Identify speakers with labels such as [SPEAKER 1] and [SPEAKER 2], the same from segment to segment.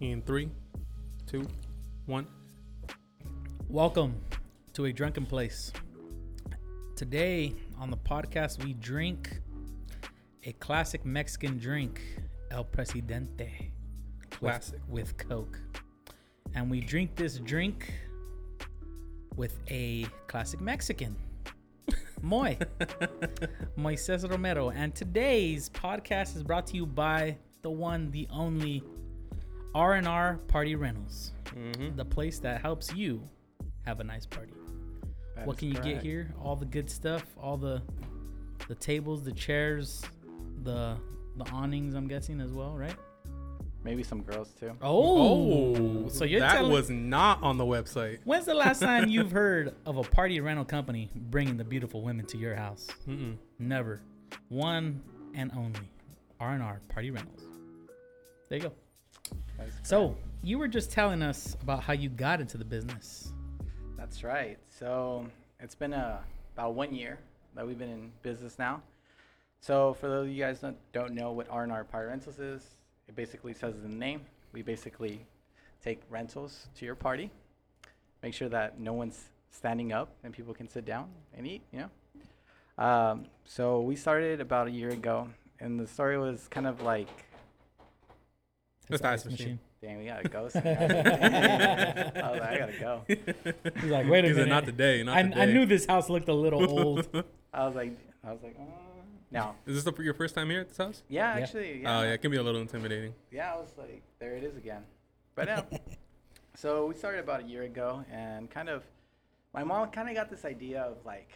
[SPEAKER 1] In three, two, one.
[SPEAKER 2] Welcome to a drunken place. Today on the podcast, we drink a classic Mexican drink, El Presidente, with-
[SPEAKER 1] Classic.
[SPEAKER 2] with, Coke, and we drink this drink with a classic Mexican, Moy, Moises Romero. And today's podcast is brought to you by the one, the only R and R Party Rentals
[SPEAKER 1] Mm-hmm.
[SPEAKER 2] the place that helps you have a nice party. what can you get here? All the good stuff, all the the tables, the chairs, the the awnings. I'm guessing as well, right?
[SPEAKER 3] Maybe some girls too.
[SPEAKER 2] Oh, so you're
[SPEAKER 1] that
[SPEAKER 2] telling
[SPEAKER 1] was not on the website.
[SPEAKER 2] When's the last time you've heard of a party rental company bringing the beautiful women to your house?
[SPEAKER 1] Mm-mm.
[SPEAKER 2] Never. One and only R&R Party Rentals. There you go. So, you were just telling us about how you got into the business.
[SPEAKER 3] That's right. So it's been uh, about one year that we've been in business now. So for those of you guys that don't know what R&R Party Rentals is, it basically says in the name. We basically take rentals to your party, make sure that no one's standing up and people can sit down and eat. You know. Um, so we started about a year ago, and the story was kind of like
[SPEAKER 1] That's the ice machine.
[SPEAKER 3] Dang, we got a ghost. in the house. I was like, I gotta go.
[SPEAKER 2] He's like, wait a
[SPEAKER 1] He said,
[SPEAKER 2] minute.
[SPEAKER 1] not today. Not
[SPEAKER 2] I,
[SPEAKER 1] today.
[SPEAKER 2] I knew this house looked a little old.
[SPEAKER 3] I was like, I was like, uh, no.
[SPEAKER 1] Is this the, your first time here at this house?
[SPEAKER 3] Yeah,
[SPEAKER 2] Yeah.
[SPEAKER 3] actually, yeah.
[SPEAKER 1] Oh yeah, it can be a little intimidating.
[SPEAKER 3] Yeah, I was like, there it is again. But yeah. so we started about a year ago, and kind of, my mom kind of got this idea of like,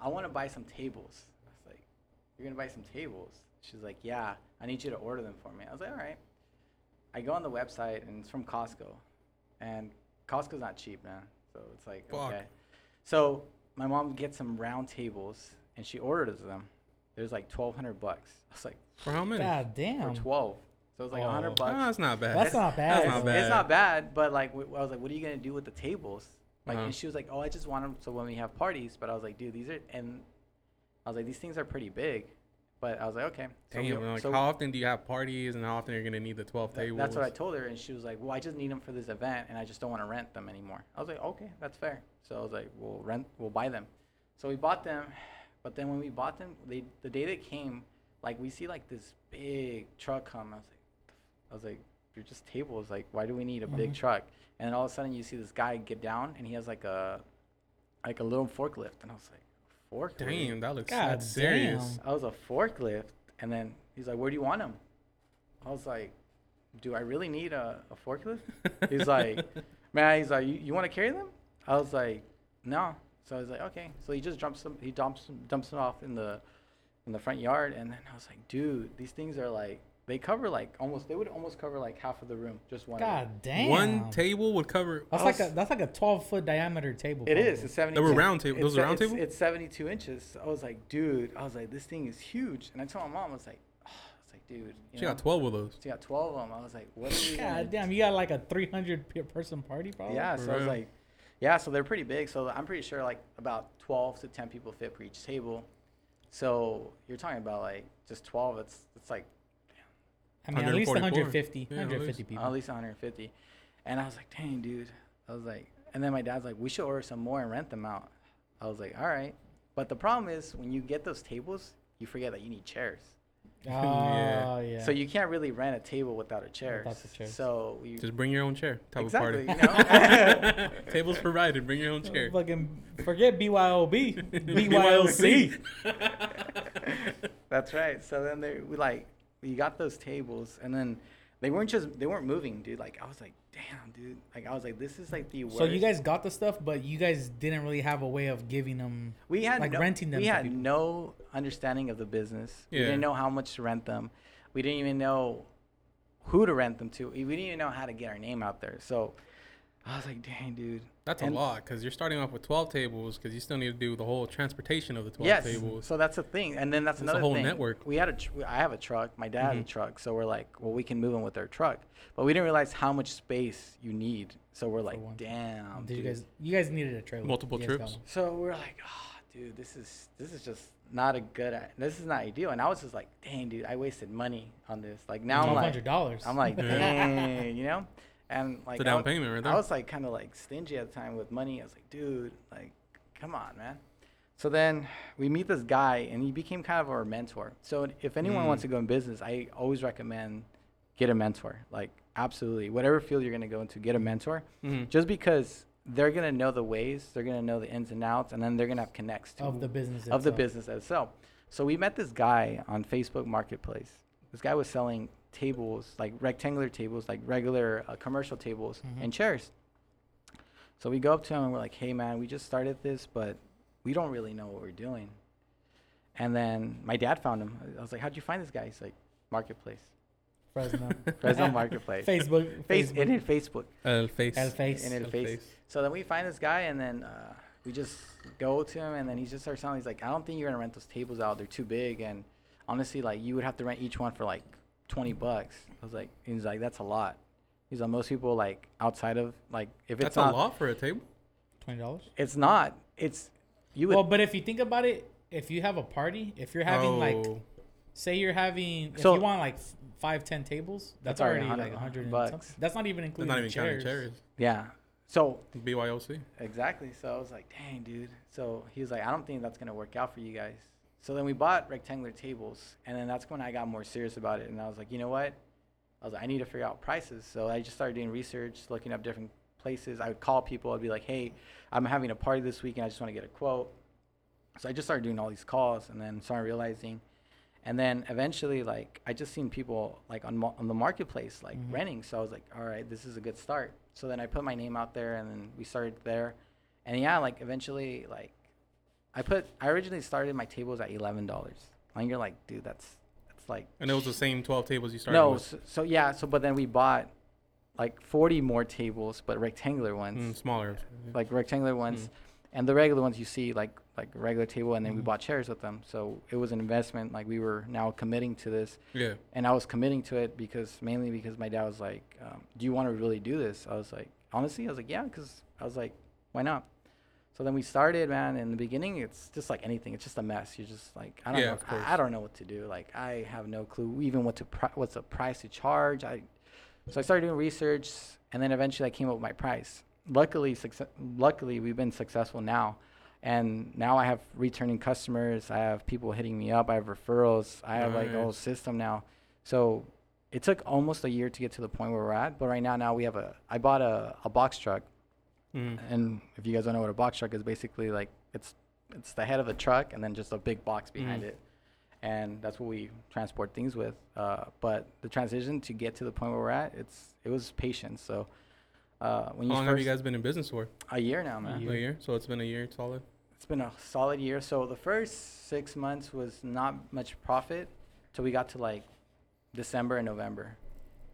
[SPEAKER 3] I want to buy some tables. I was like, you're gonna buy some tables? She's like, yeah. I need you to order them for me. I was like, all right. I go on the website, and it's from Costco, and Costco's not cheap, man. So it's like,
[SPEAKER 1] Fuck.
[SPEAKER 3] okay. So my mom gets some round tables, and she orders them. There's like 1,200 bucks. I was like,
[SPEAKER 1] For how many?
[SPEAKER 2] God
[SPEAKER 3] for
[SPEAKER 2] damn.
[SPEAKER 3] 12. So it's like a
[SPEAKER 2] Oh.
[SPEAKER 3] 100
[SPEAKER 1] Ah,
[SPEAKER 3] bucks.
[SPEAKER 1] that's not bad.
[SPEAKER 2] That's not bad.
[SPEAKER 1] That's not bad.
[SPEAKER 3] It's not bad, but like w- I was like, what are you gonna do with the tables? Like,
[SPEAKER 1] Uh-huh.
[SPEAKER 3] and she was like, oh, I just want them so when we have parties. But I was like, dude, these are and I was like, these things are pretty big. But I was like, okay. So we-
[SPEAKER 1] Damn, like
[SPEAKER 3] so
[SPEAKER 1] how often do you have parties and how often are you're gonna need the 12
[SPEAKER 3] th-
[SPEAKER 1] tables?
[SPEAKER 3] that's what I told her, and she was like, well, I just need them for this event, and I just don't want to rent them anymore. I was like, okay, that's fair. So I was like, we'll rent, we'll buy them. So we bought them, but then when we bought them, they the day they came, like we see like this big truck come. I was like, I was like, you're just tables. Like, why do we need a big
[SPEAKER 2] Mhm.
[SPEAKER 3] truck? And then all of a sudden, you see this guy get down, and he has like a, like a little forklift, and I was like, forklift.
[SPEAKER 1] Damn, that looks
[SPEAKER 2] God
[SPEAKER 1] that's serious.
[SPEAKER 2] damn.
[SPEAKER 3] I was a forklift, and then he's like, "Where do you want him?" I was like, "Do I really need a, a forklift?" He's like, "Man," he's like, "You, you want to carry them?" I was like, "No." So I was like, "Okay." So he just dumps them. He dumps them, dumps them off in the in the front yard, and then I was like, "Dude, these things are like they cover like almost they would almost cover like half of the room just one."
[SPEAKER 2] God damn.
[SPEAKER 1] One table would cover.
[SPEAKER 2] That's
[SPEAKER 3] I
[SPEAKER 2] like a that's like a 12 foot diameter table.
[SPEAKER 3] It is.
[SPEAKER 2] probably.
[SPEAKER 3] It's 72.
[SPEAKER 1] They were round table- those are round
[SPEAKER 3] it's-
[SPEAKER 1] table?
[SPEAKER 3] It's 72 inches. I was like, dude. I was like, this thing is huge. And I told my mom, I was like, oh, I was like, dude. You
[SPEAKER 1] She
[SPEAKER 3] know,
[SPEAKER 1] got 12 of those.
[SPEAKER 3] She got 12 of them. I was like, what are we
[SPEAKER 2] God damn, you got like a 300 person party, probably.
[SPEAKER 3] Yeah, so I was
[SPEAKER 1] Right.
[SPEAKER 3] like, yeah, so they're pretty big. So I'm pretty sure like about 12 to 10 people fit per each table. So you're talking about like just 12. It's it's like
[SPEAKER 2] I mean, at least 150,
[SPEAKER 1] Yeah, at
[SPEAKER 2] 150
[SPEAKER 1] least.
[SPEAKER 2] people.
[SPEAKER 3] at least 150. And I was like, dang, dude. I was like, and then my dad's like, we should order some more and rent them out. I was like, all right. But the problem is when you get those tables, you forget that you need chairs.
[SPEAKER 2] Oh
[SPEAKER 1] Yeah.
[SPEAKER 2] yeah.
[SPEAKER 3] So you can't really rent a table without a chair.
[SPEAKER 2] Without the chairs.
[SPEAKER 3] So we
[SPEAKER 1] Just bring your own chair. Type
[SPEAKER 3] exactly,
[SPEAKER 1] of
[SPEAKER 3] you know.
[SPEAKER 1] Tables provided. Bring your own uh, chair.
[SPEAKER 2] Fucking forget BYOB, BYOC.
[SPEAKER 3] That's right. So then they we like we got those tables and then they weren't just they weren't moving, dude. Like I was like, damn, dude. Like I was like, this is like the worst.
[SPEAKER 2] So you guys got the stuff, but you guys didn't really have a way of giving them.
[SPEAKER 3] we had
[SPEAKER 2] like
[SPEAKER 3] no,
[SPEAKER 2] renting them
[SPEAKER 3] We
[SPEAKER 2] to
[SPEAKER 3] had
[SPEAKER 2] people.
[SPEAKER 3] no understanding of the business.
[SPEAKER 1] Yeah.
[SPEAKER 3] We didn't know how much to rent them. We didn't even know who to rent them to. We didn't even know how to get our name out there. So I was like, dang, dude.
[SPEAKER 1] That's
[SPEAKER 3] And-
[SPEAKER 1] a lot because you're starting off with 12 tables because you still need to do the whole transportation of the 12
[SPEAKER 3] yes.
[SPEAKER 1] tables.
[SPEAKER 3] So that's the thing, and then that's
[SPEAKER 1] It's a
[SPEAKER 3] another
[SPEAKER 1] whole
[SPEAKER 3] thing.
[SPEAKER 1] network.
[SPEAKER 3] We had a. Tr- I have a truck. My dad has a
[SPEAKER 1] mm-hmm.
[SPEAKER 3] truck. So we're like, well, we can move them with our truck, but we didn't realize how much space you need. So we're like, damn.
[SPEAKER 2] Did you
[SPEAKER 3] dude.
[SPEAKER 2] guys? You guys needed a trailer.
[SPEAKER 1] Multiple
[SPEAKER 2] You
[SPEAKER 1] trips.
[SPEAKER 2] one.
[SPEAKER 3] So we're like, oh, dude, this is this is just not a good. This is not ideal. And I was just like, dang, dude, I wasted money on this. Like now I'm
[SPEAKER 2] Twelve
[SPEAKER 3] like,
[SPEAKER 2] hundred dollars.
[SPEAKER 3] I'm like, dang, you know. And like
[SPEAKER 1] It's a
[SPEAKER 3] I
[SPEAKER 1] down
[SPEAKER 3] was-
[SPEAKER 1] payment right there.
[SPEAKER 3] I was like kind of like stingy at the time with money. I was like, dude, like, come on, man. So then we meet this guy, and he became kind of our mentor. So if anyone
[SPEAKER 1] Mm.
[SPEAKER 3] wants to go in business, I always recommend get a mentor. Like, absolutely, whatever field you're gonna go into, get a mentor.
[SPEAKER 1] Mhm.
[SPEAKER 3] Just because they're gonna know the ways, they're gonna know the ins and outs, and then they're gonna have connects to
[SPEAKER 2] of the business.
[SPEAKER 3] of the
[SPEAKER 2] itself.
[SPEAKER 3] business itself. So we met this guy on Facebook Marketplace. This guy was selling tables, like rectangular tables, like regular uh, commercial tables
[SPEAKER 2] Mhm.
[SPEAKER 3] and chairs. So we go up to him and we're like, "Hey man, we just started this, but we don't really know what we're doing." And then my dad found him. I was like, "How'd you find this guy?" He's like, "Marketplace,
[SPEAKER 2] Fresno.
[SPEAKER 3] Fresno Marketplace,
[SPEAKER 2] Facebook.
[SPEAKER 3] Face
[SPEAKER 2] Facebook.
[SPEAKER 3] in it, Facebook."
[SPEAKER 1] El face.
[SPEAKER 2] El face.
[SPEAKER 3] In it,
[SPEAKER 1] El
[SPEAKER 3] face. So then we find this guy, and then uh, we just go to him, and then he just starts telling. He's like, "I don't think you're gonna rent those tables out. They're too big, and honestly, like you would have to rent each one for like twenty bucks." I was like, "He's like, that's a lot." He's like, "Most people like outside of like if
[SPEAKER 1] That's
[SPEAKER 3] it's
[SPEAKER 1] a lot for a table.
[SPEAKER 2] Twenty dollars.
[SPEAKER 3] it's not. It's you would
[SPEAKER 2] Well, but if you think about it, if you have a party, if you're having like,
[SPEAKER 1] Oh,
[SPEAKER 2] say you're having, if
[SPEAKER 3] So-
[SPEAKER 2] you want like f- five, ten tables, that's,
[SPEAKER 3] That's already
[SPEAKER 2] already
[SPEAKER 3] 100
[SPEAKER 2] like a hundred
[SPEAKER 3] bucks.
[SPEAKER 2] something. That's not even
[SPEAKER 1] they're
[SPEAKER 2] including
[SPEAKER 1] not even
[SPEAKER 2] chairs.
[SPEAKER 1] counting chairs.
[SPEAKER 3] yeah." So
[SPEAKER 1] BYOC.
[SPEAKER 3] Exactly. So I was like, dang, dude. So he was like, I don't think that's going to work out for you guys. So then we bought rectangular tables. And then that's when I got more serious about it. And I was like, you know what? I was like, I need to figure out prices. So I just started doing research, looking up different places. I would call people. I'd be like, hey, I'm having a party this weekend. I just want to get a quote. So I just started doing all these calls and then started realizing. And then eventually, like, I just seen people like on, on the marketplace, like
[SPEAKER 2] Mhm.
[SPEAKER 3] renting. So I was like, all right, this is a good start. So then I put my name out there and then we started there. And yeah, like eventually, like I put, I originally started my tables at eleven dollars. And you're like, dude, that's that's like
[SPEAKER 1] And it was the same 12 tables you started
[SPEAKER 3] no.
[SPEAKER 1] with.
[SPEAKER 3] So, so yeah, so but then we bought like forty more tables, but rectangular ones,
[SPEAKER 1] Mm, smaller.
[SPEAKER 3] like rectangular ones,
[SPEAKER 1] Mm.
[SPEAKER 3] and the regular ones you see like like regular table, and then we
[SPEAKER 2] Mhm.
[SPEAKER 3] bought chairs with them. So it was an investment. Like we were now committing to this,
[SPEAKER 1] Yeah.
[SPEAKER 3] and I was committing to it because mainly because my dad was like, um, "Do you want to really do this?" I was like, honestly, I was like, "Yeah," because I was like, "Why not?" So then we started, man. In the beginning, it's just like anything. It's just a mess. You're just like, I don't
[SPEAKER 1] Yeah,
[SPEAKER 3] know. I, I don't know what to do. Like I have no clue even what to pri- what's the price to charge. I so I started doing research, and then eventually I came up with my price. Luckily, success, luckily we've been successful now, and now I have returning customers. I have people hitting me up. I have referrals. I have like a whole system now. So it took almost a year to get to the point where we're at. But right now, now we have a. I bought a, a box truck,
[SPEAKER 1] Mm.
[SPEAKER 3] and if you guys don't know what a box truck is, basically like it's it's the head of the truck and then just a big box behind
[SPEAKER 1] Mhm.
[SPEAKER 3] it, and that's what we transport things with. Uh, but the transition to get to the point where we're at, it's it was patience. So uh, when
[SPEAKER 1] How
[SPEAKER 3] you
[SPEAKER 1] long have you guys been in business for?
[SPEAKER 3] a year now, man.
[SPEAKER 2] year.
[SPEAKER 1] A year. So it's been a year solid.
[SPEAKER 3] It's been a solid year. So the first six months was not much profit till we got to like December and November.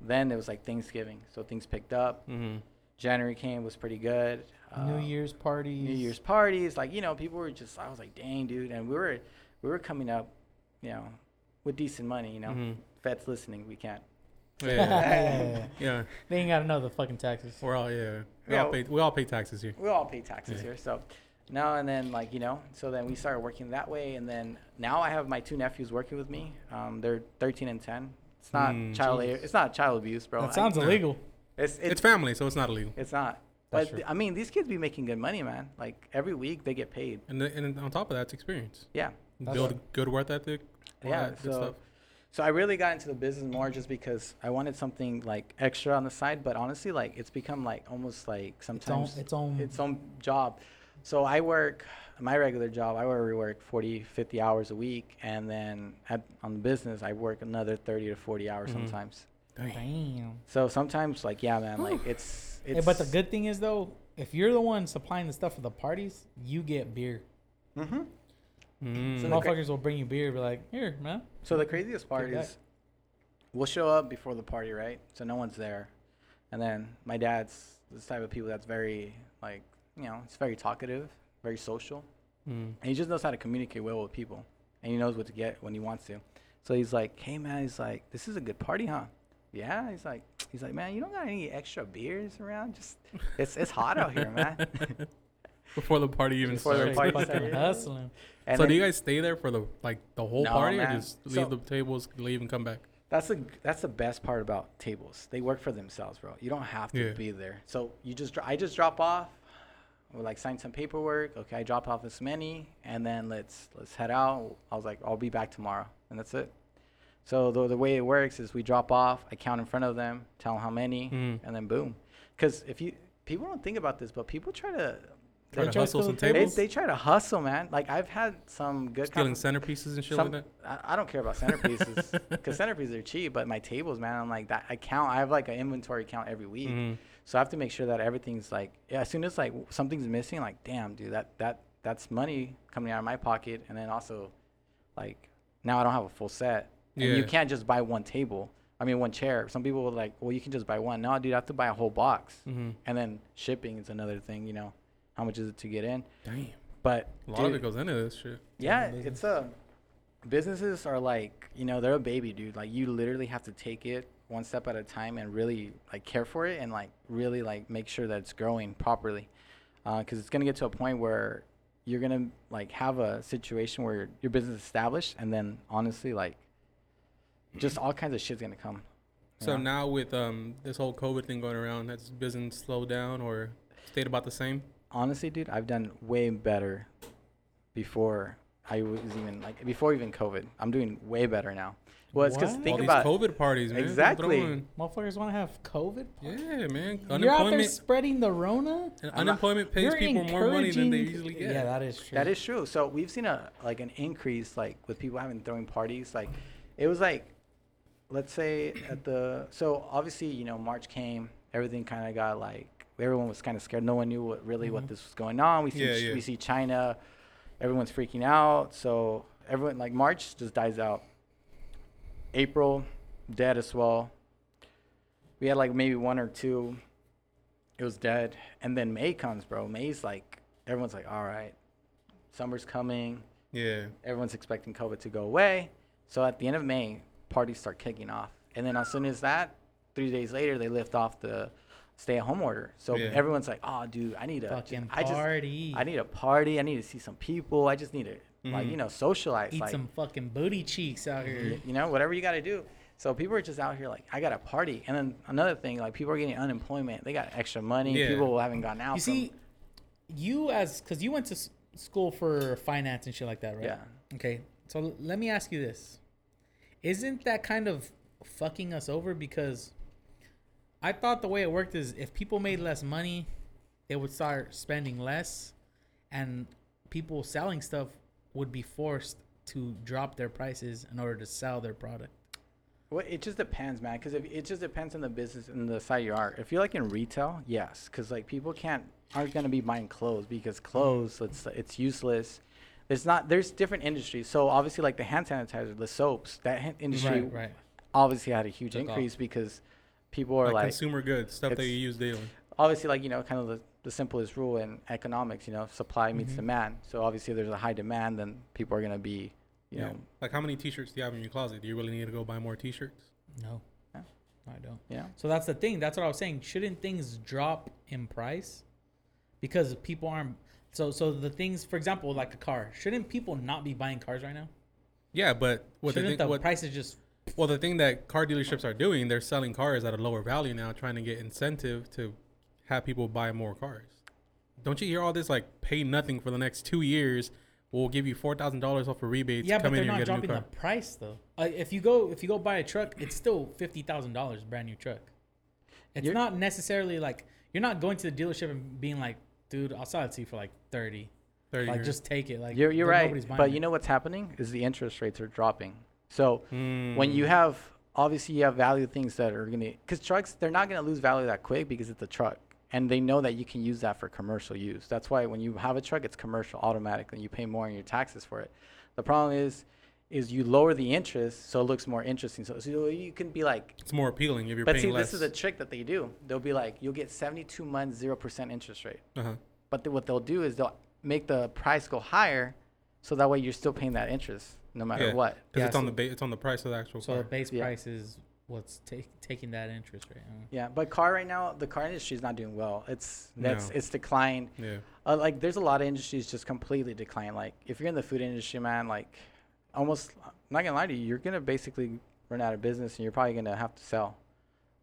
[SPEAKER 3] Then it was like Thanksgiving, so things picked up.
[SPEAKER 1] Mm-hmm.
[SPEAKER 3] January came was pretty good.
[SPEAKER 2] New
[SPEAKER 3] Uh,
[SPEAKER 2] Year's parties.
[SPEAKER 3] New Year's parties, like you know, people were just. I was like, dang, dude, and we were we were coming up, you know, with decent money. You know,
[SPEAKER 1] Mm-hmm.
[SPEAKER 3] Fed's listening, we can't.
[SPEAKER 1] Yeah. yeah.
[SPEAKER 2] They ain't gotta know the fucking taxes.
[SPEAKER 1] We're all yeah. We
[SPEAKER 3] Yeah.
[SPEAKER 1] all pay. We all pay taxes here.
[SPEAKER 3] we all pay taxes
[SPEAKER 1] Yeah.
[SPEAKER 3] here. So now and then, like you know, so then we started working that way, and then now I have my two nephews working with me. Um, they're 13 and 10. It's not
[SPEAKER 1] Mm,
[SPEAKER 3] child.
[SPEAKER 1] Jesus.
[SPEAKER 3] It's not child abuse, bro.
[SPEAKER 2] that sounds
[SPEAKER 1] no.
[SPEAKER 2] illegal.
[SPEAKER 3] It's
[SPEAKER 1] It's,
[SPEAKER 3] it's
[SPEAKER 1] family, so it's not illegal.
[SPEAKER 3] it's not.
[SPEAKER 2] That's
[SPEAKER 3] But
[SPEAKER 2] true.
[SPEAKER 3] I mean, these kids be making good money, man. Like every week they get paid.
[SPEAKER 1] And the, and on top of that, it's experience.
[SPEAKER 3] Yeah.
[SPEAKER 2] That's
[SPEAKER 1] Build
[SPEAKER 2] right.
[SPEAKER 1] good work ethic.
[SPEAKER 3] Yeah,
[SPEAKER 1] that
[SPEAKER 3] so-
[SPEAKER 1] stuff.
[SPEAKER 3] So I really got into the business more just because I wanted something like extra on the side. But honestly, like it's become like almost like
[SPEAKER 2] Its own,
[SPEAKER 3] sometimes
[SPEAKER 2] its own.
[SPEAKER 3] its own job. So I work my regular job. I work, work 40, 50 hours a week, and then at, on the business I work another 30 to 40 hours
[SPEAKER 1] Mhm.
[SPEAKER 3] sometimes.
[SPEAKER 1] Dang.
[SPEAKER 2] Damn.
[SPEAKER 3] So sometimes, like yeah, man, like it's it's.
[SPEAKER 2] Hey, but the good thing is though, if you're the one supplying the stuff for the parties, you get beer.
[SPEAKER 3] hmm
[SPEAKER 1] Mm.
[SPEAKER 3] So the cra-
[SPEAKER 2] Motherfuckers will bring you beer. Be like, here, man.
[SPEAKER 3] So the craziest part is, we'll show up before the party, right? So no one's there, and then my dad's this type of people that's very like you know, it's very talkative, very social,
[SPEAKER 1] Mm.
[SPEAKER 3] and he just knows how to communicate well with people, and he knows what to get when he wants to. So he's like, hey man, he's like, this is a good party, huh? Yeah, he's like, he's like, man, you don't got any extra beers around? Just it's it's hot out here, man.
[SPEAKER 1] before the party even
[SPEAKER 3] Before the
[SPEAKER 1] starts.
[SPEAKER 3] party started.
[SPEAKER 2] hustling.
[SPEAKER 3] And
[SPEAKER 1] so
[SPEAKER 3] then
[SPEAKER 1] do you guys stay there for the like the whole
[SPEAKER 3] No,
[SPEAKER 1] party,
[SPEAKER 3] man.
[SPEAKER 1] or just leave
[SPEAKER 3] So-
[SPEAKER 1] the tables, leave and come back?
[SPEAKER 3] that's the that's the best part about tables. They work for themselves, bro. You don't have to
[SPEAKER 1] Yeah.
[SPEAKER 3] be there. So you just dro- I just drop off, or like sign some paperwork. Okay, I drop off this many, and then let's let's head out. I was like, I'll be back tomorrow, and that's it. So the the way it works is we drop off, I count in front of them, tell them how many,
[SPEAKER 1] Mm.
[SPEAKER 3] and then boom. Because if you people don't think about this, but people try to
[SPEAKER 1] Try
[SPEAKER 2] They
[SPEAKER 1] to
[SPEAKER 2] try to
[SPEAKER 1] hustle some
[SPEAKER 2] the
[SPEAKER 3] they,
[SPEAKER 1] tables,
[SPEAKER 3] they try to hustle, man. Like I've had some good
[SPEAKER 1] stealing
[SPEAKER 3] conver-
[SPEAKER 1] centerpieces and shit
[SPEAKER 3] some,
[SPEAKER 1] like that.
[SPEAKER 3] I, I don't care about centerpieces because centerpieces are cheap, but my tables, man, I'm like that. I count. I have like an inventory count every week,
[SPEAKER 1] Mhm.
[SPEAKER 3] so I have to make sure that everything's like. Yeah, as soon as like something's missing, like damn, dude, that that that's money coming out of my pocket, and then also, like now I don't have a full set. And you can't just buy one table. I mean, one chair. Some people are like, well, you can just buy one. No, dude, I have to buy a whole box,
[SPEAKER 1] Mhm.
[SPEAKER 3] and then shipping is another thing. You know, how much is it to get in?
[SPEAKER 1] Damn,
[SPEAKER 3] But
[SPEAKER 1] a lot of it goes into this shit.
[SPEAKER 3] yeah, it's a businesses are like you know they're a baby, dude. Like you literally have to take it one step at a time and really like care for it and like really like make sure that it's growing properly, because it's gonna get to a point where you're gonna like have a situation where your business is established and then honestly like just all kinds of shit's gonna come.
[SPEAKER 1] So
[SPEAKER 3] know?
[SPEAKER 1] now with um this whole COVID thing going around, has business slowed down or stayed about the same?
[SPEAKER 3] honestly, dude, I've done way better before I was even like before even COVID. I'm doing way better now. Well, it's because think
[SPEAKER 1] All
[SPEAKER 3] about
[SPEAKER 1] these COVID parties, man.
[SPEAKER 3] Exactly.
[SPEAKER 1] Throwing-
[SPEAKER 2] Motherfuckers want to have COVID. Parties?
[SPEAKER 1] Yeah, man.
[SPEAKER 2] You're out there
[SPEAKER 1] Unemployment
[SPEAKER 2] spreading the Rona.
[SPEAKER 1] and
[SPEAKER 3] I'm not-
[SPEAKER 1] unemployment pays people more money than they usually get.
[SPEAKER 2] Yeah, that is true.
[SPEAKER 3] That is true. So we've seen a like an increase like with people having throwing parties. Like it was like let's say at the so obviously, you know, March came, everything kind of got like everyone was kind of scared. No one knew what really what
[SPEAKER 2] Mhm.
[SPEAKER 3] this was going on. We see
[SPEAKER 1] Yeah, yeah.
[SPEAKER 3] we see China, everyone's freaking out. So everyone like March just dies out. April dead as well. We had like maybe one or two. It was dead, and then May comes, bro. May's like everyone's like, all right, summer's coming.
[SPEAKER 1] Yeah.
[SPEAKER 3] Everyone's expecting COVID to go away. So at the end of May, parties start kicking off, and then as soon as that, three days later, they lift off the stay-at-home order. So
[SPEAKER 1] Yeah.
[SPEAKER 3] everyone's like, oh, dude, I need a
[SPEAKER 2] fucking
[SPEAKER 3] I just
[SPEAKER 2] party.
[SPEAKER 3] I need a party. I need to see some people. I just need to like
[SPEAKER 1] Mhm.
[SPEAKER 3] you know socialize.
[SPEAKER 2] eat
[SPEAKER 3] like,
[SPEAKER 2] some fucking booty cheeks out here.
[SPEAKER 3] you know, whatever you got to do. So people are just out here like, I got a party. And then another thing, like people are getting unemployment. They got extra money.
[SPEAKER 1] Yeah.
[SPEAKER 3] People haven't gone out.
[SPEAKER 2] You
[SPEAKER 3] from-
[SPEAKER 2] see, you as because you went to s- school for finance and shit like that, right?
[SPEAKER 3] Yeah.
[SPEAKER 2] Okay. So l- let me ask you this: Isn't that kind of fucking us over? Because I thought the way it worked is if people made less money, they would start spending less, and people selling stuff would be forced to drop their prices in order to sell their product.
[SPEAKER 3] Well, it just depends, man. Because it just depends on the business and the side you are. If you're like in retail, yes, because like people can't aren't gonna be buying clothes because clothes it's it's useless. It's not. There's different industries. So obviously, like the hand sanitizer, the soaps, that hin- industry
[SPEAKER 2] Right. Right.
[SPEAKER 3] obviously had a huge
[SPEAKER 2] Took off.
[SPEAKER 3] increase because people are
[SPEAKER 1] Like,
[SPEAKER 3] like,
[SPEAKER 1] consumer goods, stuff that you use daily.
[SPEAKER 3] obviously like you know kind of the, the simplest rule in economics. You know, supply meets
[SPEAKER 2] Mhm.
[SPEAKER 3] demand. So obviously, if there's a high demand, then people are gonna be, you
[SPEAKER 1] yeah.
[SPEAKER 3] know,
[SPEAKER 1] Like how many t-shirts do you have in your closet? Do you really need to go buy more t-shirts?
[SPEAKER 2] No.
[SPEAKER 3] Yeah.
[SPEAKER 2] I don't.
[SPEAKER 3] Yeah.
[SPEAKER 2] So that's the thing. That's what I was saying. Shouldn't things drop in price? Because people aren't. So so the things, for example, like a car. Shouldn't people not be buying cars right now?
[SPEAKER 1] Yeah, but what the
[SPEAKER 2] Shouldn't
[SPEAKER 1] thing,
[SPEAKER 2] the
[SPEAKER 1] what,
[SPEAKER 2] prices just?
[SPEAKER 1] well, the thing that car dealerships are doing, they're selling cars at a lower value now, trying to get incentive to have people buy more cars. Don't you hear all this? Like, pay nothing for the next two years. We'll give you four thousand dollars off of rebates.
[SPEAKER 2] Yeah, but
[SPEAKER 1] come in
[SPEAKER 2] they're
[SPEAKER 1] here
[SPEAKER 2] not
[SPEAKER 1] and get a new
[SPEAKER 2] dropping
[SPEAKER 1] car.
[SPEAKER 2] the price though. Uh, if you go if you go buy a truck, it's still fifty thousand dollars, brand new truck. It's
[SPEAKER 3] You're-
[SPEAKER 2] not necessarily like you're not going to the dealership and being like, dude, I'll sell it to you for like thirty.
[SPEAKER 1] 30
[SPEAKER 2] Like
[SPEAKER 1] years.
[SPEAKER 2] just take it. Like
[SPEAKER 3] you're you're right. But
[SPEAKER 2] it.
[SPEAKER 3] you know what's happening is the interest rates are dropping. So when you
[SPEAKER 1] Mm.
[SPEAKER 3] have obviously you have value things that are gonna because trucks they're not gonna lose value that quick because it's a truck and they know that you can use that for commercial use. That's why when you have a truck, it's commercial automatically. You pay more in your taxes for it. The problem is is you lower the interest so it looks more interesting. So, so you can be like
[SPEAKER 1] it's more appealing if you're
[SPEAKER 3] but
[SPEAKER 1] paying
[SPEAKER 3] see,
[SPEAKER 1] less.
[SPEAKER 3] this is a trick that they do. They'll be like, you'll get 72 months, 0% interest rate.
[SPEAKER 1] uh-huh.
[SPEAKER 3] But th- what they'll do is they'll make the price go higher so that way you're still paying that interest no matter
[SPEAKER 1] Yeah.
[SPEAKER 3] what.
[SPEAKER 1] Because
[SPEAKER 2] Yeah,
[SPEAKER 1] it's on
[SPEAKER 2] so-
[SPEAKER 1] the ba- it's on the price of the actual
[SPEAKER 2] So
[SPEAKER 1] car.
[SPEAKER 2] the base
[SPEAKER 3] Yeah.
[SPEAKER 2] price is what's take, taking that interest right now.
[SPEAKER 3] Yeah, but car right now, the car industry is not doing well. It's that's
[SPEAKER 1] No.
[SPEAKER 3] it's declined.
[SPEAKER 1] Yeah.
[SPEAKER 3] Uh, like there's a lot of industries just completely decline. Like if you're in the food industry, man, like almost I'm not gonna lie to you, you're gonna basically run out of business and you're probably gonna have to sell,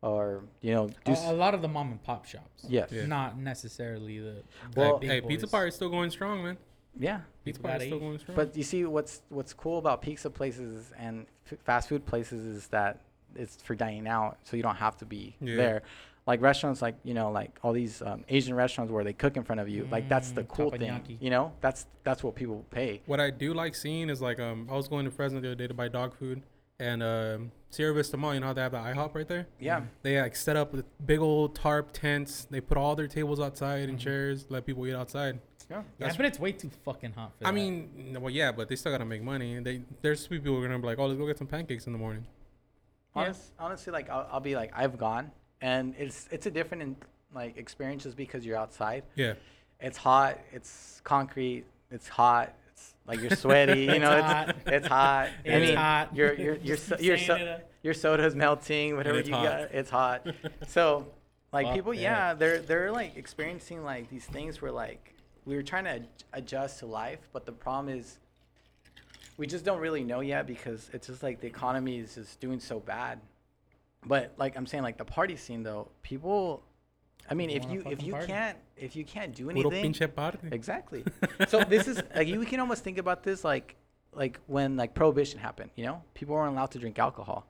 [SPEAKER 3] or you know do.
[SPEAKER 2] A,
[SPEAKER 3] s-
[SPEAKER 2] a lot of the mom and pop shops.
[SPEAKER 3] yes.
[SPEAKER 1] Yeah.
[SPEAKER 2] Not necessarily the.
[SPEAKER 3] Well-
[SPEAKER 2] big
[SPEAKER 1] hey, Pizza
[SPEAKER 2] boys.
[SPEAKER 1] Party is still going strong, man.
[SPEAKER 3] Yeah.
[SPEAKER 1] Pizza
[SPEAKER 2] Gotta
[SPEAKER 1] is still going strong.
[SPEAKER 3] But you see, what's what's cool about pizza places and f- fast food places is that it's for dining out, so you don't have to be
[SPEAKER 1] Yeah.
[SPEAKER 3] there. Like restaurants, like you know, like all these um, Asian restaurants where they cook in front of you, like that's the
[SPEAKER 2] Mm,
[SPEAKER 3] cool thing. You know, that's that's what people pay.
[SPEAKER 1] What I do like seeing is like um I was going to Fresno the other day to buy dog food and um Sierra Vista Mall, you know how they have the IHOP right there?
[SPEAKER 3] Yeah,
[SPEAKER 1] They like set up with big old tarp tents. They put all their tables outside and
[SPEAKER 2] Mhm.
[SPEAKER 1] chairs, let people eat outside.
[SPEAKER 3] yeah.
[SPEAKER 2] Yeah,
[SPEAKER 1] That's-
[SPEAKER 2] but it's way too fucking hot for
[SPEAKER 1] I
[SPEAKER 2] that.
[SPEAKER 1] mean, well, yeah, but they still gotta make money. And they there's people who are gonna be like, oh, let's go get some pancakes in the morning.
[SPEAKER 2] Yeah.
[SPEAKER 3] Honest, honestly, like I'll, I'll be like, I've gone, and it's it's a different in, like experience just because you're outside.
[SPEAKER 1] Yeah,
[SPEAKER 3] It's hot. It's concrete. It's hot. It's like you're sweaty. you know, It's
[SPEAKER 2] hot.
[SPEAKER 3] it's it's hot. I
[SPEAKER 2] It's
[SPEAKER 3] mean,
[SPEAKER 2] hot.
[SPEAKER 3] Your your your so, your so, your soda's melting. Whatever you
[SPEAKER 1] hot.
[SPEAKER 3] got, it's hot. So, like people, yeah, they're they're like experiencing like these things where like we were trying to adjust to life, but the problem is we just don't really know yet because it's just like the economy is just doing so bad. But like I'm saying, like the party scene though, people. I mean, if you if you
[SPEAKER 2] party.
[SPEAKER 3] can't if you can't do
[SPEAKER 1] puro
[SPEAKER 3] anything,
[SPEAKER 1] pinche party.
[SPEAKER 3] exactly. so this is like you can almost think about this like like when like prohibition happened. You know, people weren't allowed to drink alcohol.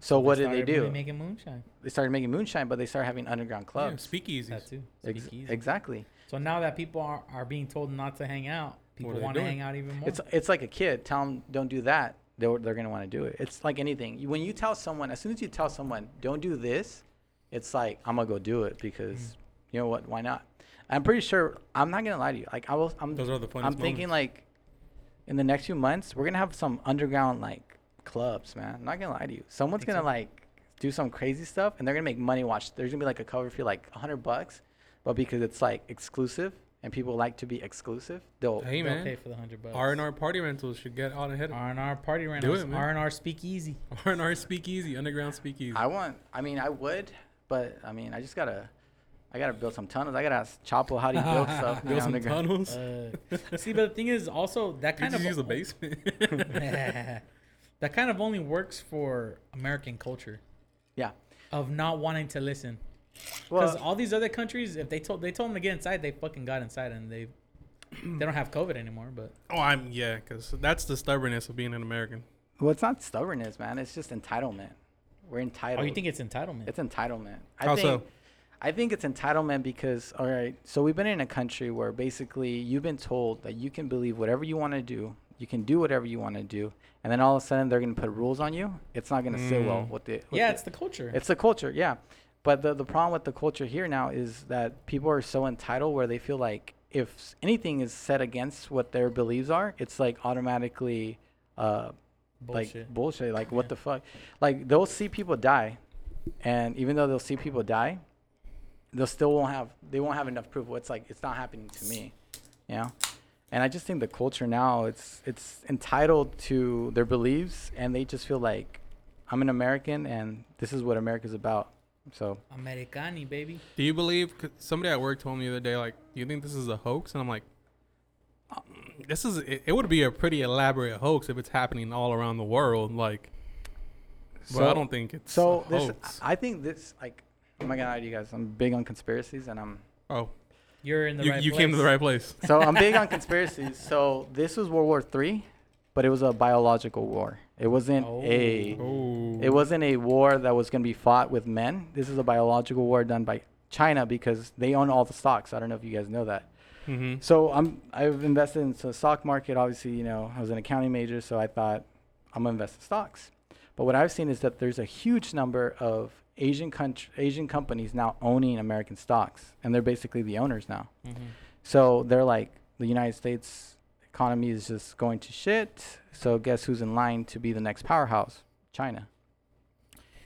[SPEAKER 3] So what did they
[SPEAKER 2] started really
[SPEAKER 3] do?
[SPEAKER 2] Making moonshine.
[SPEAKER 3] They started making moonshine, but they started having underground
[SPEAKER 1] Yeah,
[SPEAKER 3] clubs.
[SPEAKER 1] speakeasies.
[SPEAKER 2] That too.
[SPEAKER 3] Ex-
[SPEAKER 2] Speakeasy.
[SPEAKER 3] exactly.
[SPEAKER 2] So now that people are, are being told not to hang out, people want to hang out even more.
[SPEAKER 3] It's it's like a kid. Tell them don't do that. They're they're gonna want to do it. It's like anything. When you tell someone, as soon as you tell someone don't do this, it's like I'm gonna go do it because
[SPEAKER 1] Mm.
[SPEAKER 3] you know what? Why not? I'm pretty sure. I'm not gonna lie to you. Like I was. I'm.
[SPEAKER 1] Those are the
[SPEAKER 3] I'm thinking like, in the next few months, we're gonna have some underground like clubs, man. I'm not gonna lie to you. Someone's gonna
[SPEAKER 2] so?
[SPEAKER 3] like do some crazy stuff, and they're gonna make money. Watch. There's gonna be like a cover fee like 100 bucks, but because it's like exclusive and people like to be exclusive, they'll.
[SPEAKER 1] Hey
[SPEAKER 2] They'll
[SPEAKER 1] man,
[SPEAKER 2] pay for the hundred bucks.
[SPEAKER 1] R and R party rentals should get out ahead of
[SPEAKER 2] R and R party rentals.
[SPEAKER 1] it, man.
[SPEAKER 2] R and R speakeasy.
[SPEAKER 1] R and R speakeasy, underground speakeasy.
[SPEAKER 3] I want. I mean, I would, but I mean, I just gotta. I gotta build some tunnels. I gotta ask Chapo how do you build stuff.
[SPEAKER 1] Build some
[SPEAKER 3] underground.
[SPEAKER 1] tunnels.
[SPEAKER 2] Uh, see, but the thing is also that
[SPEAKER 1] You
[SPEAKER 2] kind
[SPEAKER 1] just
[SPEAKER 2] of
[SPEAKER 1] use the basement.
[SPEAKER 2] that kind of only works for American culture
[SPEAKER 3] Yeah.
[SPEAKER 2] of not wanting to listen. Because
[SPEAKER 3] Well,
[SPEAKER 2] all these other countries, if they told they told them to get inside, they fucking got inside and they they don't have COVID anymore. But
[SPEAKER 1] oh, I'm yeah, because that's the stubbornness of being an American.
[SPEAKER 3] well, it's not stubbornness, man. It's just entitlement. We're entitled.
[SPEAKER 2] oh, you think it's entitlement?
[SPEAKER 3] It's entitlement. I
[SPEAKER 1] How
[SPEAKER 3] think
[SPEAKER 1] so?
[SPEAKER 3] I think it's entitlement because all right, so we've been in a country where basically you've been told that you can believe whatever you want to do, you can do whatever you want to do, and then all of a sudden they're going to put rules on you. It's not going to sit well
[SPEAKER 1] Mm.
[SPEAKER 3] with the with
[SPEAKER 2] yeah,
[SPEAKER 3] the-
[SPEAKER 2] it's the culture.
[SPEAKER 3] it's the culture, yeah. But the the problem with the culture here now is that people are so entitled where they feel like if anything is said against what their beliefs are, it's like automatically uh
[SPEAKER 2] bullshit.
[SPEAKER 3] like bullshit. Like
[SPEAKER 2] Yeah.
[SPEAKER 3] what the fuck? Like they'll see people die, and even though they'll see people die, they'll still won't have they won't have enough proof. It's like it's not happening to me, you know. And I just think the culture now it's it's entitled to their beliefs, and they just feel like I'm an American, and this is what America's about. So
[SPEAKER 2] Americani, baby.
[SPEAKER 1] Do you believe? 'cause somebody at work told me the other day, like, do you think this is a hoax? And I'm like, um, this is. It, it would be a pretty elaborate hoax if it's happening all around the world. Like, but I don't think it's
[SPEAKER 3] So
[SPEAKER 1] a
[SPEAKER 3] this,
[SPEAKER 1] hoax.
[SPEAKER 3] I think this like. oh my god, gonna lie to you guys. I'm big on conspiracies, and I'm
[SPEAKER 1] oh,
[SPEAKER 2] You're in the
[SPEAKER 1] you,
[SPEAKER 2] right
[SPEAKER 1] you
[SPEAKER 2] place.
[SPEAKER 1] came to the right place.
[SPEAKER 3] so I'm big on conspiracies. So this was World War Three, but it was a biological war. It wasn't a
[SPEAKER 1] Oh,
[SPEAKER 3] it wasn't a war that was going to be fought with men. This is a biological war done by China because they own all the stocks. I don't know if you guys know that.
[SPEAKER 1] Mm-hmm.
[SPEAKER 3] So I'm I've invested into the stock market. Obviously, you know I was an accounting major, so I thought I'm gonna invest in stocks. But what I've seen is that there's a huge number of Asian country, Asian companies now owning American stocks, and they're basically the owners now.
[SPEAKER 2] Mhm.
[SPEAKER 3] So they're like the United States economy is just going to shit. So guess who's in line to be the next powerhouse? China.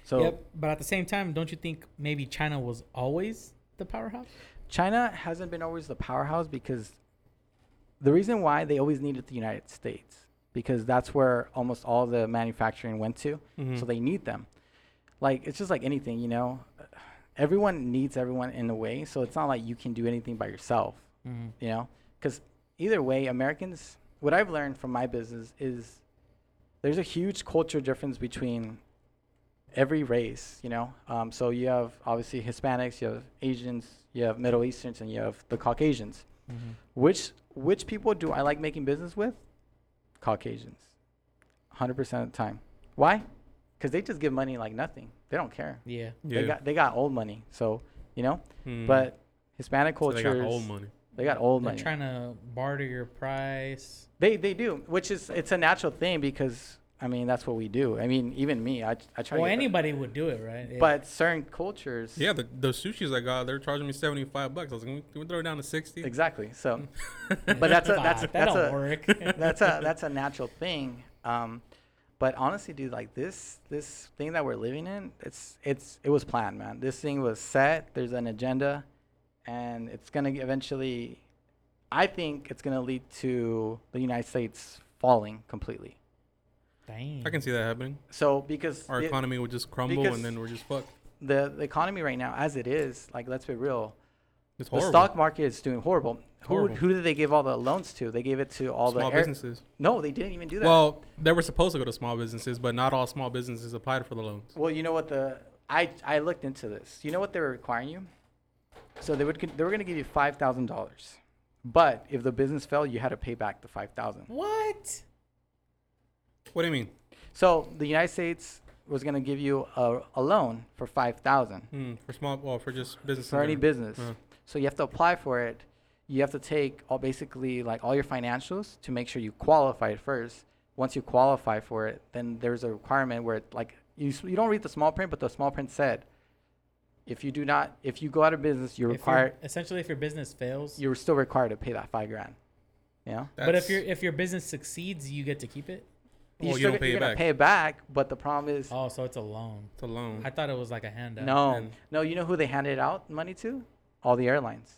[SPEAKER 3] So
[SPEAKER 2] yep. But at the same time, don't you think maybe China was always the powerhouse?
[SPEAKER 3] China hasn't been always the powerhouse because the reason why they always needed the United States because that's where almost all the manufacturing went to.
[SPEAKER 1] Mm-hmm.
[SPEAKER 3] So they need them. like it's just like anything, you know. Everyone needs everyone in a way, so it's not like you can do anything by yourself,
[SPEAKER 2] Mhm.
[SPEAKER 3] you know. Because either way, Americans. What I've learned from my business is there's a huge culture difference between every race, you know. Um, so you have obviously Hispanics, you have Asians, you have Middle Easterns, and you have the Caucasians.
[SPEAKER 2] Mhm.
[SPEAKER 3] Which which people do I like making business with? Caucasians. 100% of the time. Why? Cuz they just give money like nothing. They don't care.
[SPEAKER 2] Yeah.
[SPEAKER 1] Yeah.
[SPEAKER 3] They got they got old money. So, you know,
[SPEAKER 1] Hmm.
[SPEAKER 3] but Hispanic
[SPEAKER 1] So
[SPEAKER 3] culture
[SPEAKER 1] they got old money.
[SPEAKER 3] They got old
[SPEAKER 2] They're
[SPEAKER 3] money.
[SPEAKER 2] trying to barter your price.
[SPEAKER 3] they they do, which is it's a natural thing because I mean, that's what we do. I mean, even me, I I try
[SPEAKER 2] Well,
[SPEAKER 3] to get
[SPEAKER 2] anybody would do it, right?
[SPEAKER 3] that. But certain cultures
[SPEAKER 1] Yeah, the, the sushis I got, they're charging me seventy five bucks. I was like, can we, throw it down to sixty?
[SPEAKER 3] Exactly. So but that's a that's
[SPEAKER 2] that
[SPEAKER 3] that's
[SPEAKER 2] don't
[SPEAKER 3] a
[SPEAKER 2] work.
[SPEAKER 3] that's a that's a natural thing. Um, but honestly, dude, like this this thing that we're living in, it's it's it was planned, man. This thing was set. There's an agenda, and it's gonna eventually. I think it's gonna lead to the United States falling completely.
[SPEAKER 2] Dang.
[SPEAKER 1] I can see that happening.
[SPEAKER 3] So because
[SPEAKER 1] Our
[SPEAKER 3] it-
[SPEAKER 1] economy would just crumble, and then we're just fucked.
[SPEAKER 3] the the economy right now, as it is, like let's be real,
[SPEAKER 1] It's
[SPEAKER 3] the
[SPEAKER 1] horrible.
[SPEAKER 3] stock market is doing horrible. Who
[SPEAKER 1] Horrible.
[SPEAKER 3] who did they give all the loans to? They gave it to all
[SPEAKER 1] small
[SPEAKER 3] the air-
[SPEAKER 1] businesses.
[SPEAKER 3] No, they didn't even do that.
[SPEAKER 1] Well, they were supposed to go to small businesses, but not all small businesses applied for the loans.
[SPEAKER 3] Well, you know what the I I looked into this. You know what they were requiring you? So they would con- they were going to give you five thousand dollars, but if the business fell, you had to pay back the five thousand.
[SPEAKER 2] What?
[SPEAKER 1] What do you mean?
[SPEAKER 3] So the United States was going to give you a, a loan for five thousand
[SPEAKER 1] Hmm, for small, well, for just business.
[SPEAKER 3] for any business.
[SPEAKER 1] Uh.
[SPEAKER 3] So you have to apply for it. You have to take all basically like all your financials to make sure you qualify first. Once you qualify for it, then there's a requirement where it, like you s- you don't read the small print, but the small print said, if you do not if you go out of business, you're
[SPEAKER 2] If
[SPEAKER 3] required
[SPEAKER 2] your- essentially, if your business fails,
[SPEAKER 3] you're still required to pay that five grand. Yeah.
[SPEAKER 2] but if
[SPEAKER 1] That's-
[SPEAKER 2] your if your business succeeds, you get to keep it.
[SPEAKER 1] Well, you
[SPEAKER 3] still
[SPEAKER 1] don't
[SPEAKER 3] g-
[SPEAKER 1] pay
[SPEAKER 3] you're
[SPEAKER 1] it
[SPEAKER 3] gonna
[SPEAKER 1] back.
[SPEAKER 3] pay it back, but the problem is
[SPEAKER 2] Oh, so it's a loan.
[SPEAKER 1] it's a loan.
[SPEAKER 2] I thought it was like a handout.
[SPEAKER 3] no,
[SPEAKER 1] and-
[SPEAKER 3] no. You know who they handed out money to? All the airlines.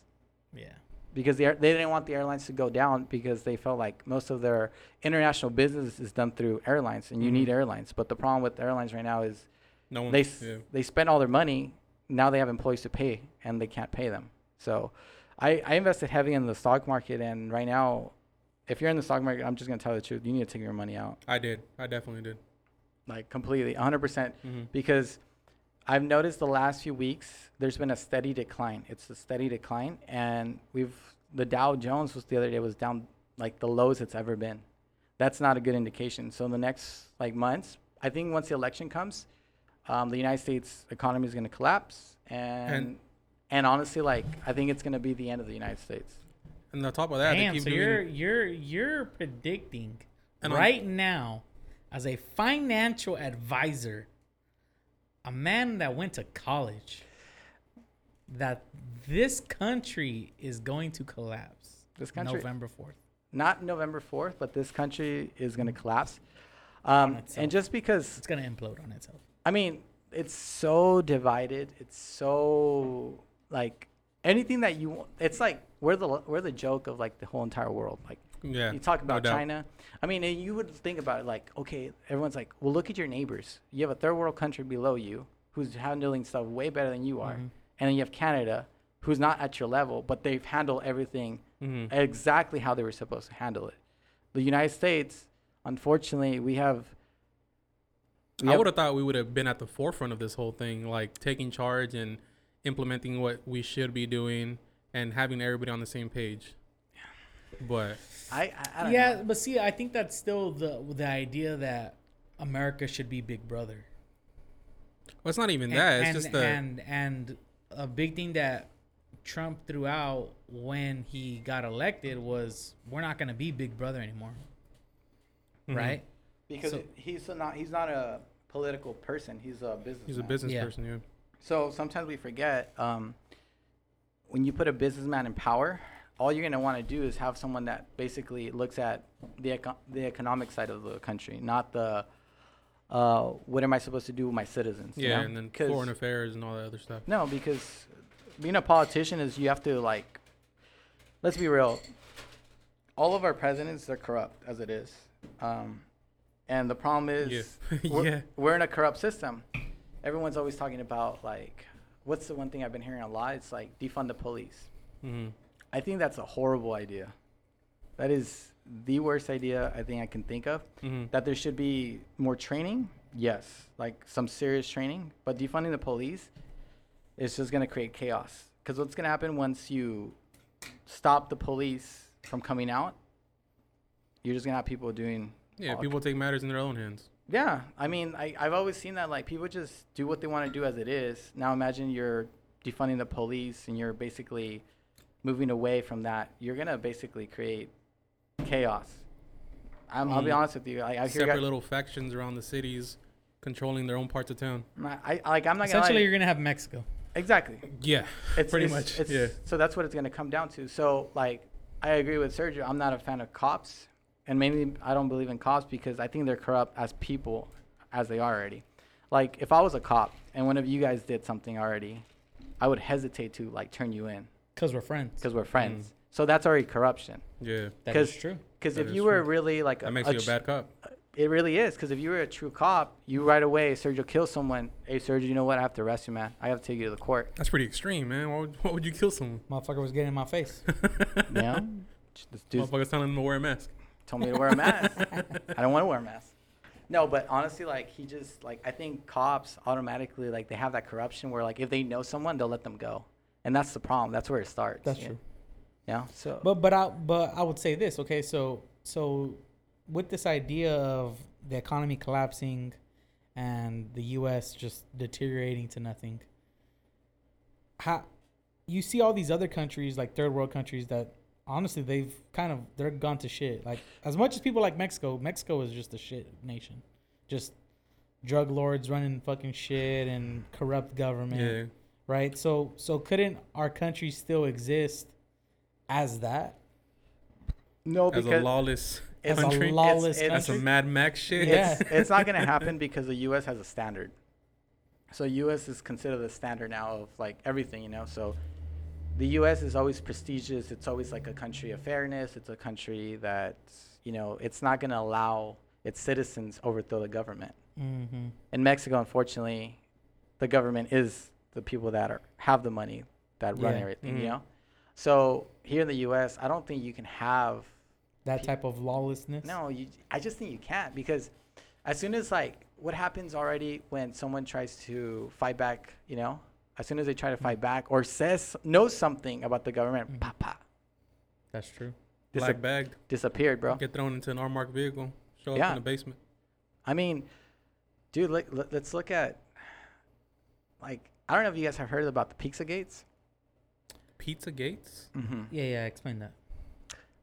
[SPEAKER 2] Yeah.
[SPEAKER 3] because the, air- they didn't want the airlines to go down because they felt like most of their international business is done through airlines and you
[SPEAKER 1] Mhm.
[SPEAKER 3] need airlines. But the problem with airlines right now is
[SPEAKER 1] no one.
[SPEAKER 3] they s-
[SPEAKER 1] yeah.
[SPEAKER 3] they spend all their money. Now they have employees to pay and they can't pay them. So I, I invested heavy in the stock market and right now, if you're in the stock market, I'm just gonna tell you the truth. You need to take your money out
[SPEAKER 1] I did. I definitely did.
[SPEAKER 3] like completely, 100 percent
[SPEAKER 1] hmm
[SPEAKER 3] because I've noticed the last few weeks there's been a steady decline. It's a steady decline, and we've the Dow Jones was the other day was down like the lowest it's ever been. That's not a good indication. So in the next like months, I think once the election comes, um, the United States economy is going to collapse, and, and
[SPEAKER 1] And-
[SPEAKER 3] honestly, like I think it's going to be the end of the United States.
[SPEAKER 1] And on top of that,
[SPEAKER 2] Damn.
[SPEAKER 1] they keep
[SPEAKER 2] So you're you're you're predicting
[SPEAKER 1] And on-
[SPEAKER 2] right now, as a financial advisor, a man that went to college, that this country is going to collapse.
[SPEAKER 3] This country,
[SPEAKER 2] November fourth.
[SPEAKER 3] not November 4th, but this country is going to collapse. Um, and just because
[SPEAKER 2] It's gonna implode on itself.
[SPEAKER 3] I mean, it's so divided. It's so like anything that you. want- It's like we're the we're the joke of like the whole entire world. Like
[SPEAKER 1] yeah.
[SPEAKER 3] you talk about
[SPEAKER 1] doubt.
[SPEAKER 3] China. I mean, you would think about it like, okay, everyone's like, well, look at your neighbors. You have a third world country below you who's handling stuff way better than you are,
[SPEAKER 2] Mhm.
[SPEAKER 3] and then you have Canada who's not at your level, but they've handled everything
[SPEAKER 1] Mhm.
[SPEAKER 3] exactly how they were supposed to handle it. The United States, unfortunately, we have. We
[SPEAKER 1] I would have thought we would have been at the forefront of this whole thing, like taking charge and implementing what we should be doing and having everybody on the same page. Yeah. But
[SPEAKER 3] I, I, I don't
[SPEAKER 2] Yeah,
[SPEAKER 3] know.
[SPEAKER 2] but see, I think that's still the the idea that America should be Big Brother.
[SPEAKER 1] well, it's not even
[SPEAKER 2] And-
[SPEAKER 1] that. It's
[SPEAKER 2] and,
[SPEAKER 1] just the
[SPEAKER 2] and and a big thing that Trump threw out when he got elected was we're not going to be Big Brother anymore,
[SPEAKER 1] Mhm.
[SPEAKER 2] right?
[SPEAKER 3] Because
[SPEAKER 2] So-
[SPEAKER 3] he's a not he's not a political person. He's a business.
[SPEAKER 1] He's a business
[SPEAKER 2] Yeah.
[SPEAKER 1] person. Yeah.
[SPEAKER 3] So sometimes we forget um, when you put a businessman in power, all you're gonna want to do is have someone that basically looks at the eco- the economic side of the country, not the uh, what am I supposed to do with my citizens? you
[SPEAKER 1] Yeah,
[SPEAKER 3] know?
[SPEAKER 1] and then
[SPEAKER 3] 'Cause-
[SPEAKER 1] foreign affairs and all that other stuff.
[SPEAKER 3] No, because being a politician is you have to like. Let's be real. All of our presidents they're corrupt as it is, um, and the problem is
[SPEAKER 1] Yeah.
[SPEAKER 3] we're,
[SPEAKER 1] Yeah.
[SPEAKER 3] we're in a corrupt system. everyone's always talking about like, what's the one thing I've been hearing a lot? It's like defund the police.
[SPEAKER 1] hmm
[SPEAKER 3] I think that's a horrible idea. That is the worst idea I think I can think of.
[SPEAKER 1] hmm
[SPEAKER 3] That there should be more training, yes, like some serious training. But defunding the police is just gonna create chaos. Because what's gonna happen once you stop the police from coming out? You're just gonna have people doing.
[SPEAKER 1] Yeah,
[SPEAKER 3] all-
[SPEAKER 1] people take matters in their own hands.
[SPEAKER 3] Yeah, I mean, I, I've always seen that like people just do what they want to do as it is. Now imagine you're defunding the police and you're basically moving away from that. You're gonna basically create chaos. I'm, I'll be
[SPEAKER 1] Mm.
[SPEAKER 3] honest with you. I, I hear
[SPEAKER 1] Separate
[SPEAKER 3] guy-
[SPEAKER 1] little factions around the cities, controlling their own parts of town.
[SPEAKER 3] I, I like I'm not gonna
[SPEAKER 2] Essentially,
[SPEAKER 3] lie.
[SPEAKER 2] you're gonna have Mexico.
[SPEAKER 3] exactly.
[SPEAKER 1] Yeah,
[SPEAKER 3] It's
[SPEAKER 1] pretty
[SPEAKER 3] it's-
[SPEAKER 1] much.
[SPEAKER 3] It's,
[SPEAKER 1] yeah.
[SPEAKER 3] So that's what it's gonna come down to. So like, I agree with Sergio. I'm not a fan of cops, and mainly I don't believe in cops because I think they're corrupt as people, as they are already. Like if I was a cop and one of you guys did something already, I would hesitate to like turn you in
[SPEAKER 2] Cause we're friends.
[SPEAKER 3] because we're friends. Mm-hmm. So that's already corruption.
[SPEAKER 1] Yeah,
[SPEAKER 2] that is true.
[SPEAKER 3] Because if
[SPEAKER 1] is
[SPEAKER 3] you were
[SPEAKER 1] true.
[SPEAKER 3] really like
[SPEAKER 1] that
[SPEAKER 3] a,
[SPEAKER 1] makes
[SPEAKER 3] a
[SPEAKER 1] you a bad cop.
[SPEAKER 3] it really is. Because if you were a true cop, you right away, Sergio kill someone. Hey, Sergio, you know what? I have to arrest you, man. I have to take you to the court.
[SPEAKER 1] That's pretty extreme, man. Why would, why would you kill someone?
[SPEAKER 2] Motherfucker was getting in my face.
[SPEAKER 3] You know? This dude
[SPEAKER 1] Motherfuckers telling them to wear a mask.
[SPEAKER 3] Told me to wear a mask. I don't want to wear a mask. No, but honestly, like he just like I think cops automatically like they have that corruption where like if they know someone, they'll let them go, and that's the problem. That's where it starts.
[SPEAKER 2] That's
[SPEAKER 3] you
[SPEAKER 2] true.
[SPEAKER 3] Yeah. So.
[SPEAKER 2] But but I but I would say this. Okay, so so with this idea of the economy collapsing and the U.S. just deteriorating to nothing, how you see all these other countries like third world countries that honestly they've kind of they're gone to shit. Like as much as people like Mexico, Mexico is just a shit nation, just drug lords running fucking shit and corrupt government
[SPEAKER 1] Yeah,
[SPEAKER 2] right? So so couldn't our country still exist as that?
[SPEAKER 3] no,
[SPEAKER 1] as a
[SPEAKER 3] because
[SPEAKER 1] lawless
[SPEAKER 2] As
[SPEAKER 1] country.
[SPEAKER 2] a lawless
[SPEAKER 3] it's-
[SPEAKER 1] That's
[SPEAKER 2] a?
[SPEAKER 1] Mad Max shit.
[SPEAKER 2] Yeah.
[SPEAKER 3] it's, it's not gonna happen because the U.S. has a standard. So U.S. is considered the standard now of like everything, you know. So the U.S. is always prestigious. It's always like a country of fairness. It's a country that you know it's not gonna allow its citizens overthrow the government.
[SPEAKER 2] Mm-hmm.
[SPEAKER 3] In Mexico, unfortunately, the government is the people that are have the money that run
[SPEAKER 2] Yeah.
[SPEAKER 3] everything,
[SPEAKER 1] Mhm.
[SPEAKER 3] you know. So here in the U.S., I don't think you can have
[SPEAKER 2] That type of lawlessness.
[SPEAKER 3] no, you, I just think you can't because as soon as like what happens already when someone tries to fight back, you know, as soon as they try to fight back or says knows something about the government,
[SPEAKER 2] Mhm.
[SPEAKER 3] pa pa,
[SPEAKER 2] that's true.
[SPEAKER 3] Disap-
[SPEAKER 1] Black bagged.
[SPEAKER 3] disappeared, bro.
[SPEAKER 1] Get thrown into an unmarked vehicle. Show up
[SPEAKER 3] Yeah.
[SPEAKER 1] in the basement.
[SPEAKER 3] I mean, dude, let, let, let's look at like I don't know if you guys have heard about the Pizza Gates.
[SPEAKER 1] Pizza Gates.
[SPEAKER 3] Mm-hmm.
[SPEAKER 2] Yeah, yeah. Explain that.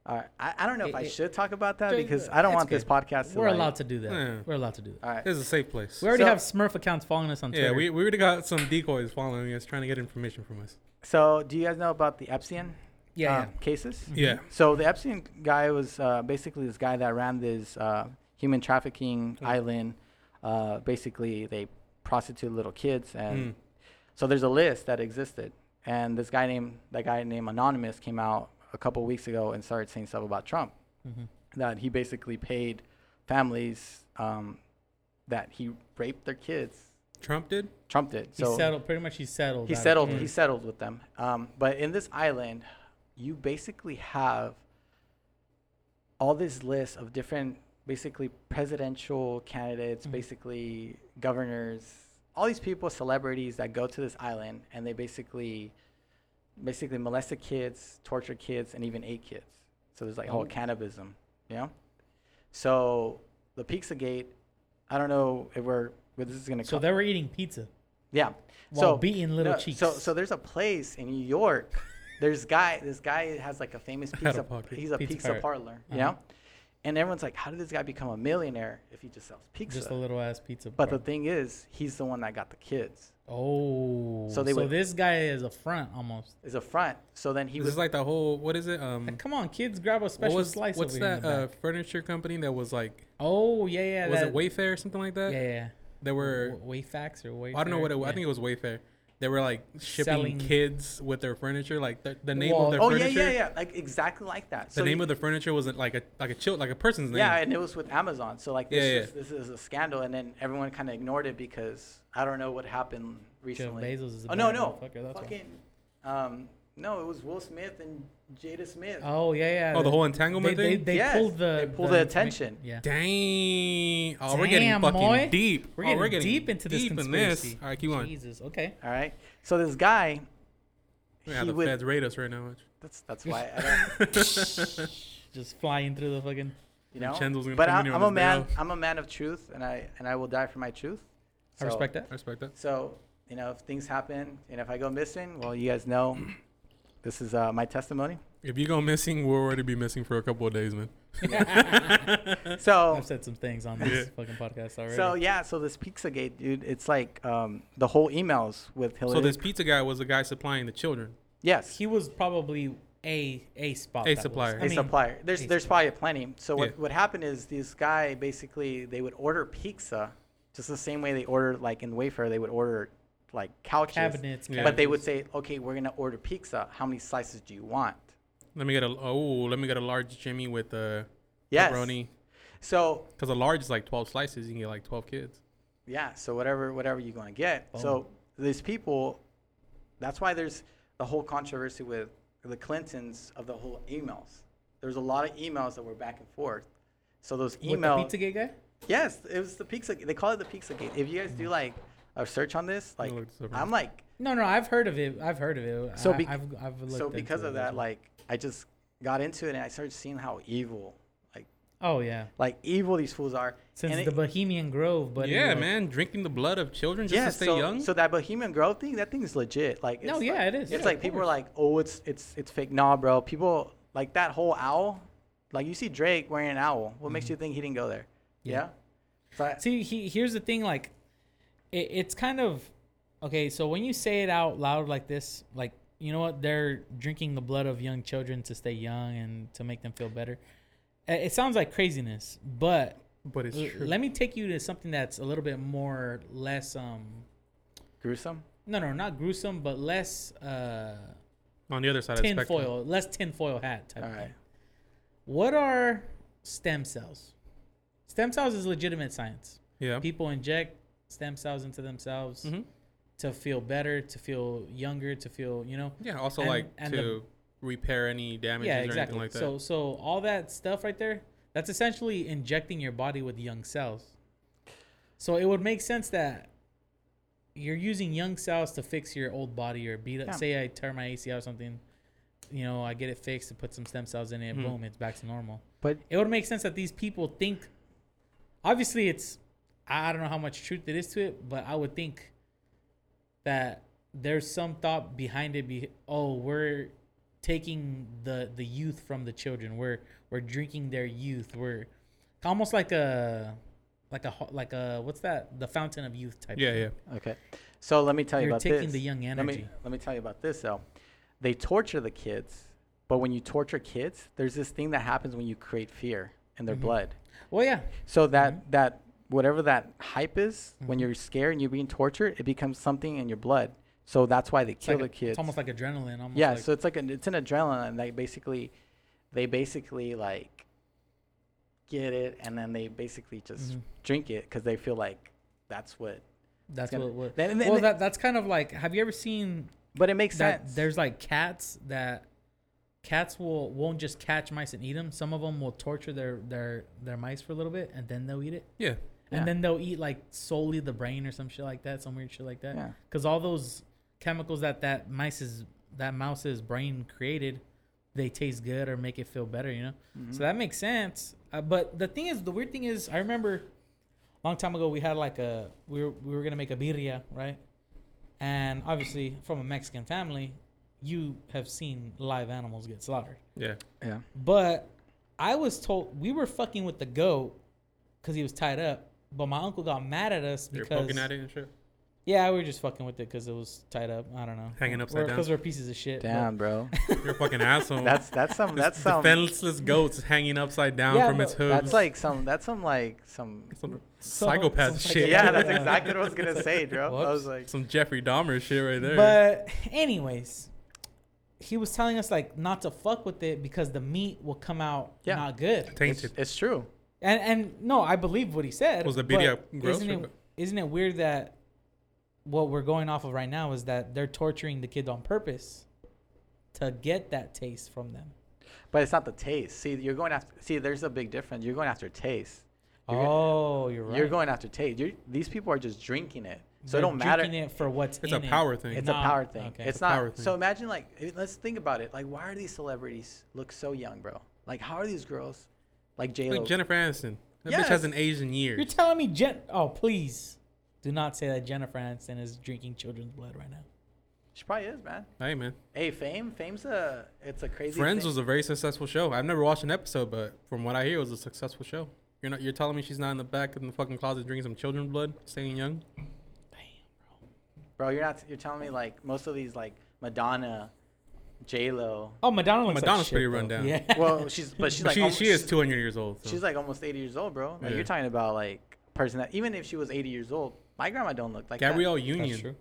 [SPEAKER 3] All right, I, I don't know if
[SPEAKER 2] It-
[SPEAKER 3] I
[SPEAKER 2] it-
[SPEAKER 3] should talk about that because I don't
[SPEAKER 2] it's
[SPEAKER 3] want this podcast to.
[SPEAKER 2] We're
[SPEAKER 3] like-
[SPEAKER 2] allowed to do that.
[SPEAKER 1] Yeah.
[SPEAKER 2] We're allowed to do that.
[SPEAKER 3] All right.
[SPEAKER 1] This is a safe place.
[SPEAKER 2] We already
[SPEAKER 3] So-
[SPEAKER 2] have Smurf accounts following us on Twitter.
[SPEAKER 1] Yeah, we, we already got some decoys following us, trying to get information from us.
[SPEAKER 3] So, do you guys know about the Epstein
[SPEAKER 2] yeah,
[SPEAKER 3] uh, cases?
[SPEAKER 2] Mhm.
[SPEAKER 1] Yeah.
[SPEAKER 3] So the Epstein guy was uh, basically this guy that ran this uh, human trafficking
[SPEAKER 1] Mm.
[SPEAKER 3] island. Uh, basically, they prostitute little kids, and
[SPEAKER 1] Mm.
[SPEAKER 3] so there's a list that existed. And this guy named that guy named Anonymous came out a couple weeks ago and started saying stuff about Trump.
[SPEAKER 2] yeah. Mhm.
[SPEAKER 3] That he basically paid families um, that he raped their kids.
[SPEAKER 1] Trump did.
[SPEAKER 3] Trump did.
[SPEAKER 2] He
[SPEAKER 3] So
[SPEAKER 2] settled. Pretty much, he settled.
[SPEAKER 3] he settled. He settled with them. Um, but in this island, you basically have all this list of different, basically presidential candidates,
[SPEAKER 2] Mhm.
[SPEAKER 3] basically governors, all these people, celebrities that go to this island and they basically, basically molested kids, tortured kids, and even ate kids. So there's like whole
[SPEAKER 2] Oh.
[SPEAKER 3] cannibalism, you know. So the Pizzagate, I don't know if we're. This is gonna.
[SPEAKER 2] So they were eating pizza
[SPEAKER 3] yeah.
[SPEAKER 2] while
[SPEAKER 3] So
[SPEAKER 2] beating little
[SPEAKER 3] no,
[SPEAKER 2] cheeks.
[SPEAKER 3] So so there's a place in New York. There's guy. This guy has like a famous pizza. He's a
[SPEAKER 2] Pizza
[SPEAKER 3] pizza, parlor. You
[SPEAKER 2] Uh-huh.
[SPEAKER 3] know. And everyone's like, how did this guy become a millionaire if he just sells pizza?
[SPEAKER 2] just a little ass pizza.
[SPEAKER 3] but the thing is, he's the one that got the kids.
[SPEAKER 2] Oh,
[SPEAKER 3] So
[SPEAKER 2] so
[SPEAKER 3] they would-
[SPEAKER 2] this guy is a front almost.
[SPEAKER 3] Is a front. So then he
[SPEAKER 1] He
[SPEAKER 3] was
[SPEAKER 1] was like the whole. What is it? Um.
[SPEAKER 2] Like, come on, kids, grab a
[SPEAKER 1] What
[SPEAKER 2] special
[SPEAKER 1] was
[SPEAKER 2] slice.
[SPEAKER 1] what's
[SPEAKER 2] over here
[SPEAKER 1] that
[SPEAKER 2] the
[SPEAKER 1] uh, furniture company that was like?
[SPEAKER 2] oh yeah, yeah.
[SPEAKER 1] was
[SPEAKER 2] that,
[SPEAKER 1] it Wayfair or something like that?
[SPEAKER 2] Yeah, yeah.
[SPEAKER 1] They were.
[SPEAKER 2] W- Wayfax or Wayfair.
[SPEAKER 1] I don't know what it. was. I think it was Wayfair. they were like shipping
[SPEAKER 2] Selling-
[SPEAKER 1] kids with their furniture. Like the, the name
[SPEAKER 2] Well-
[SPEAKER 1] of their furniture.
[SPEAKER 3] Oh yeah, yeah, yeah. Like exactly like that.
[SPEAKER 1] The
[SPEAKER 3] So
[SPEAKER 1] name
[SPEAKER 3] you-
[SPEAKER 1] of the furniture wasn't like a like a chill like a person's name.
[SPEAKER 3] Yeah, and it was with Amazon. So like this,
[SPEAKER 1] Yeah,
[SPEAKER 3] is, this is a scandal, and then everyone kind of ignored it because I don't know what happened recently.
[SPEAKER 2] Bezos is a
[SPEAKER 3] oh no, no,
[SPEAKER 2] motherfucker, that's
[SPEAKER 3] fucking, um, no, it was Will Smith and Jada Smith.
[SPEAKER 2] Oh yeah, yeah.
[SPEAKER 1] Oh, the whole entanglement
[SPEAKER 2] they,
[SPEAKER 1] thing.
[SPEAKER 2] they
[SPEAKER 3] Yes,
[SPEAKER 2] pulled the
[SPEAKER 3] they pulled the
[SPEAKER 2] informa-
[SPEAKER 3] attention.
[SPEAKER 2] Yeah.
[SPEAKER 1] Dang! Oh, we're getting
[SPEAKER 2] Damn,
[SPEAKER 1] fucking
[SPEAKER 2] boy.
[SPEAKER 1] deep.
[SPEAKER 2] We're
[SPEAKER 1] oh,
[SPEAKER 2] getting, deep into this
[SPEAKER 1] deep in
[SPEAKER 2] conspiracy.
[SPEAKER 1] this. All right, keep on.
[SPEAKER 2] Jesus. Okay.
[SPEAKER 3] All right. So this guy,
[SPEAKER 1] Yeah,
[SPEAKER 3] he
[SPEAKER 1] the
[SPEAKER 3] would.
[SPEAKER 1] feds rate us right now.
[SPEAKER 3] That's that's why I don't.
[SPEAKER 2] Just flying through the fucking.
[SPEAKER 3] You know.
[SPEAKER 1] Chendo's gonna
[SPEAKER 3] But I,
[SPEAKER 1] in here
[SPEAKER 3] I'm a man.
[SPEAKER 1] off.
[SPEAKER 3] I'm a man of truth, and I and I will die for my truth.
[SPEAKER 2] I respect that.
[SPEAKER 1] I respect that.
[SPEAKER 3] So, you know, if things happen and if I go missing, well, you guys know this is uh, my testimony.
[SPEAKER 1] If you go missing, we'll already be missing for a couple of days, man.
[SPEAKER 3] So,
[SPEAKER 2] I've said some things on this
[SPEAKER 1] Yeah.
[SPEAKER 2] fucking podcast already.
[SPEAKER 3] so yeah, so this Pizzagate, dude, it's like um, the whole emails with Hillary.
[SPEAKER 1] So this pizza guy was the guy supplying the children.
[SPEAKER 3] yes,
[SPEAKER 2] he was probably a a spot.
[SPEAKER 1] A supplier.
[SPEAKER 2] I
[SPEAKER 3] a
[SPEAKER 2] mean,
[SPEAKER 3] supplier. There's
[SPEAKER 2] a
[SPEAKER 3] there's
[SPEAKER 2] supplier.
[SPEAKER 3] probably plenty. So what
[SPEAKER 1] Yeah.
[SPEAKER 3] what happened is this guy basically they would order pizza, just the same way they order like in Wayfair they would order like couches.
[SPEAKER 2] cabinets.
[SPEAKER 1] Yeah.
[SPEAKER 3] But they would say, okay, we're gonna order pizza. How many slices do you want?
[SPEAKER 1] Let me get a oh, let me get a large Jimmy with uh,
[SPEAKER 3] Yes.
[SPEAKER 1] pepperoni.
[SPEAKER 3] So
[SPEAKER 1] Because a large is like twelve slices. You can get like twelve kids.
[SPEAKER 3] Yeah, so whatever whatever you're going to get.
[SPEAKER 2] Boom.
[SPEAKER 3] So these people, that's why there's the whole controversy with the Clintons of the whole emails. There's a lot of emails that were back and forth. So those emails.
[SPEAKER 2] With the
[SPEAKER 3] emails,
[SPEAKER 2] pizza gay guy.
[SPEAKER 3] Yes, it was the pizza. They call it the pizza gate. If you guys do like a search on this, like
[SPEAKER 1] look this up
[SPEAKER 3] I'm like,
[SPEAKER 2] No, no, I've heard of it. I've heard of it.
[SPEAKER 3] So
[SPEAKER 2] I, I've, I've looked
[SPEAKER 3] so because
[SPEAKER 2] into
[SPEAKER 3] of
[SPEAKER 2] it
[SPEAKER 3] that,
[SPEAKER 2] well.
[SPEAKER 3] like I just got into it and I started seeing how evil, like
[SPEAKER 2] oh yeah,
[SPEAKER 3] like evil these fools are.
[SPEAKER 2] since
[SPEAKER 3] And
[SPEAKER 2] the
[SPEAKER 3] it-
[SPEAKER 2] Bohemian Grove, but
[SPEAKER 1] yeah, man, drinking the blood of children just
[SPEAKER 3] yeah,
[SPEAKER 1] to stay
[SPEAKER 3] so,
[SPEAKER 1] young.
[SPEAKER 3] so that Bohemian Grove thing, that thing is legit. Like,
[SPEAKER 2] No, yeah,
[SPEAKER 3] like-
[SPEAKER 2] it is.
[SPEAKER 3] It's
[SPEAKER 2] Yeah,
[SPEAKER 3] like
[SPEAKER 2] of
[SPEAKER 3] people are
[SPEAKER 2] course.
[SPEAKER 3] like, oh, it's it's it's fake. Nah, bro. People like that whole owl. Like you see Drake wearing an owl. What makes mm-hmm. you think he didn't go there?
[SPEAKER 2] Yeah.
[SPEAKER 3] Yeah. So
[SPEAKER 2] See, he, here's the thing. Like, it, it's kind of okay. So when you say it out loud like this, like you know what, they're drinking the blood of young children to stay young and to make them feel better. It sounds like craziness, but
[SPEAKER 1] but it's true.
[SPEAKER 2] let me take you to something that's a little bit more less um
[SPEAKER 3] gruesome.
[SPEAKER 2] no no not gruesome but less uh
[SPEAKER 1] On the other side of
[SPEAKER 2] tin
[SPEAKER 1] spectrum.
[SPEAKER 2] foil less tinfoil hat type
[SPEAKER 3] All
[SPEAKER 2] of thing. What are stem cells? Stem cells is legitimate science.
[SPEAKER 1] Yeah.
[SPEAKER 2] People inject stem cells into themselves
[SPEAKER 1] hmm
[SPEAKER 2] to feel better, to feel younger, to feel, you know.
[SPEAKER 1] Yeah. Also,
[SPEAKER 2] And-
[SPEAKER 1] like
[SPEAKER 2] and
[SPEAKER 1] to
[SPEAKER 2] the-
[SPEAKER 1] repair any damages
[SPEAKER 2] yeah,
[SPEAKER 1] or
[SPEAKER 2] exactly.
[SPEAKER 1] anything like that.
[SPEAKER 2] So so all that stuff right there, that's essentially injecting your body with young cells. So it would make sense that you're using young cells to fix your old body or beat up.
[SPEAKER 3] Yeah.
[SPEAKER 2] Say I tear my ACL or something, you know, I get it fixed and put some stem cells in it,
[SPEAKER 1] Mhm.
[SPEAKER 2] boom, it's back to normal.
[SPEAKER 3] But
[SPEAKER 2] It would make sense that these people think. Obviously, it's I don't know how much truth it is to it, but I would think that there's some thought behind it. Be oh, we're taking the the youth from the children. We're we're drinking their youth. We're almost like a like a ho- like a what's that? The fountain of youth type.
[SPEAKER 1] yeah,
[SPEAKER 2] thing.
[SPEAKER 1] yeah.
[SPEAKER 3] okay. So let me tell you
[SPEAKER 2] You're
[SPEAKER 3] about
[SPEAKER 2] taking
[SPEAKER 3] this.
[SPEAKER 2] the young energy.
[SPEAKER 3] let me let me tell you about this though. They torture the kids, but when you torture kids, there's this thing that happens when you create fear in their
[SPEAKER 2] Mhm.
[SPEAKER 3] blood.
[SPEAKER 2] Well, yeah,
[SPEAKER 3] So that
[SPEAKER 2] Mhm.
[SPEAKER 3] that whatever that hype is, when
[SPEAKER 2] Mhm.
[SPEAKER 3] you're scared and you're being tortured, it becomes something in your blood. So that's why they
[SPEAKER 2] it's,
[SPEAKER 3] kill
[SPEAKER 2] like
[SPEAKER 3] the kids.
[SPEAKER 2] it's almost like adrenaline. Almost
[SPEAKER 3] yeah,
[SPEAKER 2] like,
[SPEAKER 3] so it's like an it's an adrenaline. And they basically, they basically like get it, and then they basically just
[SPEAKER 2] Mhm.
[SPEAKER 3] drink it because they feel like that's what.
[SPEAKER 2] that's
[SPEAKER 3] gonna-
[SPEAKER 2] what. what
[SPEAKER 3] Then, then
[SPEAKER 2] well,
[SPEAKER 3] they-
[SPEAKER 2] that that's kind of like. Have you ever seen
[SPEAKER 3] but it makes
[SPEAKER 2] that
[SPEAKER 3] sense.
[SPEAKER 2] there's like cats that cats will won't just catch mice and eat them. Some of them will torture their their their mice for a little bit and then they'll eat it.
[SPEAKER 1] Yeah.
[SPEAKER 3] Yeah.
[SPEAKER 2] And then they'll eat like solely the brain or some shit like that, some weird shit like that.
[SPEAKER 3] yeah.
[SPEAKER 2] Because all those chemicals that that mice's that mouse's brain created, they taste good or make it feel better. You know.
[SPEAKER 3] Mhm.
[SPEAKER 2] So that makes sense. Uh, but the thing is, the weird thing is, I remember a long time ago we had like a we were we were gonna make a birria, right? And obviously, from a Mexican family, you have seen live animals get slaughtered.
[SPEAKER 1] Yeah.
[SPEAKER 3] yeah.
[SPEAKER 2] But I was told we were fucking with the goat because he was tied up. But my uncle got mad at us
[SPEAKER 1] You're
[SPEAKER 2] because
[SPEAKER 1] poking at it and shit.
[SPEAKER 2] Yeah, we were just fucking with it because it was tied up. I don't know.
[SPEAKER 1] Hanging upside
[SPEAKER 2] Because
[SPEAKER 1] down.
[SPEAKER 2] we're pieces of shit. but-
[SPEAKER 3] Damn, bro.
[SPEAKER 1] You're a fucking asshole.
[SPEAKER 3] That's that's some that's some
[SPEAKER 1] defenseless goats hanging upside down
[SPEAKER 2] Yeah,
[SPEAKER 1] from its
[SPEAKER 2] but
[SPEAKER 1] hooves.
[SPEAKER 3] that's like some that's some like some
[SPEAKER 1] some
[SPEAKER 2] Some-
[SPEAKER 1] psychopath
[SPEAKER 2] some
[SPEAKER 1] shit.
[SPEAKER 3] yeah, that's exactly what I was gonna say, bro. I was like,
[SPEAKER 1] some Jeffrey Dahmer shit right there.
[SPEAKER 2] But anyways, he was telling us like not to fuck with it because the meat will come out
[SPEAKER 3] Yeah.
[SPEAKER 2] not good.
[SPEAKER 1] Tainted.
[SPEAKER 3] it's true.
[SPEAKER 2] And and no, I believe what he said.
[SPEAKER 1] Was the
[SPEAKER 2] but
[SPEAKER 1] BDF gross
[SPEAKER 2] Isn't
[SPEAKER 1] or
[SPEAKER 2] it,
[SPEAKER 1] what?
[SPEAKER 2] isn't it weird that what we're going off of right now is that they're torturing the kids on purpose to get that taste from them?
[SPEAKER 3] But it's not the taste. See, you're going after. See, there's a big difference. You're going after taste. You're go-
[SPEAKER 2] oh, you're right.
[SPEAKER 3] You're going after taste. You're, these people are just drinking it, so
[SPEAKER 2] They're
[SPEAKER 3] it don't matter.
[SPEAKER 2] drinking it for what's
[SPEAKER 1] it's
[SPEAKER 2] in
[SPEAKER 1] a
[SPEAKER 2] it.
[SPEAKER 1] power thing.
[SPEAKER 3] It's
[SPEAKER 2] Not-
[SPEAKER 3] a power thing.
[SPEAKER 2] okay.
[SPEAKER 3] It's
[SPEAKER 1] It's a power
[SPEAKER 3] not.
[SPEAKER 1] thing.
[SPEAKER 3] So imagine like, let's think about it. Like, why are these celebrities look so young, bro? Like, how are these girls, like J Lo?
[SPEAKER 1] like Jennifer Aniston. That
[SPEAKER 3] Yes.
[SPEAKER 1] bitch hasn't aged in years.
[SPEAKER 2] You're telling me Jen? Oh, please, do not say that Jennifer Aniston is drinking children's blood right now.
[SPEAKER 3] she probably is, man.
[SPEAKER 1] hey man,
[SPEAKER 3] Hey, Fame. Fame's a. It's a crazy.
[SPEAKER 1] Friends
[SPEAKER 3] thing.
[SPEAKER 1] was a very successful show. I've never watched an episode, but from what I hear, it was a successful show. You're not. You're telling me she's not in the back in the fucking closet drinking some children's blood, staying young.
[SPEAKER 3] Bro, you're not. You're telling me like most of these like Madonna, J Lo.
[SPEAKER 2] Oh, Madonna looks
[SPEAKER 1] Madonna's
[SPEAKER 2] like shit,
[SPEAKER 1] pretty
[SPEAKER 2] though.
[SPEAKER 1] run down.
[SPEAKER 2] Yeah.
[SPEAKER 3] Well, she's but she's
[SPEAKER 1] But
[SPEAKER 3] like
[SPEAKER 1] she,
[SPEAKER 3] almost,
[SPEAKER 1] she is 200 years old. so.
[SPEAKER 3] She's like almost 80 years old, bro. Like
[SPEAKER 1] Yeah.
[SPEAKER 3] you're talking about like a person that even if she was 80 years old, my grandma don't look like that.
[SPEAKER 1] Gabrielle
[SPEAKER 2] That's true.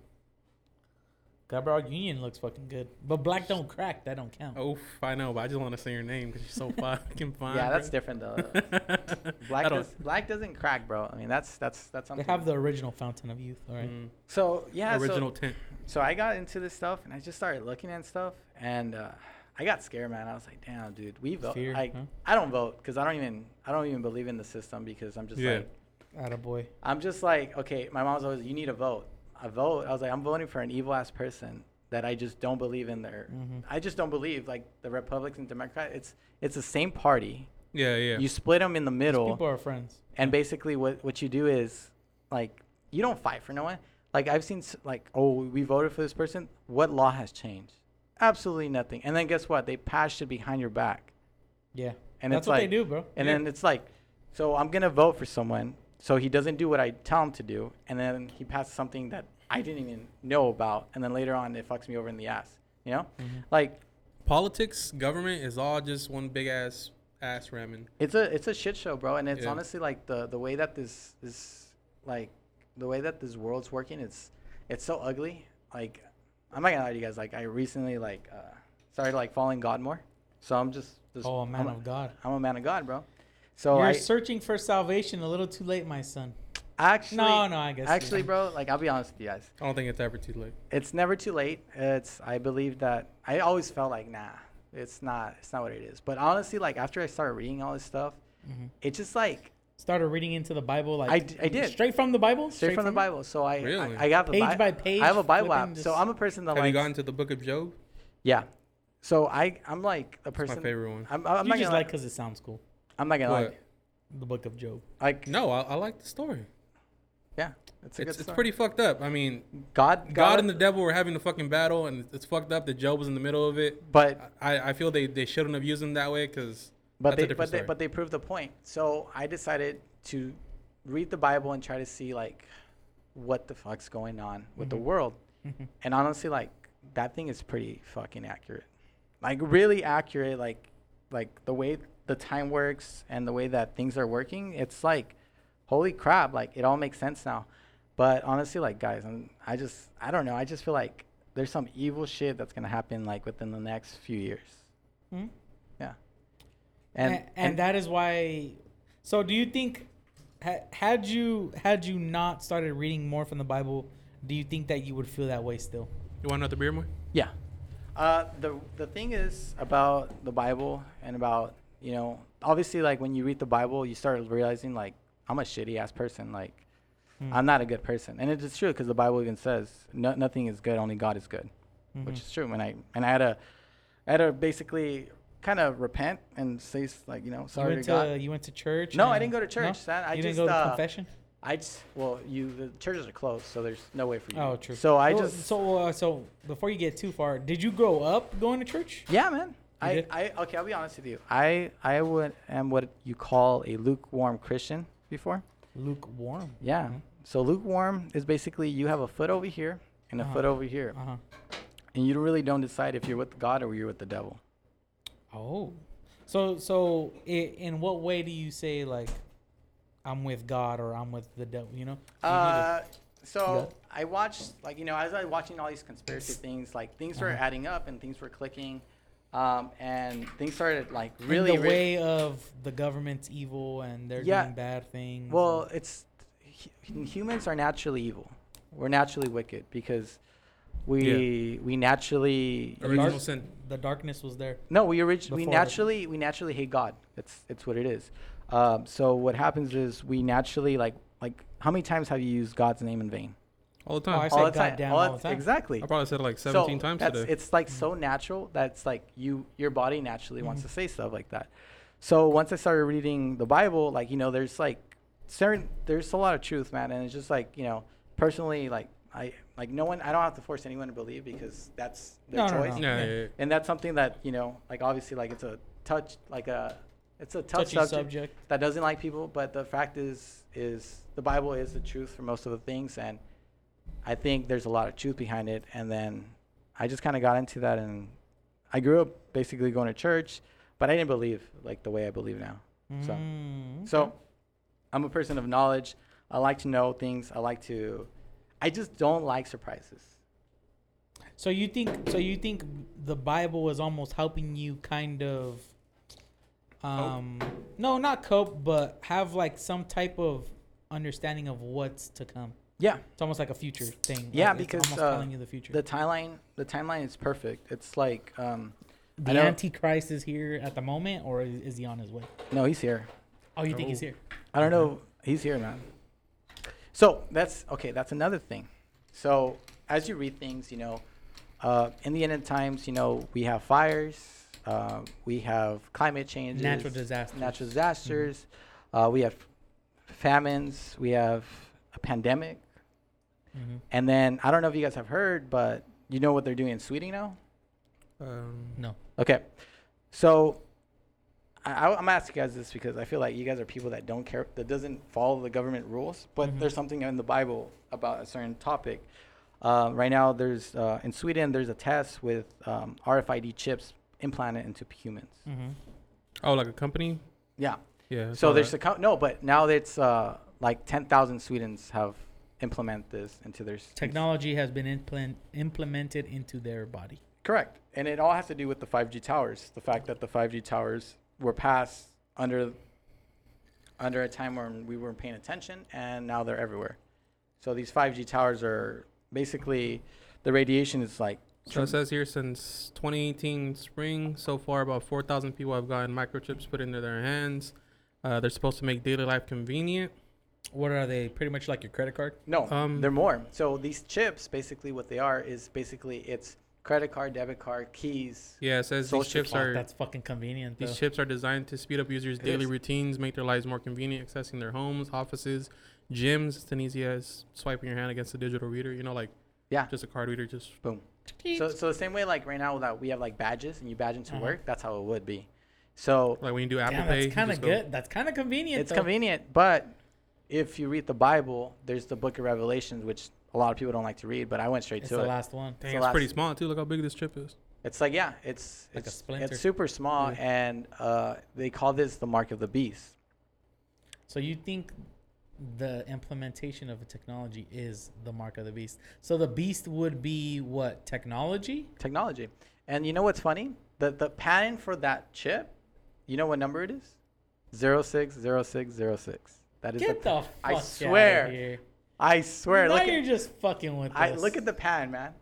[SPEAKER 2] Gabrielle Union looks fucking good, but black don't crack. That don't count.
[SPEAKER 1] Oh, I know, but I just want to say your name because you're so fucking fine.
[SPEAKER 3] Yeah, that's
[SPEAKER 1] bro.
[SPEAKER 3] different though. Black does, black doesn't crack, bro. I mean, that's that's that's something.
[SPEAKER 2] They have the original Fountain of Youth. All right.
[SPEAKER 1] Mm,
[SPEAKER 3] so yeah,
[SPEAKER 1] original
[SPEAKER 3] so,
[SPEAKER 1] tint.
[SPEAKER 3] so I got into this stuff and I just started looking at stuff and uh, I got scared, man. I was like, damn, dude, we vote.
[SPEAKER 2] Fear,
[SPEAKER 3] Like,
[SPEAKER 2] huh?
[SPEAKER 3] I don't vote because I don't even I don't even believe in the system because I'm just
[SPEAKER 1] Yeah.
[SPEAKER 3] like
[SPEAKER 2] Attaboy.
[SPEAKER 3] I'm just like, okay, my mom's always, you need to vote. I vote. I was like, I'm voting for an evil ass person that I just don't believe in their.
[SPEAKER 2] Mhm.
[SPEAKER 3] I just don't believe like the Republicans, and Democrats. It's it's the same party.
[SPEAKER 1] Yeah, yeah.
[SPEAKER 3] You split them in the middle,
[SPEAKER 2] People are friends.
[SPEAKER 3] and basically what what you do is like you don't fight for no one. Like I've seen like, oh, we voted for this person. What law has changed? Absolutely nothing. And then guess what? They passed it behind your back.
[SPEAKER 2] Yeah.
[SPEAKER 3] And
[SPEAKER 2] That's
[SPEAKER 3] it's
[SPEAKER 2] what
[SPEAKER 3] like,
[SPEAKER 2] they do, bro.
[SPEAKER 3] and
[SPEAKER 1] Yeah.
[SPEAKER 3] then it's like, so I'm gonna vote for someone, so he doesn't do what I tell him to do, and then he passes something that I didn't even know about, and then later on it fucks me over in the ass. You know,
[SPEAKER 2] Mhm.
[SPEAKER 3] like
[SPEAKER 1] Politics, government is all just one big ass ass ramming.
[SPEAKER 3] it's a it's a shit show, bro. And it's
[SPEAKER 1] Yeah.
[SPEAKER 3] honestly like the the way that this this like the way that this world's working, it's it's so ugly. Like I'm not gonna lie to you guys. Like I recently like uh, started like following God more, so I'm just, just
[SPEAKER 2] Oh, a man
[SPEAKER 3] I'm
[SPEAKER 2] of God.
[SPEAKER 3] I'm a man of God, bro. So
[SPEAKER 2] You're
[SPEAKER 3] I
[SPEAKER 2] searching for salvation a little too late, my son.
[SPEAKER 3] Actually
[SPEAKER 2] no, no, I guess.
[SPEAKER 3] actually,
[SPEAKER 2] yeah.
[SPEAKER 3] bro. Like I'll be honest with you guys.
[SPEAKER 1] I don't think it's ever too late.
[SPEAKER 3] it's never too late. It's I believe that I always felt like nah, it's not it's not what it is. But honestly, like after I started reading all this stuff,
[SPEAKER 2] Mhm.
[SPEAKER 3] it just like
[SPEAKER 2] Started reading into the Bible like
[SPEAKER 3] I d- I did.
[SPEAKER 2] straight from the Bible.
[SPEAKER 3] straight, from, the? Bible. So I
[SPEAKER 1] Really?
[SPEAKER 3] I, I got the
[SPEAKER 2] Page
[SPEAKER 3] Bi-
[SPEAKER 2] by page,
[SPEAKER 3] I have a Bible app. So I'm a person that
[SPEAKER 1] Have you
[SPEAKER 3] likes
[SPEAKER 1] gotten to the Book of Job?
[SPEAKER 3] yeah. So I I'm like a
[SPEAKER 1] It's my
[SPEAKER 3] person.
[SPEAKER 1] favorite one.
[SPEAKER 3] I'm, I'm
[SPEAKER 2] you
[SPEAKER 3] not
[SPEAKER 2] just
[SPEAKER 3] gonna
[SPEAKER 2] like because it sounds cool.
[SPEAKER 3] I'm not gonna lie.
[SPEAKER 1] What?
[SPEAKER 2] The Book of Job.
[SPEAKER 3] Like
[SPEAKER 1] No, I, I like the story.
[SPEAKER 3] Yeah, it's
[SPEAKER 1] It's, pretty fucked up. I mean,
[SPEAKER 3] God
[SPEAKER 1] God and the devil were having a fucking battle, and it's fucked up that Job was in the middle of it.
[SPEAKER 3] but
[SPEAKER 1] I, I feel they, they shouldn't have used him that way because
[SPEAKER 3] but they but they but they proved the point. So I decided to read the Bible and try to see like what the fuck's going on with the
[SPEAKER 2] Mhm.
[SPEAKER 3] world.
[SPEAKER 2] Mhm.
[SPEAKER 3] And honestly, like that thing is pretty fucking accurate. Like really accurate. Like like the way the time works and the way that things are working. It's like holy crap. Like it all makes sense now. But honestly, like guys, I'm, I just I don't know. I just feel like there's some evil shit that's gonna happen like within the next few years.
[SPEAKER 2] Mhm.
[SPEAKER 3] Yeah.
[SPEAKER 2] And, and, that is why. So, do you think, ha, had you had you not started reading more from the Bible, do you think that you would feel that way still?
[SPEAKER 1] you want another beer more?
[SPEAKER 3] Yeah. Uh, the the thing is about the Bible and about you know obviously like when you read the Bible you start realizing like I'm a shitty ass person like
[SPEAKER 2] Hmm.
[SPEAKER 3] I'm not a good person and it's true because the Bible even says no, nothing is good only God is good which
[SPEAKER 2] Mhm.
[SPEAKER 3] is true and I and I had to I had to basically kind of repent and say like you know
[SPEAKER 2] you
[SPEAKER 3] sorry to
[SPEAKER 2] went
[SPEAKER 3] God
[SPEAKER 2] to you went to church.
[SPEAKER 3] No, I didn't go to church, son. I
[SPEAKER 2] you
[SPEAKER 3] just,
[SPEAKER 2] didn't go to
[SPEAKER 3] uh,
[SPEAKER 2] confession.
[SPEAKER 3] I just well you the churches are closed so there's no way for you
[SPEAKER 2] Oh, true.
[SPEAKER 3] so I
[SPEAKER 2] Well,
[SPEAKER 3] just
[SPEAKER 2] so uh, so before you get too far, did you grow up going to church?
[SPEAKER 3] Yeah, man. I,
[SPEAKER 2] did?
[SPEAKER 3] I okay. I'll be honest with you. I I would am what you call a lukewarm Christian before.
[SPEAKER 2] Lukewarm.
[SPEAKER 3] Yeah.
[SPEAKER 2] Mhm.
[SPEAKER 3] So lukewarm is basically you have a foot over here and a
[SPEAKER 2] Uh-huh.
[SPEAKER 3] foot over here,
[SPEAKER 2] Uh huh.
[SPEAKER 3] and you really don't decide if you're with God or you're with the devil.
[SPEAKER 2] Oh, so so i in what way do you say like, I'm with God or I'm with the devil? You know. You
[SPEAKER 3] Uh, so. I watched, like, you know, as I was watching all these conspiracy things, like, things
[SPEAKER 2] Uh-huh.
[SPEAKER 3] adding up and things were clicking. Um, and things started, like,
[SPEAKER 2] in
[SPEAKER 3] really.
[SPEAKER 2] the
[SPEAKER 3] re-
[SPEAKER 2] way of the government's evil and they're
[SPEAKER 3] Yeah.
[SPEAKER 2] doing bad things.
[SPEAKER 3] well,
[SPEAKER 2] and-
[SPEAKER 3] it's. Humans are naturally evil. We're naturally wicked because we we naturally
[SPEAKER 2] the,
[SPEAKER 1] Original
[SPEAKER 2] dark-
[SPEAKER 1] sin.
[SPEAKER 2] the darkness was there.
[SPEAKER 3] No, we orig- we naturally we naturally hate God. It's it's what it is. Um, so what happens is we naturally like like how many times have you used God's name in vain?
[SPEAKER 1] All the
[SPEAKER 2] Oh, I
[SPEAKER 1] time.
[SPEAKER 2] say
[SPEAKER 3] all the
[SPEAKER 2] God
[SPEAKER 3] time.
[SPEAKER 2] damn
[SPEAKER 3] all
[SPEAKER 2] all
[SPEAKER 3] the
[SPEAKER 2] the time.
[SPEAKER 3] Exactly.
[SPEAKER 1] I probably said it like 17
[SPEAKER 3] so
[SPEAKER 1] times
[SPEAKER 3] that's,
[SPEAKER 1] today.
[SPEAKER 3] It's like so natural that's like you your body naturally wants mm-hmm. to say stuff like that. So once I started reading the Bible, like you know, there's like certain there's a lot of truth, man, and it's just like you know, personally, like I like no one I don't have to force anyone to believe because that's their
[SPEAKER 2] No, no,
[SPEAKER 3] choice,
[SPEAKER 2] no.
[SPEAKER 1] yeah,
[SPEAKER 2] Yeah.
[SPEAKER 1] yeah, yeah.
[SPEAKER 3] and that's something that you know, like obviously, like it's a touch, like a it's a tough subject,
[SPEAKER 2] subject.
[SPEAKER 3] that doesn't like people, but the fact is is the Bible is the truth for most of the things, and I think there's a lot of truth behind it. And then I just kind of got into that, and I grew up basically going to church, but I didn't believe like the way I believe now. So-
[SPEAKER 2] Mm,
[SPEAKER 3] So I'm a person of knowledge. I like to know things. I like to. I just don't like surprises.
[SPEAKER 2] So you think so you think the Bible is almost helping you kind of um no not cope but have like some type of understanding of what's to come.
[SPEAKER 3] Yeah,
[SPEAKER 2] It's almost like a future thing.
[SPEAKER 3] Yeah,
[SPEAKER 2] like it's
[SPEAKER 3] because,
[SPEAKER 2] almost
[SPEAKER 3] uh,
[SPEAKER 2] telling you the future.
[SPEAKER 3] the timeline. The timeline is perfect. It's like um,
[SPEAKER 2] the Antichrist is here at the moment, or is, is he on his way?
[SPEAKER 3] no, he's here.
[SPEAKER 2] Oh, you think he's
[SPEAKER 1] Oh.
[SPEAKER 2] here?
[SPEAKER 3] I don't know. He's here, man. So that's okay. That's another thing. So as you read things, you know, uh, in the end of times, you know, we have fires, uh, we have climate changes,
[SPEAKER 2] Natural disasters.
[SPEAKER 3] natural disasters, uh, we have famines, we have a pandemic,
[SPEAKER 2] hmm
[SPEAKER 3] and then I don't know if you guys have heard, but you know what they're doing in Sweden now.
[SPEAKER 1] Um,
[SPEAKER 2] No.
[SPEAKER 3] Okay, so I, I- I'm asking you guys this because I feel like you guys are people that don't care, that doesn't follow the government rules, but
[SPEAKER 2] Mhm.
[SPEAKER 3] there's something in the Bible about a certain topic. Uh, right now, there's uh, in Sweden, there's a test with um, RFID chips implanted into humans.
[SPEAKER 2] Mm-hmm.
[SPEAKER 1] oh, like a company?
[SPEAKER 3] Yeah.
[SPEAKER 1] Yeah.
[SPEAKER 3] So there's
[SPEAKER 1] that.
[SPEAKER 3] a co- no, but now it's uh, like 10,000 Swedens have implemented this into their s-
[SPEAKER 2] Technology has been implement, implemented into their body.
[SPEAKER 3] Correct. And it all has to do with the 5G towers. The fact that the 5G towers were passed under under a time when we weren't paying attention and now they're everywhere. So these 5G towers are basically the radiation is like
[SPEAKER 1] So it says here since 2018 spring, so far about 4,000 people have gotten microchips put into their hands. Uh, they're supposed to make daily life convenient.
[SPEAKER 2] What are they? Pretty much like your credit card.
[SPEAKER 3] no,
[SPEAKER 1] Um,
[SPEAKER 3] they're more. So these chips basically what they are is basically it's credit card, debit card, keys.
[SPEAKER 1] Yeah, it says these chips
[SPEAKER 2] Fuck,
[SPEAKER 1] are
[SPEAKER 2] that's fucking convenient. Though.
[SPEAKER 1] these chips are designed to speed up users'
[SPEAKER 3] It
[SPEAKER 1] daily
[SPEAKER 3] is.
[SPEAKER 1] routines, make their lives more convenient, accessing their homes, offices, gyms. It's as easy as swiping your hand against a digital reader. You know, like
[SPEAKER 3] Yeah.
[SPEAKER 1] just a card reader. Just
[SPEAKER 3] Boom. So so the same way like right now that we have like badges and you badge into
[SPEAKER 2] Uh-huh.
[SPEAKER 3] work, that's how it would be. So
[SPEAKER 1] like when you do Apple
[SPEAKER 2] Damn,
[SPEAKER 1] Pay, you
[SPEAKER 2] that's kind of
[SPEAKER 1] just go-
[SPEAKER 2] good. That's kind of convenient.
[SPEAKER 3] it's
[SPEAKER 2] though.
[SPEAKER 3] convenient, but if you read the Bible, there's the book of Revelations, which a lot of people don't like to read, but I went straight to it.
[SPEAKER 2] It's
[SPEAKER 3] to
[SPEAKER 2] the
[SPEAKER 3] it.
[SPEAKER 2] last one.
[SPEAKER 1] Dang,
[SPEAKER 3] the
[SPEAKER 1] it's
[SPEAKER 3] last-
[SPEAKER 1] pretty small too. Look how big this chip is.
[SPEAKER 3] It's like yeah, it's
[SPEAKER 2] Like a
[SPEAKER 3] it's,
[SPEAKER 2] splinter.
[SPEAKER 3] it's super small,
[SPEAKER 1] Yeah.
[SPEAKER 3] and uh, they call this the mark of the beast.
[SPEAKER 2] So you think the implementation of a technology is the mark of the beast? So the beast would be what technology?
[SPEAKER 3] Technology, and you know what's funny? The the patent for that chip, you know what number it is? Zero six zero six zero six. That is
[SPEAKER 2] Get
[SPEAKER 3] the.
[SPEAKER 2] the fuck
[SPEAKER 3] I
[SPEAKER 2] outta
[SPEAKER 3] swear.
[SPEAKER 2] here.
[SPEAKER 3] I swear.
[SPEAKER 2] now
[SPEAKER 3] look
[SPEAKER 2] you're
[SPEAKER 3] at,
[SPEAKER 2] just fucking with
[SPEAKER 3] I
[SPEAKER 2] us.
[SPEAKER 3] look at the patent, man.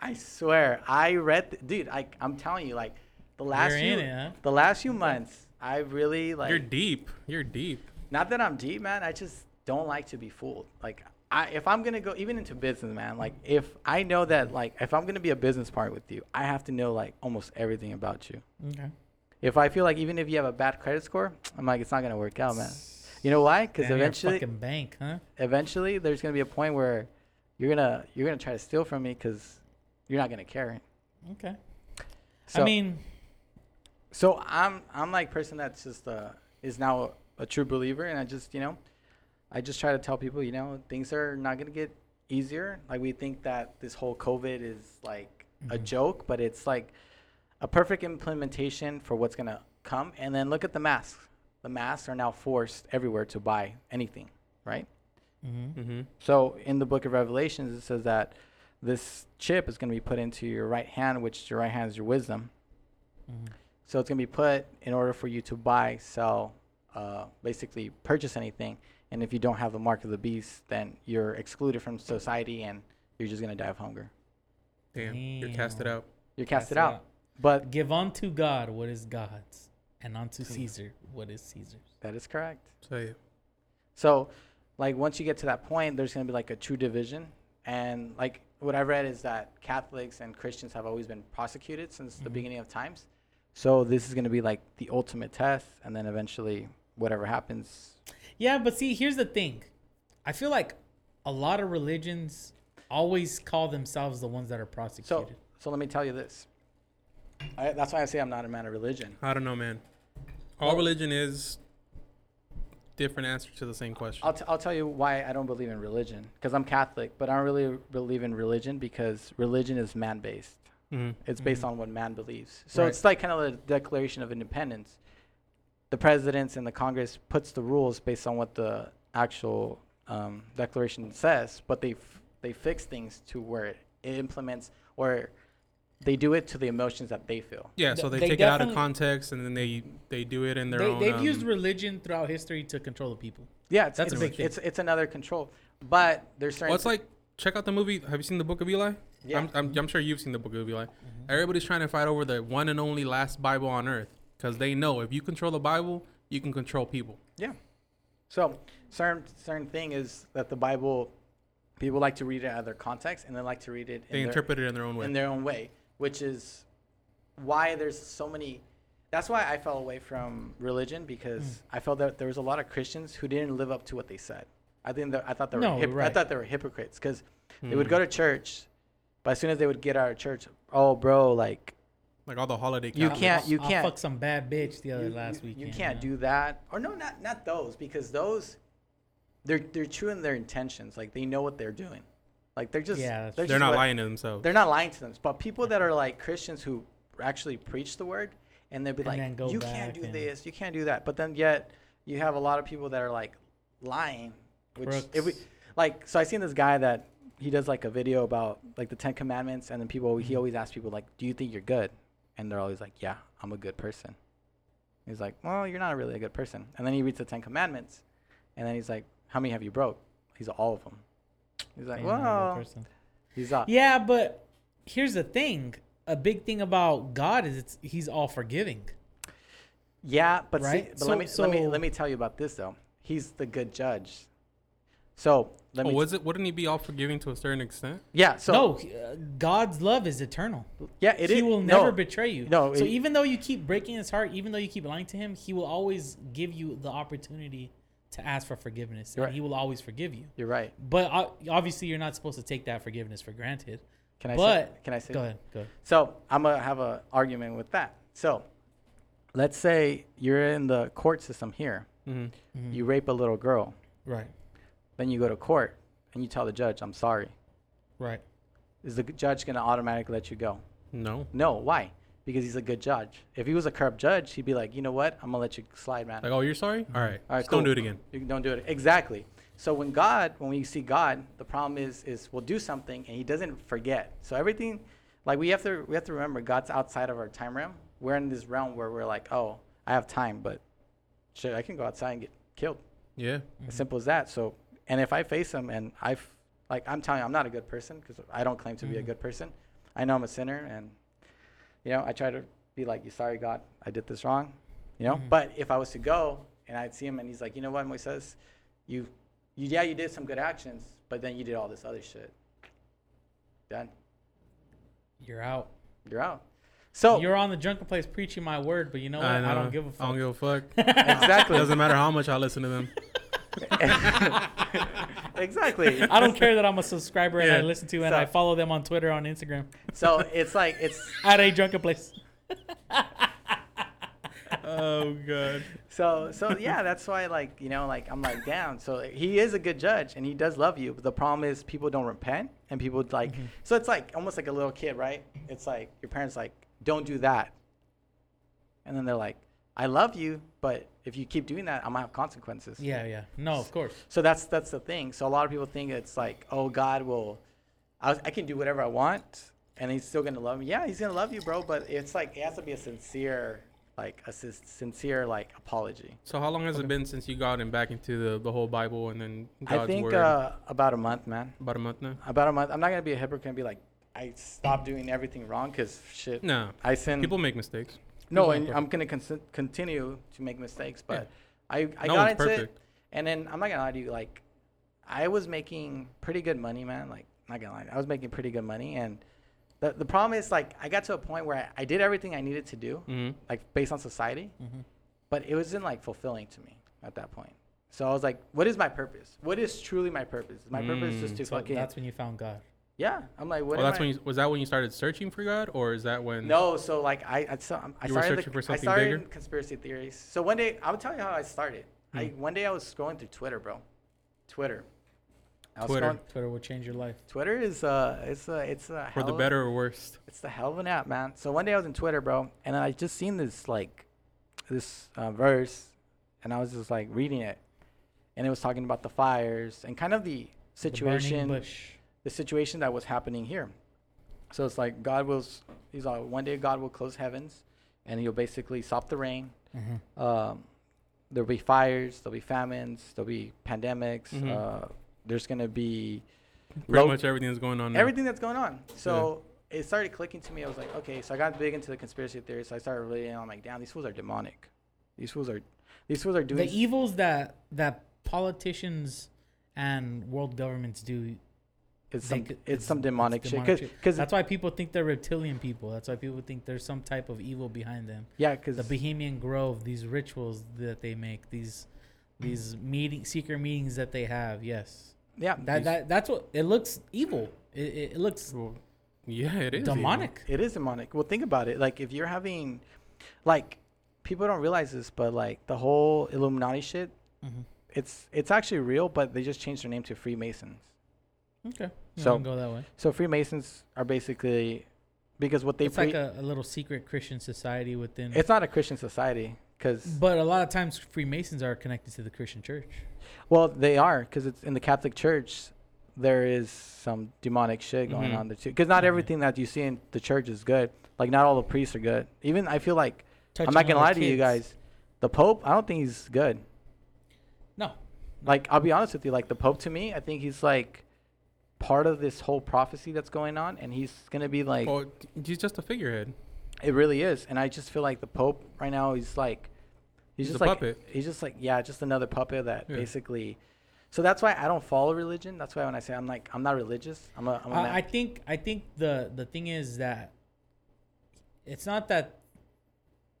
[SPEAKER 3] I swear, I read, th- dude. I I'm telling you, like the last
[SPEAKER 2] You're
[SPEAKER 3] few
[SPEAKER 2] in it, huh?
[SPEAKER 3] the last few months, I really like.
[SPEAKER 1] You're deep. You're deep.
[SPEAKER 3] not that I'm deep, man. I just don't like to be fooled. Like, I if I'm gonna go even into business, man. Like, if I know that, like, if I'm gonna be a business partner with you, I have to know like almost everything about you.
[SPEAKER 2] Okay.
[SPEAKER 3] If I feel like even if you have a bad credit score, I'm like, it's not gonna work out, man. You know why? Because
[SPEAKER 2] a
[SPEAKER 3] eventually,
[SPEAKER 2] fucking bank, huh?
[SPEAKER 3] eventually, there's gonna be a point where you're gonna you're gonna try to steal from me because you're not gonna care.
[SPEAKER 2] Okay.
[SPEAKER 3] So,
[SPEAKER 2] I mean,
[SPEAKER 3] so I'm I'm like person that's just uh is now a, true believer, and I just you know, I just try to tell people, you know, things are not gonna get easier. Like we think that this whole COVID is like a
[SPEAKER 2] Mhm.
[SPEAKER 3] joke, but it's like a perfect implementation for what's gonna come. And then look at the masks. The masks are now forced everywhere to buy anything, right?
[SPEAKER 2] Mm-hmm.
[SPEAKER 1] Mm-hmm.
[SPEAKER 3] So in the book of Revelations, it says that this chip is going to be put into your right hand, which your right hand is your wisdom.
[SPEAKER 2] Mm-hmm.
[SPEAKER 3] So it's going to be put in order for you to buy, sell, uh, basically purchase anything. And if you don't have the mark of the beast, then you're excluded from society and you're just going to die of hunger.
[SPEAKER 1] Damn, you're casted
[SPEAKER 2] Damn.
[SPEAKER 1] out.
[SPEAKER 3] You're casted out. But
[SPEAKER 2] Give unto God what is God's, and unto. Caesar what is Caesar's.
[SPEAKER 3] that is correct.
[SPEAKER 1] Say it.
[SPEAKER 3] So, like, once you get to that point, there's going to be like a true division. And, like, what I read is that Catholics and Christians have always been prosecuted since the
[SPEAKER 2] Mhm.
[SPEAKER 3] beginning of times. So, this is going to be like the ultimate test. And then eventually, whatever happens.
[SPEAKER 2] Yeah, but see, here's the thing. I feel like a lot of religions always call themselves the ones that are
[SPEAKER 3] So,
[SPEAKER 2] prosecuted.
[SPEAKER 3] so let me tell you this. I, that's why I say I'm not a man of religion.
[SPEAKER 1] I don't know, man. All religion is different answer to the same question.
[SPEAKER 3] I'll, t- I'll tell you why I don't believe in religion. Because I'm Catholic, but I don't really believe in religion because religion is man based.
[SPEAKER 1] Mhm.
[SPEAKER 3] It's based
[SPEAKER 2] Mhm.
[SPEAKER 3] on what man believes. So
[SPEAKER 1] Right.
[SPEAKER 3] it's like kind of the Declaration of Independence. The presidents and the Congress puts the rules based on what the actual um, Declaration says, but they f- they fix things to where it, it implements or they do it to the emotions that they feel.
[SPEAKER 1] Yeah, so they,
[SPEAKER 2] they
[SPEAKER 1] take it out of context and then they they do it in their
[SPEAKER 2] They,
[SPEAKER 1] own.
[SPEAKER 2] they've
[SPEAKER 1] um,
[SPEAKER 2] used religion throughout history to control the people.
[SPEAKER 3] Yeah, it's
[SPEAKER 2] That's a
[SPEAKER 3] it's,
[SPEAKER 2] big thing.
[SPEAKER 3] It's it's another control, but there's certain.
[SPEAKER 1] Well, it's like check out the movie. Have you seen the Book of Eli?
[SPEAKER 3] yeah.
[SPEAKER 1] I'm, I'm, I'm sure you've seen the Book of Eli.
[SPEAKER 2] Mm-hmm.
[SPEAKER 1] Everybody's trying to fight over the one and only last Bible on earth because they know if you control the Bible, you can control people. Yeah.
[SPEAKER 3] So certain certain thing is that the Bible, people like to read it out of their context, and they like to read it
[SPEAKER 1] They
[SPEAKER 3] their,
[SPEAKER 1] interpret it in their own way.
[SPEAKER 3] in their own way, which is why there's so many. That's why I fell away from religion because
[SPEAKER 2] Mm.
[SPEAKER 3] I felt that there was a lot of Christians who didn't live up to what they said. I think that I thought they were
[SPEAKER 2] No,
[SPEAKER 3] hip- I thought they were hypocrites because they would
[SPEAKER 1] Mhm.
[SPEAKER 3] go to church, but as soon as they would get out of church, oh, bro, like
[SPEAKER 1] like all the holiday.
[SPEAKER 3] You can't- you can't-
[SPEAKER 2] fuck some bad bitch the other
[SPEAKER 3] you,
[SPEAKER 2] last
[SPEAKER 3] you,
[SPEAKER 2] week.
[SPEAKER 3] you can't do that or no not not those because those they're they're true in their intentions like they know what they're doing like they're just
[SPEAKER 2] yeah,
[SPEAKER 3] they're,
[SPEAKER 1] They're
[SPEAKER 3] just
[SPEAKER 1] not
[SPEAKER 3] what-
[SPEAKER 1] lying to themselves.
[SPEAKER 3] they're not lying to themselves. but people that are like christians who actually preach the word and they'll be
[SPEAKER 2] And
[SPEAKER 3] like
[SPEAKER 2] go
[SPEAKER 3] you can't do
[SPEAKER 2] and-
[SPEAKER 3] this you can't do that. But then yet you have a lot of people that are like lying which if we like so i seen this guy that he does like a video about like the ten commandments and then people he
[SPEAKER 2] Mhm.
[SPEAKER 3] always asks people like do you think you're good? And they're always like yeah i'm a good person. He's like well you're not really a good person. And then he reads the ten commandments and then he's like how many have you broke? He's all of them he's like
[SPEAKER 2] Ain't not a good
[SPEAKER 3] well he's uh,
[SPEAKER 2] Yeah, but here's the thing. A big thing about God is it's he's all forgiving.
[SPEAKER 3] yeah but
[SPEAKER 2] Right?
[SPEAKER 3] see, but let
[SPEAKER 2] So-
[SPEAKER 3] me let me
[SPEAKER 2] so-
[SPEAKER 3] let me tell you about this though he's the good judge so let
[SPEAKER 1] oh,
[SPEAKER 3] me
[SPEAKER 1] was it? Wouldn't he be all forgiving to a certain extent?
[SPEAKER 3] yeah so
[SPEAKER 2] no, uh, God's love is eternal.
[SPEAKER 3] yeah it
[SPEAKER 2] he
[SPEAKER 3] is-
[SPEAKER 2] will
[SPEAKER 3] no,
[SPEAKER 2] never betray you.
[SPEAKER 3] no,
[SPEAKER 2] So
[SPEAKER 3] it-
[SPEAKER 2] even though you keep breaking his heart, even though you keep lying to him, he will always give you the opportunity to ask for forgiveness,
[SPEAKER 3] You're
[SPEAKER 2] and
[SPEAKER 3] right.
[SPEAKER 2] he will always forgive you.
[SPEAKER 3] you're right
[SPEAKER 2] But uh, obviously, you're not supposed to take that forgiveness for granted.
[SPEAKER 3] can i say
[SPEAKER 2] But-
[SPEAKER 3] can i say
[SPEAKER 2] Go ahead. Go ahead.
[SPEAKER 3] So I'm gonna have an argument with that. So let's say you're in the court system here.
[SPEAKER 1] Mm-hmm.
[SPEAKER 2] Mhm.
[SPEAKER 3] You rape a little girl.
[SPEAKER 2] right.
[SPEAKER 3] Then you go to court and you tell the judge, "I'm sorry."
[SPEAKER 2] Right.
[SPEAKER 3] Is the judge gonna automatically let you go?
[SPEAKER 1] No.
[SPEAKER 3] No. Why? Because he's a good judge. If he was a corrupt judge, he'd be like, "You know what? I'm gonna let you slide, man.
[SPEAKER 1] Like, oh, you're sorry? All right.
[SPEAKER 3] All right,
[SPEAKER 1] Just don't do it again.
[SPEAKER 3] You don't do it." Exactly. So when God, when we see God, the problem is, is we'll do something and He doesn't forget. So everything, like we have to, we have to remember, God's outside of our time realm. We're in this realm where we're like, oh, I have time, but shit, I can go outside and get killed.
[SPEAKER 1] Yeah.
[SPEAKER 3] As simple as that. So, and if I face Him and I've, like, I'm telling you, I'm not a good person because I don't claim to be a
[SPEAKER 2] Mhm.
[SPEAKER 3] good person. I know I'm a sinner, and you know, I try to be like, "You sorry, God, I did this wrong," you know.
[SPEAKER 2] Mhm.
[SPEAKER 3] But if I was to go and I'd see Him and He's like, "You know what, Moises, you, you, yeah, you did some good actions, but then you did all this other shit." Done.
[SPEAKER 2] You're out.
[SPEAKER 3] You're out. So
[SPEAKER 2] You're on the drunken place preaching my word, but you know what? I,
[SPEAKER 1] know.
[SPEAKER 2] don't give a fuck.
[SPEAKER 1] I don't give a fuck.
[SPEAKER 3] exactly.
[SPEAKER 1] Doesn't matter how much I listen to them.
[SPEAKER 3] exactly.
[SPEAKER 2] I don't care that I'm a subscriber and I listen to and
[SPEAKER 3] So-
[SPEAKER 2] I follow them on Twitter, on Instagram.
[SPEAKER 3] So it's like it's
[SPEAKER 2] At a drunken place.
[SPEAKER 1] oh god.
[SPEAKER 3] So so yeah, that's why like you know like I'm like down. So he is a good judge and he does love you. But the problem is people don't repent and people like
[SPEAKER 2] Mhm.
[SPEAKER 3] so it's like almost like a little kid, right? It's like your parents like don't do that, and then they're like, I love you, but if you keep doing that, I'm gonna have consequences.
[SPEAKER 2] Yeah, yeah. No, of course.
[SPEAKER 3] So that's that's the thing. So a lot of people think it's like, oh, God will, I, I can do whatever I want, and He's still gonna love me. Yeah, He's gonna love you, bro. But it's like it has to be a sincere, like a sis- sincere like apology.
[SPEAKER 1] So how long has
[SPEAKER 2] Okay.
[SPEAKER 1] it been since you got in back into the, the whole Bible and then God's word?
[SPEAKER 3] I think
[SPEAKER 1] word?
[SPEAKER 3] uh, about a month, man.
[SPEAKER 1] About a month now.
[SPEAKER 3] About a month. I'm not gonna be a hypocrite and be like, I stopped doing everything wrong because shit.
[SPEAKER 1] No,
[SPEAKER 3] I sin.
[SPEAKER 1] people make mistakes.
[SPEAKER 3] No, and I'm gonna cons- continue to make mistakes, but I I
[SPEAKER 1] no
[SPEAKER 3] got
[SPEAKER 1] one's
[SPEAKER 3] into it. And then I'm not gonna lie to you, like I was making pretty good money, man. Like not gonna lie, I was making pretty good money, and the the problem is like I got to a point where I, I did everything I needed to do,
[SPEAKER 1] hmm
[SPEAKER 3] like based on society,
[SPEAKER 2] hmm
[SPEAKER 3] but it wasn't like fulfilling to me at that point. So I was like, what is my purpose? What is truly my purpose? Is My purpose just
[SPEAKER 1] Mm.
[SPEAKER 3] to
[SPEAKER 2] So
[SPEAKER 3] fucking
[SPEAKER 2] that's when you found God.
[SPEAKER 3] Yeah. I'm like, what?
[SPEAKER 1] Well, that's
[SPEAKER 3] I-
[SPEAKER 1] when you, was that when you started searching for God, or is that when?
[SPEAKER 3] No, so like I I, saw, I
[SPEAKER 1] You were
[SPEAKER 3] started
[SPEAKER 1] searching
[SPEAKER 3] the,
[SPEAKER 1] for something
[SPEAKER 3] I started
[SPEAKER 1] bigger?
[SPEAKER 3] conspiracy theories. So one day I'll tell you how I started. I
[SPEAKER 1] Hmm.
[SPEAKER 3] one day I was scrolling through Twitter, bro. Twitter. I
[SPEAKER 1] Twitter.
[SPEAKER 3] scrolling-
[SPEAKER 2] Twitter will change your life.
[SPEAKER 3] Twitter is uh it's a it's a
[SPEAKER 1] For the
[SPEAKER 3] hell-
[SPEAKER 1] better or worst.
[SPEAKER 3] It's the hell of an app, man. So one day I was in Twitter, bro, and I just seen this like this uh, verse, and I was just like reading it, and it was talking about the fires and kind of the
[SPEAKER 2] The burning
[SPEAKER 3] situation
[SPEAKER 2] bush.
[SPEAKER 3] The situation that was happening here. So it's like God will, he's like, one day God will close heavens, and he'll basically stop the rain.
[SPEAKER 2] Mhm.
[SPEAKER 3] Um, there'll be fires, there'll be famines, there'll be pandemics.
[SPEAKER 1] Mhm.
[SPEAKER 3] Uh, there's gonna be
[SPEAKER 1] Pretty
[SPEAKER 3] low-
[SPEAKER 1] much everything that's going on. Now.
[SPEAKER 3] everything that's going on. So it started clicking to me. I was like, okay. So I got big into the conspiracy theories. So I started really, I'm like, damn, these fools are demonic. These fools are, these fools are doing.
[SPEAKER 2] The evils that that politicians and world governments do.
[SPEAKER 3] It's some,
[SPEAKER 2] could-
[SPEAKER 3] it's some demonic,
[SPEAKER 2] demonic
[SPEAKER 3] shit.
[SPEAKER 2] shit.
[SPEAKER 3] Because
[SPEAKER 2] That's why people think they're reptilian people. That's why people think there's some type of evil behind them.
[SPEAKER 3] yeah, because
[SPEAKER 2] The Bohemian Grove, these rituals that they make, these these meeting secret meetings that they have. Yes,
[SPEAKER 3] yeah,
[SPEAKER 2] that
[SPEAKER 3] these-
[SPEAKER 2] that that's what it looks evil. It, it, it looks
[SPEAKER 1] Well, yeah, it is evil.
[SPEAKER 2] demonic.
[SPEAKER 3] It is demonic. Well, think about it. Like, if you're having, like, people don't realize this, but like the whole Illuminati shit,
[SPEAKER 2] Mhm.
[SPEAKER 3] it's it's actually real, but they just changed their name to Freemasons.
[SPEAKER 2] Okay, you
[SPEAKER 3] So-
[SPEAKER 2] go that way.
[SPEAKER 3] So Freemasons are basically because what they
[SPEAKER 2] it's
[SPEAKER 3] pre-
[SPEAKER 2] like a, a little secret Christian society within.
[SPEAKER 3] it's not a Christian society because
[SPEAKER 2] but a lot of times Freemasons are connected to the Christian church.
[SPEAKER 3] well they are because it's in the Catholic Church. There is some demonic shit going
[SPEAKER 1] Mhm.
[SPEAKER 3] on there too. Because not
[SPEAKER 2] Mhm.
[SPEAKER 3] everything that you see in the church is good. Like not all the priests are good. Even I feel like I'm not gonna lie to you guys. The Pope, I don't think he's good.
[SPEAKER 2] No,
[SPEAKER 3] like I'll be honest with you, like the Pope to me, I think he's like part of this whole prophecy that's going on, and he's gonna be like
[SPEAKER 1] Well, he's just a figurehead.
[SPEAKER 3] it really is. And I just feel like the Pope right now, he's like he's,
[SPEAKER 1] He's
[SPEAKER 3] just
[SPEAKER 1] a
[SPEAKER 3] like
[SPEAKER 1] puppet.
[SPEAKER 3] he's just like yeah, just another puppet that
[SPEAKER 1] Yeah.
[SPEAKER 3] basically. So that's why I don't follow religion. That's why when I say I'm like I'm not religious, I'm a, I'm a man.
[SPEAKER 2] I, I think I think the the thing is that it's not that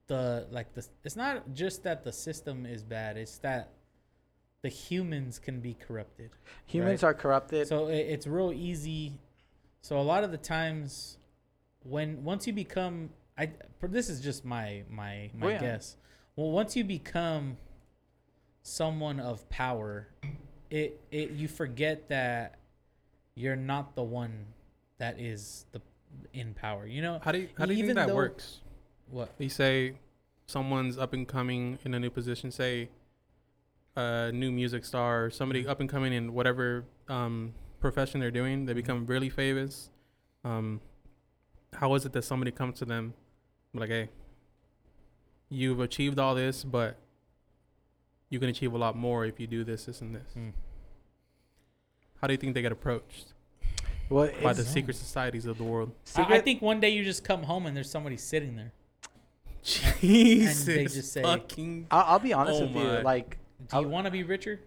[SPEAKER 2] the like the it's not just that the system is bad. It's that the humans can be corrupted.
[SPEAKER 3] Humans
[SPEAKER 2] right.
[SPEAKER 3] are corrupted.
[SPEAKER 2] So it, it's real easy. So a lot of the times, when once you become, I this is just my my my
[SPEAKER 3] Oh, yeah.
[SPEAKER 2] guess. Well, once you become someone of power, it it you forget that you're not the one that is the in power. You know
[SPEAKER 1] How do you, how do you
[SPEAKER 2] Even
[SPEAKER 1] think that
[SPEAKER 2] though-
[SPEAKER 1] works?
[SPEAKER 2] what?
[SPEAKER 1] You say someone's up and coming in a new position, say a new music star or somebody up and coming in whatever um, profession they're doing, they become really famous. Um, how is it that somebody comes to them like, hey, you've achieved all this, but you can achieve a lot more if you do this, this, and this?
[SPEAKER 2] Hmm.
[SPEAKER 1] How do you think they get approached
[SPEAKER 3] well,
[SPEAKER 1] by the
[SPEAKER 2] know.
[SPEAKER 1] secret societies of the world?
[SPEAKER 2] I, I think one day you just come home and there's somebody sitting there.
[SPEAKER 1] Jesus
[SPEAKER 2] just say-
[SPEAKER 1] fucking
[SPEAKER 3] I'll, I'll be honest
[SPEAKER 1] Oh
[SPEAKER 3] with you. Like
[SPEAKER 2] Do you want to be richer? Do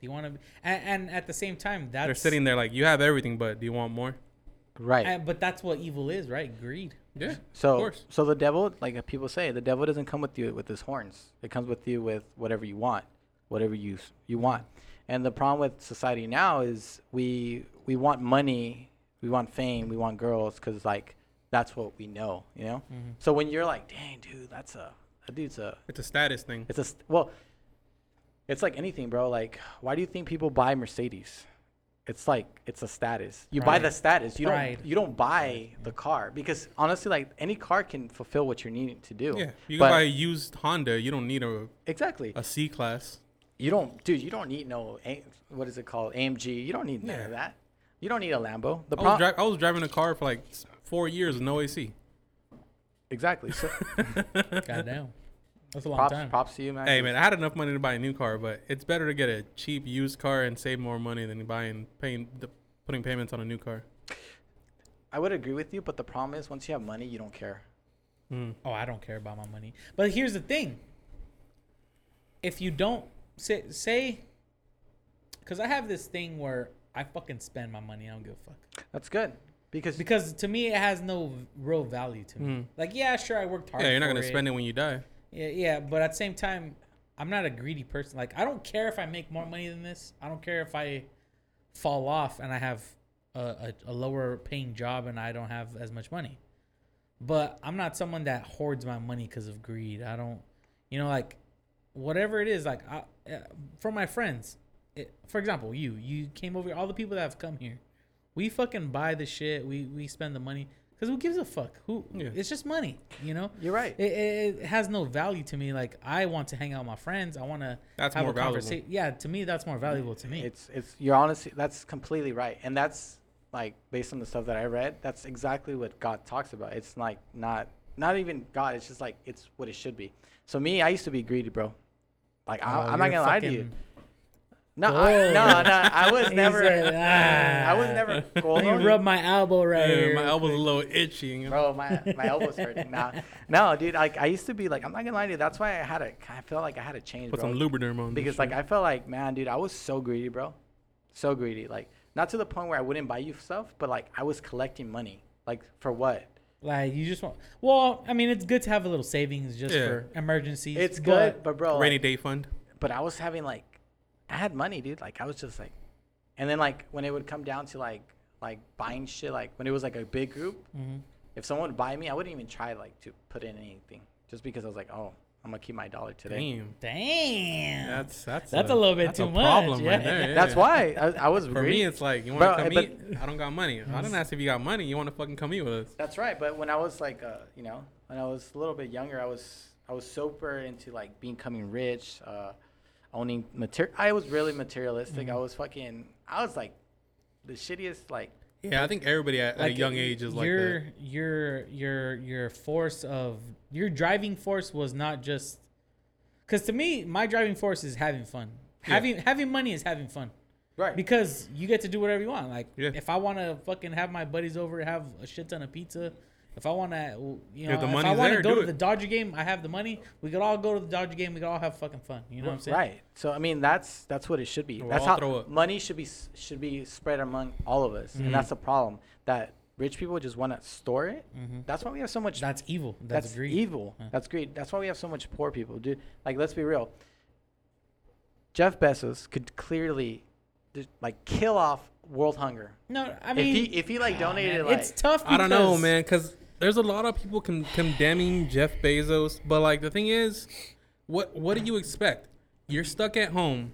[SPEAKER 2] you want to? Be, and, and at the same time, that's
[SPEAKER 1] They're sitting there like, you have everything, but do you want more?
[SPEAKER 3] right.
[SPEAKER 2] and- but that's what evil is, right? Greed.
[SPEAKER 1] Yeah.
[SPEAKER 3] So,
[SPEAKER 1] course.
[SPEAKER 3] so the devil, like people say, the devil doesn't come with you with his horns. It comes with you with whatever you want, whatever you you want. And the problem with society now is we we want money, we want fame, we want girls, because like that's what we know, you know.
[SPEAKER 2] Mhm.
[SPEAKER 3] So when you're like, dang, dude, that's a a dude's a
[SPEAKER 1] It's a status thing.
[SPEAKER 3] it's a st- well it's like anything bro like why do you think people buy mercedes it's like it's a status you buy
[SPEAKER 2] Pride.
[SPEAKER 3] the status you
[SPEAKER 2] Pride.
[SPEAKER 3] don't you don't buy the car because honestly like any car can fulfill what you're needing to do
[SPEAKER 1] Yeah, you
[SPEAKER 3] but
[SPEAKER 1] can buy a used Honda. You don't need a
[SPEAKER 3] exactly
[SPEAKER 1] a C class.
[SPEAKER 3] you don't dude you don't need no A- what is it called amg you don't need none
[SPEAKER 1] Yeah.
[SPEAKER 3] of that you don't need a lambo the
[SPEAKER 1] I was,
[SPEAKER 3] problem
[SPEAKER 1] dri- I was driving a car for like s- four years with no AC.
[SPEAKER 3] exactly so
[SPEAKER 2] Goddamn. That's a long
[SPEAKER 3] props,
[SPEAKER 2] time.
[SPEAKER 3] props to you man
[SPEAKER 1] Hey man, I had enough money to buy a new car, but it's better to get a cheap used car and save more money than buying paying the, putting payments on a new car.
[SPEAKER 3] i would agree with you but the problem is once you have money you don't care
[SPEAKER 1] Mm.
[SPEAKER 2] Oh, I don't care about my money. But here's the thing. If you don't say say cuz I have this thing where I fucking spend my money. I don't give a fuck.
[SPEAKER 3] that's good because
[SPEAKER 2] Because to me it has no real value to me.
[SPEAKER 1] Mm.
[SPEAKER 2] Like yeah, sure I worked hard
[SPEAKER 1] Yeah, you're not
[SPEAKER 2] for
[SPEAKER 1] gonna spend it when you die.
[SPEAKER 2] Yeah, yeah, but at the same time, I'm not a greedy person. Like I don't care if I make more money than this. I don't care if I fall off and I have a, a, a lower paying job and I don't have as much money. But I'm not someone that hoards my money because of greed. I don't, you know, like whatever it is. Like I, uh, for my friends, it, for example, you you came over. All the people that have come here, we fucking buy the shit. We we spend the money because who gives a fuck? Who?
[SPEAKER 1] Yeah.
[SPEAKER 2] It's just money, you know.
[SPEAKER 3] you're right
[SPEAKER 2] It, it, it has no value to me. Like I want to hang out with my friends. I want to
[SPEAKER 1] That's
[SPEAKER 2] have
[SPEAKER 1] more
[SPEAKER 2] a
[SPEAKER 1] valuable.
[SPEAKER 2] conversation. Yeah, to me that's more valuable to me.
[SPEAKER 3] It's it's you're honestly that's completely right, and that's like based on the stuff that I read. That's exactly what God talks about. It's like not not even God. It's just like it's what it should be. So me, I used to be greedy, bro. Like I,
[SPEAKER 2] Oh,
[SPEAKER 3] I'm not gonna lie to you.
[SPEAKER 2] Fucking-
[SPEAKER 3] No, I, no, no. I was
[SPEAKER 2] He
[SPEAKER 3] never.
[SPEAKER 2] said, "Ah."
[SPEAKER 3] I was never. Well,
[SPEAKER 2] Let me rub my elbow right
[SPEAKER 1] Yeah,
[SPEAKER 2] here.
[SPEAKER 1] my
[SPEAKER 2] real
[SPEAKER 1] elbow's a little itchy. You know?
[SPEAKER 3] bro, my my elbows hurting now. No, dude. Like I used to be like I'm not gonna lie to you. That's why I had to. I felt like I had to change,
[SPEAKER 1] Put
[SPEAKER 3] bro.
[SPEAKER 1] some Lubriderm on. this
[SPEAKER 3] because like
[SPEAKER 1] shit.
[SPEAKER 3] I felt like man, dude, I was so greedy, bro, so greedy. Like not to the point where I wouldn't buy you stuff, but like I was collecting money. Like for what?
[SPEAKER 2] Like you just want. Well, I mean, it's good to have a little savings just
[SPEAKER 1] Yeah.
[SPEAKER 2] for emergencies.
[SPEAKER 3] It's
[SPEAKER 2] but
[SPEAKER 3] good, but bro,
[SPEAKER 1] rainy
[SPEAKER 3] like,
[SPEAKER 1] day fund.
[SPEAKER 3] but I was having like, I had money, dude. Like I was just like, and then like when it would come down to like like buying shit, like when it was like a big group,
[SPEAKER 2] Mhm.
[SPEAKER 3] if someone would buy me, I wouldn't even try like to put in anything, just because I was like, oh, I'm gonna keep my dollar today.
[SPEAKER 1] Damn,
[SPEAKER 2] Damn.
[SPEAKER 1] that's that's
[SPEAKER 2] That's a little bit
[SPEAKER 1] that's
[SPEAKER 2] too
[SPEAKER 1] a
[SPEAKER 2] much,
[SPEAKER 1] Problem
[SPEAKER 2] yeah.
[SPEAKER 1] right there. yeah.
[SPEAKER 3] That's why I, I was
[SPEAKER 1] For
[SPEAKER 3] greedy.
[SPEAKER 1] me, it's like you want to come
[SPEAKER 3] but-
[SPEAKER 1] eat. I don't got money. I didn't ask if you got money. You want to fucking come eat with us.
[SPEAKER 3] That's right. But when I was like, uh, you know, when I was a little bit younger, I was I was super into like becoming rich, uh, owning material. I was really materialistic.
[SPEAKER 2] Mm-hmm.
[SPEAKER 3] I was fucking. I was like the shittiest. Like
[SPEAKER 1] Yeah, I think everybody at, at a young age is like
[SPEAKER 2] your
[SPEAKER 1] that.
[SPEAKER 2] your your your force of your driving force was not just because to me my driving force is having fun.
[SPEAKER 1] Yeah.
[SPEAKER 2] Having having money is having fun
[SPEAKER 3] right.
[SPEAKER 2] because you get to do whatever you want. Like
[SPEAKER 1] Yeah.
[SPEAKER 2] if I want to fucking have my buddies over, have a shit ton of pizza. If I want to, you know,
[SPEAKER 1] If the
[SPEAKER 2] if I want to go to
[SPEAKER 1] it.
[SPEAKER 2] the Dodger game, I have the money. We could all go to the Dodger game. We could all have fucking fun. You know what I'm saying?
[SPEAKER 3] Right. So I mean, that's that's what it should be.
[SPEAKER 1] We'll
[SPEAKER 3] that's
[SPEAKER 1] all
[SPEAKER 3] how
[SPEAKER 1] throw up.
[SPEAKER 3] money should be s- should be spread among all of us,
[SPEAKER 2] Mhm.
[SPEAKER 3] and that's the problem. That rich people just want to store it.
[SPEAKER 2] hmm
[SPEAKER 3] That's why we have so much.
[SPEAKER 2] That's evil. That's,
[SPEAKER 3] that's
[SPEAKER 2] greed.
[SPEAKER 3] evil.
[SPEAKER 2] Yeah.
[SPEAKER 3] That's greed. That's why we have so much poor people, dude. Like, let's be real. Jeff Bezos could clearly, just, like, kill off world hunger.
[SPEAKER 2] No, I mean,
[SPEAKER 3] if he if he like
[SPEAKER 2] ah,
[SPEAKER 3] donated
[SPEAKER 2] man,
[SPEAKER 3] like
[SPEAKER 2] it's tough.
[SPEAKER 1] I don't know, man, because there's a lot of people con- condemning Jeff Bezos, but like the thing is, what what do you expect? You're stuck at home.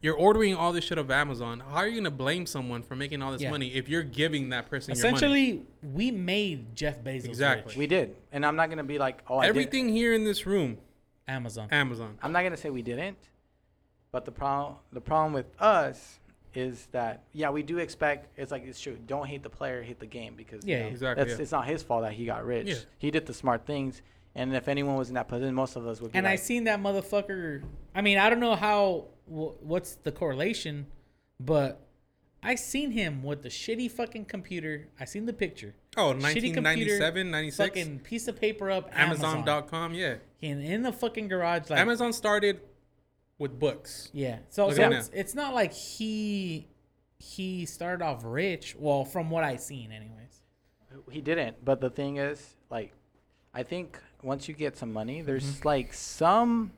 [SPEAKER 1] You're ordering all this shit of Amazon. How are you gonna blame someone for making all this
[SPEAKER 2] Yeah.
[SPEAKER 1] money if you're giving that person your money?
[SPEAKER 2] Essentially, we made Jeff Bezos
[SPEAKER 1] Exactly.
[SPEAKER 2] rich.
[SPEAKER 3] we did, and I'm not gonna be like, oh, I did.
[SPEAKER 1] Everything here in this room,
[SPEAKER 2] Amazon.
[SPEAKER 1] Amazon.
[SPEAKER 3] I'm not gonna say we didn't, but the problem the problem with us is that yeah, we do expect. It's like it's true. Don't hate the player, hate the game because you
[SPEAKER 2] Yeah,
[SPEAKER 3] know.
[SPEAKER 1] Exactly,
[SPEAKER 3] That's
[SPEAKER 1] yeah.
[SPEAKER 3] it's not his fault that he got rich.
[SPEAKER 1] Yeah.
[SPEAKER 3] He did the smart things, and if anyone was in that position, most of us would. Be
[SPEAKER 2] And I seen that motherfucker. I mean, I don't know how. Wh- what's the correlation? But I seen him with the shitty fucking computer. I seen the picture.
[SPEAKER 1] Oh,
[SPEAKER 2] Shitty computer,
[SPEAKER 1] 1997, 96.
[SPEAKER 2] Fucking piece of paper up. Amazon.
[SPEAKER 1] Amazon.com, yeah.
[SPEAKER 2] In in the fucking garage, like
[SPEAKER 1] Amazon started with books.
[SPEAKER 2] Yeah. So, so it's, it's not like he he started off rich. Well, from what I've seen, anyways.
[SPEAKER 3] He didn't. But the thing is, like, I think once you get some money, there's
[SPEAKER 2] Mm-hmm.
[SPEAKER 3] like some,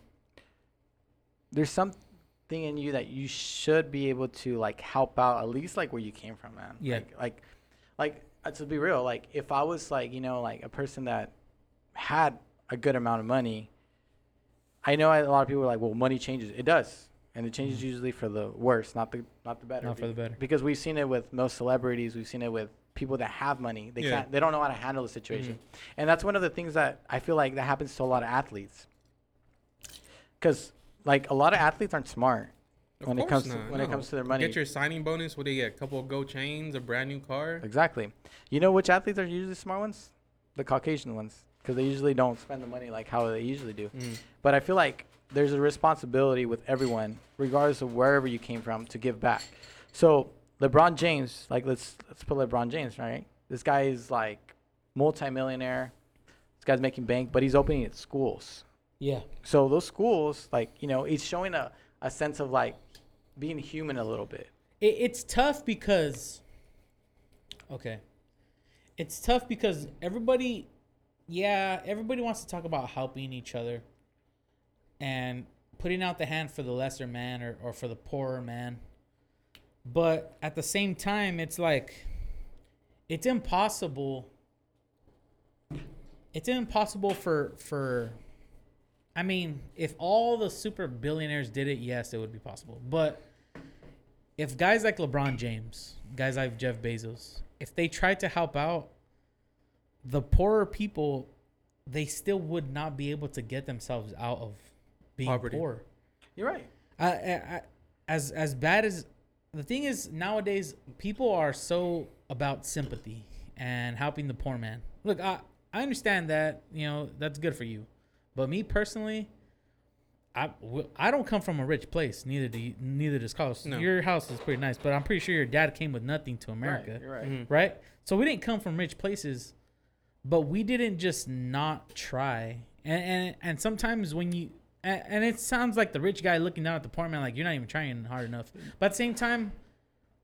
[SPEAKER 3] there's something in you that you should be able to like help out at least like where you came from, man.
[SPEAKER 2] Yeah.
[SPEAKER 3] Like, like, like uh, to be real, like if I was like you know like a person that had a good amount of money, I know a lot of people are like, well, money changes. It does, and it changes mm-hmm. usually for the worse, not the not the better.
[SPEAKER 2] Not for the better.
[SPEAKER 3] Because we've seen it with most celebrities. We've seen it with people that have money. They
[SPEAKER 1] Yeah.
[SPEAKER 3] can't. They don't know how to handle the situation, mm-hmm. and that's one of the things that I feel like that happens to a lot of athletes. Because like a lot of athletes aren't smart
[SPEAKER 1] Of
[SPEAKER 3] when it comes to,
[SPEAKER 1] not,
[SPEAKER 3] when it comes to their money.
[SPEAKER 1] Get your signing bonus. What do you get? A couple of gold chains, a brand new car.
[SPEAKER 3] Exactly. You know which athletes are usually smart ones? The Caucasian ones, because they usually don't spend the money like how they usually do.
[SPEAKER 1] Mm.
[SPEAKER 3] But I feel like there's a responsibility with everyone, regardless of wherever you came from, to give back. So LeBron James, like let's let's put LeBron James, right? This guy is like multimillionaire. This guy's making bank, but he's opening at schools.
[SPEAKER 2] Yeah.
[SPEAKER 3] So those schools, like you know, he's showing a, a sense of like being human a little bit.
[SPEAKER 2] It, it's tough because, okay, it's tough because everybody, yeah, everybody wants to talk about helping each other and putting out the hand for the lesser man or, or for the poorer man. But at the same time, it's like, it's impossible. It's impossible for, for, I mean, if all the super billionaires did it, yes, it would be possible. But if guys like LeBron James, guys like Jeff Bezos, if they tried to help out the poorer people, they still would not be able to get themselves out of being
[SPEAKER 1] Poverty.
[SPEAKER 2] poor.
[SPEAKER 3] You're right.
[SPEAKER 2] I, I, I, as as bad as the thing is nowadays, people are so about sympathy and helping the poor man. Look, I I understand that you know that's good for you, but me personally, I I don't come from a rich place. Neither do you, neither does Carlos.
[SPEAKER 1] No.
[SPEAKER 2] Your house is pretty nice, but I'm pretty sure your dad came with nothing to America
[SPEAKER 3] Right, you're right.
[SPEAKER 1] Mhm.
[SPEAKER 2] right? So we didn't come from rich places, but we didn't just not try. And and, and sometimes when you and, and it sounds like the rich guy looking down at the poor man like you're not even trying hard enough. But at the same time,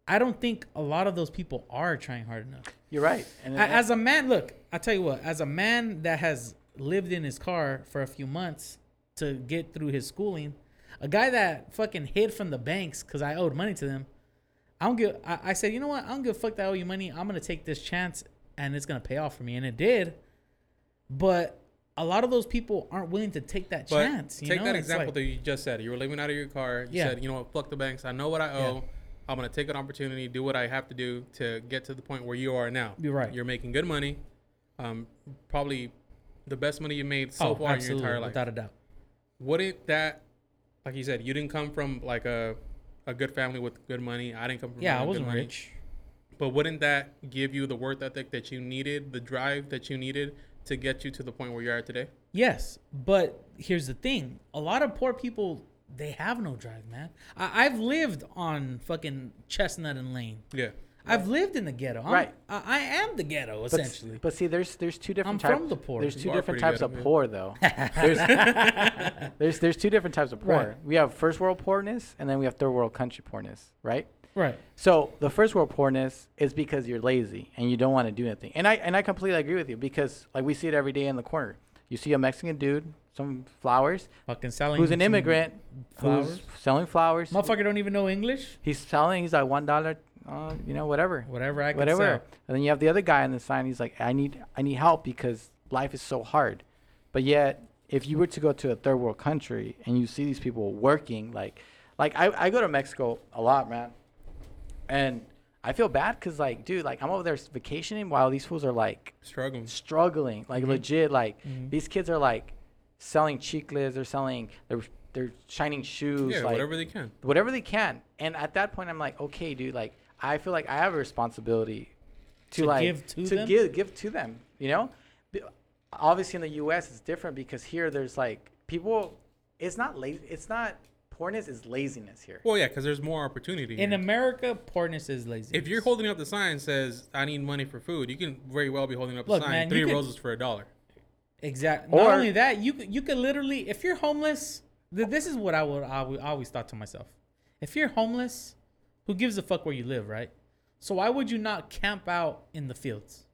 [SPEAKER 2] I don't think a lot of those people are trying hard enough.
[SPEAKER 3] You're right. And
[SPEAKER 2] A- As a man, look, I tell you what, as a man that has lived in his car for a few months to get through his schooling, a guy that fucking hid from the banks because I owed money to them, I don't give. I, I said, you know what? I don't give a fuck that I owe you money. I'm gonna take this chance, and it's gonna pay off for me, and it did. But a lot of those people aren't willing to take that
[SPEAKER 1] But
[SPEAKER 2] chance. You
[SPEAKER 1] take
[SPEAKER 2] know?
[SPEAKER 1] that
[SPEAKER 2] It's
[SPEAKER 1] example
[SPEAKER 2] like-
[SPEAKER 1] that you just said. You were living out of your car. You
[SPEAKER 2] Yeah.
[SPEAKER 1] said, you know what, fuck the banks. I know what I owe. Yeah. I'm gonna take an opportunity, do what I have to do to get to the point where you are now.
[SPEAKER 2] You're right.
[SPEAKER 1] You're making good money. Um, probably the best money you made so
[SPEAKER 2] oh,
[SPEAKER 1] far in your entire life.
[SPEAKER 2] without a doubt.
[SPEAKER 1] Wouldn't that, like you said, you didn't come from like a a good family with good money. I didn't come from
[SPEAKER 2] Yeah, I wasn't rich.
[SPEAKER 1] But wouldn't that give you the work ethic that you needed, the drive that you needed to get you to the point where you are today?
[SPEAKER 2] Yes, but here's the thing: a lot of poor people they have no drive, man. I, I've lived on fucking Chestnut and Lane.
[SPEAKER 1] Yeah.
[SPEAKER 2] I've lived in the ghetto. I'm,
[SPEAKER 3] Right.
[SPEAKER 2] I, I am the ghetto essentially.
[SPEAKER 3] but see, there's there's two different
[SPEAKER 2] I'm
[SPEAKER 3] types.
[SPEAKER 2] from the poor.
[SPEAKER 3] There's two different types
[SPEAKER 1] good
[SPEAKER 3] of
[SPEAKER 1] at it.
[SPEAKER 3] poor, though. there's, there's there's two different types of poor.
[SPEAKER 2] Right.
[SPEAKER 3] We have first world poorness, and then we have third world country poorness, right?
[SPEAKER 2] Right.
[SPEAKER 3] So the first world poorness is because you're lazy and you don't want to do anything. And I and I completely agree with you because like we see it every day in the corner. You see a Mexican dude, some flowers,
[SPEAKER 2] Fucking selling.
[SPEAKER 3] who's an immigrant,
[SPEAKER 2] flowers.
[SPEAKER 3] who's selling flowers.
[SPEAKER 2] Motherfucker don't even know English.
[SPEAKER 3] He's selling. He's like one dollar, uh, you know, whatever.
[SPEAKER 2] Whatever I can
[SPEAKER 3] whatever.
[SPEAKER 2] sell.
[SPEAKER 3] And then you have the other guy on the sign. He's like, I need, I need help because life is so hard. But yet, if you were to go to a third world country and you see these people working, like, like I, I go to Mexico a lot, man, and I feel bad because, like, dude, like I'm over there vacationing while these fools are like
[SPEAKER 1] Struggling.
[SPEAKER 3] struggling, like
[SPEAKER 2] Mhm.
[SPEAKER 3] legit, like
[SPEAKER 2] Mhm.
[SPEAKER 3] these kids are like selling chicles, they're selling, they're they're shining shoes,
[SPEAKER 1] Yeah,
[SPEAKER 3] like
[SPEAKER 1] whatever they can.
[SPEAKER 3] whatever they can. And at that point, I'm like, okay, dude, like I feel like I have a responsibility to,
[SPEAKER 2] To
[SPEAKER 3] like
[SPEAKER 2] give to them?
[SPEAKER 3] give give to them. You know, obviously in the U.S. it's different because here there's like people. It's not lazy. It's not poorness. Is laziness here.
[SPEAKER 1] Well, yeah, because there's more opportunity.
[SPEAKER 2] In
[SPEAKER 1] here.
[SPEAKER 2] America, poorness is lazy.
[SPEAKER 1] if you're holding up the sign says I need money for food, you can very well be holding up
[SPEAKER 2] Look,
[SPEAKER 1] a sign
[SPEAKER 2] man, you
[SPEAKER 1] three
[SPEAKER 2] could-
[SPEAKER 1] roses for a dollar.
[SPEAKER 2] Exactly. Not only that, you could- you could literally, if you're homeless, th- this is what I would I would always thought to myself: if you're homeless, who gives a fuck where you live, right? So why would you not camp out in the fields?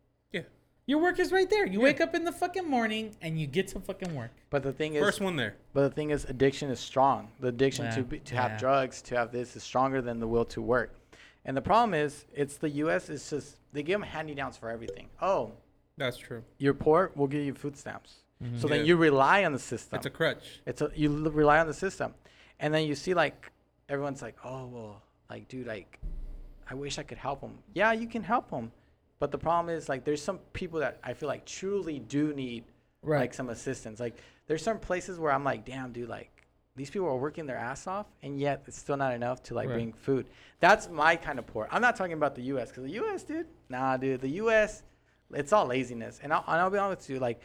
[SPEAKER 1] Yeah,
[SPEAKER 2] Your work is right there. You
[SPEAKER 1] Yeah.
[SPEAKER 2] wake up in the fucking morning and you get to fucking work.
[SPEAKER 3] But the thing is,
[SPEAKER 1] first one there.
[SPEAKER 3] but the thing is, addiction is strong. The addiction
[SPEAKER 2] Yeah,
[SPEAKER 3] to be, to
[SPEAKER 2] yeah.
[SPEAKER 3] have drugs, to have this, is stronger than the will to work. And the problem is, it's the U.S. It's just they give them handy downs for everything. Oh,
[SPEAKER 1] That's true.
[SPEAKER 3] you're poor, we'll give you food stamps. Mm-hmm. So then you rely on the system.
[SPEAKER 1] It's a crutch.
[SPEAKER 3] It's a you rely on the system, and then you see like everyone's like, oh well, like dude, like I wish I could help them. Yeah, you can help them, but the problem is like there's some people that I feel like truly do need
[SPEAKER 2] Right.
[SPEAKER 3] like some assistance. Like there's some places where I'm like, damn, dude, like these people are working their ass off, and yet it's still not enough to like
[SPEAKER 1] Right.
[SPEAKER 3] bring food. That's my kind of poor. I'm not talking about the U.S. because the U.S. dude, nah, dude, the U.S. It's all laziness, and I'll, and I'll be honest with you, like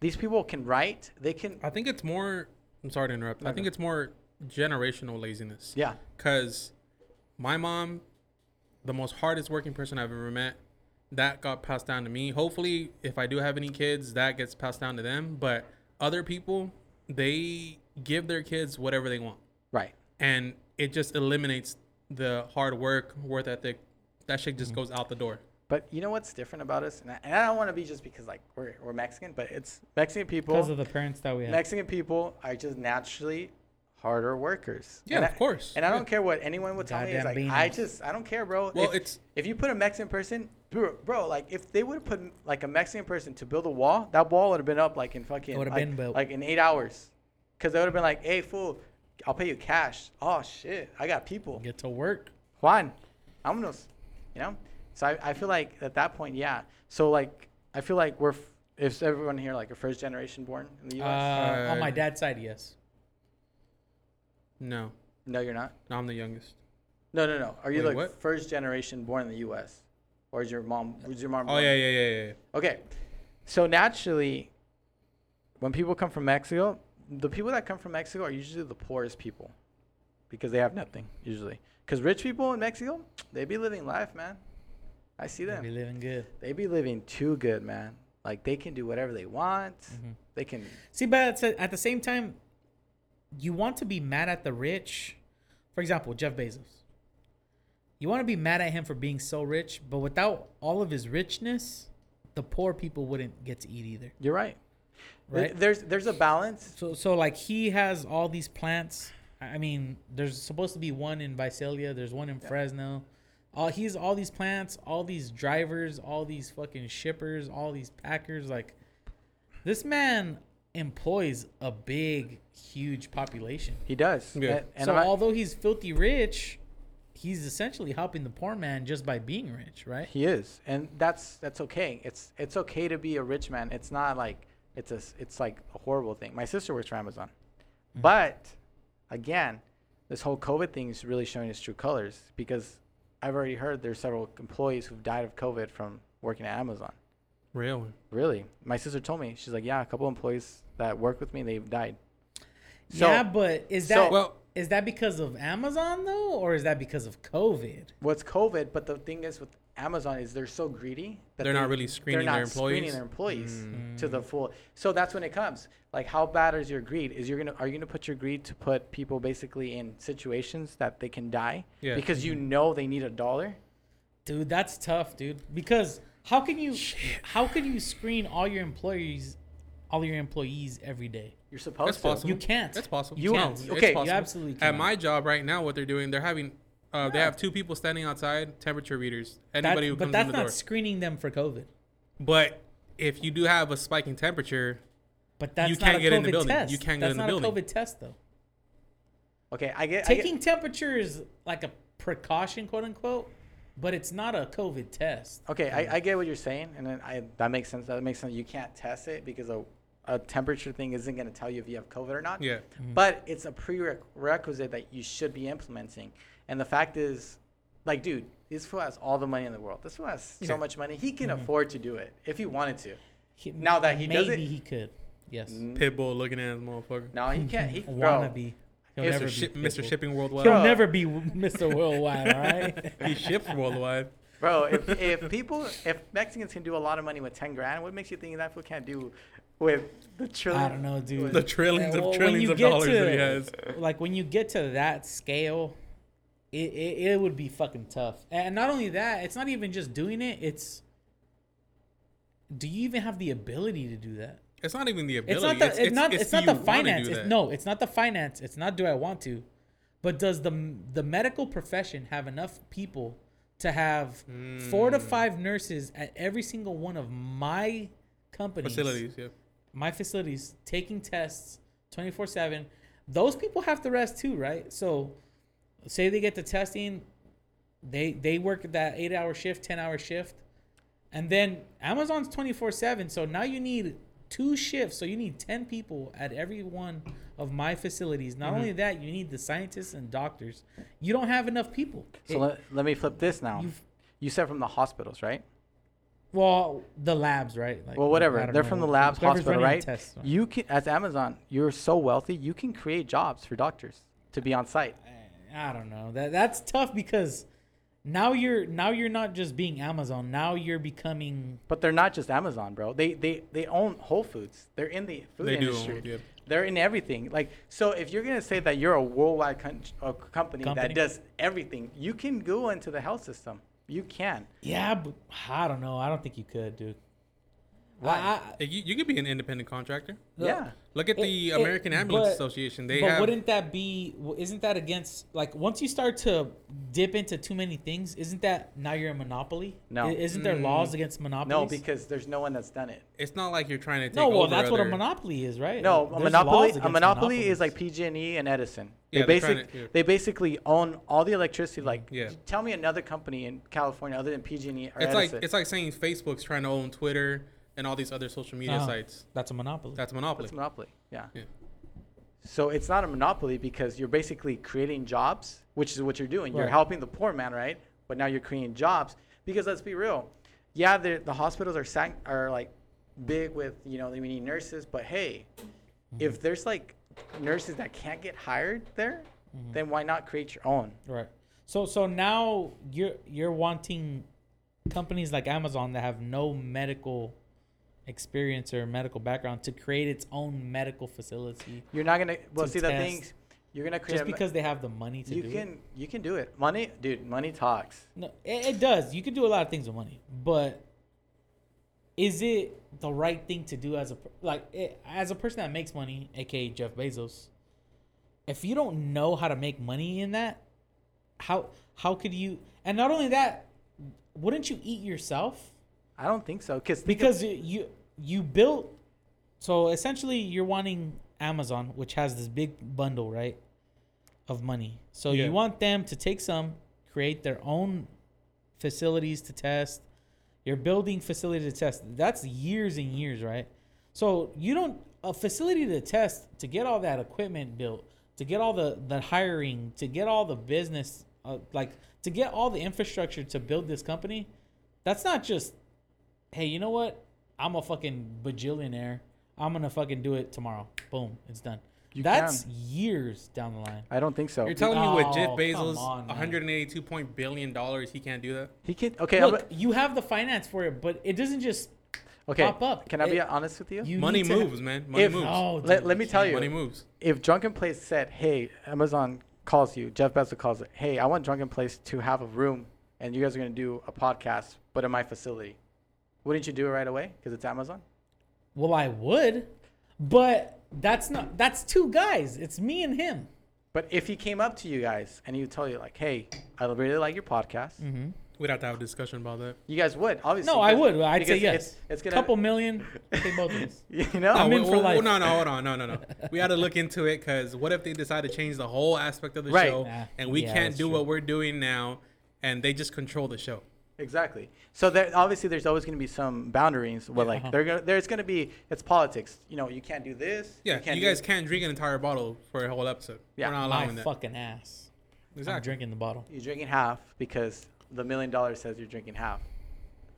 [SPEAKER 3] these people can write, they can,
[SPEAKER 1] I think it's more. I'm sorry to interrupt. I think
[SPEAKER 3] no.
[SPEAKER 1] it's more generational laziness.
[SPEAKER 3] yeah,
[SPEAKER 1] Cause my mom, the most hardest working person I've ever met, that got passed down to me. Hopefully, if I do have any kids, that gets passed down to them. But other people, they give their kids whatever they want,
[SPEAKER 3] right.
[SPEAKER 1] and it just eliminates the hard work, work ethic. That shit
[SPEAKER 3] Mm-hmm.
[SPEAKER 1] just goes out the door.
[SPEAKER 3] But you know what's different about us, and I, and I don't want to be just because like we're, we're Mexican, but it's Mexican people.
[SPEAKER 2] because of the parents that we have.
[SPEAKER 3] Mexican people are just naturally harder workers.
[SPEAKER 1] Yeah,
[SPEAKER 3] and
[SPEAKER 1] of
[SPEAKER 3] I,
[SPEAKER 1] cour's.
[SPEAKER 3] And I don't care what anyone would tell me. It's like
[SPEAKER 2] Goddamn
[SPEAKER 3] I just I don't care, bro.
[SPEAKER 1] Well,
[SPEAKER 3] if,
[SPEAKER 1] it's-
[SPEAKER 3] if you put a Mexican person, bro, bro, like if they would have put like a Mexican person to build a wall, that wall would have been up like in fucking like,
[SPEAKER 2] been built.
[SPEAKER 3] like in eight hours, because they would have been like, hey fool, I'll pay you cash. Oh shit, I got people.
[SPEAKER 2] Get to work.
[SPEAKER 3] Juan, vámonos. You know? So I, I feel like at that point, yeah. So like I feel like we're f- if everyone here like a first generation born in the
[SPEAKER 2] Uh,
[SPEAKER 3] US.
[SPEAKER 2] on my
[SPEAKER 1] Uh,
[SPEAKER 2] dad's side, yes.
[SPEAKER 1] No,
[SPEAKER 3] no, you're not.
[SPEAKER 1] no, I'm the youngest.
[SPEAKER 3] No, no, no. Are you
[SPEAKER 1] Wait,
[SPEAKER 3] like
[SPEAKER 1] what?
[SPEAKER 3] first generation born in the US? Or is your mom was your mom
[SPEAKER 1] Oh
[SPEAKER 3] born-
[SPEAKER 1] yeah, yeah, yeah, yeah. yeah.
[SPEAKER 3] Okay. So naturally when people come from Mexico, the people that come from Mexico are usually the poorest people because they have nothing usually. Cuz rich people in Mexico, they be living life, man. I see
[SPEAKER 2] They
[SPEAKER 3] them.
[SPEAKER 2] be living good.
[SPEAKER 3] They be living too good, man. Like they can do whatever they want.
[SPEAKER 2] Mhm.
[SPEAKER 3] They can
[SPEAKER 2] See, but at the- at the same time, you want to be mad at the rich. For example, Jeff Bezos. You want to be mad at him for being so rich, but without all of his richness, the poor people wouldn't get to eat either.
[SPEAKER 3] You're right.
[SPEAKER 2] Right?
[SPEAKER 3] There's there's a balance.
[SPEAKER 2] So, so like he has all these plants. I I mean, there's supposed to be one in Visalia. There's one in Fresno. All he's all these plants, all these drivers, all these fucking shippers, all these packers. Like, this man employs a big, huge population.
[SPEAKER 3] He does.
[SPEAKER 1] Yeah.
[SPEAKER 3] And, and
[SPEAKER 2] so
[SPEAKER 3] I'm
[SPEAKER 2] although he's filthy rich, he's essentially helping the poor man just by being rich, right?
[SPEAKER 3] He is, and that's that's okay. It's it's okay to be a rich man. It's not like it's a it's like a horrible thing. My sister works for Amazon, mm. but again, this whole COVID thing is really showing its true colors because I've already heard there's several employees who've died of COVID from working at Amazon.
[SPEAKER 1] Really?
[SPEAKER 3] Really, my sister told me she's like, yeah, a couple employees that work with me they've died. So-
[SPEAKER 2] yeah, but is
[SPEAKER 3] so-
[SPEAKER 2] that
[SPEAKER 1] Well,
[SPEAKER 2] is that because of Amazon though, or is that because of COVID?
[SPEAKER 3] What's COVID? But the thing is with Amazon is they're so greedy that
[SPEAKER 1] They're
[SPEAKER 3] they-
[SPEAKER 1] not really screening
[SPEAKER 3] they're
[SPEAKER 1] their
[SPEAKER 3] not screening
[SPEAKER 1] employees?
[SPEAKER 3] their employees
[SPEAKER 1] Mm.
[SPEAKER 3] to the full. So that's when it comes. Like, how bad is your greed? Is you're gonna are you gonna put your greed to put people basically in situations that they can die
[SPEAKER 1] Yeah.
[SPEAKER 3] because you know they need a dollar?
[SPEAKER 2] Dude, that's tough, dude. Because how can you how can you screen all your employees all your employees every day?
[SPEAKER 3] You're supposed
[SPEAKER 1] That's
[SPEAKER 3] to.
[SPEAKER 1] possible.
[SPEAKER 2] You can't.
[SPEAKER 1] That's possible.
[SPEAKER 3] You
[SPEAKER 1] no,
[SPEAKER 3] can't.
[SPEAKER 1] it's
[SPEAKER 3] Okay, you
[SPEAKER 1] possible.
[SPEAKER 2] absolutely
[SPEAKER 1] At my job right now, what they're doing, they're having, uh, they have two people standing outside, temperature readers.
[SPEAKER 2] That-
[SPEAKER 1] Anybody who comes in the door.
[SPEAKER 2] But that's not
[SPEAKER 1] door.
[SPEAKER 2] screening them for COVID.
[SPEAKER 1] But if you do have a spike in temperature,
[SPEAKER 2] But that's
[SPEAKER 1] You can't
[SPEAKER 2] a
[SPEAKER 1] get
[SPEAKER 2] COVID
[SPEAKER 1] in the building.
[SPEAKER 2] test.
[SPEAKER 1] You can't get
[SPEAKER 2] that's
[SPEAKER 1] in the
[SPEAKER 2] not
[SPEAKER 1] building.
[SPEAKER 2] a COVID test though.
[SPEAKER 3] Okay, I get I get-
[SPEAKER 2] Taking temperature is like a precaution, quote unquote, but it's not a COVID test.
[SPEAKER 3] Okay, I, I get what you're saying, and I, that makes sense. That makes sense. You can't test it because a, a temperature thing isn't going to tell you if you have COVID or not.
[SPEAKER 1] yeah.
[SPEAKER 2] Mm-hmm.
[SPEAKER 3] But it's a prerequisite that you should be implementing. And the fact is, like, dude, this fool has all the money in the world. This fool has so much money. He can
[SPEAKER 2] Mm-hmm.
[SPEAKER 3] afford to do it if he wanted to.
[SPEAKER 2] He-
[SPEAKER 3] Now that he
[SPEAKER 2] maybe
[SPEAKER 3] does it-
[SPEAKER 2] he could. Yes.
[SPEAKER 1] Pitbull looking at his motherfucker.
[SPEAKER 3] No, he can't. He, bro,
[SPEAKER 2] Wannabe. He'll never
[SPEAKER 1] Mr.
[SPEAKER 2] be
[SPEAKER 1] Ship, Mr. Shipping Worldwide.
[SPEAKER 2] He'll never be Mr. Worldwide, all right?
[SPEAKER 1] he ships worldwide.
[SPEAKER 3] bro if, if people, if Mexicans can do a lot of money with 10 grand, what makes you think that fool can't do with the trillion?
[SPEAKER 2] I don't know, dude.
[SPEAKER 1] The trillions
[SPEAKER 2] Yeah, well,
[SPEAKER 1] of trillions of
[SPEAKER 2] get
[SPEAKER 1] dollars that he has.
[SPEAKER 2] like when you get to that scale, it, it, it would be fucking tough. And not only that, it's not even just doing it. It's do you even have the ability to do that?
[SPEAKER 1] It's not even the ability.
[SPEAKER 2] It's not the it's, not it's,
[SPEAKER 1] do
[SPEAKER 2] not the finance. It's, no, it's not the finance. It's not do I want to, but does the the medical profession have enough people to have four to
[SPEAKER 1] Mm.
[SPEAKER 2] five nurses at every single one of my companies
[SPEAKER 1] facilities. Yeah.
[SPEAKER 2] my facilities taking tests 24 7 those people have to rest too right so say they get the testing they they work that eight hour shift 10 hour shift and then amazon's 24 7 so now you need two shifts so you need 10 people at every one of my facilities not
[SPEAKER 1] Mhm.
[SPEAKER 2] only that you need the scientists and doctors you don't have enough people
[SPEAKER 3] So
[SPEAKER 2] It-
[SPEAKER 3] let, let me flip this now. You said from the hospitals, right?
[SPEAKER 2] well the labs right Like,
[SPEAKER 3] well, whatever. They're
[SPEAKER 2] know,
[SPEAKER 3] from the labs,
[SPEAKER 2] whoever's
[SPEAKER 3] hospital, right?
[SPEAKER 2] tests, so.
[SPEAKER 3] You can, as Amazon, you're so wealthy, you can create jobs for doctors to be on site.
[SPEAKER 2] I don't know. That that's tough because now you're now you're not just being Amazon. Now you're becoming
[SPEAKER 3] But they're not just Amazon, bro. They they they own Whole Foods. They're in the food
[SPEAKER 1] They do.
[SPEAKER 3] industry.
[SPEAKER 1] Yeah.
[SPEAKER 3] They're in everything. Like so, if you're gonna say that you're a worldwide con- uh, company,
[SPEAKER 2] Company.
[SPEAKER 3] that does everything, you can go into the health system. You can.
[SPEAKER 2] yeah. But I don't know. I don't think you could, dude.
[SPEAKER 3] Why?
[SPEAKER 2] I- I-
[SPEAKER 1] You, you could be an independent contractor.
[SPEAKER 2] Look,
[SPEAKER 3] yeah.
[SPEAKER 1] Look at
[SPEAKER 2] It-
[SPEAKER 1] the
[SPEAKER 2] it-
[SPEAKER 1] American Ambulance
[SPEAKER 2] but-
[SPEAKER 1] Association. They
[SPEAKER 2] but
[SPEAKER 1] have
[SPEAKER 2] wouldn't that be? Isn't that against? Like once you start to dip into too many things, isn't that now you're a monopoly?
[SPEAKER 3] No.
[SPEAKER 2] Isn't there
[SPEAKER 1] Mm.
[SPEAKER 2] laws against monopolies?
[SPEAKER 3] No, because there's no one that's done it.
[SPEAKER 1] It's not like you're trying to take
[SPEAKER 2] no. Well,
[SPEAKER 1] over
[SPEAKER 2] that's what a monopoly is, right?
[SPEAKER 3] No,
[SPEAKER 2] There's
[SPEAKER 3] a monopoly. A monopoly is like. PG&E and Edison.
[SPEAKER 1] Yeah,
[SPEAKER 3] they
[SPEAKER 1] they're
[SPEAKER 3] basic,
[SPEAKER 1] to- yeah.
[SPEAKER 3] they basically own all the electricity. Like,
[SPEAKER 1] Yeah.
[SPEAKER 3] tell me another company in California other than PG&E or
[SPEAKER 1] It's
[SPEAKER 3] Edison.
[SPEAKER 1] like it's like saying Facebook's trying to own Twitter and all these other social media
[SPEAKER 2] Uh-huh.
[SPEAKER 1] sites.
[SPEAKER 2] That's a monopoly.
[SPEAKER 1] That's a monopoly.
[SPEAKER 3] It's monopoly. Yeah.
[SPEAKER 1] Yeah.
[SPEAKER 3] So it's not a monopoly because you're basically creating jobs, which is what you're doing. You're helping the poor man, right? But now you're creating jobs because let's be real. Yeah, the the hospitals are sang- are like big with you know we need nurses, but hey, if there's like nurses that can't get hired there, then why not create your own?
[SPEAKER 2] Right. So so now you're you're wanting companies like Amazon that have no medical experience or medical background to create its own medical facility
[SPEAKER 3] You're not gonna well
[SPEAKER 2] To
[SPEAKER 3] see the
[SPEAKER 2] test.
[SPEAKER 3] things you're gonna create
[SPEAKER 2] just because they have the money to
[SPEAKER 3] you
[SPEAKER 2] do
[SPEAKER 3] can
[SPEAKER 2] it.
[SPEAKER 3] you can do it. Money, dude, money talks.
[SPEAKER 2] No, it, it does. You can do a lot of things with money, but is it the right thing to do as a like it, as a person that makes money, aka Jeff Bezos? If you don't know how to make money in that, how how could you? And not only that, wouldn't you eat yourself?
[SPEAKER 3] I don't think so because
[SPEAKER 2] because you you built so essentially you're wanting Amazon which has this big bundle right of money. So
[SPEAKER 1] Yeah.
[SPEAKER 2] you want them to take some create their own facilities to test. You're building facility to test. That's years and years right? So you don't a facility to test to get all that equipment built to get all the the hiring to get all the business uh, like to get all the infrastructure to build this company that's not just hey, you know what? I'm a fucking bajillionaire. I'm gonna fucking do it tomorrow. Boom, it's done.
[SPEAKER 3] You
[SPEAKER 2] That's
[SPEAKER 3] can.
[SPEAKER 2] years down the line.
[SPEAKER 3] I don't think so.
[SPEAKER 1] You're telling me with Jeff
[SPEAKER 2] Oh,
[SPEAKER 1] Bezos,
[SPEAKER 2] come on, man.
[SPEAKER 1] 182 point billion dollars, he can't do that?
[SPEAKER 3] he can okay. I'm
[SPEAKER 2] Look,
[SPEAKER 3] a-
[SPEAKER 2] you have the finance for it, but it doesn't just
[SPEAKER 3] okay.
[SPEAKER 2] pop up.
[SPEAKER 3] Can I be honest with you?
[SPEAKER 2] you
[SPEAKER 1] Money
[SPEAKER 2] need to-
[SPEAKER 1] moves, man. Money
[SPEAKER 3] If-
[SPEAKER 1] moves.
[SPEAKER 2] Oh,
[SPEAKER 3] let, let me tell
[SPEAKER 2] can't.
[SPEAKER 3] you,
[SPEAKER 1] Money moves.
[SPEAKER 3] if Drunken Place said, "Hey, Amazon calls you," Jeff Bezos calls it, "Hey, I want Drunken Place to have a room, and you guys are gonna do a podcast, but in my facility." Wouldn't you do it right away because it's Amazon?
[SPEAKER 2] Well, I would, but that's not. That's two guys. It's me and him.
[SPEAKER 3] But if he came up to you guys and he would tell you like, "Hey, I really like your podcast,"
[SPEAKER 2] Mm-hmm.
[SPEAKER 1] We'd have to have a discussion about that.
[SPEAKER 3] you guys would obviously.
[SPEAKER 2] No, I would. I'd say yes.
[SPEAKER 3] It's, it's gonna a
[SPEAKER 2] Couple million. Take both of us.
[SPEAKER 3] You know,
[SPEAKER 2] I'm
[SPEAKER 1] no,
[SPEAKER 2] in
[SPEAKER 1] we-
[SPEAKER 2] for
[SPEAKER 1] we-
[SPEAKER 2] life.
[SPEAKER 1] No, no, hold on, no, no, no. We had to look into it because what if they decide to change the whole aspect of the
[SPEAKER 3] Right.
[SPEAKER 1] show
[SPEAKER 2] Nah,
[SPEAKER 1] and we
[SPEAKER 2] yeah,
[SPEAKER 1] can't do
[SPEAKER 2] true.
[SPEAKER 1] what we're doing now, and they just control the show?
[SPEAKER 3] Exactly. So there, obviously, there's always going to be some boundaries where,
[SPEAKER 2] Yeah,
[SPEAKER 3] like,
[SPEAKER 2] uh-huh.
[SPEAKER 3] they're gonna, there's going to be it's politics. You know, you can't do this.
[SPEAKER 1] Yeah,
[SPEAKER 3] can't
[SPEAKER 1] you
[SPEAKER 3] do
[SPEAKER 1] guys can't drink an entire bottle for a whole episode.
[SPEAKER 3] Yeah,
[SPEAKER 1] we're not
[SPEAKER 2] My
[SPEAKER 1] allowing that.
[SPEAKER 2] fucking ass. I'm
[SPEAKER 1] Exactly.
[SPEAKER 2] drinking the bottle.
[SPEAKER 3] You're drinking half because the million dollars says you're drinking half.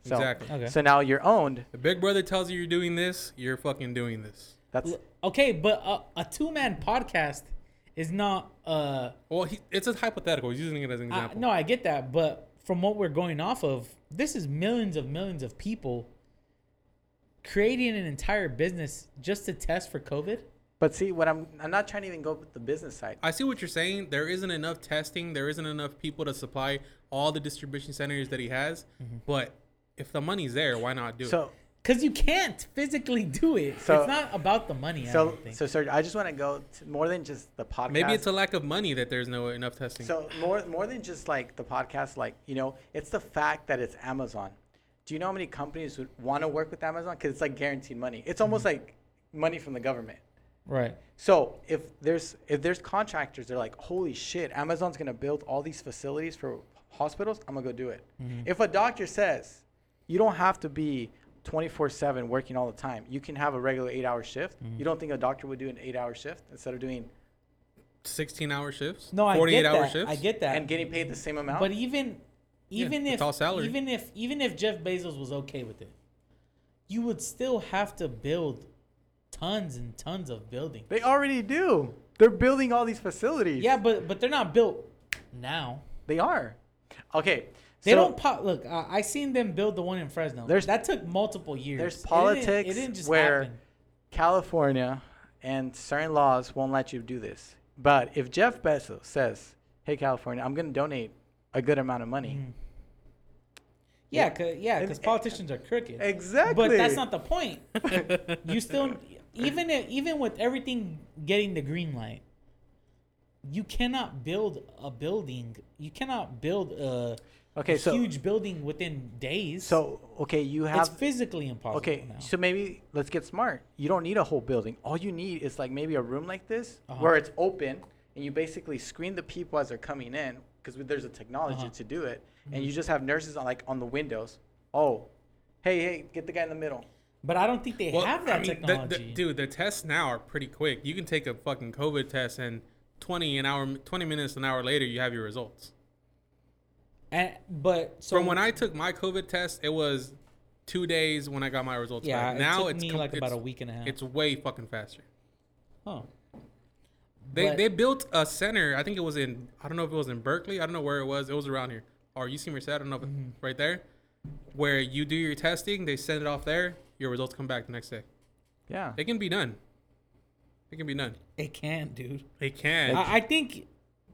[SPEAKER 3] So,
[SPEAKER 1] Exactly.
[SPEAKER 2] Okay.
[SPEAKER 3] So now you're owned.
[SPEAKER 1] The Big Brother tells you you're doing this, you're fucking doing this.
[SPEAKER 3] That's
[SPEAKER 2] L- Okay, but a, a two man podcast is not. Uh,
[SPEAKER 1] Well, he, it's a hypothetical. He's using it as an
[SPEAKER 2] I,
[SPEAKER 1] example.
[SPEAKER 2] no, I get that, but from what we're going off of, this is millions of millions of people creating an entire business just to test for COVID.
[SPEAKER 3] But see, what I'm I'm not trying to even go with the business side.
[SPEAKER 1] I see what you're saying. There isn't enough testing. There isn't enough people to supply all the distribution centers that he has.
[SPEAKER 2] Mm-hmm.
[SPEAKER 1] But if the money's there, why not do it?
[SPEAKER 3] So
[SPEAKER 2] Because you can't physically do it.
[SPEAKER 3] So-
[SPEAKER 2] it's not about the money. I
[SPEAKER 3] so
[SPEAKER 2] don't think.
[SPEAKER 3] so Serge, I just want to go to more than just the podcast.
[SPEAKER 1] Maybe it's a lack of money that there's no enough testing.
[SPEAKER 3] So more more than just like the podcast, like you know, it's the fact that it's Amazon. Do you know how many companies would want to work with Amazon? Because it's like guaranteed money. It's almost like money from the government.
[SPEAKER 2] Right.
[SPEAKER 3] So if there's if there's contractors, they're like, holy shit, Amazon's gonna build all these facilities for hospitals. I'm gonna go do it.
[SPEAKER 2] Mm-hmm.
[SPEAKER 3] If a doctor says you don't have to be 24/7 working all the time, you can have a regular eight-hour shift.
[SPEAKER 2] Mm-hmm.
[SPEAKER 3] You don't think a doctor would do an eight-hour shift instead of doing
[SPEAKER 1] 16 hour shifts.
[SPEAKER 2] No, I
[SPEAKER 1] 48
[SPEAKER 2] get
[SPEAKER 1] hour
[SPEAKER 2] that.
[SPEAKER 1] shifts.
[SPEAKER 2] I get that.
[SPEAKER 3] and getting paid the same amount?
[SPEAKER 2] But even even
[SPEAKER 1] it's
[SPEAKER 2] if
[SPEAKER 1] all salary.
[SPEAKER 2] even if even if Jeff Bezos was okay with it, you would still have to build tons and tons of buildings.
[SPEAKER 3] they already do. They're building all these facilities.
[SPEAKER 2] Yeah, but but they're not built now.
[SPEAKER 3] they are. Okay.
[SPEAKER 2] They
[SPEAKER 3] so
[SPEAKER 2] don't pop. Look, I, I seen them build the one in Fresno.
[SPEAKER 3] There's-
[SPEAKER 2] that took multiple years.
[SPEAKER 3] there's
[SPEAKER 2] It didn't-
[SPEAKER 3] politics
[SPEAKER 2] It didn't,
[SPEAKER 3] where-
[SPEAKER 2] happen.
[SPEAKER 3] California and certain laws won't let you do this. But if Jeff Bezos says, "Hey, California, I'm going to donate a good amount of money,"
[SPEAKER 2] Mhm. Yeah, cause, yeah, because politicians are crooked.
[SPEAKER 3] exactly.
[SPEAKER 2] But that's not the point. you still, even if, even with everything getting the green light, you cannot build a building. You cannot build a,
[SPEAKER 3] okay.
[SPEAKER 2] a
[SPEAKER 3] So
[SPEAKER 2] huge building within days.
[SPEAKER 3] so okay, you have it's
[SPEAKER 2] physically impossible.
[SPEAKER 3] okay.
[SPEAKER 2] now.
[SPEAKER 3] So maybe let's get smart. You don't need a whole building. All you need is like maybe a room like this
[SPEAKER 2] Uh-huh.
[SPEAKER 3] where it's open and you basically screen the people as they're coming in because there's a technology
[SPEAKER 2] Uh-huh.
[SPEAKER 3] to do it,
[SPEAKER 2] Mm-hmm.
[SPEAKER 3] and you just have nurses on like on the windows. Oh, hey, hey, get the guy in the middle.
[SPEAKER 2] but I don't think they
[SPEAKER 1] Well,
[SPEAKER 2] have that
[SPEAKER 1] I mean, the- the- dude, the tests now are pretty quick. You can take a fucking COVID test and 20 an hour, 20 minutes an hour later, you have your results.
[SPEAKER 2] And, but so
[SPEAKER 1] From when I took my COVID test, it was two days when I got my results
[SPEAKER 2] yeah,
[SPEAKER 1] back.
[SPEAKER 2] it
[SPEAKER 1] Now
[SPEAKER 2] took
[SPEAKER 1] it's
[SPEAKER 2] me
[SPEAKER 1] com-
[SPEAKER 2] like about
[SPEAKER 1] it's-
[SPEAKER 2] a week and a half.
[SPEAKER 1] It's way fucking faster.
[SPEAKER 2] oh.
[SPEAKER 1] They
[SPEAKER 2] But-
[SPEAKER 1] they built a center. I think it was in. I don't know if it was in Berkeley. I don't know where it was. It was around here. Or UC Merced. I don't know if
[SPEAKER 2] Mm-hmm.
[SPEAKER 1] it, right there, where you do your testing. They send it off there. Your results come back the next day.
[SPEAKER 3] Yeah.
[SPEAKER 1] It can be done. It can be done.
[SPEAKER 2] It can, dude.
[SPEAKER 1] It can.
[SPEAKER 2] I, I think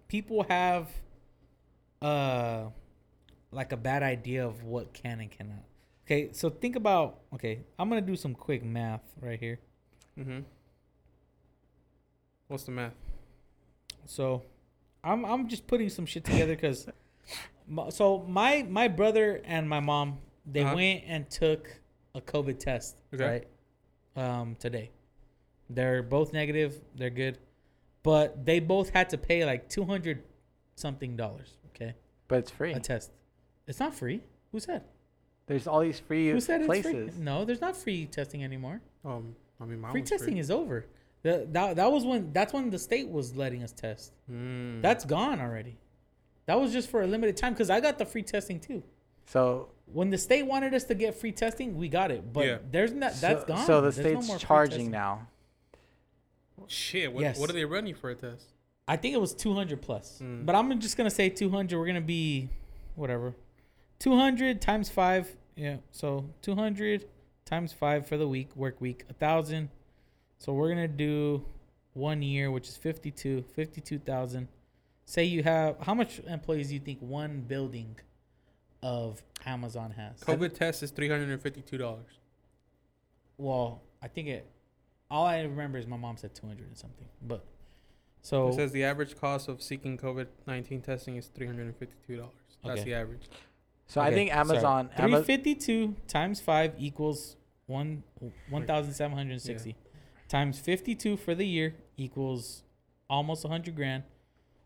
[SPEAKER 2] people have uh like a bad idea of what can and cannot. Okay, so think about okay, I'm gonna do some quick math right here.
[SPEAKER 1] mm-hmm. What's the math?
[SPEAKER 2] So I'm I'm just putting some shit together because so my my brother and my mom they
[SPEAKER 1] Uh-huh.
[SPEAKER 2] went and took a COVID test
[SPEAKER 1] Okay.
[SPEAKER 2] right um today. They're both negative. They're good, but they both had to pay like two hundred something dollars. Okay,
[SPEAKER 3] But it's free.
[SPEAKER 2] a test. It's not free. Who said?
[SPEAKER 3] There's all these free
[SPEAKER 2] Who said
[SPEAKER 3] places.
[SPEAKER 2] it's free? No, there's not free testing anymore.
[SPEAKER 1] Um, I mean, mine
[SPEAKER 2] free
[SPEAKER 1] was
[SPEAKER 2] testing is over. The, that, that was when that's when the state was letting us test.
[SPEAKER 1] Mm.
[SPEAKER 2] That's gone already. That was just for a limited time because I got the free testing too.
[SPEAKER 3] So
[SPEAKER 2] When the state wanted us to get free testing, we got it. But
[SPEAKER 1] Yeah.
[SPEAKER 2] there's not that's
[SPEAKER 3] so,
[SPEAKER 2] gone.
[SPEAKER 3] So the
[SPEAKER 2] There's no
[SPEAKER 3] state's
[SPEAKER 2] more
[SPEAKER 3] charging now.
[SPEAKER 1] shit. What,
[SPEAKER 2] Yes.
[SPEAKER 1] what do they run you for a test?
[SPEAKER 2] I think it was 200 plus.
[SPEAKER 1] Mm.
[SPEAKER 2] But I'm just gonna say 200. We're gonna be whatever. 200 times five. Yeah. So 200 times five for the week work week. A thousand. So we're gonna do one year, which is 52. 52,000. Say you have how much employees do you think one building of Amazon has?
[SPEAKER 1] COVID test is three hundred and fifty-two dollars.
[SPEAKER 2] Well, I think it. All I remember is my mom said 200 and something. But so
[SPEAKER 1] It says the average cost of seeking COVID nineteen testing is three hundred and fifty-two dollars. That's
[SPEAKER 2] Okay.
[SPEAKER 1] the average.
[SPEAKER 3] So I
[SPEAKER 2] Okay,
[SPEAKER 3] think
[SPEAKER 2] sorry.
[SPEAKER 3] Amazon. Ama-
[SPEAKER 2] 352 times 5 equals one 1760 times 52 for the year equals almost 100 grand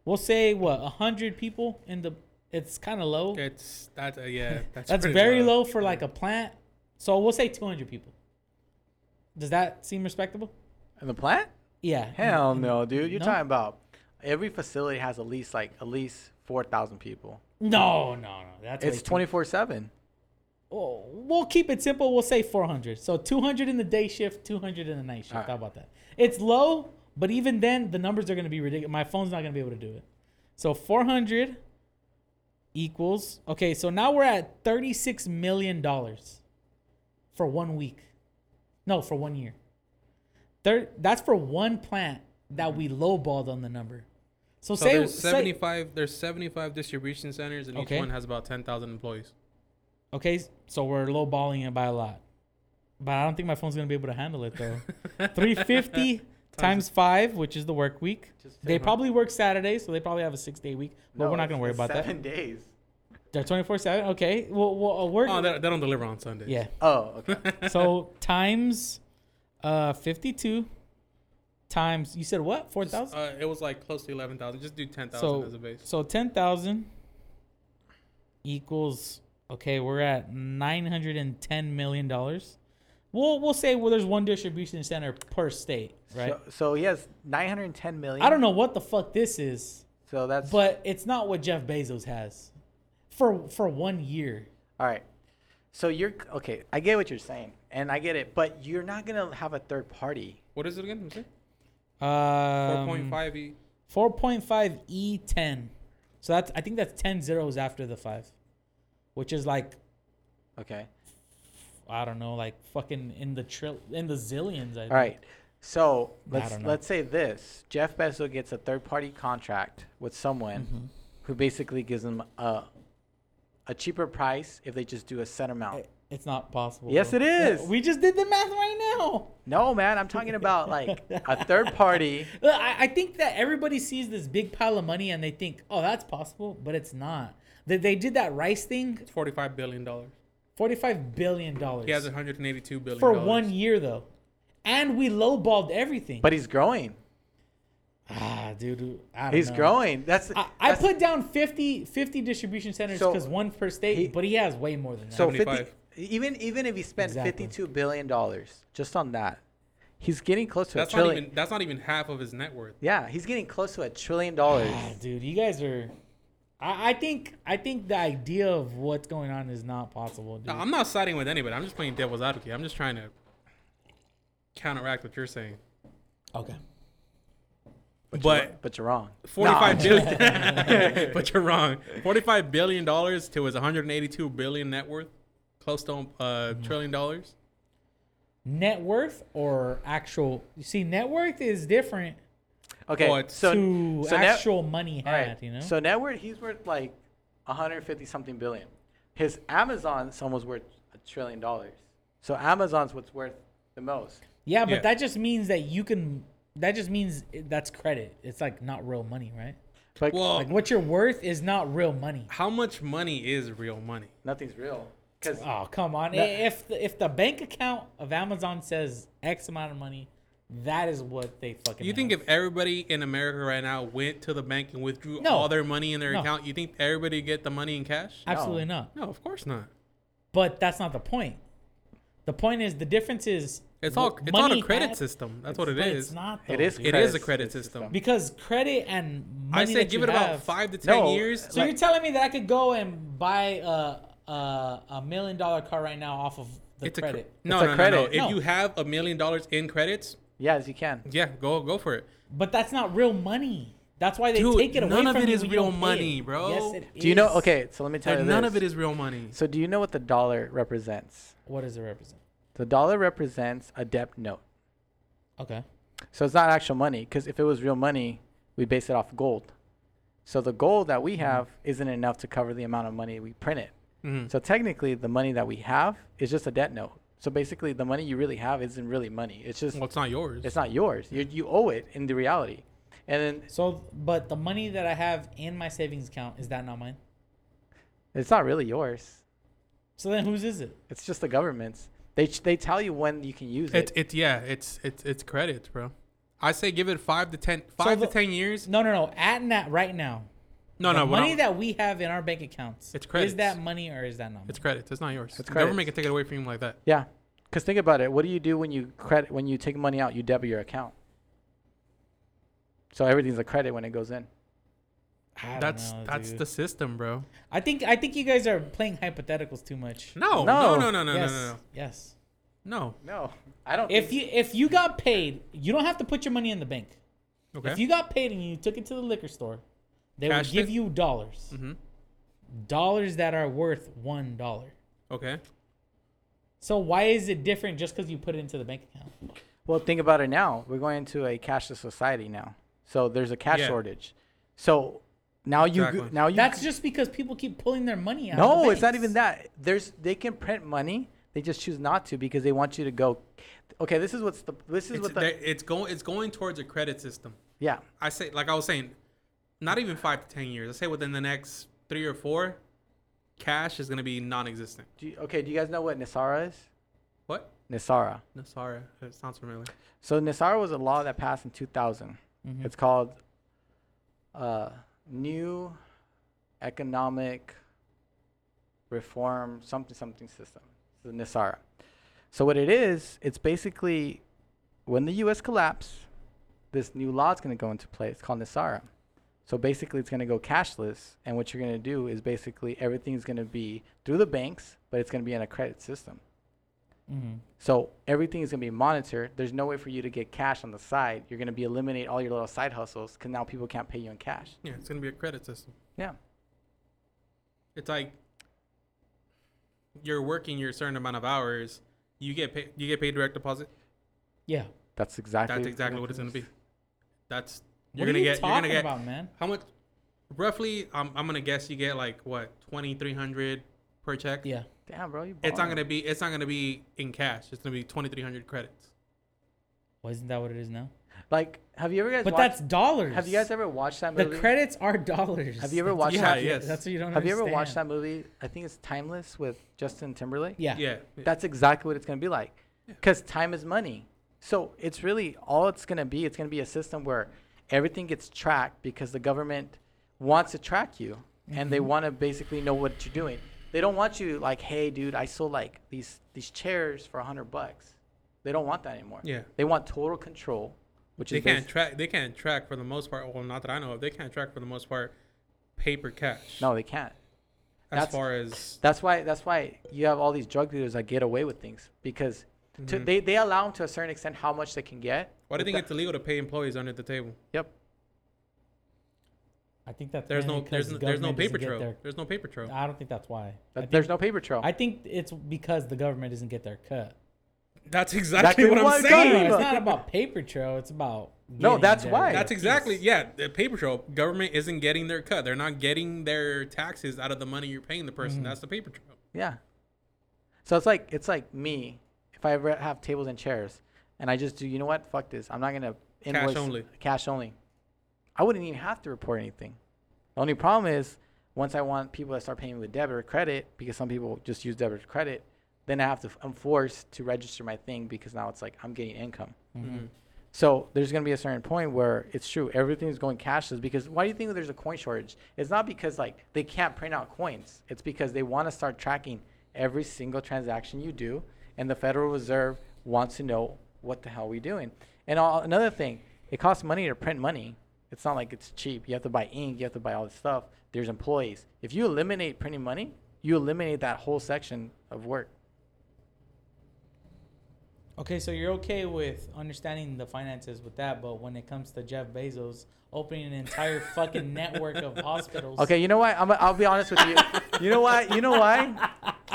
[SPEAKER 2] we'll say what 100 people in the it's kind of low
[SPEAKER 1] It's that's uh, yeah. That's,
[SPEAKER 2] that's very low for like a plant so we'll say 200 people does that seem respectable
[SPEAKER 3] in the plant?
[SPEAKER 2] yeah
[SPEAKER 3] Hell
[SPEAKER 2] In- in-
[SPEAKER 3] no, dude. You're
[SPEAKER 2] no?
[SPEAKER 3] talking about every facility has at least like at least four thousand people.
[SPEAKER 2] No no no that's
[SPEAKER 3] It's twenty four seven.
[SPEAKER 2] Oh, we'll keep it simple. We'll say 400. So 200 in the day shift, 200 in the night shift.
[SPEAKER 3] Alright.
[SPEAKER 2] How about that? It's low, but even then, the numbers are going to be ridiculous. My phone's not going to be able to do it. So 400 equals. Okay, so now we're at $36 million for one week. No, for one year. Thir- that's for one plant that mm-hmm. we lowballed on the number. So,
[SPEAKER 1] So
[SPEAKER 2] say,
[SPEAKER 1] there's
[SPEAKER 2] say-
[SPEAKER 1] seventy-five. There's seventy-five distribution centers, and
[SPEAKER 2] Okay.
[SPEAKER 1] each one has about ten thousand employees.
[SPEAKER 2] Okay, so we're lowballing it by a lot. But I don't think my phone's gonna be able to handle it though. 350 times five, which is the work week.
[SPEAKER 3] Just
[SPEAKER 2] They probably work Saturdays, so they probably have a six day week. But we're not gonna worry about that.
[SPEAKER 3] Seven days.
[SPEAKER 2] They're 24 seven. Okay, well, well uh, work.
[SPEAKER 1] Oh, they, they don't deliver on Sundays.
[SPEAKER 2] yeah.
[SPEAKER 3] Oh, okay.
[SPEAKER 2] So times Uh, 52 times. You said what? Four thousand.
[SPEAKER 1] Uh, it was like close to eleven thousand. Just do ten thousand
[SPEAKER 2] So
[SPEAKER 1] as a base.
[SPEAKER 2] so ten thousand equals. Okay, we're at nine hundred and ten million dollars. We'll we'll say well, there's one distribution center per state, right?
[SPEAKER 3] So, so he has 910 million.
[SPEAKER 2] I don't know what the fuck this is,
[SPEAKER 3] So that's
[SPEAKER 2] but it's not what Jeff Bezos has for for one year.
[SPEAKER 3] all right. So you're okay. I get what you're saying, and I get it, but you're not gonna have a third party.
[SPEAKER 1] What is it again? Four
[SPEAKER 2] Um,
[SPEAKER 1] point five e.
[SPEAKER 2] 4.5 E10. So that's I think that's 10 zeros after the 5. Which is like
[SPEAKER 3] Okay.
[SPEAKER 2] I don't know, like fucking in the trill in the zillions. I
[SPEAKER 3] All right. So let's let's say this: Jeff Bezos gets a third party contract with someone
[SPEAKER 2] Mm-hmm.
[SPEAKER 3] who basically gives him a a cheaper price if they just do a set amount.
[SPEAKER 2] It- It's not possible.
[SPEAKER 3] Yes,
[SPEAKER 2] bro.
[SPEAKER 3] it is.
[SPEAKER 2] We just did the math right now.
[SPEAKER 3] No, man, I'm talking about like a third party.
[SPEAKER 2] Look, I, I think that everybody sees this big pile of money and they think, oh, that's possible, but it's not. They, they did that rice thing,
[SPEAKER 1] It's forty five billion dollars.
[SPEAKER 2] $45 billion.
[SPEAKER 1] He has one hundred and eighty two billion
[SPEAKER 2] for one year, though. And we lowballed everything.
[SPEAKER 3] But he's growing.
[SPEAKER 2] ah, dude. I don't
[SPEAKER 3] He's
[SPEAKER 2] know.
[SPEAKER 3] growing. That's,
[SPEAKER 2] I, I put down 50, 50 distribution centers
[SPEAKER 3] So,
[SPEAKER 2] because one per state,
[SPEAKER 3] he-
[SPEAKER 2] but he has way more than that.
[SPEAKER 3] so 50,
[SPEAKER 1] 75.
[SPEAKER 3] Even even if he spent
[SPEAKER 2] Exactly.
[SPEAKER 3] 52 billion dollars just on that, he's getting close to
[SPEAKER 1] That's
[SPEAKER 3] a
[SPEAKER 1] not
[SPEAKER 3] trillion.
[SPEAKER 1] even that's not even half of his net worth.
[SPEAKER 3] yeah, he's getting close to a trillion dollars.
[SPEAKER 2] Ah, dude, you guys are. I, I think I think the idea of what's going on is not possible, dude.
[SPEAKER 1] No, I'm not siding with anybody. I'm just playing devil's advocate. I'm just trying to counteract what you're saying.
[SPEAKER 2] okay.
[SPEAKER 3] but,
[SPEAKER 1] but-
[SPEAKER 3] you're, but you're wrong.
[SPEAKER 1] Forty-five
[SPEAKER 3] Nah.
[SPEAKER 1] billion, but you're wrong. Forty-five billion dollars to his 182 billion net worth, close to a
[SPEAKER 2] Mm-hmm.
[SPEAKER 1] trillion dollars.
[SPEAKER 2] Net worth or actual? You see, net worth is different
[SPEAKER 3] Okay,
[SPEAKER 1] Well,
[SPEAKER 3] so
[SPEAKER 2] to
[SPEAKER 3] so net-
[SPEAKER 2] actual money
[SPEAKER 3] all
[SPEAKER 2] had.
[SPEAKER 3] right,
[SPEAKER 2] You know.
[SPEAKER 3] So net worth, he's worth like 150 something billion. His Amazon, someone's worth a trillion dollars. So Amazon's what's worth the most.
[SPEAKER 2] yeah, but
[SPEAKER 1] Yeah.
[SPEAKER 2] that just means that you can. That just means it- that's credit. It's like not real money, right?
[SPEAKER 3] But
[SPEAKER 1] Well,
[SPEAKER 2] Like what you're worth is not real money.
[SPEAKER 1] how much money is real money?
[SPEAKER 3] nothing's real. Because
[SPEAKER 2] Oh come on!
[SPEAKER 3] That-
[SPEAKER 2] if the, if the bank account of Amazon says X amount of money, that is what they fucking.
[SPEAKER 1] You think
[SPEAKER 2] have.
[SPEAKER 1] if everybody in America right now went to the bank and withdrew
[SPEAKER 2] No.
[SPEAKER 1] all their money in their
[SPEAKER 2] No.
[SPEAKER 1] account, you think everybody get the money in cash?
[SPEAKER 2] Absolutely not.
[SPEAKER 1] No, of course not.
[SPEAKER 2] But that's not the point. The point is the difference is
[SPEAKER 1] It's all
[SPEAKER 2] what
[SPEAKER 1] it's all a credit
[SPEAKER 2] had-
[SPEAKER 1] system. That's what it
[SPEAKER 2] but
[SPEAKER 1] is.
[SPEAKER 2] It's not.
[SPEAKER 3] It
[SPEAKER 2] though,
[SPEAKER 3] is
[SPEAKER 2] dude.
[SPEAKER 1] It is a
[SPEAKER 3] credit
[SPEAKER 1] credit
[SPEAKER 3] system.
[SPEAKER 1] system.
[SPEAKER 2] because credit and money
[SPEAKER 1] I say
[SPEAKER 2] that
[SPEAKER 1] give
[SPEAKER 2] you
[SPEAKER 1] it about five to ten
[SPEAKER 3] No,
[SPEAKER 1] years.
[SPEAKER 2] So you're telling me that I could go and buy a a, a million dollar car right now off of the
[SPEAKER 1] it's a cre-
[SPEAKER 2] credit?
[SPEAKER 1] no,
[SPEAKER 3] It's a
[SPEAKER 1] no, no, no.
[SPEAKER 3] credit.
[SPEAKER 1] If
[SPEAKER 2] No.
[SPEAKER 1] you have a million dollars in credits,
[SPEAKER 3] yes, you can.
[SPEAKER 1] yeah, go go for it.
[SPEAKER 2] but that's not real money. That's why they
[SPEAKER 1] Dude,
[SPEAKER 2] take it away
[SPEAKER 1] none of
[SPEAKER 2] from
[SPEAKER 1] it
[SPEAKER 2] you
[SPEAKER 1] is
[SPEAKER 2] when you
[SPEAKER 1] real money,
[SPEAKER 2] it.
[SPEAKER 1] bro.
[SPEAKER 2] Yes, it
[SPEAKER 3] Do you know? Okay, so let me tell
[SPEAKER 1] And
[SPEAKER 3] you
[SPEAKER 1] none
[SPEAKER 3] this.
[SPEAKER 1] of it is real money.
[SPEAKER 3] So do you know what the dollar represents?
[SPEAKER 2] What does it represent?
[SPEAKER 3] The dollar represents a debt note.
[SPEAKER 2] Okay.
[SPEAKER 3] So it's not actual money because if it was real money, we base it off gold. So the gold that we hmm. have isn't enough to cover the amount of money we printed.
[SPEAKER 1] Mhm.
[SPEAKER 3] So technically, the money that we have is just a debt note. So basically, the money you really have isn't really money. It's just
[SPEAKER 1] Well, it's not yours.
[SPEAKER 3] it's not yours. You you owe it in the reality. And then
[SPEAKER 2] So, but the money that I have in my savings account is that not mine?
[SPEAKER 3] it's not really yours.
[SPEAKER 2] So then whose is it?
[SPEAKER 3] It's just the government's. They they tell you when you can use
[SPEAKER 1] It's
[SPEAKER 3] it.
[SPEAKER 1] it's yeah, it's it's it's credits, bro. I say give it five to ten, five
[SPEAKER 2] the-
[SPEAKER 1] to ten years.
[SPEAKER 2] No, no, no. At that right now,
[SPEAKER 1] No,
[SPEAKER 2] the
[SPEAKER 1] no,
[SPEAKER 2] money
[SPEAKER 1] I'm-
[SPEAKER 2] that we have in our bank accounts.
[SPEAKER 1] It's
[SPEAKER 2] credit.
[SPEAKER 1] Is
[SPEAKER 2] that money or is that not? Money?
[SPEAKER 1] it's credits. It's not yours.
[SPEAKER 3] It's
[SPEAKER 1] the government
[SPEAKER 3] credits.
[SPEAKER 1] can take it away from you like that.
[SPEAKER 3] Yeah, because think about it. What do you do when you credit when you take money out? You debit your account. So everything's a credit when it goes in.
[SPEAKER 2] I
[SPEAKER 1] That's
[SPEAKER 2] know,
[SPEAKER 1] that's
[SPEAKER 2] dude.
[SPEAKER 1] the system, bro.
[SPEAKER 2] I think I think you guys are playing hypotheticals too much.
[SPEAKER 1] No,
[SPEAKER 3] No.
[SPEAKER 1] no, no, no, no,
[SPEAKER 2] yes.
[SPEAKER 1] no, no,
[SPEAKER 2] Yes.
[SPEAKER 1] no.
[SPEAKER 3] No, I don't.
[SPEAKER 2] If
[SPEAKER 3] think
[SPEAKER 2] you if you got paid, you don't have to put your money in the bank.
[SPEAKER 1] Okay.
[SPEAKER 2] If you got paid and you took it to the liquor store, they
[SPEAKER 1] Cashed
[SPEAKER 2] would give
[SPEAKER 1] it?
[SPEAKER 2] you dollars.
[SPEAKER 1] mm-hmm.
[SPEAKER 2] Dollars that are worth one dollar.
[SPEAKER 1] Okay.
[SPEAKER 2] So why is it different just because you put it into the bank account?
[SPEAKER 3] well, think about it now. We're going into a cashless society now. So there's a cash
[SPEAKER 1] Yeah.
[SPEAKER 3] shortage. So now you
[SPEAKER 1] Exactly.
[SPEAKER 3] now you
[SPEAKER 2] That's just because people keep pulling their money out. of
[SPEAKER 3] no.
[SPEAKER 2] the
[SPEAKER 3] It's not even that. There's they can print money. They just choose not to because they want you to go. Okay, this is what's the this is
[SPEAKER 1] It's,
[SPEAKER 3] what the
[SPEAKER 1] it's going it's going towards a credit system.
[SPEAKER 3] yeah.
[SPEAKER 1] I say like I was saying, not even five to ten years. I say within the next three or four, cash is gonna be non-existent.
[SPEAKER 3] Do you, okay, do you guys know what NESARA is?
[SPEAKER 1] What?
[SPEAKER 3] NESARA.
[SPEAKER 1] NESARA. It sounds familiar.
[SPEAKER 3] So NESARA was a law that passed in 2000.
[SPEAKER 2] Mhm.
[SPEAKER 3] It's called uh, New Economic Reform something something system. The NESARA. So what it is, it's basically when the U.S. collapse, this new law is going to go into play. It's called NESARA. So basically, it's going to go cashless, and what you're going to do is basically everything's going to be through the banks, but it's going to be in a credit system.
[SPEAKER 2] Mhm.
[SPEAKER 3] So everything is going to be monitored. There's no way for you to get cash on the side. You're going to be eliminate all your little side hustles because now people can't pay you in cash.
[SPEAKER 1] Yeah, it's gonna be a credit system.
[SPEAKER 3] Yeah.
[SPEAKER 1] It's like you're working your certain amount of hours. You get paid. You get paid direct deposit.
[SPEAKER 2] Yeah.
[SPEAKER 3] That's exactly.
[SPEAKER 1] That's exactly what it's gonna be. That's you're
[SPEAKER 2] what
[SPEAKER 1] gonna
[SPEAKER 2] are you
[SPEAKER 1] get. You're gonna get
[SPEAKER 2] about, man?
[SPEAKER 1] how much? Roughly, I'm I'm gonna guess you get like what twenty three hundred per check.
[SPEAKER 2] Yeah.
[SPEAKER 3] Damn, bro, you.
[SPEAKER 1] It's not gonna be. It's not gonna be in cash. It's gonna be twenty three hundred credits.
[SPEAKER 2] Well, isn't that what it is now?
[SPEAKER 3] like. Have you ever guys?
[SPEAKER 2] But
[SPEAKER 3] watched,
[SPEAKER 2] that's dollars.
[SPEAKER 3] Have you guys ever watched that movie?
[SPEAKER 2] The
[SPEAKER 3] movie?
[SPEAKER 2] credits are dollars.
[SPEAKER 3] Have you ever watched
[SPEAKER 1] Yeah,
[SPEAKER 3] that?
[SPEAKER 1] yes.
[SPEAKER 2] That's what you don't
[SPEAKER 3] Have you ever watched that movie? I think it's Timeless with Justin Timberlake.
[SPEAKER 2] Yeah.
[SPEAKER 1] Yeah.
[SPEAKER 3] That's exactly what it's going to be like.
[SPEAKER 1] Yeah.
[SPEAKER 3] Because time is money. So it's really all it's going to be. It's going to be a system where everything gets tracked because the government wants to track you and they
[SPEAKER 2] Mhm.
[SPEAKER 3] want to basically know what you're doing. They don't want you like, hey, dude, I sold like these these chairs for a hundred bucks. They don't want that anymore.
[SPEAKER 1] Yeah.
[SPEAKER 3] They want total control, which
[SPEAKER 1] They
[SPEAKER 3] is
[SPEAKER 1] can't track. They can't track for the most part. Well, not that I know of. They can't track for the most part. Paper cash.
[SPEAKER 3] no, they can't.
[SPEAKER 1] As
[SPEAKER 3] that's-
[SPEAKER 1] far as
[SPEAKER 3] That's why that's why you have all these drug dealers that get away with things because to,
[SPEAKER 1] Mhm.
[SPEAKER 3] they they allow them to a certain extent how much they can get.
[SPEAKER 1] Why do you think
[SPEAKER 3] that-
[SPEAKER 1] it's illegal to pay employees under the table?
[SPEAKER 3] Yep.
[SPEAKER 2] I think that's
[SPEAKER 1] There's no. There's
[SPEAKER 2] 'cause
[SPEAKER 1] no, there's no paper trail.
[SPEAKER 2] their-
[SPEAKER 1] There's no paper trail.
[SPEAKER 2] I don't think that's why. I
[SPEAKER 3] That,
[SPEAKER 2] think,
[SPEAKER 3] there's no paper trail.
[SPEAKER 2] I think it's because the government doesn't get their cut.
[SPEAKER 1] That's exactly
[SPEAKER 3] Exactly
[SPEAKER 1] what
[SPEAKER 3] what
[SPEAKER 1] I'm
[SPEAKER 3] I'm
[SPEAKER 1] saying.
[SPEAKER 2] it's not about paper trail. It's about
[SPEAKER 3] No, that's why.
[SPEAKER 1] That's
[SPEAKER 2] piece.
[SPEAKER 1] exactly yeah. The paper trail. Government isn't getting their cut. They're not getting their taxes out of the money you're paying the person.
[SPEAKER 2] Mhm.
[SPEAKER 1] That's the paper trail.
[SPEAKER 3] Yeah. So it's like it's like me. If I ever have tables and chairs, and I just do, you know what? Fuck this. I'm not gonna invoice
[SPEAKER 1] Cash only.
[SPEAKER 3] Cash only. I wouldn't even have to report anything. The only problem is once I want people to start paying with debit or credit, because some people just use debit or credit, then I have to. I'm forced to register my thing because now it's like I'm getting income.
[SPEAKER 2] Mhm.
[SPEAKER 3] So there's going to be a certain point where it's true everything's going cashless because why do you think there's a coin shortage? It's not because like they can't print out coins. It's because they want to start tracking every single transaction you do, and the Federal Reserve wants to know what the hell are we doing. And all, another thing, it costs money to print money. It's not like it's cheap. You have to buy ink. You have to buy all this stuff. There's employees. If you eliminate printing money, you eliminate that whole section of work.
[SPEAKER 2] Okay, so you're okay with understanding the finances with that, but when it comes to Jeff Bezos opening an entire fucking network of hospitals,
[SPEAKER 3] Okay, you know what? I'm, I'll be honest with you. You know why? You know why?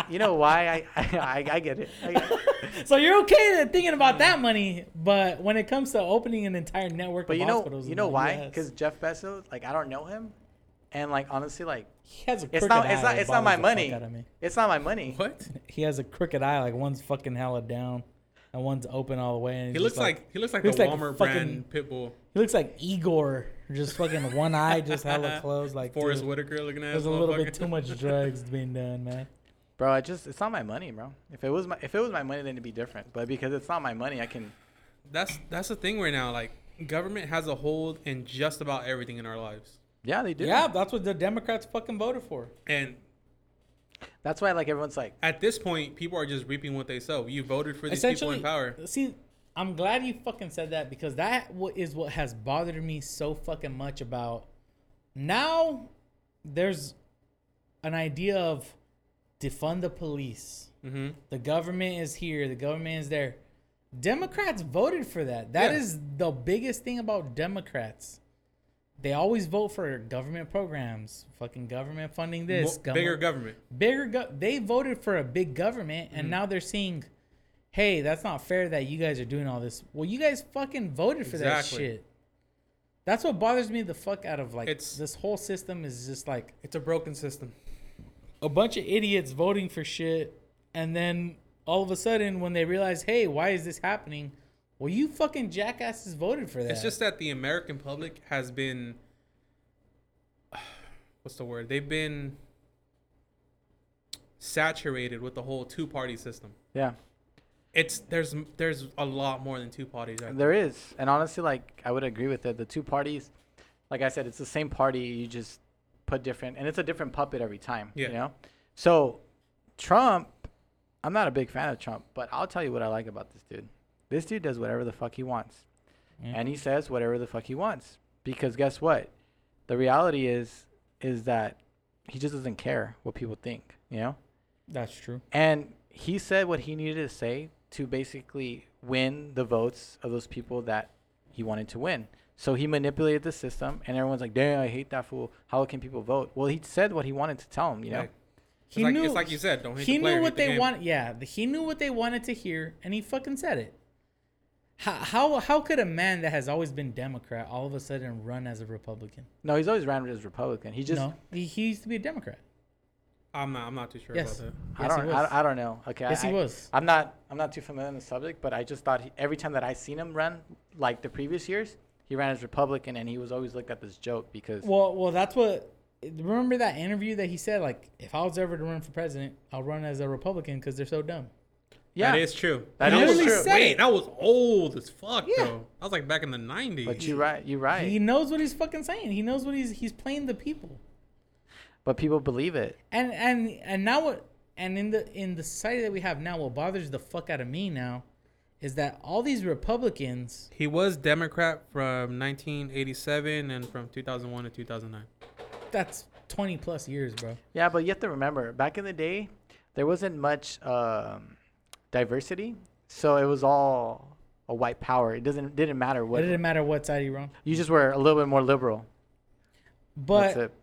[SPEAKER 3] You know why? I I, I get it. I get it.
[SPEAKER 2] so you're okay with thinking about that money, but when it comes to opening an entire network
[SPEAKER 3] But
[SPEAKER 2] of
[SPEAKER 3] you know,
[SPEAKER 2] hospitals,
[SPEAKER 3] you know why? Because Jeff Bezos, like I don't know him, and like honestly, like
[SPEAKER 2] he has a
[SPEAKER 3] it's
[SPEAKER 2] crooked
[SPEAKER 3] not-
[SPEAKER 2] eye
[SPEAKER 3] it's not-
[SPEAKER 2] that
[SPEAKER 3] it's not my
[SPEAKER 2] bothers the fuck
[SPEAKER 3] money.
[SPEAKER 2] out of me.
[SPEAKER 3] it's not my money.
[SPEAKER 1] What?
[SPEAKER 2] He has a crooked eye, like one's fucking hella down, and one's open all the way. And
[SPEAKER 1] He looks
[SPEAKER 2] just
[SPEAKER 1] like, he looks like
[SPEAKER 2] looks
[SPEAKER 1] the
[SPEAKER 2] like a
[SPEAKER 1] Walmart
[SPEAKER 2] fucking-
[SPEAKER 1] brand pit bull.
[SPEAKER 2] He looks like Igor, just fucking one eye, just hella closed. Like
[SPEAKER 1] Forest
[SPEAKER 2] dude,
[SPEAKER 1] Whitaker looking at.
[SPEAKER 2] there's a little bit too much drugs being done, man.
[SPEAKER 3] Bro, I just it's not my money, bro. If it was my if it was my money, then it'd be different. But because it's not my money, I can.
[SPEAKER 1] That's that's the thing right now. Like government has a hold in just about everything in our lives,
[SPEAKER 3] Yeah, they do.
[SPEAKER 2] Yeah, that's what the Democrats fucking voted for.
[SPEAKER 1] and
[SPEAKER 3] That's why like everyone's like,
[SPEAKER 1] at this point, people are just reaping what they sow. You voted for these people in power.
[SPEAKER 2] See, I'm glad you fucking said that because that is what has bothered me so fucking much about. Now, there's an idea of defund the police.
[SPEAKER 1] Mm-hmm.
[SPEAKER 2] The government is here. The government is there. Democrats voted for that. That
[SPEAKER 1] Yeah.
[SPEAKER 2] is the biggest thing about Democrats. They always vote for government programs, fucking government funding this,
[SPEAKER 1] Mo- bigger
[SPEAKER 2] government- bigger go- they voted for a big government and
[SPEAKER 1] Mhm.
[SPEAKER 2] now they're seeing hey that's not fair that you guys are doing all this well you guys fucking voted for
[SPEAKER 1] Exactly.
[SPEAKER 2] that shit that's what bothers me the fuck out of like
[SPEAKER 1] It's-
[SPEAKER 2] this whole system is just like
[SPEAKER 1] It's a broken system.
[SPEAKER 2] a bunch of idiots voting for shit and then all of a sudden when they realize hey why is this happening well you fucking jackasses voted for that
[SPEAKER 1] It's just that the American public has been what's the word? They've been saturated with the whole two-party system.
[SPEAKER 3] yeah,
[SPEAKER 1] It's there's there's a lot more than two parties. Right?
[SPEAKER 3] There is, and honestly, like I would agree with it. The two parties, like I said, it's the same party. You just put different, and it's a different puppet every time.
[SPEAKER 1] Yeah.
[SPEAKER 3] You know. So, Trump, I'm not a big fan of Trump, but I'll tell you what I like about this dude. This dude does whatever the fuck he wants,
[SPEAKER 2] Yeah.
[SPEAKER 3] and he says whatever the fuck he wants. Because guess what? The reality is, is that he just doesn't care what people think. You know.
[SPEAKER 2] That's true.
[SPEAKER 3] And he said what he needed to say to basically win the votes of those people that he wanted to win. So he manipulated the system, and everyone's like, "Damn, I hate that fool. How can people vote?" Well, he said what he wanted to tell him. You know,
[SPEAKER 1] Right. It's
[SPEAKER 2] He
[SPEAKER 1] like,
[SPEAKER 2] knew
[SPEAKER 1] it's like you said, don't hate
[SPEAKER 2] he
[SPEAKER 1] the player,
[SPEAKER 2] knew what
[SPEAKER 1] the
[SPEAKER 2] they
[SPEAKER 1] game.
[SPEAKER 2] want. Yeah, the- he knew what they wanted to hear, and he fucking said it. How how how could a man that has always been Democrat all of a sudden run as a Republican?
[SPEAKER 3] no, he's always ran as Republican. He just,
[SPEAKER 2] no, he, he used to be a Democrat.
[SPEAKER 1] I'm not. I'm not too sure
[SPEAKER 2] Yes.
[SPEAKER 1] about that.
[SPEAKER 3] I
[SPEAKER 2] Yes, he
[SPEAKER 3] don't,
[SPEAKER 2] was.
[SPEAKER 3] I, I don't know. Okay,
[SPEAKER 2] Yes,
[SPEAKER 3] I,
[SPEAKER 2] he was.
[SPEAKER 3] I'm not, I'm not too familiar on the subject, but I just thought he, every time that I seen him run, like the previous years, he ran as Republican, and he was always looked at this joke because
[SPEAKER 2] Well, well, that's what. Remember that interview that he said, like, if I was ever to run for president, I'll run as a Republican because they're so dumb.
[SPEAKER 3] yeah,
[SPEAKER 1] That is true.
[SPEAKER 3] That
[SPEAKER 1] That
[SPEAKER 3] is
[SPEAKER 1] was
[SPEAKER 3] true.
[SPEAKER 2] said
[SPEAKER 1] Wait,
[SPEAKER 2] it.
[SPEAKER 1] that was old as fuck
[SPEAKER 2] Yeah.
[SPEAKER 1] though. That was like back in the '90s.
[SPEAKER 3] but you're right, you're right.
[SPEAKER 2] He knows what he's fucking saying. He knows what he's he's playing the people.
[SPEAKER 3] But people believe it.
[SPEAKER 2] And and and now what? And in the in the society that we have now, what bothers the fuck out of me now is that all these Republicans.
[SPEAKER 1] He was Democrat from 1987 and from 2001 to 2009.
[SPEAKER 2] That's twenty plus years, bro.
[SPEAKER 3] Yeah, but you have to remember, back in the day, there wasn't much um, diversity, so it was all a white power. It doesn't didn't matter what.
[SPEAKER 2] It didn't matter what side you were on.
[SPEAKER 3] you just were a little bit more liberal.
[SPEAKER 2] But
[SPEAKER 3] That's it.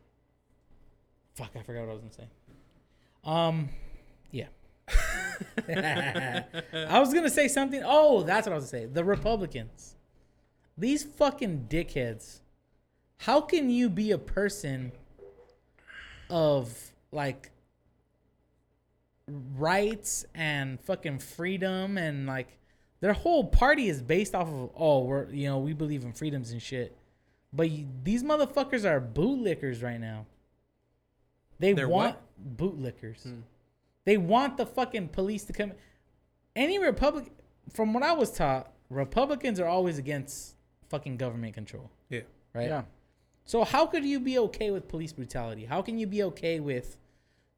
[SPEAKER 2] Fuck, I forgot what I was gonna say. Um, yeah. I was gonna say something. Oh, that's what I was gonna say. The Republicans, these fucking dickheads. How can you be a person of like rights and fucking freedom and like their whole party is based off of oh we're you know we believe in freedoms and shit, but you, these motherfuckers are bootlickers right now. They
[SPEAKER 1] They're
[SPEAKER 2] want
[SPEAKER 1] what?
[SPEAKER 2] bootlickers.
[SPEAKER 1] Hmm.
[SPEAKER 2] They want the fucking police to come. Any Republic, from what I was taught, Republicans are always against fucking government control,
[SPEAKER 1] Yeah.
[SPEAKER 2] right?
[SPEAKER 3] Yeah.
[SPEAKER 2] So how could you be okay with police brutality? How can you be okay with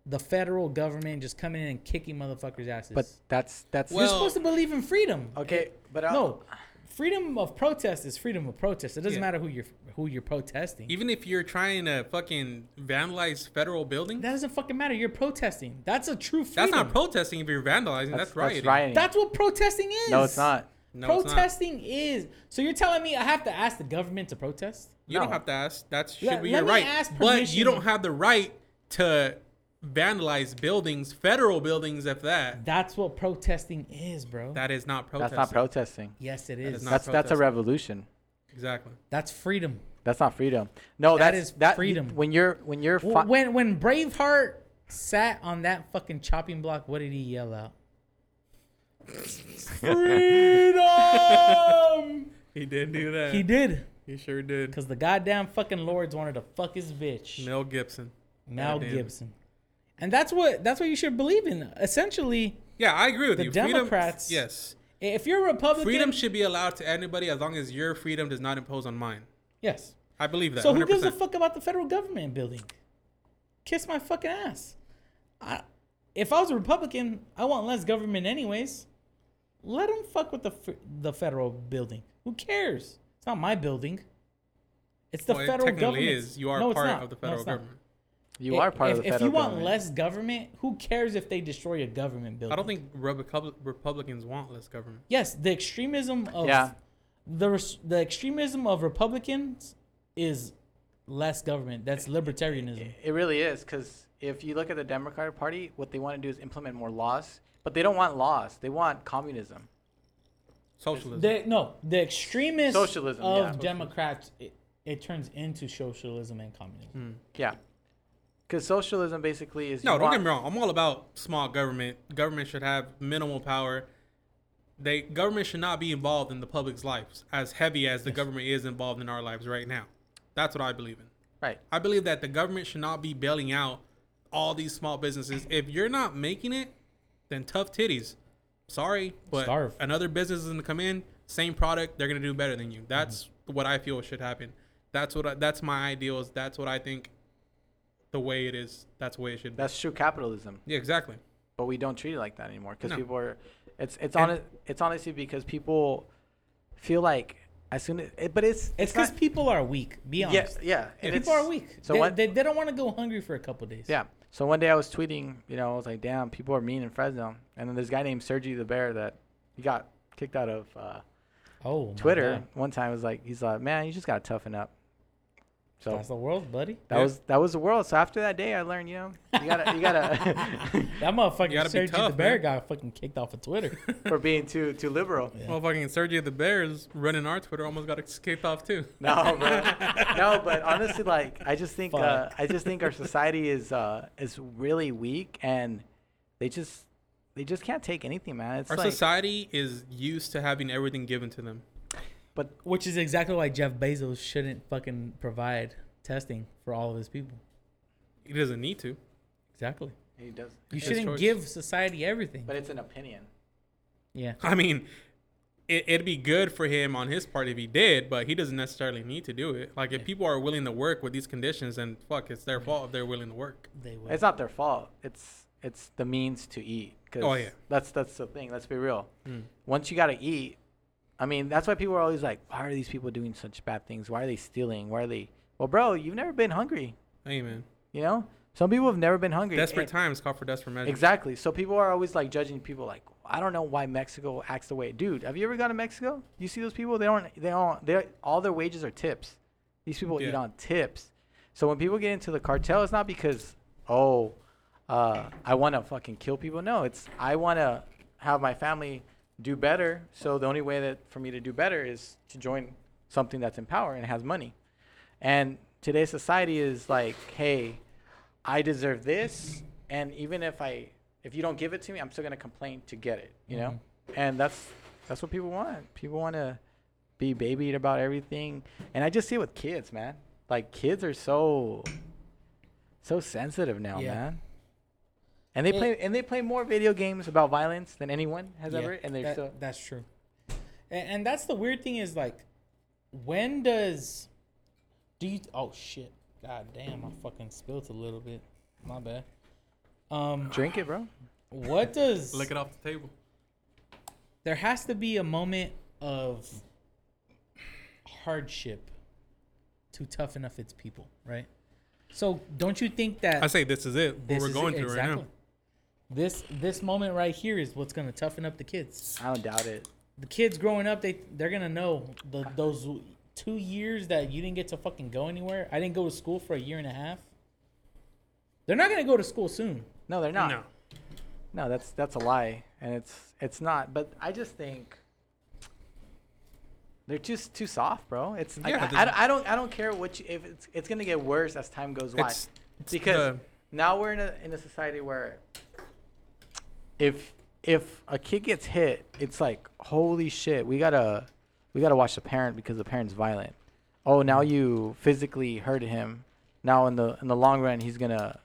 [SPEAKER 2] the federal government just coming in and kicking motherfuckers' asses?
[SPEAKER 3] But that's that's
[SPEAKER 2] you're supposed to believe in freedom.
[SPEAKER 3] okay. But uh, I'll,
[SPEAKER 2] No, freedom of protest is freedom of protest. It doesn't
[SPEAKER 1] Yeah.
[SPEAKER 2] matter who you're who you're protesting.
[SPEAKER 1] Even if you're trying to fucking vandalize federal buildings,
[SPEAKER 2] that doesn't fucking matter. You're protesting. That's a true freedom.
[SPEAKER 1] that's not protesting. If you're vandalizing, that's,
[SPEAKER 3] that's,
[SPEAKER 1] rioting.
[SPEAKER 3] that's rioting.
[SPEAKER 2] That's what protesting is.
[SPEAKER 3] no, it's not.
[SPEAKER 1] No, it's not.
[SPEAKER 2] protesting is. So you're telling me I have to ask the government to protest?
[SPEAKER 1] You don't have to ask. That should
[SPEAKER 2] Let-
[SPEAKER 1] be
[SPEAKER 2] let
[SPEAKER 1] your
[SPEAKER 2] me
[SPEAKER 1] right.
[SPEAKER 2] ask
[SPEAKER 1] But you don't have the right to vandalize buildings, federal buildings, if that.
[SPEAKER 2] That's what protesting is, bro.
[SPEAKER 1] That is not protesting.
[SPEAKER 3] That's not protesting.
[SPEAKER 2] yes, it is.
[SPEAKER 1] That
[SPEAKER 2] is
[SPEAKER 1] is not
[SPEAKER 3] That's that's a revolution.
[SPEAKER 1] Exactly.
[SPEAKER 2] That's freedom.
[SPEAKER 3] That's not freedom. No,
[SPEAKER 2] That
[SPEAKER 3] that's
[SPEAKER 2] is
[SPEAKER 3] that,
[SPEAKER 2] freedom.
[SPEAKER 3] When you're when you're fi-
[SPEAKER 2] when when Braveheart sat on that fucking chopping block, what did he yell out? Freedom.
[SPEAKER 1] He did do that.
[SPEAKER 2] he did,
[SPEAKER 1] He sure did.
[SPEAKER 2] cause the goddamn fucking lords wanted to fuck his bitch.
[SPEAKER 1] Mel Gibson.
[SPEAKER 2] Mel
[SPEAKER 1] Goddamn.
[SPEAKER 2] Gibson. And that's what that's what you should believe in. Essentially,
[SPEAKER 1] Yeah, I agree with
[SPEAKER 2] The
[SPEAKER 1] you.
[SPEAKER 2] Democrats-
[SPEAKER 1] Freedom, yes.
[SPEAKER 2] If you're a Republican,
[SPEAKER 1] Freedom should be allowed to anybody as long as your freedom does not impose on mine.
[SPEAKER 2] yes.
[SPEAKER 1] I believe that.
[SPEAKER 2] So who
[SPEAKER 1] 100%.
[SPEAKER 2] gives a fuck about the federal government building? Kiss my fucking ass. I, if I was a Republican, I want less government anyways. Let them fuck with the the federal building. Who cares? It's not my building. It's the
[SPEAKER 1] Well,
[SPEAKER 2] federal government.
[SPEAKER 1] is. You are
[SPEAKER 2] No,
[SPEAKER 1] part of the
[SPEAKER 2] No,
[SPEAKER 1] federal
[SPEAKER 2] not.
[SPEAKER 1] government.
[SPEAKER 3] You
[SPEAKER 2] I-
[SPEAKER 3] are part
[SPEAKER 2] if,
[SPEAKER 3] of the
[SPEAKER 2] If you want
[SPEAKER 3] government.
[SPEAKER 2] less government, who cares if they destroy a government building?
[SPEAKER 1] I don't think Republic- Republicans want less government.
[SPEAKER 2] Yes, the extremism of
[SPEAKER 3] Yeah.
[SPEAKER 2] the the extremism of Republicans is less government. That's libertarianism.
[SPEAKER 3] It really is because if you look at the Democratic Party, what they want to do is implement more laws, but they don't want laws. They want communism.
[SPEAKER 1] Socialism.
[SPEAKER 2] The, no, the extremists
[SPEAKER 3] Socialism,
[SPEAKER 2] of
[SPEAKER 3] yeah.
[SPEAKER 2] Democrats, it, it turns into socialism and communism.
[SPEAKER 1] Hmm.
[SPEAKER 3] Yeah, because socialism basically is
[SPEAKER 1] No, don't
[SPEAKER 3] want-
[SPEAKER 1] get me wrong. I'm all about small government. Government should have minimal power. They government should not be involved in the public's lives as heavy as the government is involved in our lives right now. That's what I believe in.
[SPEAKER 3] Right.
[SPEAKER 1] I believe that the government should not be bailing out all these small businesses. If you're not making it, then tough titties. sorry, but
[SPEAKER 2] Starve.
[SPEAKER 1] another business is gonna come in, same product, they're gonna do better than you. That's
[SPEAKER 2] Mm-hmm.
[SPEAKER 1] what I feel should happen. That's what I, that's my ideals. That's what I think. The way it is, that's the way it should be.
[SPEAKER 3] That's true capitalism.
[SPEAKER 1] Yeah, exactly.
[SPEAKER 3] but we don't treat it like that anymore because
[SPEAKER 1] No.
[SPEAKER 3] people are it's it's
[SPEAKER 1] And-
[SPEAKER 3] on it's honestly because people feel like as soon as it, but it's
[SPEAKER 2] It's because people are weak. Be
[SPEAKER 3] yeah
[SPEAKER 2] honest.
[SPEAKER 3] yeah and
[SPEAKER 2] people are weak.
[SPEAKER 3] so
[SPEAKER 2] they,
[SPEAKER 3] what-
[SPEAKER 2] they, they don't want to go hungry for a couple days.
[SPEAKER 3] yeah so one day I was tweeting you know I was like damn people are mean in Fresno and then this guy named Sergi the Bear that he got kicked out of uh,
[SPEAKER 2] Oh,
[SPEAKER 3] Twitter one time was like he's like man you just gotta toughen up so
[SPEAKER 2] That's the world, buddy.
[SPEAKER 3] that
[SPEAKER 1] Yeah.
[SPEAKER 3] was that was the world so after that day I learned you know you gotta you gotta
[SPEAKER 2] That motherfucker
[SPEAKER 1] gotta be
[SPEAKER 2] Sergi the Bear
[SPEAKER 1] man.
[SPEAKER 2] got fucking kicked off of Twitter.
[SPEAKER 3] for being too too liberal
[SPEAKER 2] Yeah.
[SPEAKER 1] Motherfucking Sergio the Bears running our Twitter almost got escaped off too.
[SPEAKER 3] No, bro. no, but honestly, like I just think uh, I just think our society is uh, is really weak, and they just they just can't take anything, man. It's
[SPEAKER 1] Our
[SPEAKER 3] like,
[SPEAKER 1] society is used to having everything given to them.
[SPEAKER 3] But
[SPEAKER 2] Which is exactly why Jeff Bezos shouldn't fucking provide testing for all of his people.
[SPEAKER 1] He doesn't need to.
[SPEAKER 2] Exactly.
[SPEAKER 3] he does.
[SPEAKER 2] You
[SPEAKER 1] His
[SPEAKER 2] shouldn't
[SPEAKER 1] choice.
[SPEAKER 2] give society everything.
[SPEAKER 3] But it's an opinion.
[SPEAKER 2] yeah.
[SPEAKER 1] I mean, it, it'd be good for him on his part if he did, but he doesn't necessarily need to do it. Like if
[SPEAKER 2] Yeah.
[SPEAKER 1] people are willing to work with these conditions, then fuck, it's their fault if they're willing to work.
[SPEAKER 2] They will.
[SPEAKER 3] It's not their fault. It's it's the means to eat. 'cause
[SPEAKER 1] Oh, yeah.
[SPEAKER 3] That's that's the thing. Let's be real.
[SPEAKER 1] Mm.
[SPEAKER 3] Once you gotta eat, I mean, that's why people are always like, why are these people doing such bad things? Why are they stealing? Why are they? Well, bro, you've never been hungry.
[SPEAKER 1] Hey man,
[SPEAKER 3] You know, some people have never been hungry.
[SPEAKER 1] desperate
[SPEAKER 3] And-
[SPEAKER 1] times call for desperate measures.
[SPEAKER 3] Exactly. So people are always like judging people like I don't know why Mexico acts the way. Dude, have you ever gone to Mexico? You see those people? They don't. They don't. They all their wages are tips. These people eat on tips. So when people get into the cartel, it's not because oh, uh, I want to fucking kill people. No, it's I want to have my family do better. So the only way that for me to do better is to join something that's in power and has money. And today's society is like, hey, I deserve this, and even if I if you don't give it to me, I'm still gonna complain to get it. You know, mm-hmm. and that's that's what people want. People want to be babied about everything, and I just see it with kids, man. Like kids are so so sensitive now,
[SPEAKER 2] Yeah.
[SPEAKER 3] man. And they
[SPEAKER 2] It-
[SPEAKER 3] play and they play more video games about violence than anyone has
[SPEAKER 2] Yeah,
[SPEAKER 3] ever, and they're
[SPEAKER 2] that-
[SPEAKER 3] still
[SPEAKER 2] that's true. And, and that's the weird thing is like, when does, do you? Oh shit! God damn! I fucking spilled a little bit. My bad. Um,
[SPEAKER 3] drink it, bro.
[SPEAKER 2] what does?
[SPEAKER 1] Lick it off the table.
[SPEAKER 2] there has to be a moment of hardship to toughen up its people, right? So don't you think that
[SPEAKER 1] I say this is it. What
[SPEAKER 2] this
[SPEAKER 1] we're
[SPEAKER 2] is
[SPEAKER 1] going
[SPEAKER 2] it-
[SPEAKER 1] through right now.
[SPEAKER 2] This this moment right here is what's gonna toughen up the kids.
[SPEAKER 3] I don't doubt it.
[SPEAKER 2] The kids growing up, they they're gonna know the, those two years that you didn't get to fucking go anywhere. I didn't go to school for a year and a half. They're not gonna go to school soon.
[SPEAKER 3] No, they're not.
[SPEAKER 1] No.
[SPEAKER 3] No, that's that's a lie, and it's it's not. But I just think they're just too soft, bro. It's like,
[SPEAKER 1] Yeah,
[SPEAKER 3] I, I, don't- I don't I don't care what you, if it's it's gonna get worse as time goes by
[SPEAKER 1] It's, it's
[SPEAKER 3] because
[SPEAKER 1] the-
[SPEAKER 3] now we're in a in a society where if if a kid gets hit, it's like holy shit, we gotta we gotta watch the parent because the parent's violent. Oh, now mm-hmm. you physically hurt him. Now in the in the long run, he's gonna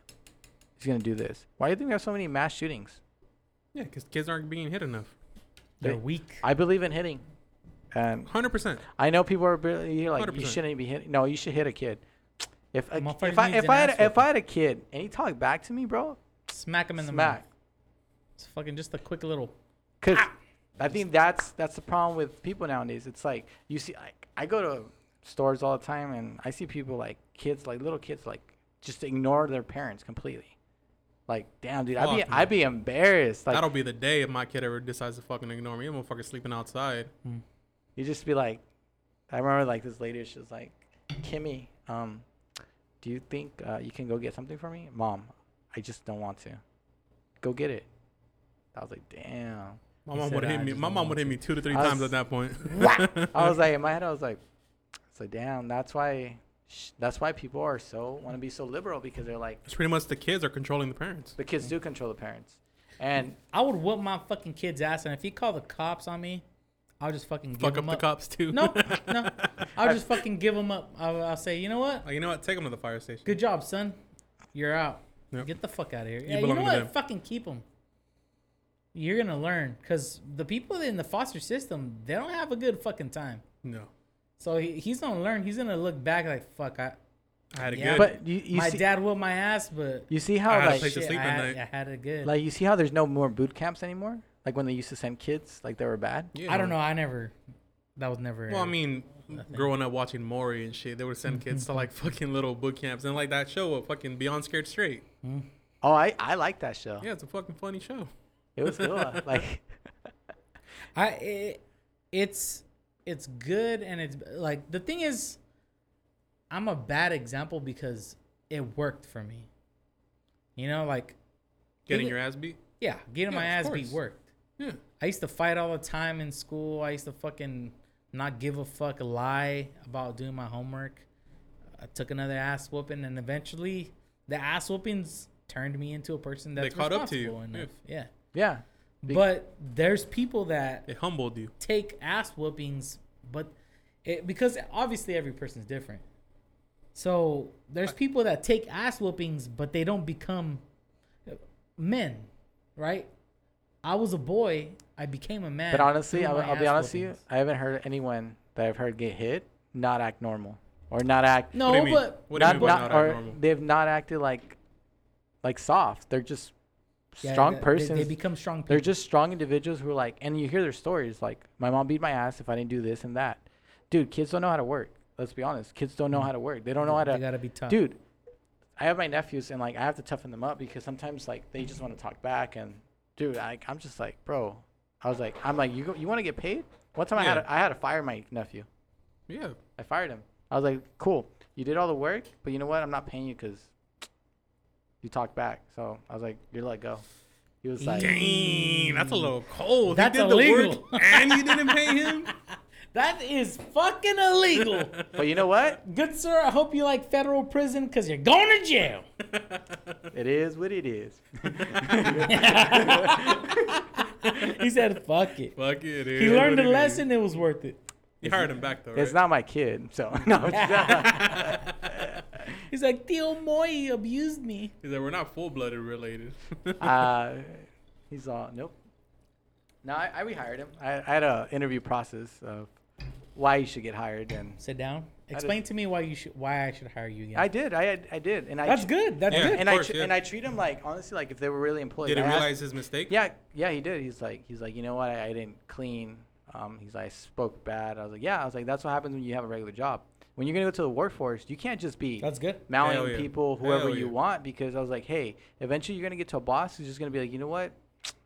[SPEAKER 3] he's gonna do this. Why do you think we have so many mass shootings?
[SPEAKER 1] yeah, because kids aren't being hit enough.
[SPEAKER 2] They're
[SPEAKER 3] They-
[SPEAKER 2] weak.
[SPEAKER 3] I believe in hitting, and
[SPEAKER 1] Hundred percent.
[SPEAKER 3] I know people are really like you
[SPEAKER 1] 100%.
[SPEAKER 3] shouldn't be hitting. No, you should hit a kid. If a, if I if I had a, if. I had a kid and he talked back to me, bro,
[SPEAKER 2] Smack him in the
[SPEAKER 3] smack.
[SPEAKER 2] mouth. It's fucking just a quick little.
[SPEAKER 3] Cause I think that's that's the problem with people nowadays. It's like you see, I, I go to stores all the time and I see people like kids, like little kids, like just ignore their parents completely. Like, damn, dude, I'd be
[SPEAKER 1] Fuck,
[SPEAKER 3] I'd be embarrassed. Like,
[SPEAKER 1] That'll be the day if my kid ever decides to fucking ignore me. I'm motherfucker sleeping outside.
[SPEAKER 3] you just be like, I remember like this lady, she was like, Kimmy, um, do you think uh, you can go get something for me, mom? I just don't want to. Go get it. I was like, damn.
[SPEAKER 1] My
[SPEAKER 2] He
[SPEAKER 1] mom would hit me. My mom would hit me two to three
[SPEAKER 3] I
[SPEAKER 1] times at that point.
[SPEAKER 3] I was like, in my head, I was like, it's like, damn, that's why, sh- that's why people are so want to be so liberal because they're like,
[SPEAKER 1] it's pretty much the kids are controlling the parents.
[SPEAKER 3] the kids do control the parents, and
[SPEAKER 2] I would whoop my fucking kid's ass, and if he called the cops on me, I'll just fucking give
[SPEAKER 1] Fuck
[SPEAKER 2] him
[SPEAKER 1] up the cops too.
[SPEAKER 2] No, no, I'll just fucking give him up. I'll, I'll say, you know what?
[SPEAKER 1] Like, you know what? Take them to the fire station.
[SPEAKER 2] Good job, son. You're out.
[SPEAKER 1] Yep.
[SPEAKER 2] Get the fuck out of here.
[SPEAKER 1] You
[SPEAKER 2] Yeah, you know
[SPEAKER 1] belong to
[SPEAKER 2] what?
[SPEAKER 1] them.
[SPEAKER 2] Fucking keep him. You're gonna learn because the people in the foster system they don't have a good fucking time.
[SPEAKER 1] No,
[SPEAKER 2] So he, he's gonna learn. He's gonna look back like fuck. I
[SPEAKER 1] I had a
[SPEAKER 2] Yeah,
[SPEAKER 1] good.
[SPEAKER 3] But you, you
[SPEAKER 2] my
[SPEAKER 3] see,
[SPEAKER 2] dad whooped my ass, but
[SPEAKER 3] you see how
[SPEAKER 1] had a
[SPEAKER 3] like
[SPEAKER 1] place to
[SPEAKER 2] shit,
[SPEAKER 1] sleep
[SPEAKER 2] I, had,
[SPEAKER 1] night.
[SPEAKER 2] I had it good.
[SPEAKER 3] like you see how there's no more boot camps anymore. Like when they used to send kids, like they were bad.
[SPEAKER 1] yeah.
[SPEAKER 2] I don't know. I never. That was never.
[SPEAKER 1] Well, I mean, growing up watching Maury and shit, they would send kids to like fucking little boot camps and like that show, of fucking Beyond Scared Straight. Hmm.
[SPEAKER 3] Oh, I I like that show.
[SPEAKER 1] Yeah, it's a fucking funny show.
[SPEAKER 3] It was good. like
[SPEAKER 2] I it, it's it's good and it's like the thing is, I'm a bad example because it worked for me. You know, like
[SPEAKER 1] Getting
[SPEAKER 2] Even-
[SPEAKER 1] your ass beat.
[SPEAKER 2] yeah, getting
[SPEAKER 1] Yeah,
[SPEAKER 2] my
[SPEAKER 1] of
[SPEAKER 2] ass beat worked.
[SPEAKER 1] Yeah.
[SPEAKER 2] I used to fight all the time in school. I used to fucking not give a fuck, lie about doing my homework. I took another ass whooping, and eventually, the ass whoopings turned me into a person
[SPEAKER 1] They
[SPEAKER 2] that's
[SPEAKER 1] caught up to you.
[SPEAKER 2] enough. Yeah.
[SPEAKER 3] yeah, Be-
[SPEAKER 2] But there's people that
[SPEAKER 1] It humbled you.
[SPEAKER 2] take ass whoopings, but it, because obviously every person's different. So there's people that take ass whoopings, but they don't become men, right? I was a boy, I became a man.
[SPEAKER 3] but honestly,
[SPEAKER 2] through
[SPEAKER 3] I'll,
[SPEAKER 2] my
[SPEAKER 3] I'll be
[SPEAKER 2] ass
[SPEAKER 3] honest with you.
[SPEAKER 2] whoopings.
[SPEAKER 3] I haven't heard anyone that I've heard get hit not act normal or not act
[SPEAKER 2] No,
[SPEAKER 1] What do you mean?
[SPEAKER 2] but
[SPEAKER 1] What do you
[SPEAKER 3] not,
[SPEAKER 1] mean by
[SPEAKER 3] not,
[SPEAKER 1] not
[SPEAKER 3] or
[SPEAKER 1] act normal?
[SPEAKER 3] they've not acted like like soft. They're just
[SPEAKER 2] yeah,
[SPEAKER 3] strong
[SPEAKER 2] they- they-
[SPEAKER 3] persons.
[SPEAKER 2] They, become strong people.
[SPEAKER 3] They're just strong individuals who are like, and you hear their stories like, my mom beat my ass if I didn't do this and that. Dude, kids don't know how to work. Let's be honest. Kids don't know mm. how to work. They don't know how to.
[SPEAKER 2] They
[SPEAKER 3] to.
[SPEAKER 2] gotta be tough.
[SPEAKER 3] Dude, I have my nephews and like I have to toughen them up because sometimes like they just want to talk back and, dude, I, I'm just like, bro. I was like, I'm like, you go, you want to get paid? One time I had
[SPEAKER 1] Yeah.
[SPEAKER 3] to, I had to fire my nephew.
[SPEAKER 1] Yeah.
[SPEAKER 3] I fired him. I was like, cool. You did all the work, but you know what? I'm not paying you because you talked back. So I was like, you're let go. He was like,
[SPEAKER 1] Dang, that's a mm. little cold.
[SPEAKER 2] That's
[SPEAKER 1] he did the
[SPEAKER 2] illegal.
[SPEAKER 1] work and you didn't pay him.
[SPEAKER 2] That is fucking illegal.
[SPEAKER 3] but you know what?
[SPEAKER 2] Good sir, I hope you like federal prison because you're going to jail.
[SPEAKER 3] It is what it is.
[SPEAKER 2] he said, "Fuck it."
[SPEAKER 1] Fuck it.
[SPEAKER 2] He learned a lesson. It was worth it.
[SPEAKER 1] You hired him back though, right?
[SPEAKER 3] It's not my kid, so no. It's not.
[SPEAKER 2] He's like, Tío Moy abused me.
[SPEAKER 1] He's like, we're not full blooded related.
[SPEAKER 3] uh, he's all nope. No, I, I rehired him. I, I had a interview process of why you should get hired, and
[SPEAKER 2] Sit down. Explain to me why you should, why I should hire you again.
[SPEAKER 3] I did. I had- I did, and I
[SPEAKER 2] That's good. That's
[SPEAKER 1] Yeah.
[SPEAKER 2] good.
[SPEAKER 3] And
[SPEAKER 1] Of
[SPEAKER 3] I tr-
[SPEAKER 1] yeah.
[SPEAKER 3] and I treat him like honestly, like if they were really employed.
[SPEAKER 1] Did he
[SPEAKER 3] I asked-
[SPEAKER 1] realize his mistake?
[SPEAKER 3] Yeah, yeah, he did. He's like, he's like, you know what? I, I didn't clean. Um, he's like, I spoke bad. I was like, yeah. I was like, that's what happens when you have a regular job. When you're gonna go to the workforce, you can't just be
[SPEAKER 2] That's good.
[SPEAKER 3] mounting
[SPEAKER 1] Hell yeah.
[SPEAKER 3] people whoever
[SPEAKER 1] Hell
[SPEAKER 3] you want because I was like, hey, eventually you're gonna get to a boss who's just gonna be like, you know what?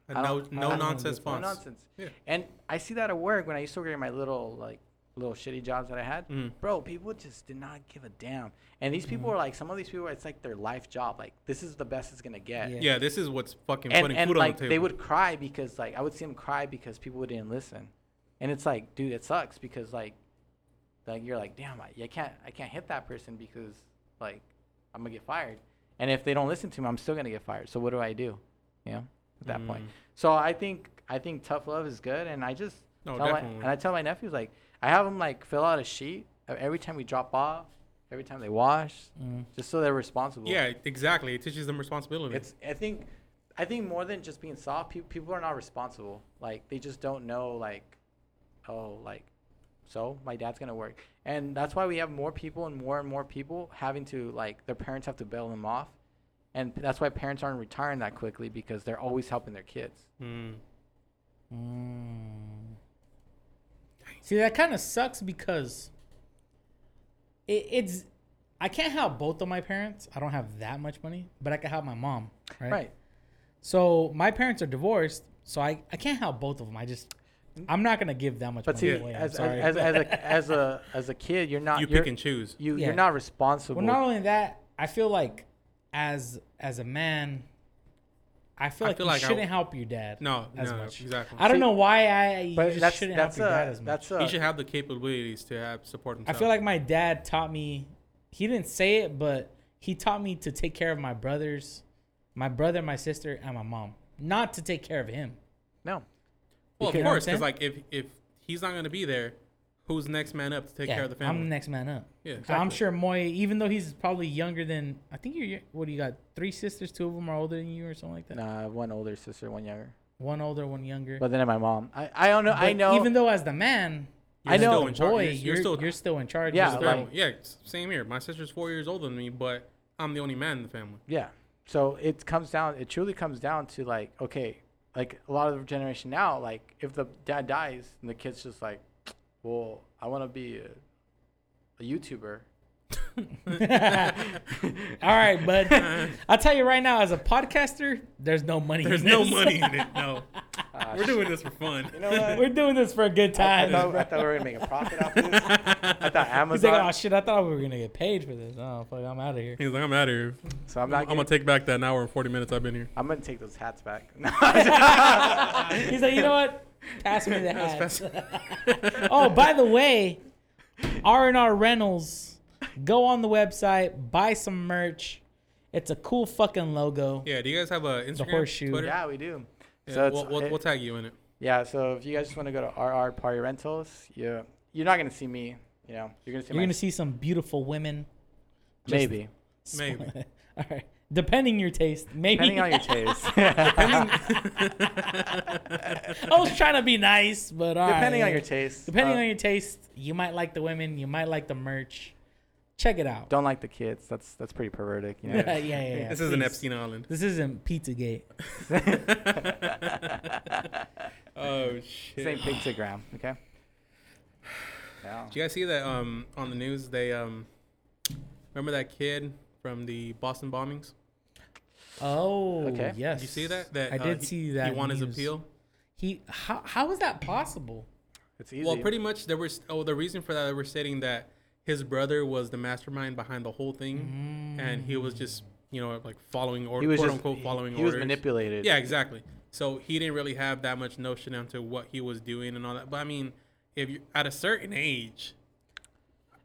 [SPEAKER 1] A
[SPEAKER 3] I
[SPEAKER 1] no,
[SPEAKER 3] don't-
[SPEAKER 1] no
[SPEAKER 3] don't
[SPEAKER 1] nonsense
[SPEAKER 3] No
[SPEAKER 1] boss.
[SPEAKER 3] nonsense.
[SPEAKER 1] Yeah.
[SPEAKER 3] And I see that at work when I used to work at my little like little shitty jobs that I had.
[SPEAKER 1] Mhm.
[SPEAKER 3] Bro, people just did not give a damn. And these people are like, some of these people, it's like their life job. Like this is the best it's gonna get.
[SPEAKER 2] Yeah.
[SPEAKER 1] Yeah, this is what's fucking
[SPEAKER 3] And,
[SPEAKER 1] putting
[SPEAKER 3] and
[SPEAKER 1] food
[SPEAKER 3] like
[SPEAKER 1] on the table.
[SPEAKER 3] they would cry because like I would see them cry because people didn't listen. And it's like, dude, it sucks because like, like you're like, damn, I, I can't, I can't hit that person because like, I'm gonna get fired. And if they don't listen to me, I'm still gonna get fired. So what do I do? You know, at that point.
[SPEAKER 1] Mm.
[SPEAKER 3] So I think I think tough love is good, and I just
[SPEAKER 1] No,
[SPEAKER 3] tell my, and I tell my nephews like I have them like fill out a sheet every time we drop off, every time they wash,
[SPEAKER 2] Mm.
[SPEAKER 3] just so they're responsible.
[SPEAKER 1] Yeah, exactly. It teaches them responsibility.
[SPEAKER 3] It's I think I think more than just being soft, people people are not responsible. Like they just don't know like oh like so my dad's gonna work, and that's why we have more people and more and more people having to like their parents have to bail them off, and that's why parents aren't retiring that quickly because they're always helping their kids.
[SPEAKER 1] Mm.
[SPEAKER 2] Mm. See, that kind of sucks because it, it's. I can't help both of my parents. I don't have that much money, but I can help my mom. Right.
[SPEAKER 3] Right.
[SPEAKER 2] So my parents are divorced, so I, I can't help both of them. I just Mm-hmm. I'm not gonna give that much
[SPEAKER 3] But
[SPEAKER 2] money
[SPEAKER 3] see,
[SPEAKER 2] away. I'm
[SPEAKER 3] as, as, as, as, a, as a as a kid, you're not
[SPEAKER 1] You
[SPEAKER 3] you're,
[SPEAKER 1] pick and choose.
[SPEAKER 3] you
[SPEAKER 2] Yeah.
[SPEAKER 3] you're not responsible.
[SPEAKER 2] well, not only that, I feel like as as a man, I feel
[SPEAKER 1] I
[SPEAKER 2] like
[SPEAKER 1] feel
[SPEAKER 2] you
[SPEAKER 1] like I-
[SPEAKER 2] shouldn't help your dad.
[SPEAKER 1] No,
[SPEAKER 2] as
[SPEAKER 1] no,
[SPEAKER 2] much.
[SPEAKER 1] exactly.
[SPEAKER 2] I don't
[SPEAKER 3] See,
[SPEAKER 2] know why I you
[SPEAKER 3] but
[SPEAKER 2] just
[SPEAKER 3] that's
[SPEAKER 2] shouldn't
[SPEAKER 3] that's
[SPEAKER 2] help your dad as much.
[SPEAKER 3] that's a
[SPEAKER 1] he should have the capabilities to have support himself.
[SPEAKER 2] I feel like my dad taught me. He didn't say it, but he taught me to take care of my brothers, my brother, my sister, and my mom. Not to take care of him.
[SPEAKER 3] no.
[SPEAKER 1] Well,
[SPEAKER 2] you
[SPEAKER 1] of
[SPEAKER 2] know what I'm
[SPEAKER 1] course, because like if if he's not gonna be there, who's next man up to take
[SPEAKER 2] yeah,
[SPEAKER 1] care of the family?
[SPEAKER 2] I'm the next man up.
[SPEAKER 1] yeah,
[SPEAKER 2] I'm sure Moy, even though he's probably younger than I think you're. What do you got? Three sisters. Two of them are older than you, or something like that.
[SPEAKER 3] Nah, I have one older sister, one younger.
[SPEAKER 2] One older, one younger.
[SPEAKER 3] But then my mom. I, I don't know. I know.
[SPEAKER 2] Even though as the man,
[SPEAKER 3] I
[SPEAKER 1] You're
[SPEAKER 3] know.
[SPEAKER 1] still in charge.
[SPEAKER 2] boy,
[SPEAKER 1] You're-
[SPEAKER 2] you're,
[SPEAKER 1] you're still-
[SPEAKER 2] you're still in charge.
[SPEAKER 3] Yeah,
[SPEAKER 2] You're
[SPEAKER 1] Third
[SPEAKER 2] still-
[SPEAKER 3] like-
[SPEAKER 1] yeah, same here. My sister's four years older than me, but I'm the only man in the family.
[SPEAKER 3] Yeah. So it comes down. It truly comes down to like, okay, like a lot of the generation now, like if the dad dies and the kid's just like, well, I want to be a, a YouTuber.
[SPEAKER 2] All right, bud. I'll tell you right now, as a podcaster, there's no money.
[SPEAKER 1] There's
[SPEAKER 2] in
[SPEAKER 1] no
[SPEAKER 2] this.
[SPEAKER 1] money in it. No,
[SPEAKER 3] Ah,
[SPEAKER 1] we're doing this for fun.
[SPEAKER 3] You know what?
[SPEAKER 2] We're doing this for a good
[SPEAKER 3] I, I
[SPEAKER 2] time.
[SPEAKER 3] thought, I thought we were gonna make a profit off this. I thought Amazon.
[SPEAKER 2] He's like, oh shit, I thought we were gonna get paid for this. Oh fuck, I'm out of here.
[SPEAKER 1] He's like, I'm out of here.
[SPEAKER 3] so I'm
[SPEAKER 1] I'm,
[SPEAKER 3] not.
[SPEAKER 1] I'm gonna
[SPEAKER 3] getting-
[SPEAKER 1] take back that an hour and 40 minutes I've been here.
[SPEAKER 3] I'm gonna take those hats back.
[SPEAKER 2] He's like, you know what? Pass me the
[SPEAKER 1] That's
[SPEAKER 2] hat. oh, by the way, R and R Rentals. Go on the website, buy some merch. It's a cool fucking logo.
[SPEAKER 1] Yeah, do you guys have a Instagram, The
[SPEAKER 2] horseshoe.
[SPEAKER 1] Twitter?
[SPEAKER 3] yeah, we do.
[SPEAKER 1] Yeah,
[SPEAKER 3] So
[SPEAKER 1] we'll, we'll,
[SPEAKER 3] it-
[SPEAKER 1] we'll tag you in it.
[SPEAKER 3] Yeah. So if you guys just want to go to RR Party Rentals, you you're not gonna see me. You know, you're gonna see
[SPEAKER 2] You're
[SPEAKER 3] my
[SPEAKER 2] gonna see some beautiful women. just-
[SPEAKER 3] maybe
[SPEAKER 1] Maybe.
[SPEAKER 2] All right. Depending your taste, maybe.
[SPEAKER 3] depending on your taste.
[SPEAKER 2] I was trying to be nice, but all
[SPEAKER 3] depending
[SPEAKER 2] right.
[SPEAKER 3] on your taste.
[SPEAKER 2] Depending
[SPEAKER 3] Uh,
[SPEAKER 2] on your taste, you might like the women, you might like the merch. Check it out.
[SPEAKER 3] don't like the kids. That's that's pretty perverted. You know.
[SPEAKER 2] yeah, yeah, yeah.
[SPEAKER 1] this isn't
[SPEAKER 2] please.
[SPEAKER 1] Epstein Island.
[SPEAKER 2] This isn't Pizzagate.
[SPEAKER 1] Oh shit!
[SPEAKER 3] Same pictogram. Okay. Yeah.
[SPEAKER 1] Did you guys see that um on the news? They um remember that kid from the Boston bombings?
[SPEAKER 2] Oh,
[SPEAKER 3] Okay.
[SPEAKER 2] yes.
[SPEAKER 1] Did you see that? That
[SPEAKER 2] I
[SPEAKER 1] uh,
[SPEAKER 2] did
[SPEAKER 1] he-
[SPEAKER 2] see that.
[SPEAKER 1] He won his appeal.
[SPEAKER 2] He how how is that possible?
[SPEAKER 3] It's easy.
[SPEAKER 1] Well, pretty much there was. Oh, the reason for that they were stating that his brother was the mastermind behind the whole thing, and he was just you know like following
[SPEAKER 3] he
[SPEAKER 1] orders—quote
[SPEAKER 3] just
[SPEAKER 1] unquote
[SPEAKER 3] he-
[SPEAKER 1] following
[SPEAKER 3] he, was
[SPEAKER 1] orders.
[SPEAKER 3] manipulated.
[SPEAKER 1] Yeah, exactly. So he didn't really have that much notion into what he was doing and all that. But I mean, if you at a certain age,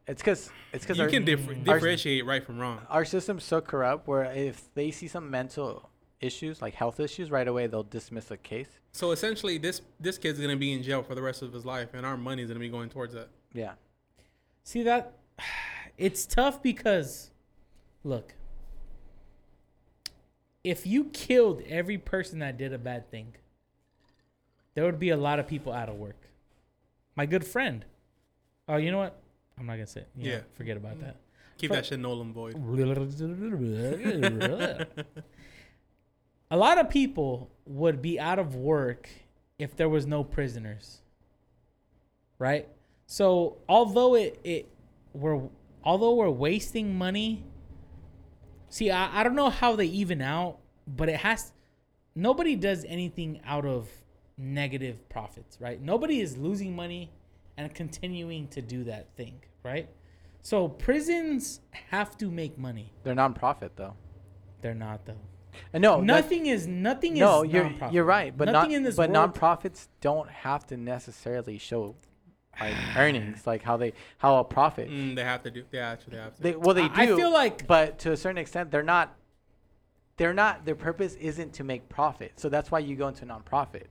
[SPEAKER 3] It's because it's because
[SPEAKER 1] you
[SPEAKER 3] our,
[SPEAKER 1] can dif-
[SPEAKER 3] our- mm.
[SPEAKER 1] differentiate right from wrong.
[SPEAKER 3] our system's so corrupt where if they see some mental issues like health issues right away they'll dismiss a case.
[SPEAKER 1] So essentially, this this kid's gonna be in jail for the rest of his life, and our money's gonna be going towards that.
[SPEAKER 3] Yeah.
[SPEAKER 2] See that it's tough because look, if you killed every person that did a bad thing, there would be a lot of people out of work. My good friend. Oh, you know what? I'm not gonna say. It. You know,
[SPEAKER 1] Yeah.
[SPEAKER 2] forget about that.
[SPEAKER 1] Keep
[SPEAKER 2] For-
[SPEAKER 1] that shit null and void.
[SPEAKER 2] a lot of people would be out of work if there was no prisoners right so although it, it we're although we're wasting money see I, I don't know how they even out but it has nobody does anything out of negative profits right nobody is losing money and continuing to do that thing right so prisons have to make money
[SPEAKER 3] They're nonprofit though.
[SPEAKER 2] they're not though.
[SPEAKER 3] And no,
[SPEAKER 2] nothing is nothing
[SPEAKER 3] no,
[SPEAKER 2] is
[SPEAKER 3] you're
[SPEAKER 2] nonprofit.
[SPEAKER 3] you're right, but
[SPEAKER 2] nothing
[SPEAKER 3] not
[SPEAKER 2] in this
[SPEAKER 3] but
[SPEAKER 2] world.
[SPEAKER 3] nonprofits don't have to necessarily show like earnings, like how they how a profit.
[SPEAKER 1] Mm, they have to do. Yeah, actually, they have to.
[SPEAKER 3] They well they
[SPEAKER 2] I- I feel like-
[SPEAKER 3] but to a certain extent, they're not. They're not. Their purpose isn't to make profit, so that's why you go into nonprofit.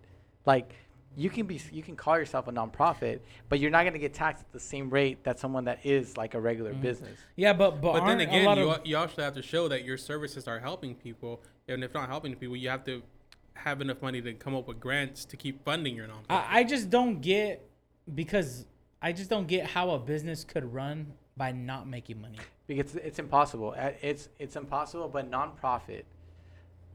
[SPEAKER 3] Like you can be, you can call yourself a nonprofit, but you're not going to get taxed at the same rate that someone that is like a regular
[SPEAKER 2] Mm.
[SPEAKER 3] business.
[SPEAKER 2] yeah, but but,
[SPEAKER 1] but then again,
[SPEAKER 2] a lot
[SPEAKER 1] you,
[SPEAKER 2] of,
[SPEAKER 1] you also have to show that your services are helping people, and if not helping people, you have to have enough money to come up with grants to keep funding your nonprofit.
[SPEAKER 2] I, I just don't get because I just don't get how a business could run by not making money.
[SPEAKER 3] because it's impossible. Uh, It's it's impossible. But nonprofit,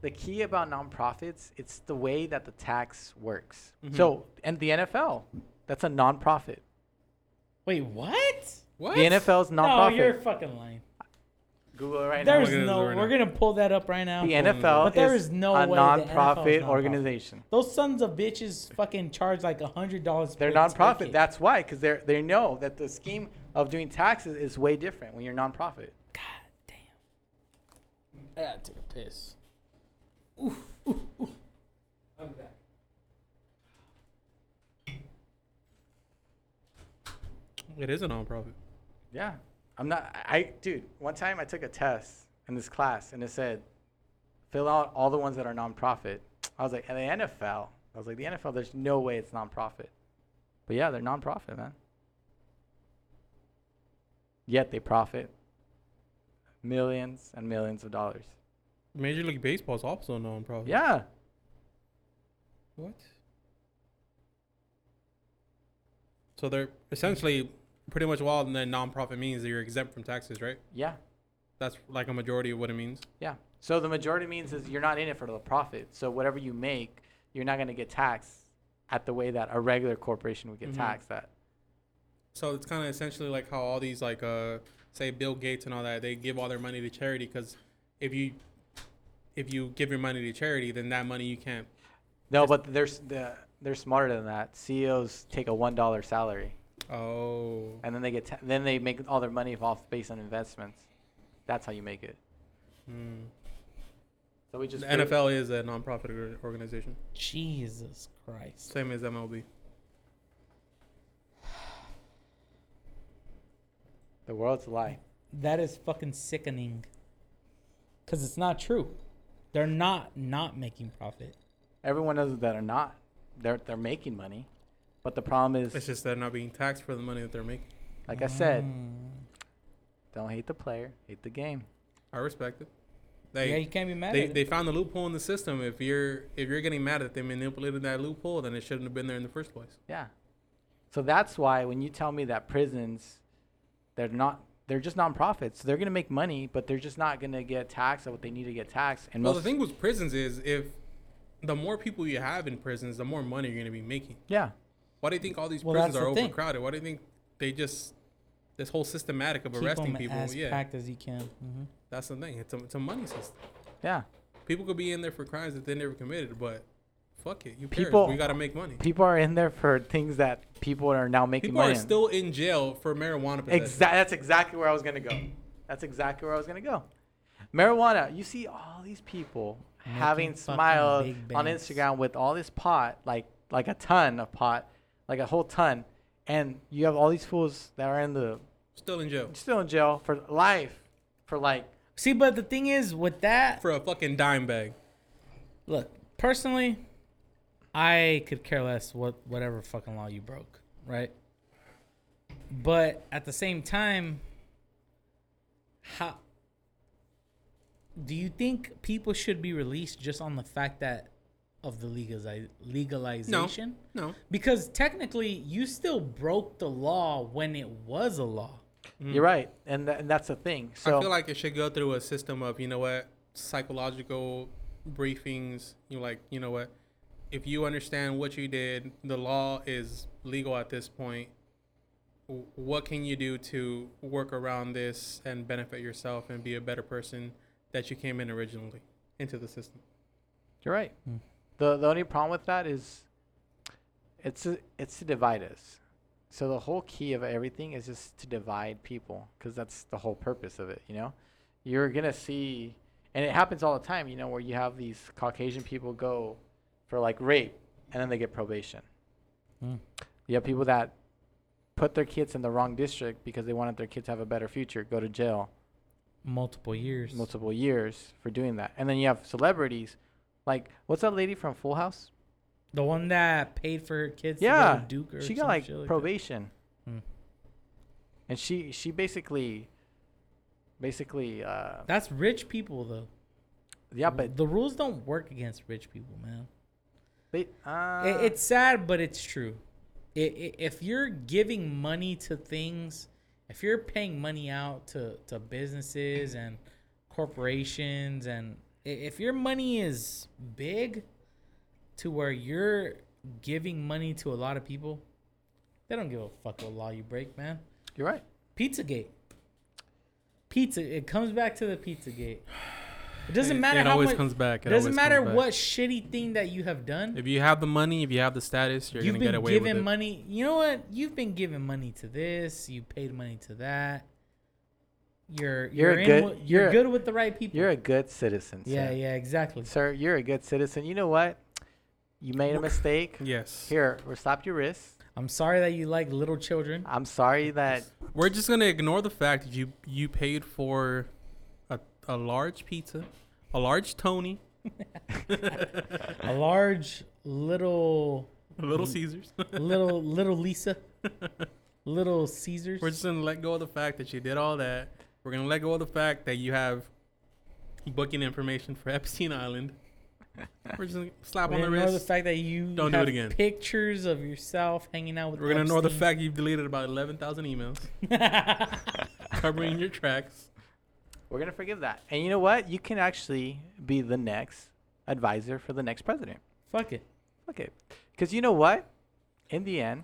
[SPEAKER 3] the key about nonprofits, it's the way that the tax works.
[SPEAKER 1] Mm-hmm.
[SPEAKER 3] So, and the NFL, that's a nonprofit.
[SPEAKER 2] Wait, what?
[SPEAKER 1] what?
[SPEAKER 3] The NFL's
[SPEAKER 2] No,
[SPEAKER 3] nonprofit.
[SPEAKER 2] you're fucking lying.
[SPEAKER 3] Google it right
[SPEAKER 2] There's
[SPEAKER 1] looking at
[SPEAKER 2] no.
[SPEAKER 1] this right
[SPEAKER 2] we're gonna pull that up right now.
[SPEAKER 3] now. The NFL.
[SPEAKER 2] But there
[SPEAKER 3] is
[SPEAKER 2] is no
[SPEAKER 3] a
[SPEAKER 2] way the NFL is
[SPEAKER 3] nonprofit
[SPEAKER 2] nonprofit.
[SPEAKER 3] organization.
[SPEAKER 2] Those sons of bitches fucking charge like a hundred dollars.
[SPEAKER 3] They're nonprofit. That's why, because they they know that the scheme of doing taxes is way different when you're nonprofit.
[SPEAKER 2] God damn. I gotta take a piss. Oof.
[SPEAKER 1] It is a nonprofit.
[SPEAKER 3] Yeah, I'm not. I dude, one time I took a test in this class and it said, fill out all the ones that are nonprofit. I was like, and the NFL. I was like, the NFL. There's no way it's nonprofit. But yeah, they're nonprofit, man. Yet they profit millions and millions of dollars.
[SPEAKER 1] Major League Baseball is also nonprofit.
[SPEAKER 3] Yeah.
[SPEAKER 1] What? So they're essentially pretty much all the nonprofit means that you're exempt from taxes, right?
[SPEAKER 3] Yeah,
[SPEAKER 1] That's like a majority of what it means.
[SPEAKER 3] yeah. So the majority means is you're not in it for the profit. So whatever you make, you're not going to get taxed at the way that a regular corporation would get
[SPEAKER 1] Mhm.
[SPEAKER 3] taxed at.
[SPEAKER 1] So it's kind of essentially like how all these like uh say Bill Gates and all that they give all their money to charity because if you if you give your money to charity then that money you can't.
[SPEAKER 3] No, but they're s- the, they're smarter than that. CEOs take a one dollar salary,
[SPEAKER 1] Oh.
[SPEAKER 3] and then they get ta- then they make all their money off based on investments. That's how you make it.
[SPEAKER 1] Mm.
[SPEAKER 3] So we just
[SPEAKER 1] The
[SPEAKER 3] put-
[SPEAKER 1] NFL is a nonprofit organization,
[SPEAKER 2] Jesus Christ.
[SPEAKER 1] same as MLB.
[SPEAKER 3] The world's a lie.
[SPEAKER 2] That is fucking sickening. Cause it's not true. They're not not making profit.
[SPEAKER 3] Everyone knows that are not. They're they're making money, but the problem is,
[SPEAKER 1] It's just they're not being taxed for the money that they're making.
[SPEAKER 3] like I said,
[SPEAKER 2] Mm.
[SPEAKER 3] don't hate the player, hate the game.
[SPEAKER 1] I respect it.
[SPEAKER 2] yeah,
[SPEAKER 1] They
[SPEAKER 2] you can't be mad
[SPEAKER 1] they,
[SPEAKER 2] at
[SPEAKER 1] they
[SPEAKER 2] it.
[SPEAKER 1] found the loophole in the system. If you're if you're getting mad that they manipulated that loophole, then it shouldn't have been there in the first place.
[SPEAKER 3] Yeah. So that's why when you tell me that prisons, they're not, they're just nonprofits. They're gonna make money, but they're just not gonna get taxed at what they need to get taxed. And
[SPEAKER 1] well,
[SPEAKER 3] most,
[SPEAKER 1] the thing with prisons is if the more people you have in prisons, the more money you're going to be making.
[SPEAKER 3] yeah,
[SPEAKER 1] Why do you think all these
[SPEAKER 2] Well,
[SPEAKER 1] prisons are
[SPEAKER 2] the thing.
[SPEAKER 1] overcrowded? Why do you think they just this whole systematic of
[SPEAKER 2] Keep
[SPEAKER 1] arresting
[SPEAKER 2] 'em
[SPEAKER 1] people?
[SPEAKER 2] as
[SPEAKER 1] Yeah,
[SPEAKER 2] packed as you can. hmm
[SPEAKER 1] that's the thing. It's a, it's a money system.
[SPEAKER 3] yeah.
[SPEAKER 1] People could be in there for crimes that they never committed, but fuck it, you
[SPEAKER 3] People-
[SPEAKER 1] people we got to make money.
[SPEAKER 3] People are in there for things that people are now making
[SPEAKER 1] People
[SPEAKER 3] money.
[SPEAKER 1] are still in jail for marijuana.
[SPEAKER 3] Exactly. That's exactly where I was gonna go. That's exactly where I was gonna go. Marijuana. You see all these people
[SPEAKER 2] Making
[SPEAKER 3] having
[SPEAKER 2] smiles
[SPEAKER 3] on. Instagram with all this pot, like like a ton of pot, like a whole ton, and you have all these fools that are in the
[SPEAKER 1] Still in jail
[SPEAKER 3] still in jail for life, for like
[SPEAKER 2] See, but the thing is, with that,
[SPEAKER 1] for a fucking dime bag.
[SPEAKER 2] look, personally, I could care less what whatever fucking law you broke, right? But at the same time, how do you think people should be released just on the fact that of the legalize, legalization?
[SPEAKER 1] No, no.
[SPEAKER 2] Because technically, you still broke the law when it was a law.
[SPEAKER 3] you're right, and, tha- and that's the thing. So
[SPEAKER 1] I feel like it should go through a system of you know what psychological briefings. You like you know what if you understand what you did, the law is legal at this point. What can you do to work around this and benefit yourself and be a better person that you came in originally into the system?
[SPEAKER 3] You're right.
[SPEAKER 2] Hmm.
[SPEAKER 3] The the only problem with that is it's a, it's to divide us. So the whole key of everything is just to divide people because that's the whole purpose of it, you know? You're going to see and it happens all the time, you know, where you have these Caucasian people go for like rape and then they get probation.
[SPEAKER 2] Hmm.
[SPEAKER 3] You have people that put their kids in the wrong district because they wanted their kids to have a better future, go to jail
[SPEAKER 2] Multiple years.
[SPEAKER 3] multiple years for doing that. And then you have celebrities like what's that lady from Full House?
[SPEAKER 2] The one that paid for her kids
[SPEAKER 3] Yeah,
[SPEAKER 2] to go to Duke or
[SPEAKER 3] she got like
[SPEAKER 2] like
[SPEAKER 3] probation,
[SPEAKER 2] Hmm.
[SPEAKER 3] and she she basically, basically, uh,
[SPEAKER 2] That's rich people though.
[SPEAKER 3] yeah, but
[SPEAKER 2] the rules don't work against rich people, man.
[SPEAKER 3] they uh,
[SPEAKER 2] It, it's sad, but it's true. I i if you're giving money to things, if you're paying money out to, to businesses and corporations, and if your money is big to where you're giving money to a lot of people, they don't give a fuck what law you break, man.
[SPEAKER 3] you're right.
[SPEAKER 2] Pizzagate. Pizza. It comes back to the Pizzagate. It doesn't matter
[SPEAKER 1] it
[SPEAKER 2] how
[SPEAKER 1] always
[SPEAKER 2] much.
[SPEAKER 1] comes back.
[SPEAKER 2] It
[SPEAKER 1] It
[SPEAKER 2] doesn't matter what shitty thing that you have done.
[SPEAKER 1] If you have the money, if you have the status, you're
[SPEAKER 2] You've
[SPEAKER 1] gonna get
[SPEAKER 2] been
[SPEAKER 1] away with
[SPEAKER 2] giving
[SPEAKER 1] it.
[SPEAKER 2] money. You know what? You've been giving money to this. You paid money to that. You're
[SPEAKER 3] You're
[SPEAKER 2] you're, in
[SPEAKER 3] good-
[SPEAKER 2] wi-
[SPEAKER 3] you're
[SPEAKER 2] you're good with the right people.
[SPEAKER 3] You're a good citizen.
[SPEAKER 2] yeah,
[SPEAKER 3] sir.
[SPEAKER 2] yeah, exactly.
[SPEAKER 3] sir. You're a good citizen. You know what? You made a mistake.
[SPEAKER 1] Yes.
[SPEAKER 3] Here, we'll stop your wrist.
[SPEAKER 2] I'm sorry that you like little children.
[SPEAKER 3] I'm sorry that
[SPEAKER 1] We're just gonna ignore the fact that you you paid for a, a large pizza, a large Tony,
[SPEAKER 2] A large little
[SPEAKER 1] Little Caesars.
[SPEAKER 2] little little Lisa, little Caesars.
[SPEAKER 1] We're just gonna let go of the fact that you did all that. We're gonna let go of the fact that you have booking information for Epstein Island. We're just gonna slap
[SPEAKER 2] We
[SPEAKER 1] on the
[SPEAKER 2] ignore the fact that you
[SPEAKER 1] Don't do it again.
[SPEAKER 2] pictures of yourself hanging out with.
[SPEAKER 1] We're gonna ignore the
[SPEAKER 2] Epstein.
[SPEAKER 1] fact you've deleted about eleven thousand emails covering your tracks.
[SPEAKER 3] We're gonna forgive that. And you know what? You can actually be the next advisor for the next president.
[SPEAKER 2] Fuck it.
[SPEAKER 3] Fuck it. Because you know what? In the end,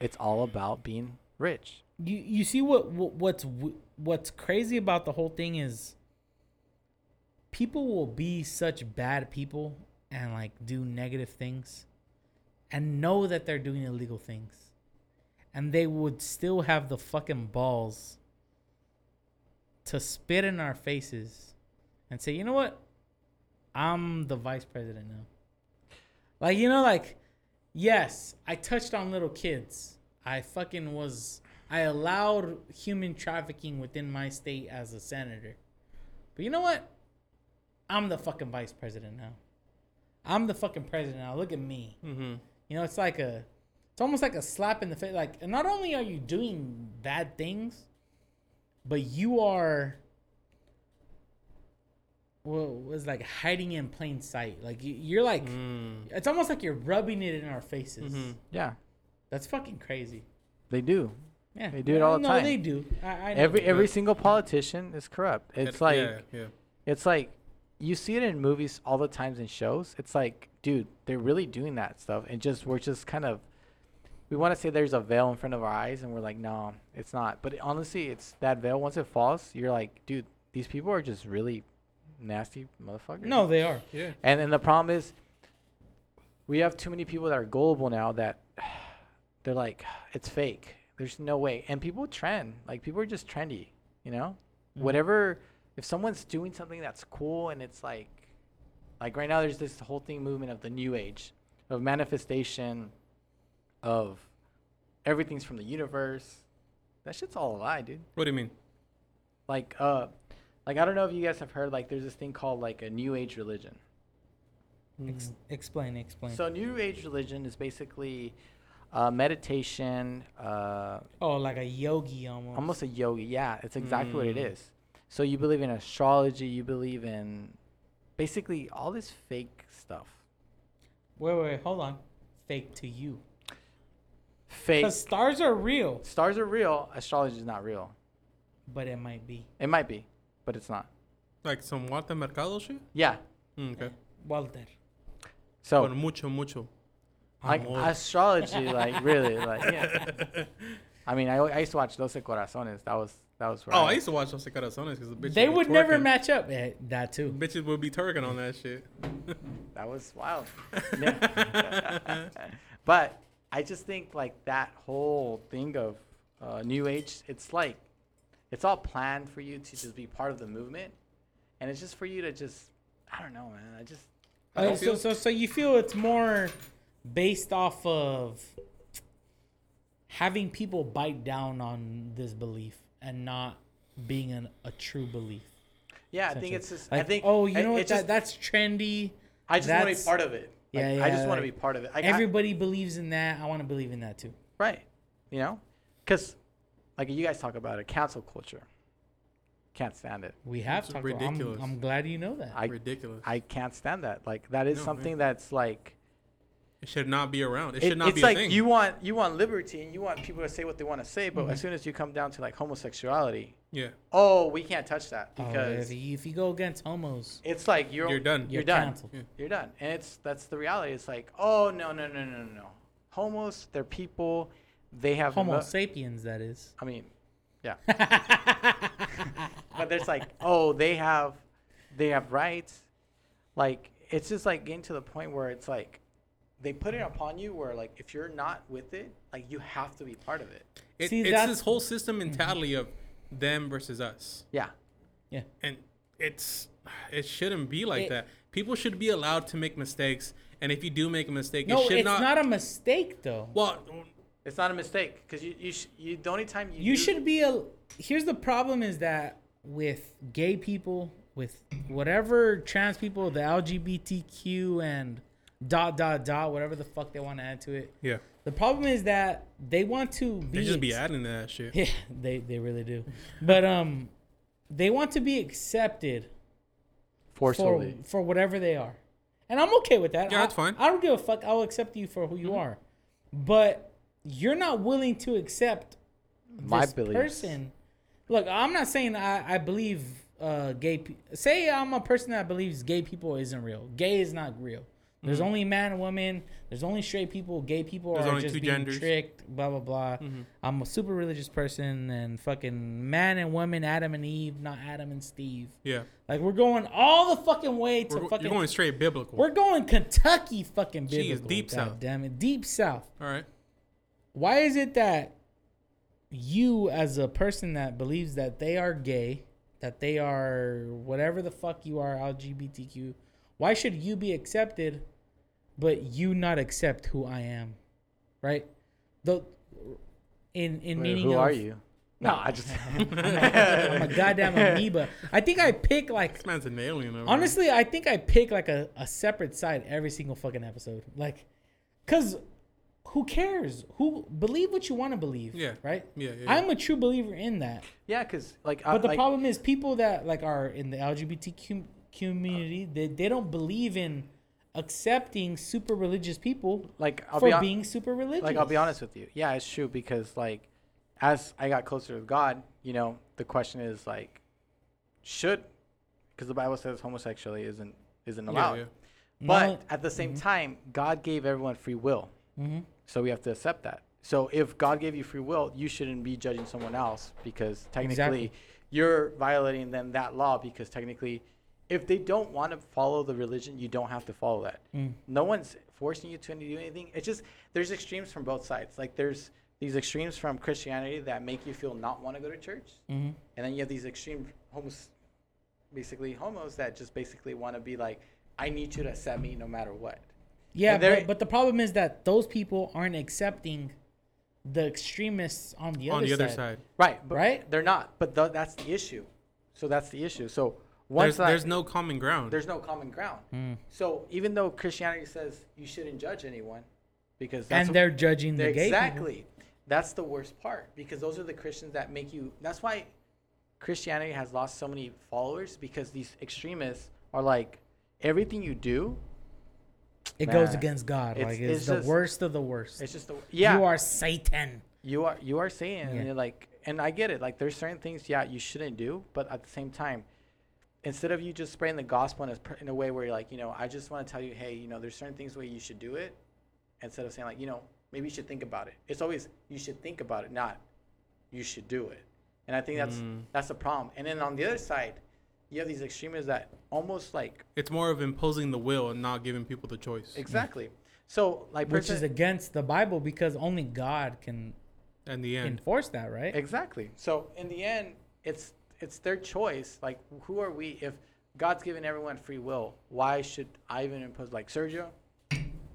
[SPEAKER 3] it's all about being rich.
[SPEAKER 2] You you see what, what what's w- what's crazy about the whole thing is people will be such bad people and like do negative things and know that they're doing illegal things and they would still have the fucking balls to spit in our faces and say, "You know what? I'm the vice president now." Like, you know like yes, I touched on little kids. I fucking was I allowed human trafficking within my state as a senator. But you know what? I'm the fucking vice president now. I'm the fucking president now. Look at me.
[SPEAKER 1] Mm-hmm.
[SPEAKER 2] You know, it's like a it's almost like a slap in the face. Like not only are you doing bad things, but you are well, was like hiding in plain sight. Like you, you're like
[SPEAKER 1] Mm.
[SPEAKER 2] it's almost like you're rubbing it in our faces.
[SPEAKER 1] Mhm.
[SPEAKER 3] Yeah,
[SPEAKER 2] That's fucking crazy.
[SPEAKER 3] they do.
[SPEAKER 2] Yeah,
[SPEAKER 3] They do it all the
[SPEAKER 2] no,
[SPEAKER 3] time.
[SPEAKER 2] they do. I, I
[SPEAKER 3] Every
[SPEAKER 2] they
[SPEAKER 3] every
[SPEAKER 1] But-
[SPEAKER 3] single politician is corrupt. It's like
[SPEAKER 1] yeah, yeah.
[SPEAKER 3] it's like you see it in movies all the times in shows. It's like, dude, they're really doing that stuff, and just we're just kind of we want to say there's a veil in front of our eyes, and we're like, no, it's not. But honestly, it's that veil. Once it falls, you're like, dude, these people are just really nasty motherfuckers.
[SPEAKER 2] No, they are.
[SPEAKER 1] Yeah.
[SPEAKER 3] And and the problem is, we have too many people that are gullible now that they're like, it's fake. There's no way. And people trend. Like people are just trendy. You know,
[SPEAKER 2] Mhm.
[SPEAKER 3] whatever. If someone's doing something that's cool and it's like, like right now, there's this whole thing movement of the new age, of manifestation, of everything's from the universe. That shit's all a lie, dude
[SPEAKER 1] What do you mean?
[SPEAKER 3] like uh like I don't know if you guys have heard like there's this thing called like a new age religion.
[SPEAKER 2] Ex- explain, explain.
[SPEAKER 3] So new age religion is basically uh, meditation, uh,
[SPEAKER 2] oh, like a yogi almost.
[SPEAKER 3] almost a yogi. Yeah, it's exactly what it
[SPEAKER 1] Mm.
[SPEAKER 3] So you believe in astrology, you believe in basically all this fake stuff.
[SPEAKER 2] Wait, wait, wait, hold on. Fake to you.
[SPEAKER 3] Fake
[SPEAKER 2] Because stars are real,
[SPEAKER 3] stars are real, astrology is not real.
[SPEAKER 2] but it might be.
[SPEAKER 3] It might be, but it's not.
[SPEAKER 1] Like some Walter Mercado shit?
[SPEAKER 3] Yeah.
[SPEAKER 1] Mm, okay.
[SPEAKER 2] Walter.
[SPEAKER 3] So
[SPEAKER 1] Con mucho, mucho.
[SPEAKER 3] Like
[SPEAKER 1] amor.
[SPEAKER 3] astrology, like really, like yeah. I mean, I, I used to watch Doce Corazones. That was that was. where
[SPEAKER 1] Oh, I used to watch Los Corazones because the bitches
[SPEAKER 2] They
[SPEAKER 1] be
[SPEAKER 2] would never match up. Eh, that too.
[SPEAKER 1] Bitches would be twerking on that shit.
[SPEAKER 3] That was wild. But I just think like that whole thing of uh, new age, it's like it's all planned for you to just be part of the movement, and it's just for you to just I don't know, man. I just
[SPEAKER 1] I
[SPEAKER 2] Uh,
[SPEAKER 1] don't
[SPEAKER 2] so,
[SPEAKER 1] feel-
[SPEAKER 2] so, so you feel it's more based off of having people bite down on this belief and not being an, a true belief.
[SPEAKER 3] yeah, I think it's just
[SPEAKER 2] Like,
[SPEAKER 3] I think
[SPEAKER 2] oh, you know what?
[SPEAKER 3] just-
[SPEAKER 2] that, that's trendy.
[SPEAKER 3] I just want to be part of it. Like,
[SPEAKER 2] Yeah,
[SPEAKER 3] I
[SPEAKER 2] yeah,
[SPEAKER 3] just want to be part of it. Like, I-
[SPEAKER 2] Everybody believes in that. I want to believe in that too.
[SPEAKER 3] Right. You know? Because, like, you guys talk about it, cancel culture. Can't stand it.
[SPEAKER 2] We have
[SPEAKER 1] It's
[SPEAKER 2] talked about. I'm,
[SPEAKER 1] ridiculous.
[SPEAKER 2] I'm glad you know that.
[SPEAKER 3] I-
[SPEAKER 1] Ridiculous.
[SPEAKER 3] I can't stand that. Like, that is
[SPEAKER 1] No,
[SPEAKER 3] something that's like.
[SPEAKER 1] It should not be around. It,
[SPEAKER 3] It-
[SPEAKER 1] should not
[SPEAKER 3] it's
[SPEAKER 1] be
[SPEAKER 3] like
[SPEAKER 1] a thing.
[SPEAKER 3] you want you want liberty and you want people to say what they want to say, but
[SPEAKER 2] Mhm.
[SPEAKER 3] as soon as you come down to like homosexuality,
[SPEAKER 1] yeah.
[SPEAKER 3] oh, we can't touch that
[SPEAKER 2] Oh,
[SPEAKER 3] because
[SPEAKER 2] if, you, if you go against homos,
[SPEAKER 3] it's like you're
[SPEAKER 1] You're done.
[SPEAKER 3] You're,
[SPEAKER 2] you're
[SPEAKER 3] done.
[SPEAKER 2] canceled.
[SPEAKER 1] Yeah.
[SPEAKER 3] You're done, and it's that's the reality. It's like, oh no no no no no no, homos, they're people. They have
[SPEAKER 2] Homo
[SPEAKER 3] emo-
[SPEAKER 2] sapiens, that is.
[SPEAKER 3] I mean, yeah. but there's like, oh, they have, they have rights. Like it's just like getting to the point where it's like, they put it upon you where like if you're not with it, like you have to be part of it.
[SPEAKER 1] It,
[SPEAKER 2] See,
[SPEAKER 1] it's
[SPEAKER 2] that's-
[SPEAKER 1] this whole system mm-hmm. mentality of them versus us.
[SPEAKER 3] Yeah.
[SPEAKER 2] yeah.
[SPEAKER 1] and it's it shouldn't be like
[SPEAKER 2] It-
[SPEAKER 1] that. People should be allowed to make mistakes, and if you do make a mistake,
[SPEAKER 2] No,
[SPEAKER 1] it should
[SPEAKER 2] it's
[SPEAKER 1] not.
[SPEAKER 2] not, a mistake though.
[SPEAKER 1] well,
[SPEAKER 3] It's not a mistake because you you, sh- you the only time you
[SPEAKER 2] you
[SPEAKER 3] do-
[SPEAKER 2] should be a here's the problem is that with gay people with whatever trans people the lgbtq and dot dot dot whatever the fuck they want to add to it
[SPEAKER 1] yeah,
[SPEAKER 2] the problem is that they want to be
[SPEAKER 1] they just be adding to that shit.
[SPEAKER 2] yeah they, they really do but um they want to be accepted
[SPEAKER 3] Forcefully.
[SPEAKER 2] for for whatever they are, and I'm okay with that.
[SPEAKER 1] Yeah,
[SPEAKER 2] I-
[SPEAKER 1] that's fine.
[SPEAKER 2] I don't give a fuck. I'll accept you for who you are, but you're not willing to accept
[SPEAKER 3] My
[SPEAKER 2] this
[SPEAKER 3] beliefs.
[SPEAKER 2] person. Look, I'm not saying I, I believe uh, gay. Pe- say I'm a person that believes gay people isn't real. Gay is not real. There's mm-hmm. only man and woman. There's only straight people. Gay people
[SPEAKER 1] There's
[SPEAKER 2] are just
[SPEAKER 1] two
[SPEAKER 2] being
[SPEAKER 1] genders.
[SPEAKER 2] tricked. Blah blah blah. Mm-hmm. I'm a super religious person, and fucking man and woman, Adam and Eve, not Adam and Steve.
[SPEAKER 1] Yeah.
[SPEAKER 2] Like we're going all the fucking way to
[SPEAKER 1] We're,
[SPEAKER 2] fucking.
[SPEAKER 1] you're going straight biblical.
[SPEAKER 2] we're going Kentucky fucking
[SPEAKER 1] Jeez,
[SPEAKER 2] biblical.
[SPEAKER 1] deep
[SPEAKER 2] God
[SPEAKER 1] south.
[SPEAKER 2] Damn it, deep south.
[SPEAKER 1] All right.
[SPEAKER 2] Why is it that you, as a person that believes that they are gay, that they are whatever the fuck you are, LGBTQ, why should you be accepted, but you not accept who I am, right? The in in
[SPEAKER 3] Wait,
[SPEAKER 2] meaning
[SPEAKER 3] who
[SPEAKER 2] of,
[SPEAKER 3] are you? No, I just.
[SPEAKER 2] I'm a goddamn amoeba. I think I pick like
[SPEAKER 1] This man's an alien. Over
[SPEAKER 2] Honestly, I think I pick like a, a separate side every single fucking episode. Like, cause who cares? Who believe what you want to believe?
[SPEAKER 1] Yeah.
[SPEAKER 2] Right.
[SPEAKER 1] Yeah, yeah, yeah.
[SPEAKER 2] I'm a true believer in that.
[SPEAKER 3] yeah, because like, I,
[SPEAKER 2] But the
[SPEAKER 3] like,
[SPEAKER 2] problem is, people that like are in the LGBTQ community, they, they don't believe in accepting super religious people
[SPEAKER 3] like I'll
[SPEAKER 2] for
[SPEAKER 3] be hon-
[SPEAKER 2] being super religious.
[SPEAKER 3] like I'll be honest with you. Yeah, it's true because like as I got closer with God, you know, the question is like should because the Bible says homosexuality isn't isn't allowed.
[SPEAKER 1] yeah.
[SPEAKER 3] But
[SPEAKER 2] No.
[SPEAKER 3] at the same time, God gave everyone free will.
[SPEAKER 2] Mhm.
[SPEAKER 3] So we have to accept that. So if God gave you free will, you shouldn't be judging someone else because technically
[SPEAKER 2] Exactly.
[SPEAKER 3] you're violating them that law because technically if they don't want to follow the religion, you don't have to follow that.
[SPEAKER 2] Mm.
[SPEAKER 3] No one's forcing you to do anything. It's just there's extremes from both sides. Like there's these extremes from Christianity that make you feel not want to go to church,
[SPEAKER 2] Mhm.
[SPEAKER 3] and then you have these extreme homos, basically homos that just basically want to be like, I need you to accept me no matter what.
[SPEAKER 2] Yeah, but, but the problem is that those people aren't accepting the extremists on the
[SPEAKER 1] On
[SPEAKER 2] other
[SPEAKER 1] the other
[SPEAKER 2] side.
[SPEAKER 1] side,
[SPEAKER 3] Right, but
[SPEAKER 2] Right?
[SPEAKER 3] They're not, but th- that's the issue. So that's the issue. So once
[SPEAKER 1] there's,
[SPEAKER 3] that,
[SPEAKER 1] there's no common ground.
[SPEAKER 3] there's no common ground.
[SPEAKER 2] Mm.
[SPEAKER 3] So even though Christianity says you shouldn't judge anyone, because that's
[SPEAKER 2] And they're judging the
[SPEAKER 3] They're-
[SPEAKER 2] gay people.
[SPEAKER 3] exactly. That's the worst part because those are the Christians that make you. That's why Christianity has lost so many followers because these extremists are like everything you do.
[SPEAKER 2] It goes against God.
[SPEAKER 3] It's-
[SPEAKER 2] like it's,
[SPEAKER 3] it's
[SPEAKER 2] the
[SPEAKER 3] just-
[SPEAKER 2] worst of the worst.
[SPEAKER 3] It's just the yeah.
[SPEAKER 2] You are Satan.
[SPEAKER 3] you are you are saying
[SPEAKER 2] Yeah.
[SPEAKER 3] and you're like and I get it. Like there's certain things yeah you shouldn't do, but at the same time, instead of you just spreading the gospel in a, in a way where you're like you know I just want to tell you hey you know there's certain things where you should do it, instead of saying like you know maybe you should think about it. It's always you should think about it, not you should do it. And I think that's
[SPEAKER 1] Mm.
[SPEAKER 3] that's the problem. And then on the other side, you have these extremists that almost like
[SPEAKER 1] it's more of imposing the will and not giving people the choice.
[SPEAKER 3] exactly. So like
[SPEAKER 2] Which
[SPEAKER 3] person-
[SPEAKER 2] is against the Bible because only God can
[SPEAKER 1] In the end,
[SPEAKER 2] enforce that, right?
[SPEAKER 3] Exactly. So in the end, it's it's their choice. Like, who are we? If God's given everyone free will, why should I even impose? Like Sergio,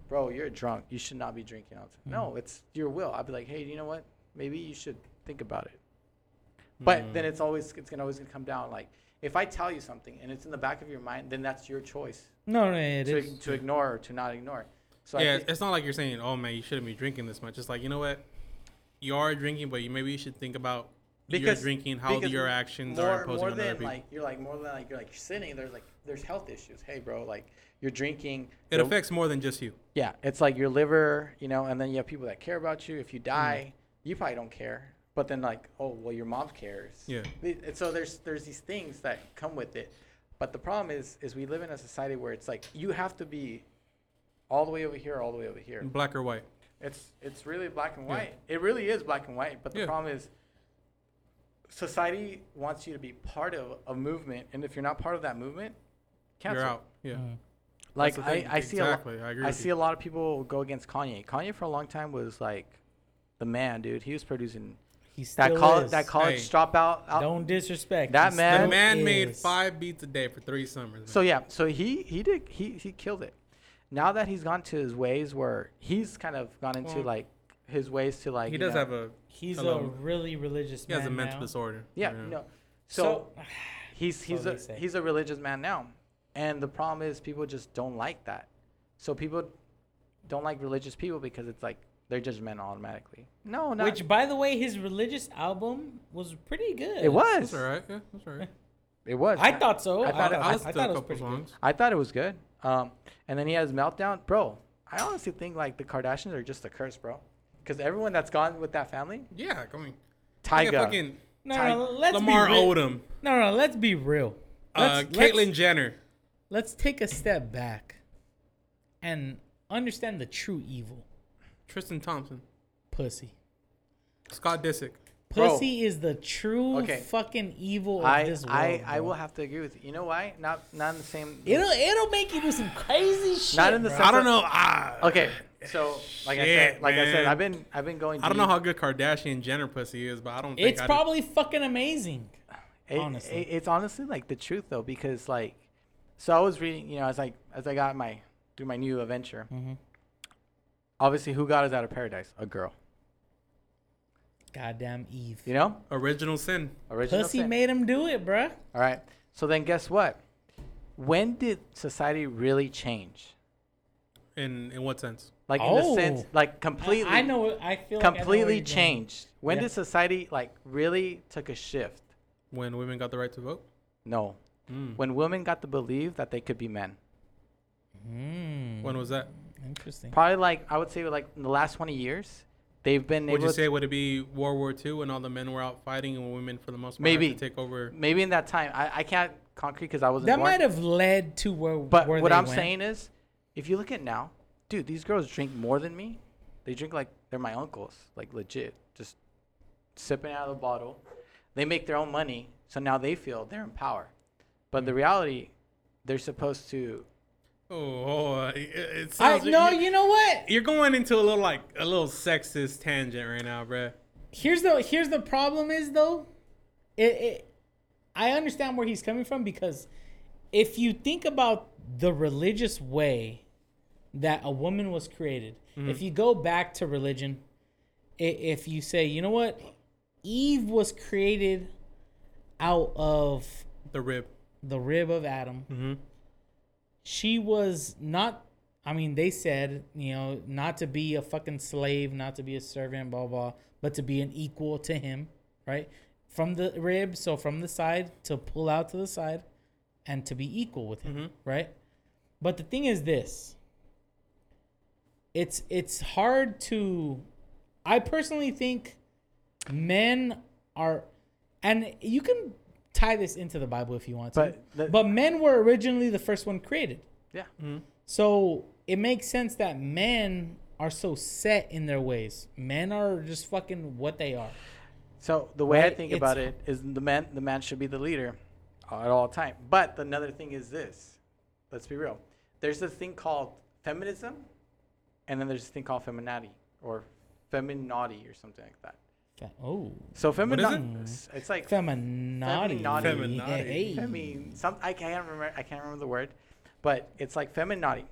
[SPEAKER 3] bro, you're drunk. You should not be drinking all the time. No, hmm. it's your will. I'd be like, hey, you know what? Maybe you should think about it. Hmm. But then it's always it's gonna always gonna come down. Like, if I tell you something and it's in the back of your mind, then that's your choice
[SPEAKER 2] No, no, it
[SPEAKER 3] to,
[SPEAKER 2] is.
[SPEAKER 3] to ignore or to not ignore. So I
[SPEAKER 1] yeah, it's not like you're saying, "Oh man, you shouldn't be drinking this much." It's like you know what, you are drinking, but you maybe you should think about
[SPEAKER 3] Because-
[SPEAKER 1] drinking, how your actions
[SPEAKER 3] more,
[SPEAKER 1] are imposing
[SPEAKER 3] more
[SPEAKER 1] on other
[SPEAKER 3] than
[SPEAKER 1] people.
[SPEAKER 3] like you're like more than like you're like sinning. There's like there's health issues. Hey, bro, like you're drinking.
[SPEAKER 1] it affects more than just you.
[SPEAKER 3] Yeah, it's like your liver, you know, and then you have people that care about you. If you
[SPEAKER 1] Mm.
[SPEAKER 3] die, you probably don't care. But then like, oh well, your mom cares.
[SPEAKER 1] Yeah.
[SPEAKER 3] And so there's there's these things that come with it. But the problem is is we live in a society where it's like you have to be all the way over here, all the way over here.
[SPEAKER 1] Black or white.
[SPEAKER 3] It's it's really black and
[SPEAKER 1] Yeah.
[SPEAKER 3] white. It really is black and white. But the
[SPEAKER 1] Yeah.
[SPEAKER 3] problem is, society wants you to be part of a movement, and if you're not part of that movement, cancel.
[SPEAKER 1] You're out. Yeah.
[SPEAKER 2] Mm.
[SPEAKER 3] Like I. I see a lot.
[SPEAKER 1] I agree.
[SPEAKER 3] I see
[SPEAKER 1] you.
[SPEAKER 3] a lot of people go against Kanye. Kanye for a long time was like the man, dude. He was producing
[SPEAKER 2] He still
[SPEAKER 3] that college
[SPEAKER 2] is.
[SPEAKER 3] that college
[SPEAKER 1] Hey.
[SPEAKER 3] dropout. Out.
[SPEAKER 2] Don't disrespect.
[SPEAKER 3] That man-
[SPEAKER 1] The
[SPEAKER 2] still
[SPEAKER 1] man made five beats a day for three summers.
[SPEAKER 3] So yeah, so he he did he he killed it. Now that he's gone to his ways where he's kind of gone into
[SPEAKER 1] Well,
[SPEAKER 3] like his ways to like
[SPEAKER 1] he does
[SPEAKER 3] know-
[SPEAKER 1] have a
[SPEAKER 2] He's
[SPEAKER 1] Hello.
[SPEAKER 2] a really religious man.
[SPEAKER 1] he
[SPEAKER 2] man
[SPEAKER 1] has a mental
[SPEAKER 2] now.
[SPEAKER 1] disorder.
[SPEAKER 3] yeah
[SPEAKER 1] you know.
[SPEAKER 3] no so,
[SPEAKER 2] So,
[SPEAKER 3] he's he's a
[SPEAKER 2] say.
[SPEAKER 3] he's a religious man now, and the problem is people just don't like that. So people don't like religious people because it's like they're judgmental automatically. No, not
[SPEAKER 2] which by the way, his religious album was pretty good.
[SPEAKER 3] it was.
[SPEAKER 1] That's all right. Yeah, that's all right.
[SPEAKER 3] It was.
[SPEAKER 2] I thought so.
[SPEAKER 3] I
[SPEAKER 2] I
[SPEAKER 3] thought
[SPEAKER 2] thought,
[SPEAKER 3] it-
[SPEAKER 2] I,
[SPEAKER 3] I
[SPEAKER 2] I
[SPEAKER 1] listened to
[SPEAKER 2] thought it was
[SPEAKER 1] couple
[SPEAKER 2] pretty good.
[SPEAKER 3] I thought it was good. Um, and then he has meltdown, bro. I honestly think like the Kardashians are just a curse, bro. Because everyone that's gone with that family,
[SPEAKER 1] Yeah, going.
[SPEAKER 3] Tyga,
[SPEAKER 1] fucking
[SPEAKER 2] No,
[SPEAKER 3] Ty-
[SPEAKER 2] no, let's
[SPEAKER 1] Lamar
[SPEAKER 2] be real.
[SPEAKER 1] Odom,
[SPEAKER 2] No, no, let's be real.
[SPEAKER 1] uh,
[SPEAKER 2] Let's,
[SPEAKER 1] Caitlyn
[SPEAKER 2] let's,
[SPEAKER 1] Jenner.
[SPEAKER 2] let's take a step back and understand the true evil.
[SPEAKER 1] Tristan Thompson,
[SPEAKER 2] Pussy.
[SPEAKER 1] Scott Disick.
[SPEAKER 3] Bro.
[SPEAKER 2] Pussy is the true
[SPEAKER 3] Okay.
[SPEAKER 2] fucking evil of
[SPEAKER 3] I,
[SPEAKER 2] this world.
[SPEAKER 3] I, I
[SPEAKER 2] bro.
[SPEAKER 3] will have to agree with you. You know why? Not, not in the same.
[SPEAKER 2] It'll it'll make you do some crazy shit.
[SPEAKER 3] Not in the
[SPEAKER 2] bro.
[SPEAKER 3] sense
[SPEAKER 1] I don't
[SPEAKER 3] of-
[SPEAKER 1] know. Ah,
[SPEAKER 3] Okay, so like I said, like I said, I've been, I've been going.
[SPEAKER 1] I don't know how good Kardashian Jenner pussy is, but I don't. Think
[SPEAKER 2] It's
[SPEAKER 1] I'd-
[SPEAKER 2] probably fucking amazing.
[SPEAKER 3] It-
[SPEAKER 2] honestly.
[SPEAKER 3] it- it's honestly like the truth though, because like, so I was reading, you know, as I as I got my through my new adventure.
[SPEAKER 2] Mhm.
[SPEAKER 3] Obviously, who got us out of paradise? A girl.
[SPEAKER 2] Goddamn Eve.
[SPEAKER 3] You know,
[SPEAKER 1] original sin.
[SPEAKER 3] original.
[SPEAKER 2] Pussy
[SPEAKER 3] sin.
[SPEAKER 2] made him do it, bruh.
[SPEAKER 3] All right. So then, guess what? When did society really change?
[SPEAKER 1] In in what sense?
[SPEAKER 3] Like in the sense,
[SPEAKER 2] Oh.
[SPEAKER 3] like completely,
[SPEAKER 2] I, know. what- I feel like I know where
[SPEAKER 3] completely
[SPEAKER 2] going.
[SPEAKER 3] changed. When
[SPEAKER 2] Yeah.
[SPEAKER 3] did society like really took a shift?
[SPEAKER 1] When women got the right to vote.
[SPEAKER 3] No,
[SPEAKER 1] Mm.
[SPEAKER 3] when women got to believe that they could be men.
[SPEAKER 2] Mm,
[SPEAKER 1] When was that?
[SPEAKER 2] interesting?
[SPEAKER 3] Probably like I would say like in the last twenty years, they've been
[SPEAKER 1] Would
[SPEAKER 3] able
[SPEAKER 1] you say would it be World War II when all the men were out fighting and women for the most part
[SPEAKER 3] Maybe.
[SPEAKER 1] had to take over?
[SPEAKER 3] maybe in that time. I, I can't concrete because I wasn't
[SPEAKER 2] That
[SPEAKER 3] born.
[SPEAKER 2] might have led to where.
[SPEAKER 3] But
[SPEAKER 2] where
[SPEAKER 3] what
[SPEAKER 2] they
[SPEAKER 3] I'm
[SPEAKER 2] went.
[SPEAKER 3] saying is, if you look at now, dude, these girls drink more than me. They drink like they're my uncles, like legit, just sipping out of the bottle. They make their own money, so now they feel they're in power. But
[SPEAKER 2] Mm.
[SPEAKER 3] the reality, they're supposed to.
[SPEAKER 1] Oh, it, it
[SPEAKER 2] I
[SPEAKER 1] sounds.
[SPEAKER 2] no,
[SPEAKER 1] you,
[SPEAKER 2] you know what?
[SPEAKER 1] you're going into a little like a little sexist tangent right now, bruh.
[SPEAKER 2] Here's the here's the problem is though, it, it I understand where he's coming from because if you think about the religious way that a woman was created, if you go back to religion, if you say, you know what, Eve was created out of
[SPEAKER 1] The rib.
[SPEAKER 2] the rib of Adam.
[SPEAKER 1] Mm-hmm.
[SPEAKER 2] She was not. I mean, they said, you know, not to be a fucking slave, not to be a servant, blah blah, but to be an equal to him, right? From the rib, so from the side to pull out to the side, and to be equal with him,
[SPEAKER 1] Mhm.
[SPEAKER 2] right? But the thing is this. It's it's hard to. I personally think men are, and you can tie this into the Bible if you want to.
[SPEAKER 3] But the,
[SPEAKER 2] But men were originally the first one created.
[SPEAKER 3] yeah, mm-hmm.
[SPEAKER 2] So it makes sense that men are so set in their ways. Men are just fucking what they are.
[SPEAKER 3] So the way I think
[SPEAKER 2] it's-
[SPEAKER 3] about it is the man the man should be the leader at all time. But another thing is this. Let's be real. There's this thing called feminism and then there's this thing called feminati or feminati or something like that.
[SPEAKER 2] Fe- Oh,
[SPEAKER 3] So
[SPEAKER 1] is
[SPEAKER 3] feminati it's like
[SPEAKER 2] feminati.
[SPEAKER 3] Feminati.
[SPEAKER 1] Feminati.
[SPEAKER 2] Hey.
[SPEAKER 3] femi some I can't remember I can't remember the word, but it's like feminati.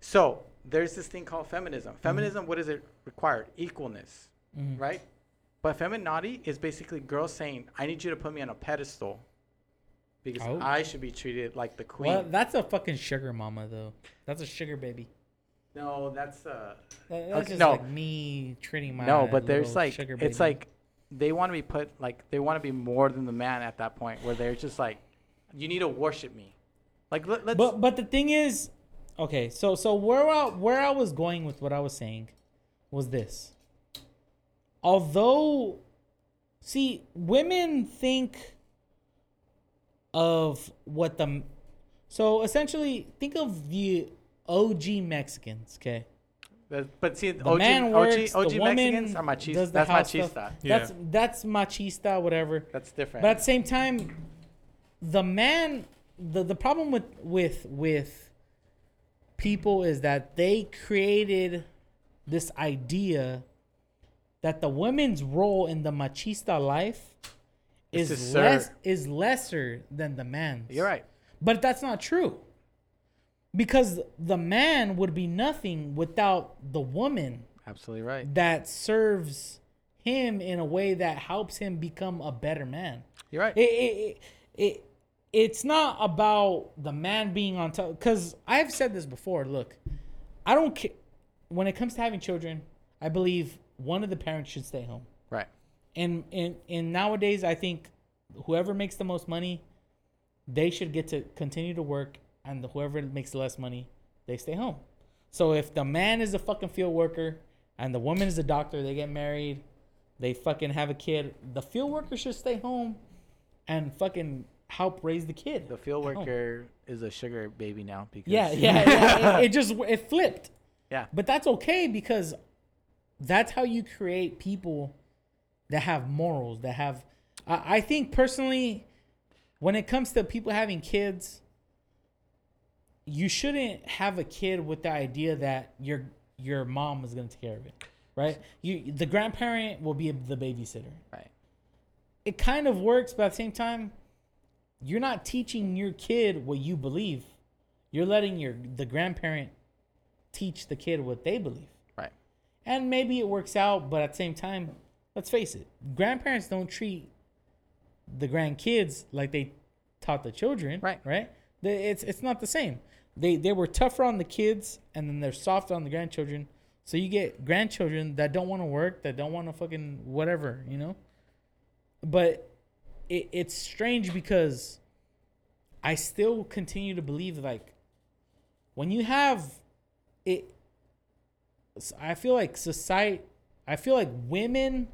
[SPEAKER 3] So there's this thing called feminism.
[SPEAKER 2] Mm-hmm.
[SPEAKER 3] Feminism, what is it required? Equalness,
[SPEAKER 2] Mhm.
[SPEAKER 3] right? But feminati is basically girls saying, "I need you to put me on a pedestal because
[SPEAKER 2] Oh.
[SPEAKER 3] I should be treated like the queen."
[SPEAKER 2] Well, that's a fucking sugar mama though. That's a sugar baby.
[SPEAKER 3] No, that's uh,
[SPEAKER 2] That- That's
[SPEAKER 3] Okay,
[SPEAKER 2] just
[SPEAKER 3] no.
[SPEAKER 2] like me treating my
[SPEAKER 3] no, but there's like
[SPEAKER 2] sugar
[SPEAKER 3] it's like they want to be put like they want to be more than the man at that point where they're just like, "You need to worship me." Like let, let's
[SPEAKER 2] But but the thing is, okay, so so where I, where I was going with what I was saying was this. Although, see, women think of what the so essentially think of the OG Mexicans, okay?
[SPEAKER 3] But, but see,
[SPEAKER 2] The
[SPEAKER 3] OG,
[SPEAKER 2] man
[SPEAKER 3] OG,
[SPEAKER 2] works,
[SPEAKER 3] OG
[SPEAKER 2] the woman
[SPEAKER 3] Mexicans are machista.
[SPEAKER 2] does the
[SPEAKER 3] That's
[SPEAKER 2] house
[SPEAKER 3] machista.
[SPEAKER 2] stuff.
[SPEAKER 1] Yeah.
[SPEAKER 2] That's that's machista, whatever.
[SPEAKER 3] That's different.
[SPEAKER 2] But at the same time, the man, the the problem with with with people is that they created this idea that the women's role in the machista life
[SPEAKER 3] Is
[SPEAKER 2] is less is lesser than the man's.
[SPEAKER 3] You're right.
[SPEAKER 2] But that's not true. Because the man would be nothing without the woman
[SPEAKER 3] Absolutely right.
[SPEAKER 2] that serves him in a way that helps him become a better man.
[SPEAKER 3] You're right.
[SPEAKER 2] It it, it, it it's not about the man being on top because I've said this before. Look, I don't care when it comes to having children. I believe one of the parents should stay home.
[SPEAKER 3] right.
[SPEAKER 2] And and and nowadays, I think whoever makes the most money they should get to continue to work, and whoever makes less money, they stay home. So if the man is a fucking field worker and the woman is a doctor, they get married, they fucking have a kid. The field worker should stay home and fucking help raise the kid.
[SPEAKER 3] The field worker is a sugar baby now because
[SPEAKER 2] Yeah, yeah, yeah. it, it just it flipped.
[SPEAKER 3] Yeah.
[SPEAKER 2] But that's okay because that's how you create people that have morals, that have. I, I think personally, when it comes to people having kids, you shouldn't have a kid with the idea that your your mom is gonna take care of it, right? You the grandparent will be the babysitter.
[SPEAKER 3] right.
[SPEAKER 2] It kind of works, but at the same time, you're not teaching your kid what you believe. You're letting your the grandparent teach the kid what they believe.
[SPEAKER 3] Right.
[SPEAKER 2] And maybe it works out, but at the same time, let's face it, grandparents don't treat the grandkids like they taught the children.
[SPEAKER 3] Right.
[SPEAKER 2] Right. It's it's not the same. They they were tougher on the kids, and then they're softer on the grandchildren. So you get grandchildren that don't want to work, that don't want to fucking whatever, you know. But it, it's strange because I still continue to believe like when you have it I feel like society I feel like women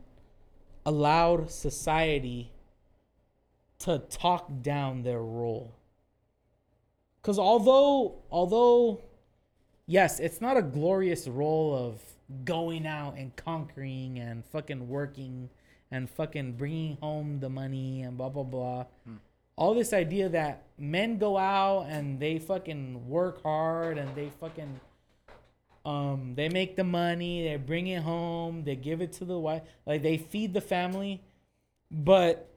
[SPEAKER 2] allowed society to talk down their role. Cuz although although yes, it's not a glorious role of going out and conquering and fucking working and fucking bringing home the money and blah blah blah. All this idea that men go out and they fucking work hard and they fucking um they make the money, they bring it home, they give it to the wife, like they feed the family, but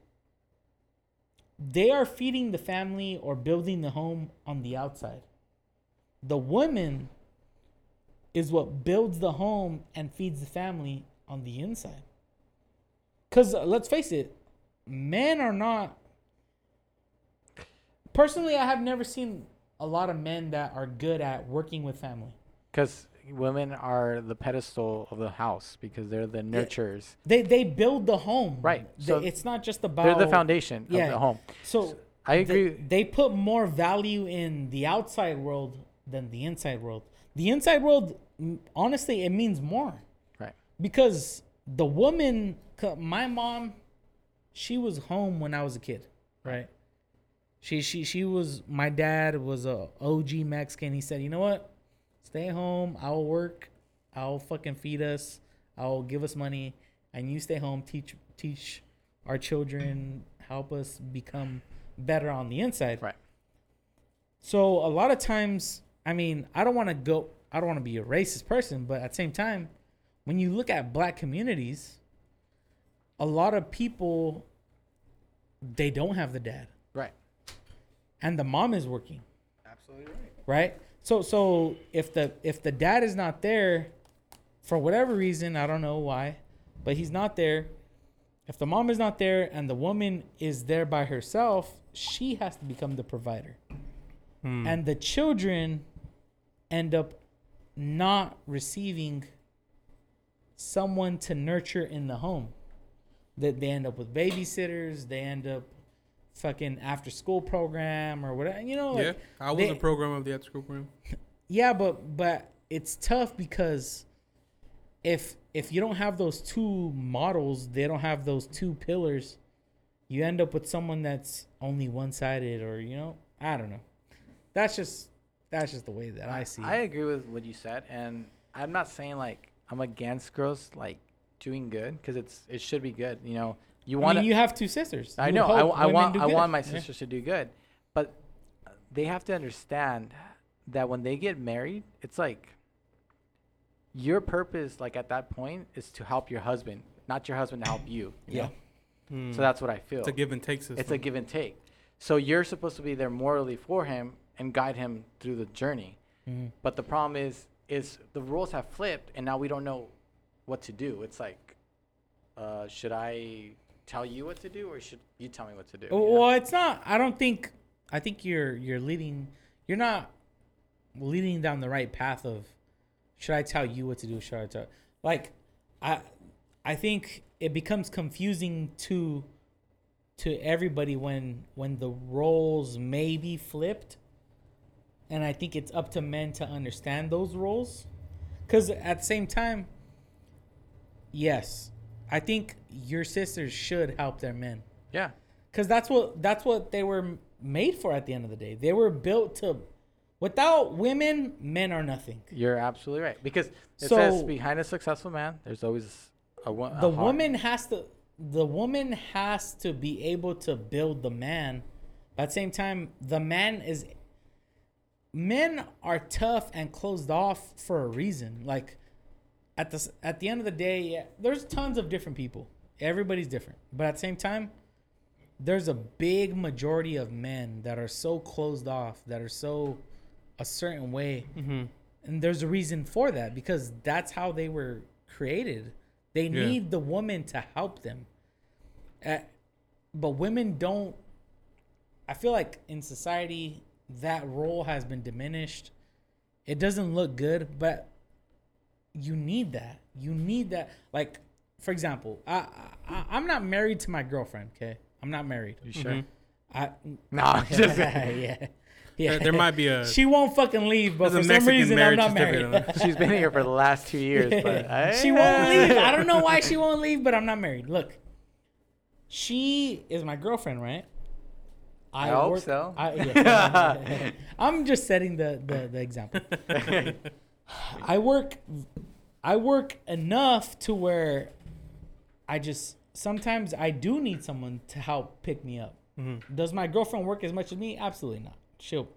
[SPEAKER 2] they are feeding the family or building the home on the outside. The woman is what builds the home and feeds the family on the inside. Cuz uh, let's face it, men are not Personally, I have never seen a lot of men that are good at working with family.
[SPEAKER 3] Because women are the pedestal of the house because they're the nurturers.
[SPEAKER 2] They they build the home.
[SPEAKER 3] Right,
[SPEAKER 2] They-
[SPEAKER 3] so
[SPEAKER 2] it's not just about
[SPEAKER 3] They're the foundation
[SPEAKER 2] yeah.
[SPEAKER 3] of the home.
[SPEAKER 2] So
[SPEAKER 3] I agree.
[SPEAKER 2] They, put more value in the outside world than the inside world. The inside world, honestly, it means more
[SPEAKER 3] Right.
[SPEAKER 2] because the woman my mom, she was home when I was a kid, right? She she she was. My dad was a OG Mexican. He said, you know what? Stay home. I'll work. I'll fucking feed us. I'll give us money, and you stay home. Teach teach our children. Help us become better on the inside.
[SPEAKER 3] Right.
[SPEAKER 2] So a lot of times, I mean, I don't want to go. I don't want to be a racist person, but at the same time, when you look at black communities, a lot of people they don't have the dad,
[SPEAKER 3] Right.
[SPEAKER 2] and the mom is working
[SPEAKER 3] Absolutely right.
[SPEAKER 2] right? So so if the if the dad is not there for whatever reason, I don't know why, but he's not there. If the mom is not there and the woman is there by herself, she has to become the provider.
[SPEAKER 1] Hmm.
[SPEAKER 2] And the children end up not receiving someone to nurture in the home. That they end up with babysitters, they end up fucking after school program or whatever. You know, like,
[SPEAKER 1] yeah, I was
[SPEAKER 2] they-
[SPEAKER 1] a program of the after school program.
[SPEAKER 2] yeah, but but it's tough because if if you don't have those two models, they don't have those two pillars, you end up with someone that's only one sided or you know, I don't know. That's just that's just the way that I see
[SPEAKER 3] I
[SPEAKER 2] it.
[SPEAKER 3] agree with what you said, and I'm not saying like I'm against girls like doing good because it's it should be good. You know, you
[SPEAKER 2] I
[SPEAKER 3] want
[SPEAKER 2] mean, you have two sisters.
[SPEAKER 3] I
[SPEAKER 2] You
[SPEAKER 3] know. I, I want. I want my
[SPEAKER 2] Yeah.
[SPEAKER 3] sisters to do good, but they have to understand that when they get married, it's like your purpose, like at that point, is to help your husband, not your husband to help you. you
[SPEAKER 2] Yeah.
[SPEAKER 3] know?
[SPEAKER 1] Hmm.
[SPEAKER 3] So that's what I feel.
[SPEAKER 1] it's a give and take system.
[SPEAKER 3] It's a give and take. So you're supposed to be there morally for him and guide him through the journey.
[SPEAKER 2] Mhm.
[SPEAKER 3] But the problem is, is the rules have flipped, and now we don't know what to do. It's like, uh, should I tell you what to do, or should you tell me what to do? you know?
[SPEAKER 2] Well, it's not. I don't think. I think you're you're leading. You're not leading down the right path of. Should I tell you what to do? Should I tell? Like, I, I think it becomes confusing to, to everybody when when the roles may be flipped and i think it's up to men to understand those roles because at the same time yes i think your sisters should help their men
[SPEAKER 3] Yeah.
[SPEAKER 2] because that's what that's what they were made for at the end of the day they were built to without women men are nothing
[SPEAKER 3] You're absolutely right. Because it
[SPEAKER 2] So-
[SPEAKER 3] says behind a successful man, there's always a, wo- a
[SPEAKER 2] the
[SPEAKER 3] heart.
[SPEAKER 2] woman has to the woman has to be able to build the man but at the same time the man is men are tough and closed off for a reason like at the at the end of the day yeah, there's tons of different people everybody's different but at the same time there's a big majority of men that are so closed off that are so a certain way
[SPEAKER 1] Mm-hmm.
[SPEAKER 2] and there's a reason for that because that's how they were created. They
[SPEAKER 1] Yeah.
[SPEAKER 2] need the woman to help them. Uh, but women don't. I feel like in society that role has been diminished. It doesn't look good, but you need that. You need that. Like, for example, I, I I'm not married to my girlfriend. Okay, I'm not married.
[SPEAKER 3] You sure?
[SPEAKER 1] Mhm.
[SPEAKER 2] I
[SPEAKER 3] No, I'm just
[SPEAKER 2] yeah. Yeah.
[SPEAKER 1] There, there might be a.
[SPEAKER 2] She won't fucking leave, but
[SPEAKER 1] There's
[SPEAKER 2] for
[SPEAKER 1] a
[SPEAKER 2] some reason I'm not married.
[SPEAKER 3] She's been here for the last two years, but
[SPEAKER 2] she won't leave. I don't know why she won't leave, but I'm not married. Look, she is my girlfriend, right?
[SPEAKER 3] I hope so.
[SPEAKER 2] I, yeah. I'm just setting the, the, the example. I work, I work enough to where I just sometimes I do need someone to help pick me up.
[SPEAKER 1] Mhm.
[SPEAKER 2] Does my girlfriend work as much as me? Absolutely not. She'll,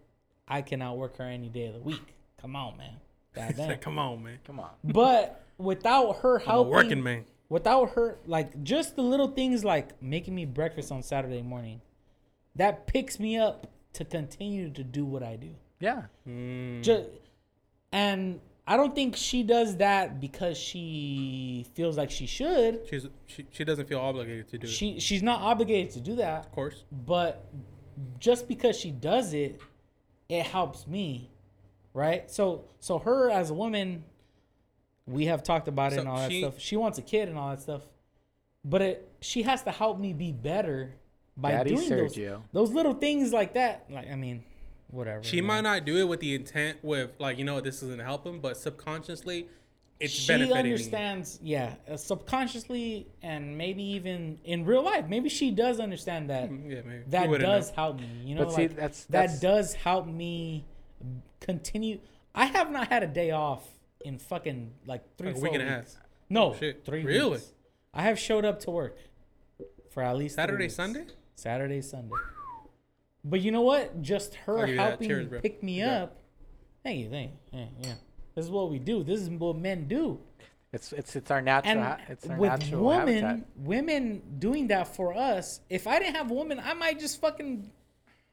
[SPEAKER 2] I can outwork her any day of the week. Come on, man. God
[SPEAKER 1] It's
[SPEAKER 2] damn.
[SPEAKER 1] like, come on, man.
[SPEAKER 3] Come on.
[SPEAKER 2] But without her
[SPEAKER 1] I'm
[SPEAKER 2] helping,
[SPEAKER 1] working man.
[SPEAKER 2] without her, like just the little things like making me breakfast on Saturday morning, that picks me up to continue to do what I do.
[SPEAKER 3] Yeah.
[SPEAKER 1] Mm.
[SPEAKER 2] Just, and I don't think she does that because she feels like she should.
[SPEAKER 1] She's she, she doesn't feel obligated to do it.
[SPEAKER 2] She she's not obligated to do that,
[SPEAKER 1] Of course.
[SPEAKER 2] but just because she does it, it helps me, right? So so her as a woman, we have talked about it
[SPEAKER 1] So
[SPEAKER 2] and all that
[SPEAKER 1] she-
[SPEAKER 2] stuff. She wants a kid and all that stuff, but it she has to help me be better by
[SPEAKER 3] Daddy
[SPEAKER 2] doing those those little things like that. Like I mean, whatever.
[SPEAKER 1] She
[SPEAKER 2] man.
[SPEAKER 1] might not do it with the intent with like you know this isn't helping, but subconsciously, it's
[SPEAKER 2] she
[SPEAKER 1] benefiting. me.
[SPEAKER 2] understands, yeah, uh, subconsciously and maybe even in real life. Maybe she does understand that
[SPEAKER 1] Mm, Yeah, maybe.
[SPEAKER 2] That does
[SPEAKER 1] know.
[SPEAKER 2] help me. You know,
[SPEAKER 3] But see,
[SPEAKER 2] like,
[SPEAKER 3] that's-
[SPEAKER 2] that does help me continue. I have not had a day off in fucking like three,
[SPEAKER 1] Like a
[SPEAKER 2] four
[SPEAKER 1] week and a
[SPEAKER 2] weeks.
[SPEAKER 1] half.
[SPEAKER 2] No,
[SPEAKER 1] Oh, shit.
[SPEAKER 2] three.
[SPEAKER 1] Really?
[SPEAKER 2] weeks. I have showed up to work for at least three
[SPEAKER 1] Saturday,
[SPEAKER 2] weeks.
[SPEAKER 1] Sunday.
[SPEAKER 2] Saturday, Sunday. But you know what? Just her
[SPEAKER 1] you
[SPEAKER 2] helping
[SPEAKER 1] Cheers, bro.
[SPEAKER 2] pick me
[SPEAKER 1] Good job.
[SPEAKER 2] up. Thank you, thank you. Yeah, yeah. This is what we do. This is what men do.
[SPEAKER 3] It's it's it's our natural.
[SPEAKER 2] And
[SPEAKER 3] it's our
[SPEAKER 2] with
[SPEAKER 3] natural
[SPEAKER 2] women,
[SPEAKER 3] habitat.
[SPEAKER 2] women doing that for us. If I didn't have a woman, I might just fucking,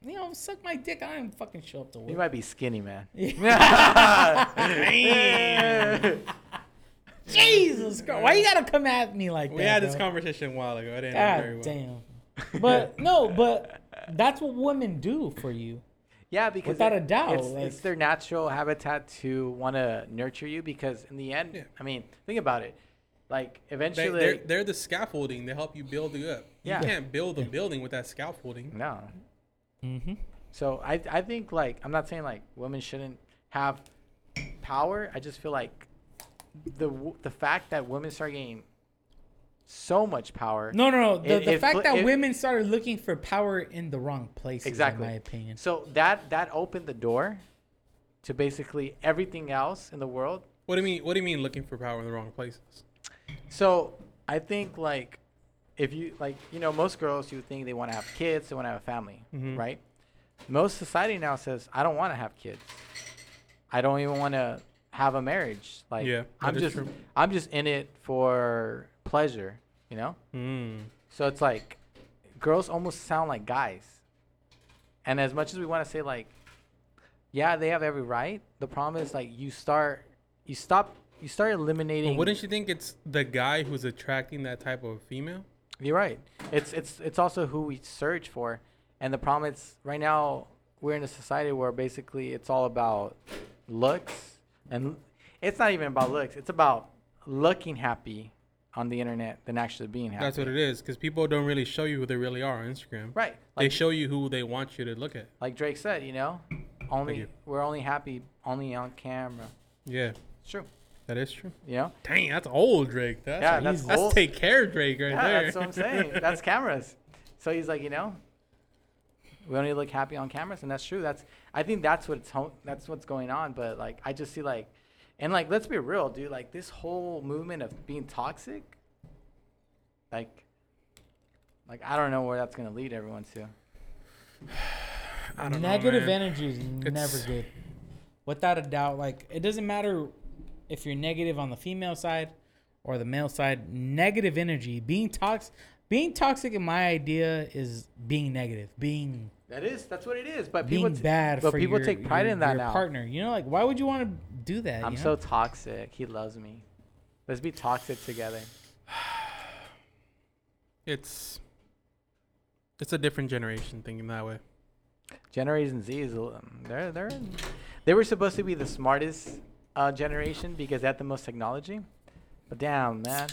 [SPEAKER 2] you know, suck my dick. I didn't fucking show up to
[SPEAKER 3] women.
[SPEAKER 2] You
[SPEAKER 3] might be skinny, man.
[SPEAKER 2] Jesus Christ! Why you gotta come at me like
[SPEAKER 1] We
[SPEAKER 2] that?
[SPEAKER 1] We had this
[SPEAKER 2] bro?
[SPEAKER 1] conversation a while ago. It didn't end very well.
[SPEAKER 2] damn. But no, but that's what women do for you.
[SPEAKER 3] Yeah, because
[SPEAKER 2] Without
[SPEAKER 3] it-
[SPEAKER 2] a doubt,
[SPEAKER 3] it's, it's their natural habitat to want to nurture you. Because in the end,
[SPEAKER 1] Yeah.
[SPEAKER 3] I mean, think about it. Like
[SPEAKER 1] They,
[SPEAKER 3] eventually,
[SPEAKER 1] they're, they're the scaffolding. They help you build you up.
[SPEAKER 3] Yeah.
[SPEAKER 1] You can't build a building with that scaffolding.
[SPEAKER 3] no.
[SPEAKER 2] Mm-hmm.
[SPEAKER 3] So I I think like I'm not saying like women shouldn't have power. I just feel like the the fact that women start getting so much power.
[SPEAKER 2] No, no, no. The,
[SPEAKER 3] It-
[SPEAKER 2] the fact
[SPEAKER 3] fli-
[SPEAKER 2] that
[SPEAKER 3] it-
[SPEAKER 2] women started looking for power in the wrong places,
[SPEAKER 3] Exactly.
[SPEAKER 2] in my opinion.
[SPEAKER 3] So that that opened the door to basically everything else in the world.
[SPEAKER 1] What do you mean? What do you mean looking for power in the wrong places?
[SPEAKER 3] So I think like if you like you know most girls you think they want to have kids, they want to have a family,
[SPEAKER 1] Mhm.
[SPEAKER 3] right? Most society now says I don't want to have kids. I don't even want to have a marriage. Like
[SPEAKER 1] Yeah,
[SPEAKER 3] I'm just
[SPEAKER 1] true.
[SPEAKER 3] I'm just in it for pleasure, you know?
[SPEAKER 1] Mm.
[SPEAKER 3] So it's like girls almost sound like guys. And as much as we want to say like yeah, they have every right, the problem is like you start you stop you start eliminating
[SPEAKER 1] But wouldn't you think it's the guy who's attracting that type of female?
[SPEAKER 3] You're right. It's it's it's also who we search for, and the problem is right now we're in a society where basically it's all about looks, and it's not even about looks. It's about looking happy on the internet than actually being happy.
[SPEAKER 1] That's what it is, because people don't really show you who they really are on Instagram.
[SPEAKER 3] Right.
[SPEAKER 1] they show you who they want you to look at.
[SPEAKER 3] like Drake said, you know, only
[SPEAKER 1] you.
[SPEAKER 3] we're only happy only on camera.
[SPEAKER 1] Yeah,
[SPEAKER 3] It's true.
[SPEAKER 1] that is true.
[SPEAKER 3] You know.
[SPEAKER 1] Dang, that's old Drake. That's
[SPEAKER 3] Yeah, that's
[SPEAKER 1] that's
[SPEAKER 3] old.
[SPEAKER 1] take care Drake right
[SPEAKER 3] yeah,
[SPEAKER 1] there.
[SPEAKER 3] that's what I'm saying. That's cameras. So he's like, you know, we only look happy on cameras, and that's true. That's I think that's what's ho- that's what's going on. But like, I just see like, and like, let's be real, dude. Like this whole movement of being toxic, like, like I don't know where that's gonna lead everyone to.
[SPEAKER 1] I don't
[SPEAKER 2] Negative
[SPEAKER 1] man.
[SPEAKER 2] energy is never good. Without a doubt, like it doesn't matter if you're negative on the female side or the male side. Negative energy, being toxic, being toxic in my idea is being negative, being
[SPEAKER 3] That is that's what it is. But people
[SPEAKER 2] being
[SPEAKER 3] t-
[SPEAKER 2] bad.
[SPEAKER 3] but
[SPEAKER 2] for
[SPEAKER 3] people
[SPEAKER 2] your-
[SPEAKER 3] take pride
[SPEAKER 2] your-
[SPEAKER 3] in that
[SPEAKER 2] your
[SPEAKER 3] now.
[SPEAKER 2] Partner, you know, like why would you want to do that?
[SPEAKER 3] I'm
[SPEAKER 2] you
[SPEAKER 3] so toxic. He loves me. Let's be toxic together.
[SPEAKER 1] It's it's a different generation thinking that way.
[SPEAKER 3] Generation Z is um, they're they're they were supposed to be the smartest uh, generation because they had the most technology. But damn, man,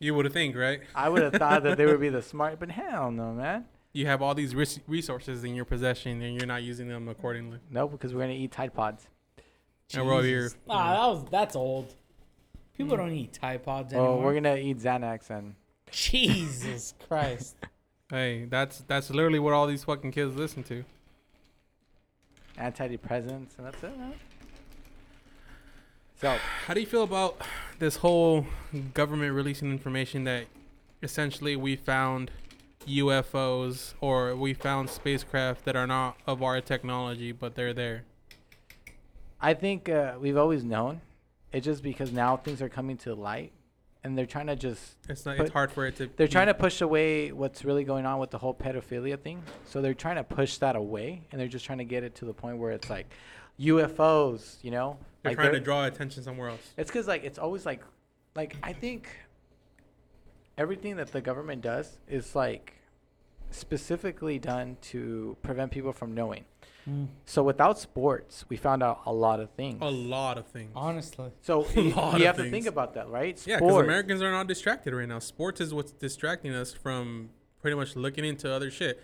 [SPEAKER 1] You would have think, right?
[SPEAKER 3] I would have thought that they would be the smart, but hell no, man.
[SPEAKER 1] You have all these ris- resources in your possession, and you're not using them accordingly.
[SPEAKER 3] No, because we're gonna eat Tide Pods.
[SPEAKER 1] And we're over here.
[SPEAKER 2] Ah, that was that's old. People don't eat Tide Pods anymore.
[SPEAKER 3] Oh, we're gonna eat Xanax and
[SPEAKER 2] Jesus Christ.
[SPEAKER 1] Hey, that's that's literally what all these fucking kids listen to.
[SPEAKER 3] antidepressants, and that's it. Man. So
[SPEAKER 1] How do you feel about this whole government releasing information that essentially we found UFOs or we found spacecraft that are not of our technology, but they're there?
[SPEAKER 3] I think uh, we've always known. It's just because now things are coming to light, and they're trying to just
[SPEAKER 1] It's not. It's hard for it to.
[SPEAKER 3] they're trying to push away what's really going on with the whole pedophilia thing. So they're trying to push that away, and they're just trying to get it to the point where it's like UFOs, you know?
[SPEAKER 1] They're
[SPEAKER 3] like
[SPEAKER 1] trying to
[SPEAKER 3] they're-
[SPEAKER 1] draw attention somewhere else.
[SPEAKER 3] It's because like it's always like, like I think everything that the government does is like specifically done to prevent people from knowing.
[SPEAKER 2] Mm,
[SPEAKER 3] So without sports, we found out a lot of things.
[SPEAKER 1] A lot of things.
[SPEAKER 2] honestly.
[SPEAKER 3] So you, you
[SPEAKER 1] of
[SPEAKER 3] have to think about that, right?
[SPEAKER 1] Yeah, because Americans are not distracted right now. Sports is what's distracting us from pretty much looking into other shit.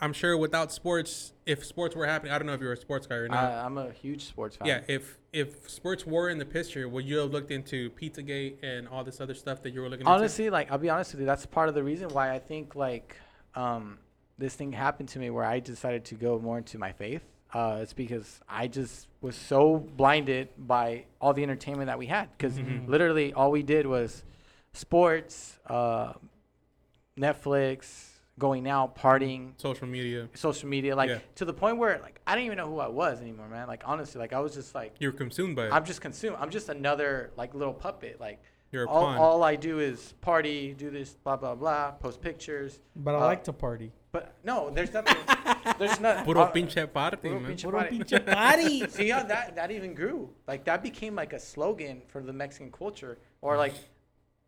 [SPEAKER 1] I'm sure without sports, if sports were happening, I don't know if you're a sports guy or not.
[SPEAKER 3] Uh, I'm a huge sports fan.
[SPEAKER 1] yeah, if if sports were in the picture, would you have looked into Pizzagate and all this other stuff that you were looking at?
[SPEAKER 3] honestly, like I'll be honest with you, that's part of the reason why I think like um, this thing happened to me where I decided to go more into my faith. Uh, it's because I just was so blinded by all the entertainment that we had. Because
[SPEAKER 1] Mhm.
[SPEAKER 3] literally all we did was sports, uh, Netflix, going out, partying.
[SPEAKER 1] Social media.
[SPEAKER 3] social media, like
[SPEAKER 1] Yeah.
[SPEAKER 3] to the point where like I didn't even know who I was anymore, man. Like honestly, like I was just like
[SPEAKER 1] You're consumed by it.
[SPEAKER 3] I'm just consumed. I'm just another like little puppet. Like
[SPEAKER 1] you're a
[SPEAKER 3] all,
[SPEAKER 1] pawn.
[SPEAKER 3] all I do is party, do this, blah blah blah, post pictures.
[SPEAKER 2] But I
[SPEAKER 3] Uh,
[SPEAKER 2] like to party.
[SPEAKER 3] But no, there's nothing. there's not.
[SPEAKER 1] Puro
[SPEAKER 3] uh,
[SPEAKER 1] pinche party,
[SPEAKER 3] puro
[SPEAKER 1] man.
[SPEAKER 3] pinche
[SPEAKER 2] Puro
[SPEAKER 3] party.
[SPEAKER 2] pinche party.
[SPEAKER 3] See how that that even grew? Like that became like a slogan for the Mexican culture, or like,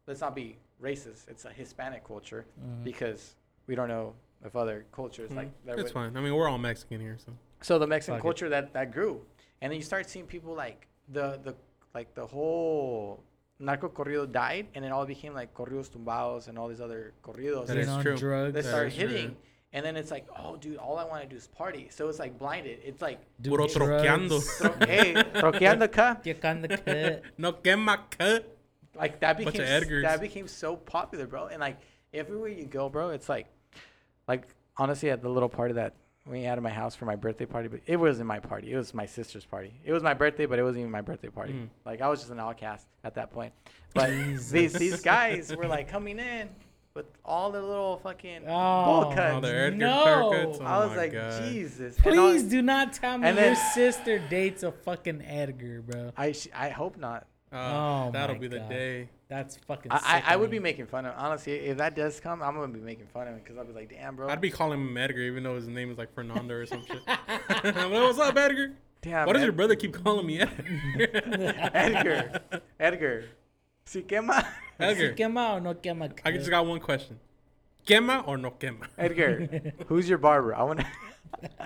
[SPEAKER 3] let's not be racist. It's a Hispanic culture
[SPEAKER 2] Mhm.
[SPEAKER 3] because we don't know if other cultures like mm-hmm. that.
[SPEAKER 1] It's
[SPEAKER 3] would-
[SPEAKER 1] fine. I mean, we're all Mexican here, so.
[SPEAKER 3] So the Mexican
[SPEAKER 2] Fuck it.
[SPEAKER 3] culture that that grew, and then you start seeing people like the the like the whole narco corrido died, and then all became like corridos tumbados and all these other corridos.
[SPEAKER 1] That
[SPEAKER 2] Being
[SPEAKER 1] is
[SPEAKER 2] on
[SPEAKER 1] true.
[SPEAKER 2] drugs.
[SPEAKER 3] They
[SPEAKER 1] That
[SPEAKER 3] start
[SPEAKER 1] is true.
[SPEAKER 3] hitting, and then it's like, oh, dude, all I want to do is party. So it's like blinded. It's like,
[SPEAKER 2] do
[SPEAKER 1] Puro
[SPEAKER 2] drugs,
[SPEAKER 1] troqueando.
[SPEAKER 3] tro- hey, troqueando ca.
[SPEAKER 2] Get on the cut.
[SPEAKER 1] No quema cut.
[SPEAKER 3] Like that
[SPEAKER 1] Bunch of
[SPEAKER 3] became
[SPEAKER 1] Edgars.
[SPEAKER 3] that became so popular, bro. And like everywhere you go, bro, it's like, like honestly, at the little party that we had at my house for my birthday party, but it wasn't my party. It was my sister's party. It was my birthday, but it wasn't even my birthday party.
[SPEAKER 1] Mm.
[SPEAKER 3] Like I was just an outcast at that point. But these these guys were like coming in with all the little fucking
[SPEAKER 2] Oh,
[SPEAKER 3] bowl cuts.
[SPEAKER 1] Oh,
[SPEAKER 2] No.
[SPEAKER 1] Oh
[SPEAKER 3] I was like,
[SPEAKER 1] God.
[SPEAKER 3] Jesus. And all-
[SPEAKER 2] Please do not tell me
[SPEAKER 3] and
[SPEAKER 2] your
[SPEAKER 3] then-
[SPEAKER 2] sister dates a fucking Edgar, bro.
[SPEAKER 3] I sh- I hope not.
[SPEAKER 1] Uh,
[SPEAKER 2] Oh
[SPEAKER 1] that'll
[SPEAKER 2] my
[SPEAKER 1] be the day.
[SPEAKER 2] That's fucking.
[SPEAKER 3] I, I, I would be making fun of honestly if that does come I'm gonna be making fun of him because I'll be like damn bro
[SPEAKER 1] I'd be calling him Edgar, even though his name is like Fernando or some shit. Well, What's up, Edgar?
[SPEAKER 3] damn
[SPEAKER 1] Why does
[SPEAKER 3] Ed-
[SPEAKER 1] your brother keep calling me Edgar?
[SPEAKER 3] Edgar Edgar si quema
[SPEAKER 1] Edgar.
[SPEAKER 2] Si quema o no quema.
[SPEAKER 1] I just got one question. Quema or no quema?
[SPEAKER 3] Edgar who's your barber I want to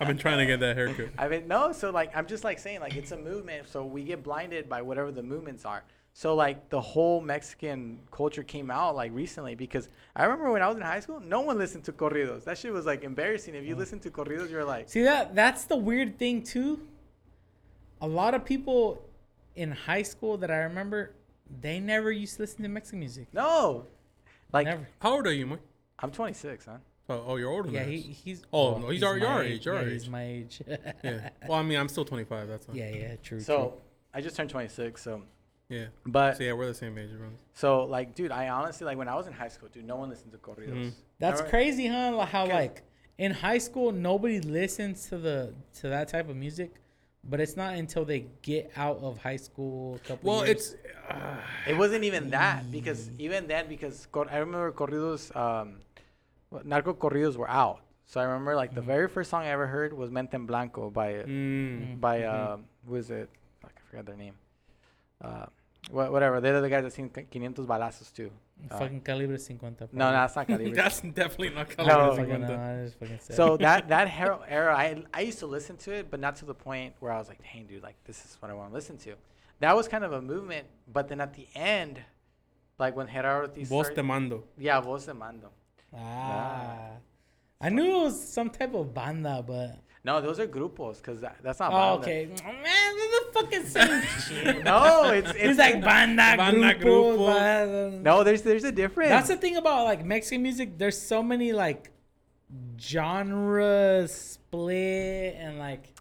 [SPEAKER 1] I've been trying to get that haircut.
[SPEAKER 3] I mean no so like I'm just like saying like it's a movement so we get blinded by whatever the movements are So like the whole Mexican culture came out like recently because I remember when I was in high school, no one listened to corridos. That shit was like embarrassing. If you mm. listen to corridos, you're like,
[SPEAKER 2] See that that's the weird thing too. A lot of people in high school that I remember, they never used to listen to Mexican music.
[SPEAKER 3] no, like
[SPEAKER 2] never.
[SPEAKER 1] How old are you, Mike?
[SPEAKER 3] I'm 26, huh?
[SPEAKER 1] Oh, oh, you're older
[SPEAKER 2] Yeah,
[SPEAKER 1] than
[SPEAKER 2] he, he's.
[SPEAKER 1] Oh, no, he's already our- your
[SPEAKER 2] my
[SPEAKER 1] age, your
[SPEAKER 2] yeah,
[SPEAKER 1] age.
[SPEAKER 2] He's my age.
[SPEAKER 1] Yeah. Well, I mean, I'm still 25. That's all.
[SPEAKER 2] yeah, yeah, true.
[SPEAKER 3] So I just turned 26, so
[SPEAKER 1] Yeah.
[SPEAKER 3] but
[SPEAKER 1] So yeah, we're the same age, bro.
[SPEAKER 3] so like, dude, I honestly like when I was in high school, dude, no one listened to corridos.
[SPEAKER 1] Mhm.
[SPEAKER 2] That's
[SPEAKER 3] Alright.
[SPEAKER 2] crazy, huh? Like How
[SPEAKER 3] 'Cause-
[SPEAKER 2] like in high school nobody listens to the to that type of music, but it's not until they get out of high school. A couple
[SPEAKER 1] Well,
[SPEAKER 2] years.
[SPEAKER 1] it's. Uh,
[SPEAKER 3] It wasn't even that because even then because cor- I remember corridos, um, what- narco corridos were out. So I remember like the very first song I ever heard was Mente en Blanco by
[SPEAKER 1] mm,
[SPEAKER 3] by
[SPEAKER 1] mhm.
[SPEAKER 3] um, who is it? Fuck, I forgot their name. Uh, wha- whatever. They're the guys that sing 500 balazos too. uh,
[SPEAKER 2] fucking calibre 50.
[SPEAKER 3] No,
[SPEAKER 2] probably.
[SPEAKER 3] no, that's not Calibre.
[SPEAKER 1] That's definitely not
[SPEAKER 3] No.
[SPEAKER 1] Calibre
[SPEAKER 2] Fucking,
[SPEAKER 1] 50.
[SPEAKER 2] no, I just fucking said
[SPEAKER 3] so that that hero era, I I used to listen to it, but not to the point where I was like, dang, dude, like this is what I want to listen to. That was kind of a movement, but then at the end, like when Gerardo Ortiz
[SPEAKER 1] Voz
[SPEAKER 3] started-
[SPEAKER 1] te mando.
[SPEAKER 3] yeah, voz de mando.
[SPEAKER 2] Ah, I knew it was some type of banda, but
[SPEAKER 3] No, those are grupos, cause that, that's not.
[SPEAKER 2] oh,
[SPEAKER 3] banda.
[SPEAKER 2] okay, man, they're the fucking same shit.
[SPEAKER 3] No, it's it's,
[SPEAKER 2] It's like banda,
[SPEAKER 1] Banda,
[SPEAKER 2] grupo.
[SPEAKER 1] grupo.
[SPEAKER 2] banda.
[SPEAKER 3] no. There's there's a difference.
[SPEAKER 2] That's the thing about like Mexican music. There's so many like genre split and like,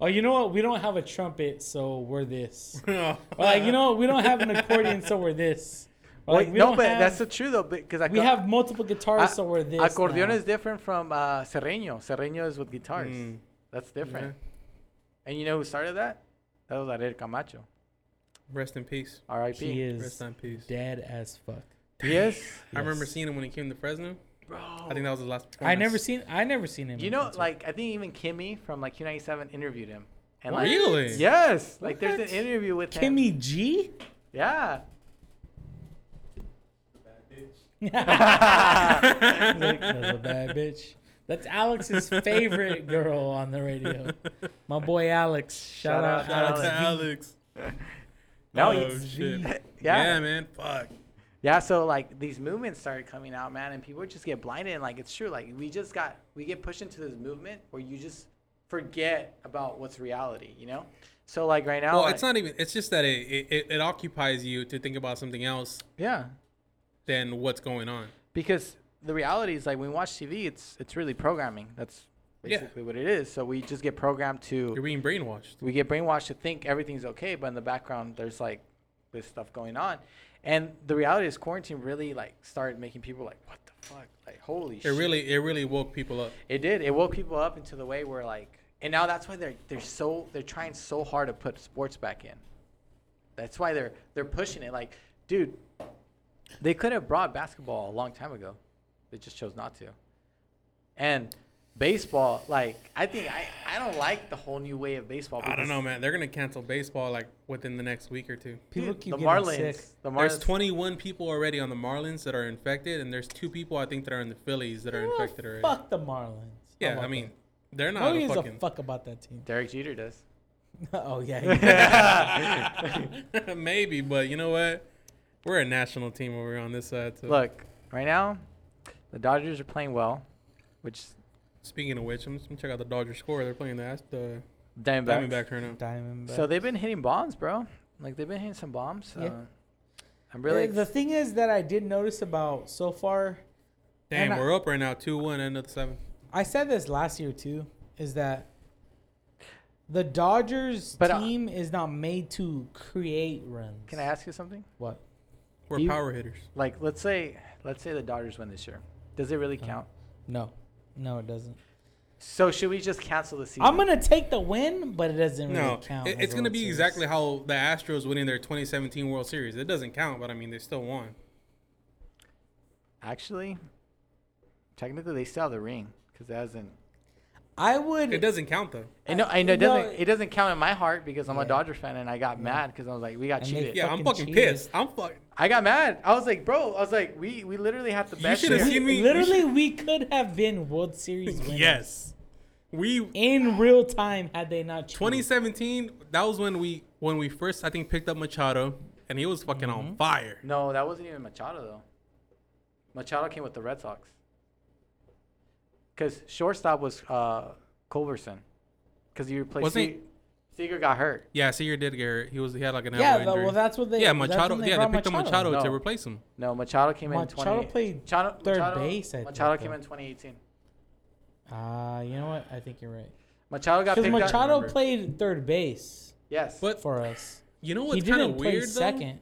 [SPEAKER 2] oh, you know what? We don't have a trumpet, so we're this. Or like, you know, what? we don't have an accordion, so we're this. Or,
[SPEAKER 3] Wait,
[SPEAKER 2] we
[SPEAKER 3] no,
[SPEAKER 2] don't
[SPEAKER 3] but
[SPEAKER 2] have-
[SPEAKER 3] that's the true though, because
[SPEAKER 2] we have multiple guitars,
[SPEAKER 3] a-
[SPEAKER 2] so we're this.
[SPEAKER 3] accordion
[SPEAKER 2] now.
[SPEAKER 3] is different from uh, sierreño. Sierreño is with guitars.
[SPEAKER 1] Mm.
[SPEAKER 3] That's different. And you know who started that? That was Ariel Camacho.
[SPEAKER 1] Rest in peace.
[SPEAKER 3] R.I.P.
[SPEAKER 2] He
[SPEAKER 1] Rest
[SPEAKER 2] is
[SPEAKER 1] in peace.
[SPEAKER 2] dead as fuck.
[SPEAKER 3] He is.
[SPEAKER 1] I remember seeing him when he came to Fresno.
[SPEAKER 3] Bro.
[SPEAKER 1] I think that was his last.
[SPEAKER 2] I never seen. I never seen him.
[SPEAKER 3] You know,
[SPEAKER 2] concert.
[SPEAKER 3] like I think even Kimmy from like Q97 interviewed him. And
[SPEAKER 2] What?
[SPEAKER 3] like,
[SPEAKER 1] Really?
[SPEAKER 3] yes, like there's an interview with him.
[SPEAKER 2] Kimmy G.
[SPEAKER 3] Yeah.
[SPEAKER 2] Like, That's a bad bitch. That's Alex's favorite girl on the radio. My boy Alex. Shout,
[SPEAKER 3] Shout
[SPEAKER 2] out,
[SPEAKER 3] out to
[SPEAKER 2] Alex.
[SPEAKER 1] Alex.
[SPEAKER 2] V.
[SPEAKER 1] Alex.
[SPEAKER 3] No,
[SPEAKER 1] oh
[SPEAKER 3] it's-
[SPEAKER 1] shit.
[SPEAKER 3] yeah.
[SPEAKER 1] Yeah, man. Fuck.
[SPEAKER 3] Yeah, so like these movements started coming out, man, and people just get blinded. And like it's true, like we just got we get pushed into this movement where you just forget about what's reality, you know. So like right now,
[SPEAKER 1] Well,
[SPEAKER 3] like-
[SPEAKER 1] it's not even. It's just that it, it, it, it occupies you to think about something else
[SPEAKER 3] yeah,
[SPEAKER 1] than what's going on.
[SPEAKER 3] because the reality is like when we watch TV, it's it's really programming. That's
[SPEAKER 1] Yeah.
[SPEAKER 3] basically what it is. So we just get programmed to
[SPEAKER 1] You're being brainwashed.
[SPEAKER 3] we get brainwashed to think everything's okay, but in the background there's like this stuff going on. And the reality is quarantine really like started making people like, what the fuck? Like holy
[SPEAKER 1] It
[SPEAKER 3] shit.
[SPEAKER 1] really, it really woke people up.
[SPEAKER 3] It did. It woke people up into the way where like, and now that's why they're they're so they're trying so hard to put sports back in. That's why they're they're pushing it. Like, dude, they could have brought basketball a long time ago. They just chose not to. And baseball, like, I think I I don't like the whole new way of baseball.
[SPEAKER 1] I don't know, man. They're gonna cancel baseball like within the next week or two.
[SPEAKER 2] People
[SPEAKER 3] dude,
[SPEAKER 2] keep
[SPEAKER 3] the
[SPEAKER 2] getting
[SPEAKER 3] Marlins.
[SPEAKER 2] sick.
[SPEAKER 3] The Marlins.
[SPEAKER 1] There's 21 people already on the Marlins that are infected, and there's two people I think that are in the Phillies that are
[SPEAKER 2] Oh,
[SPEAKER 1] infected already.
[SPEAKER 2] Fuck the Marlins.
[SPEAKER 1] Yeah,
[SPEAKER 2] How
[SPEAKER 1] I mean,
[SPEAKER 2] that?
[SPEAKER 1] they're not
[SPEAKER 2] nobody
[SPEAKER 1] a
[SPEAKER 2] gives
[SPEAKER 1] fucking.
[SPEAKER 2] a fuck about that team.
[SPEAKER 3] Derek Jeter does.
[SPEAKER 2] oh yeah. he-
[SPEAKER 1] Maybe, but you know what? We're a national team over on this side. So.
[SPEAKER 3] Look, right now, the Dodgers are playing well, which
[SPEAKER 1] Speaking of which, I'm just gonna check out the Dodgers score. They're playing the Ast- the
[SPEAKER 3] Diamondbacks.
[SPEAKER 1] Diamondbacks right now.
[SPEAKER 2] Diamondbacks.
[SPEAKER 3] So they've been hitting bombs, bro. Like they've been hitting some bombs.
[SPEAKER 2] Yeah.
[SPEAKER 3] Uh, I'm really.
[SPEAKER 2] Uh, the thing is that I did notice about so far.
[SPEAKER 1] Damn, we're up right now, two one, end of the seventh.
[SPEAKER 2] I said this last year too. Is that the Dodgers
[SPEAKER 3] But, uh,
[SPEAKER 2] team is not made to create runs.
[SPEAKER 3] can I ask you something?
[SPEAKER 2] What?
[SPEAKER 1] We're
[SPEAKER 3] You-
[SPEAKER 1] power hitters.
[SPEAKER 3] Like, let's say, let's say the Dodgers win this year. Does it really
[SPEAKER 2] Uh,
[SPEAKER 3] count?
[SPEAKER 2] No, no, it doesn't.
[SPEAKER 3] So should we just cancel the season?
[SPEAKER 2] I'm gonna take the win, but it doesn't really
[SPEAKER 1] No,
[SPEAKER 2] count.
[SPEAKER 1] it- it's gonna
[SPEAKER 2] World
[SPEAKER 1] be
[SPEAKER 2] Series.
[SPEAKER 1] exactly how the Astros winning their 2017 World Series. It doesn't count, but I mean they still won.
[SPEAKER 3] Actually, technically, they still have the ring because it hasn't.
[SPEAKER 2] I would.
[SPEAKER 1] It doesn't count though.
[SPEAKER 3] I know, I know, it
[SPEAKER 2] No,
[SPEAKER 3] doesn't. It doesn't count in my heart because I'm
[SPEAKER 2] Yeah.
[SPEAKER 3] a Dodger fan and I got
[SPEAKER 2] Yeah.
[SPEAKER 3] mad because I was like, we got
[SPEAKER 2] And
[SPEAKER 3] cheated.
[SPEAKER 1] Yeah, I'm
[SPEAKER 2] Fucking
[SPEAKER 1] fucking
[SPEAKER 2] cheated.
[SPEAKER 1] pissed. I'm fucking.
[SPEAKER 3] I got mad. I was like, bro, I was like, we we literally had the best.
[SPEAKER 1] You
[SPEAKER 3] best.
[SPEAKER 1] should've
[SPEAKER 3] year.
[SPEAKER 1] seen me- you
[SPEAKER 2] Literally, we could have been World Series winners.
[SPEAKER 1] Yes, we
[SPEAKER 2] In real time, had they not cheated.
[SPEAKER 1] 2017. That was when we when we first I think picked up Machado. and he was fucking on
[SPEAKER 2] Mhm.
[SPEAKER 1] fire.
[SPEAKER 3] No, that wasn't even Machado though. Machado came with the Red Sox. Because shortstop was uh, Culberson. Because he replaced.
[SPEAKER 1] Wasn't
[SPEAKER 3] Se- Seager got hurt.
[SPEAKER 1] Yeah, Seager did get hurt. He was he had like an
[SPEAKER 2] Yeah,
[SPEAKER 1] elbow
[SPEAKER 2] tha-
[SPEAKER 1] injury.
[SPEAKER 2] well, that's what they.
[SPEAKER 1] yeah, Machado.
[SPEAKER 2] when
[SPEAKER 1] Yeah, they picked up Machado to replace him.
[SPEAKER 3] No, Machado came in.
[SPEAKER 2] Machado
[SPEAKER 3] 20,
[SPEAKER 2] played
[SPEAKER 3] Machado,
[SPEAKER 2] third
[SPEAKER 3] Machado,
[SPEAKER 2] base, I think,
[SPEAKER 3] Machado came
[SPEAKER 2] though.
[SPEAKER 3] in 2018.
[SPEAKER 2] Ah, you know what? I think you're right.
[SPEAKER 3] Machado got
[SPEAKER 2] Because
[SPEAKER 3] picked
[SPEAKER 2] Machado
[SPEAKER 3] up.
[SPEAKER 1] remember.
[SPEAKER 2] played third base
[SPEAKER 3] Yes.
[SPEAKER 1] But
[SPEAKER 2] for us.
[SPEAKER 1] you know
[SPEAKER 2] he
[SPEAKER 1] what's kind
[SPEAKER 2] didn't
[SPEAKER 1] of
[SPEAKER 2] play
[SPEAKER 1] though?
[SPEAKER 2] second.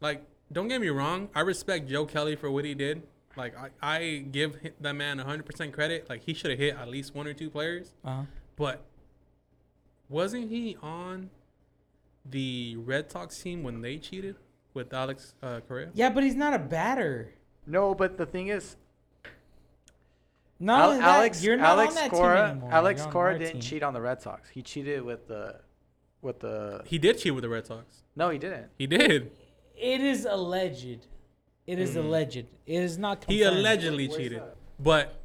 [SPEAKER 1] Like, don't get me wrong. I respect Joe Kelly for what he did. Like, I, I give that man 100% credit. Like, he should have hit at least one or two players.
[SPEAKER 2] Uh-huh.
[SPEAKER 1] But wasn't he on the Red Sox team when they cheated with Alex uh, Correa?
[SPEAKER 2] Yeah, but he's not a batter.
[SPEAKER 3] no, but the thing is,
[SPEAKER 2] Not
[SPEAKER 3] Al- Alex
[SPEAKER 2] you're not
[SPEAKER 3] Alex
[SPEAKER 2] on that team
[SPEAKER 3] Cora
[SPEAKER 2] anymore.
[SPEAKER 3] Alex
[SPEAKER 2] You're
[SPEAKER 3] Cora didn't
[SPEAKER 2] team.
[SPEAKER 3] cheat on the Red Sox. He cheated with the with the
[SPEAKER 1] He did cheat with the Red Sox.
[SPEAKER 3] No, he didn't.
[SPEAKER 1] He did.
[SPEAKER 2] It is alleged. It is alleged. It is not confirmed.
[SPEAKER 1] He allegedly
[SPEAKER 3] Where's
[SPEAKER 1] cheated.
[SPEAKER 3] that?
[SPEAKER 1] But,